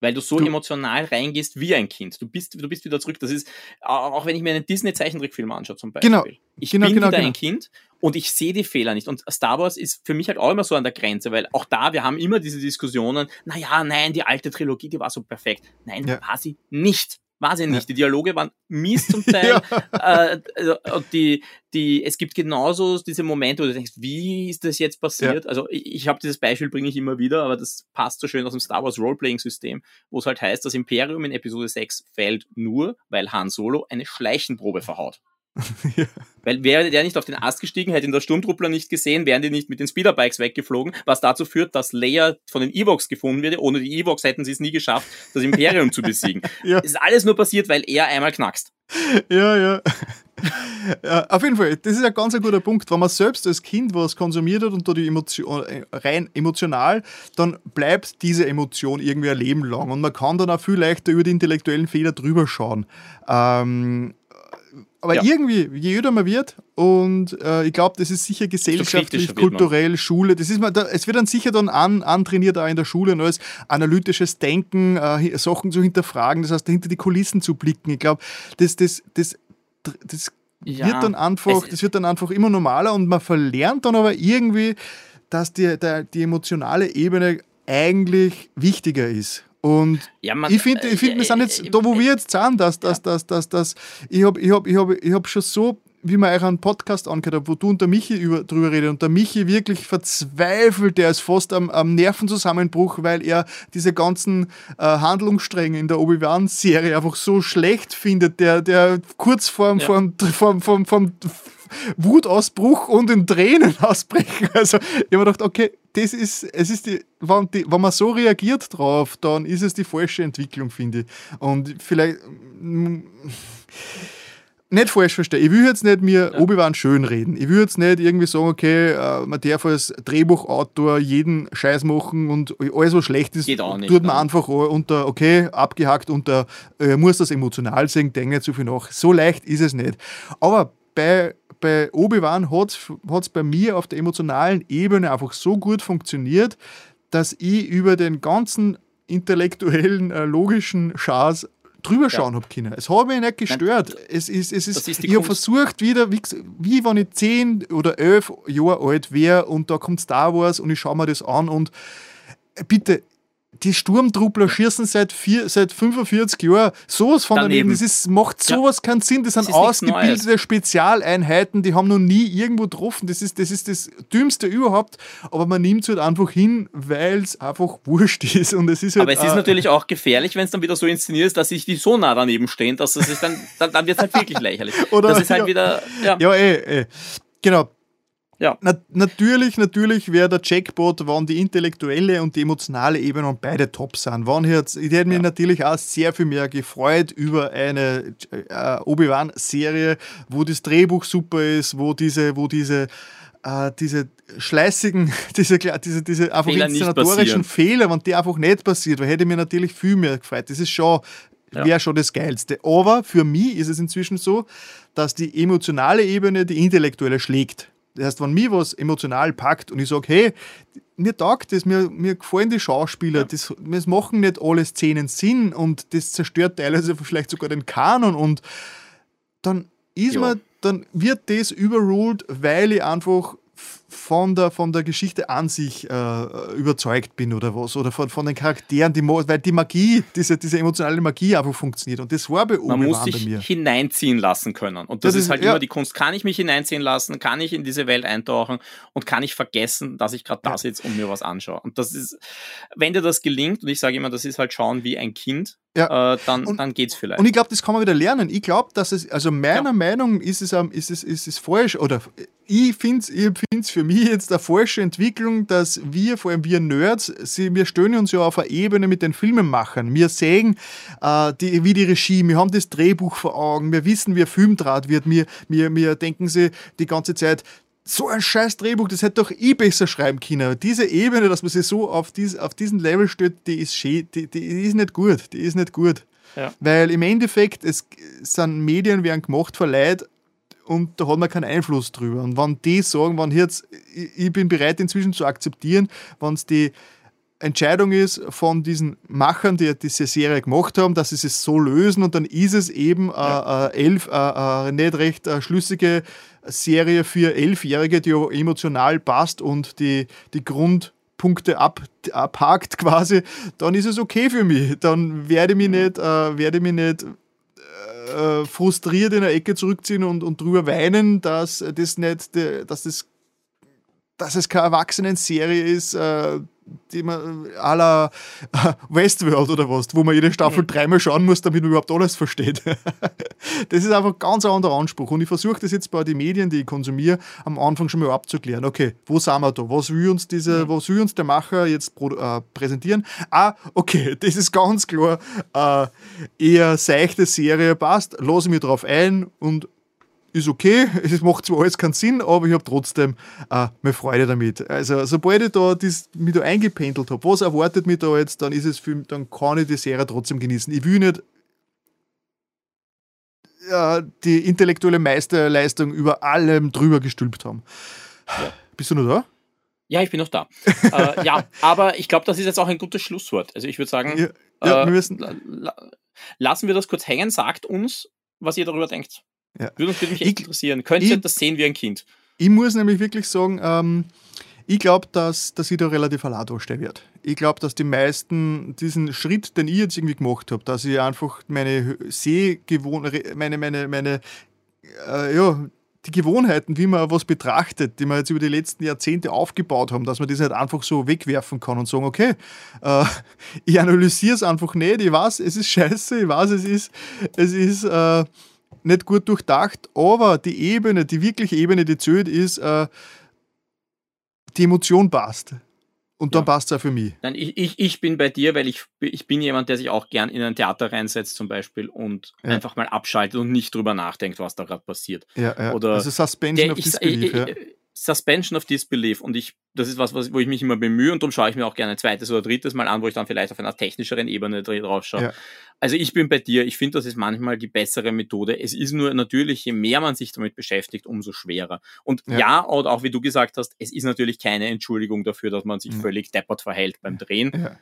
S2: weil du so du, emotional reingehst wie ein Kind. Du bist, du bist wieder zurück. Das ist, auch wenn ich mir einen Disney-Zeichentrickfilm anschaue zum Beispiel. Genau. Ich genau, bin genau, wieder genau. ein Kind und ich sehe die Fehler nicht. Und Star Wars ist für mich halt auch immer so an der Grenze, weil auch da, wir haben immer diese Diskussionen, naja, nein, die alte Trilogie, die war so perfekt. Nein, ja. war sie nicht. War sie nicht. Die Dialoge waren mies zum <laughs> Teil. ja. äh, also, die, die, es gibt genauso diese Momente, wo du denkst, wie ist das jetzt passiert? Ja. Also ich, ich habe dieses Beispiel, bringe ich immer wieder, aber das passt so schön aus dem Star Wars Roleplaying-System, wo es halt heißt, das Imperium in Episode 6 fällt nur, weil Han Solo eine Schleichenprobe verhaut. <laughs> ja. Weil wäre der nicht auf den Ast gestiegen, hätte ihn der Sturmtruppler nicht gesehen, wären die nicht mit den Speederbikes weggeflogen, was dazu führt, dass Leia von den Evox gefunden wird. Ohne die Evox hätten sie es nie geschafft, das Imperium zu besiegen. <laughs> Ja. Es ist alles nur passiert, weil er einmal knackst.
S1: Ja, ja. <laughs> ja. Auf jeden Fall, das ist ein ganz ein guter Punkt. Wenn man selbst als Kind was konsumiert hat und da die Emotion, äh, rein emotional, dann bleibt diese Emotion irgendwie ein Leben lang und man kann dann auch viel leichter über die intellektuellen Fehler drüber schauen. Ähm, aber ja. irgendwie, je öder man wird, und äh, ich glaube, das ist sicher gesellschaftlich, kulturell, Schule, das ist man, da, es wird dann sicher dann an, antrainiert auch in der Schule, neues analytisches Denken, äh, Sachen zu hinterfragen, das heißt, hinter die Kulissen zu blicken. Ich glaube, das, das, das, das ja. wird dann einfach, das wird dann einfach immer normaler und man verlernt dann aber irgendwie, dass die, der, die emotionale Ebene eigentlich wichtiger ist. Und ja, man, ich finde, ich find, wir sind jetzt, da wo wir jetzt sind, dass, dass, dass, dass, dass ich habe ich hab, ich hab, ich hab schon so, wie man euch einen Podcast angehört hat, wo du und der Michi über, drüber redet und der Michi wirklich verzweifelt, der ist fast am, am Nervenzusammenbruch, weil er diese ganzen äh, Handlungsstränge in der Obi-Wan-Serie einfach so schlecht findet, der, der kurz vorm, ja. vorm, vorm, vorm, vorm Wutausbruch und in Tränen <laughs> ausbrechen. Also ich habe mir gedacht, okay, das ist, es ist die wenn, die, wenn man so reagiert drauf, dann ist es die falsche Entwicklung, finde ich. Und vielleicht mm, nicht falsch verstehen. Ich will jetzt nicht mir ja. Obi-Wan schön reden. Ich will jetzt nicht irgendwie sagen, okay, äh, man darf als Drehbuchautor jeden Scheiß machen und alles, was schlecht ist, nicht, tut man ne? einfach unter, okay, abgehackt unter, äh, muss das emotional sehen, denke nicht so viel nach. So leicht ist es nicht. Aber bei bei Obi-Wan hat es bei mir auf der emotionalen Ebene einfach so gut funktioniert, dass ich über den ganzen intellektuellen, äh, logischen Schatz drüber schauen ja. habe können. Es hat mich nicht gestört. Nein, es ist, es ist, ist ich habe versucht, wieder, wie, wie wenn ich zehn oder elf Jahre alt wäre und da kommt Star Wars und ich schaue mir das an und äh, bitte, die Sturmtruppler schießen seit, vier, seit 45 Jahren sowas von daneben. daneben. Das ist, macht sowas ja. keinen Sinn. Das sind das ausgebildete Spezialeinheiten, die haben noch nie irgendwo getroffen. Das ist, das ist das Dümmste überhaupt. Aber man nimmt es halt einfach hin, weil es einfach wurscht ist. Und es ist halt,
S2: Aber es ist natürlich auch gefährlich, wenn es dann wieder so inszeniert ist, dass sich die so nah daneben stehen, dass es dann, dann, dann wird es halt wirklich <laughs> lächerlich. Oder, das ist halt
S1: ja,
S2: wieder.
S1: Ja, ja eh, eh. Genau ja. Na, natürlich, natürlich wäre der Jackpot, wann die intellektuelle und die emotionale Ebene und beide top sind. Wann jetzt, ich hätte mich ja. natürlich auch sehr viel mehr gefreut über eine äh, Obi-Wan-Serie, wo das Drehbuch super ist, wo diese, wo diese äh, diese schleißigen, <laughs> diese, diese, diese einfach Fehler inszenatorischen Fehler, wenn die einfach nicht passiert, weil hätte mir natürlich viel mehr gefreut. Das ist schon, wäre ja. schon das Geilste. Aber für mich ist es inzwischen so, dass die emotionale Ebene die intellektuelle schlägt. Das heißt, wenn mich was emotional packt und ich sage, hey, mir taugt das, mir, mir gefallen die Schauspieler, ja. das, das machen nicht alle Szenen Sinn und das zerstört teilweise vielleicht sogar den Kanon und dann ist ja. man, dann wird das überruled, weil ich einfach von der, von der Geschichte an sich äh, überzeugt bin oder was. Oder von, von den Charakteren, die, weil die Magie, diese, diese emotionale Magie einfach funktioniert. Und das war bei
S2: Man muss sich hineinziehen lassen können. Und das, das ist halt ja. immer die Kunst. Kann ich mich hineinziehen lassen? Kann ich in diese Welt eintauchen? Und kann ich vergessen, dass ich gerade da sitze und mir was anschaue? Und das ist, wenn dir das gelingt, und ich sage immer, das ist halt schauen wie ein Kind, ja. äh, dann, und, dann geht's vielleicht.
S1: Und ich glaube, das kann man wieder lernen. Ich glaube, dass es, also meiner ja. Meinung ist es, ist es, ist es falsch, oder ich finde es ich find's für mich jetzt eine falsche Entwicklung, dass wir, vor allem wir Nerds, sie, wir stöhnen uns ja auf einer Ebene mit den Filmemachern. Wir sehen, äh, die, wie die Regie, wir haben das Drehbuch vor Augen, wir wissen, wie ein Film draht wird, wir, wir, wir denken sie die ganze Zeit, so ein scheiß Drehbuch, das hätte doch ich besser schreiben können. Diese Ebene, dass man sich so auf, dies, auf diesen Level stellt, die ist, schön, die, die ist nicht gut. Die ist nicht gut. Ja. Weil im Endeffekt, es sind Medien werden gemacht von Leuten und da hat man keinen Einfluss drüber. Und wenn die sagen, wenn jetzt, ich bin bereit inzwischen zu akzeptieren, wenn es die Entscheidung ist von diesen Machern, die diese Serie gemacht haben, dass sie es so lösen und dann ist es eben ja. äh, elf, äh, äh, nicht recht äh, schlüssige Serie für Elfjährige, die emotional passt und die, die Grundpunkte ab, abhakt <laughs> quasi, dann ist es okay für mich. Dann werde ich mich nicht, äh, werde mich nicht äh, frustriert in der Ecke zurückziehen und, und drüber weinen, dass das nicht, dass das dass es keine Erwachsenen-Serie ist, äh, die man à la Westworld oder was, wo man jede Staffel mhm. dreimal schauen muss, damit man überhaupt alles versteht. <laughs> das ist einfach ein ganz anderer Anspruch. Und ich versuche das jetzt bei den Medien, die ich konsumiere, am Anfang schon mal abzuklären. Okay, wo sind wir da? Was will uns, diese, mhm. was will uns der Macher jetzt äh, präsentieren? Ah, okay, <laughs> das ist ganz klar. Äh, eher seichte Serie passt, lasse ich mich drauf ein und ist okay, <laughs> es macht zwar alles keinen Sinn, aber ich habe trotzdem äh, meine Freude damit. Also sobald ich da das, mich da eingependelt habe, was erwartet mich da jetzt, dann ist es für, dann kann ich die Serie trotzdem genießen. Ich will nicht äh, die intellektuelle Meisterleistung über allem drüber gestülpt haben. Ja. Bist du noch da?
S2: Ja, ich bin noch da. <laughs> äh, ja, aber ich glaube, das ist jetzt auch ein gutes Schlusswort. Also ich würde sagen, ja, ja, wir müssen la lassen wir das kurz hängen. Sagt uns, was ihr darüber denkt. Ja. Würde, mich echt ich, interessieren. Könnt ihr das sehen wie ein Kind?
S1: Ich muss nämlich wirklich sagen, ähm, ich glaube, dass, dass ich da relativ allein dastehen wird. Ich glaube, dass die meisten diesen Schritt, den ich jetzt irgendwie gemacht habe, dass ich einfach meine Sehgewohnheiten, meine, meine, meine, äh, ja, die Gewohnheiten, wie man was betrachtet, die wir jetzt über die letzten Jahrzehnte aufgebaut haben, dass man das nicht einfach so wegwerfen kann und sagen, okay, äh, <laughs> ich analysiere es einfach nicht, ich weiß, es ist scheiße, ich weiß, es ist, es ist äh, nicht gut durchdacht, aber die Ebene, die wirkliche Ebene, die zählt, ist, äh, die Emotion passt. Und dann ja. passt es auch für mich.
S2: Nein, ich, ich, ich bin bei dir, weil ich, ich bin jemand, der sich auch gern in ein Theater reinsetzt zum Beispiel und ja. einfach mal abschaltet und nicht drüber nachdenkt, was da gerade passiert.
S1: Ja, ja. Oder also Suspension der, of Disbelief. Ich, ich,
S2: Suspension of Disbelief und ich, das ist was, was, wo ich mich immer bemühe und darum schaue ich mir auch gerne ein zweites oder drittes Mal an, wo ich dann vielleicht auf einer technischeren Ebene drauf schaue. Ja. Also ich bin bei dir, ich finde, das ist manchmal die bessere Methode. Es ist nur natürlich, je mehr man sich damit beschäftigt, umso schwerer. Und ja, ja und auch wie du gesagt hast, es ist natürlich keine Entschuldigung dafür, dass man sich mhm. völlig deppert verhält beim Drehen. Ja.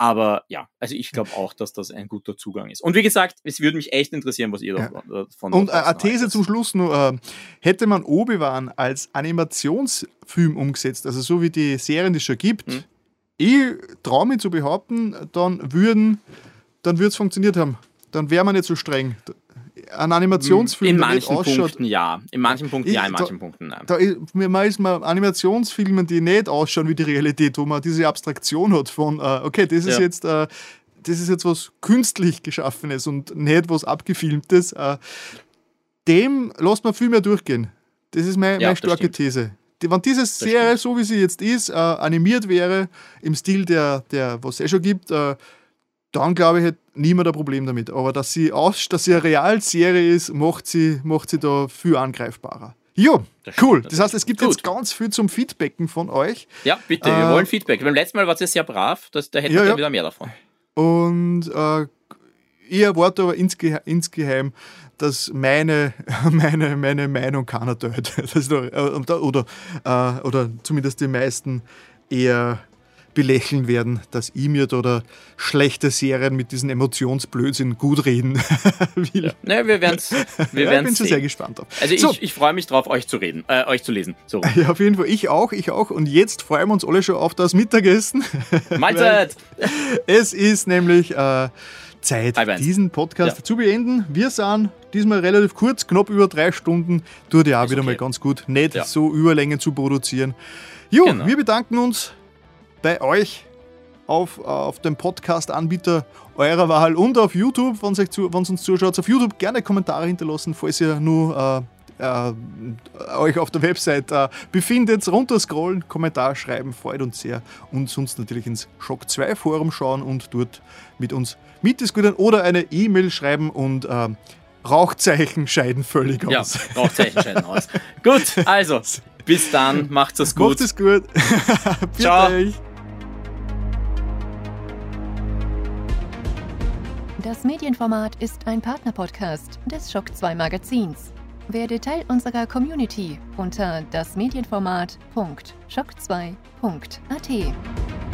S2: Aber ja, also ich glaube auch, dass das ein guter Zugang ist. Und wie gesagt, es würde mich echt interessieren, was ihr ja. davon
S1: Und äh, eine These zum Schluss nur: äh, Hätte man Obi-Wan als Animationsfilm umgesetzt, also so wie die Serien, die es schon gibt, hm. ich traue mich zu behaupten, dann würden, dann würde es funktioniert haben. Dann wäre man nicht so streng ein Animationsfilm,
S2: in manchen Punkten ja, in manchen Punkten ich, ja, in manchen da, Punkten nein. Da ist,
S1: man ist mal Animationsfilmen, die nicht ausschauen wie die Realität, wo man diese Abstraktion hat von, äh, okay, das ist ja. jetzt äh, das ist jetzt was künstlich geschaffenes und nicht was abgefilmtes. Äh, dem lässt man viel mehr durchgehen. Das ist meine, ja, meine starke These. Wenn diese Serie, so wie sie jetzt ist, animiert wäre, im Stil der, der was es eh schon gibt, dann glaube ich, hätte niemand ein Problem damit. Aber dass sie, aus, dass sie eine Realserie ist, macht sie, macht sie da viel angreifbarer. Jo, das cool. Das heißt, es gibt Gut. jetzt ganz viel zum Feedbacken von euch.
S2: Ja, bitte, äh, wir wollen Feedback. Beim letzten Mal war es sehr brav, das, da hätten ja, wir ja. wieder mehr davon.
S1: Und äh, ich erwarte aber insge insgeheim, dass meine, <laughs> meine, meine Meinung keiner teilt. <laughs> Oder, oder, äh, oder zumindest die meisten eher belächeln werden, dass ich mir oder schlechte Serien mit diesen Emotionsblödsinn gut reden <laughs>
S2: will. Ja. Naja, wir werden es wir ja,
S1: bin schon sehr gespannt drauf.
S2: Also so. ich, ich freue mich drauf, euch zu reden, äh, euch zu lesen. So. <laughs>
S1: Ja, auf jeden Fall. Ich auch, ich auch. Und jetzt freuen wir uns alle schon auf das Mittagessen. <laughs>
S2: Mahlzeit!
S1: es ist nämlich äh, Zeit, diesen Podcast ja. zu beenden. Wir sind diesmal relativ kurz, knapp über drei Stunden. Tut ja auch ist wieder okay. mal ganz gut, nicht ja. so Überlängen zu produzieren. Jo, genau. wir bedanken uns bei euch auf, auf dem Podcast-Anbieter eurer Wahl und auf YouTube, wenn ihr uns zuschaut. Auf YouTube gerne Kommentare hinterlassen, falls ihr nur äh, äh, euch auf der Website äh, befindet. Runterscrollen, Kommentar schreiben, freut uns sehr. Und sonst natürlich ins Shock 2 Forum schauen und dort mit uns mitdiskutieren oder eine E-Mail schreiben und äh, Rauchzeichen scheiden völlig
S2: aus. Ja, Rauchzeichen scheiden aus. <laughs> gut, also bis dann, macht's es gut.
S1: Macht es gut. <laughs>
S2: Ciao.
S3: Euch. Das Medienformat ist ein Partnerpodcast des Schock 2 Magazins. Werde Teil unserer Community unter dasmedienformat.schock2.at.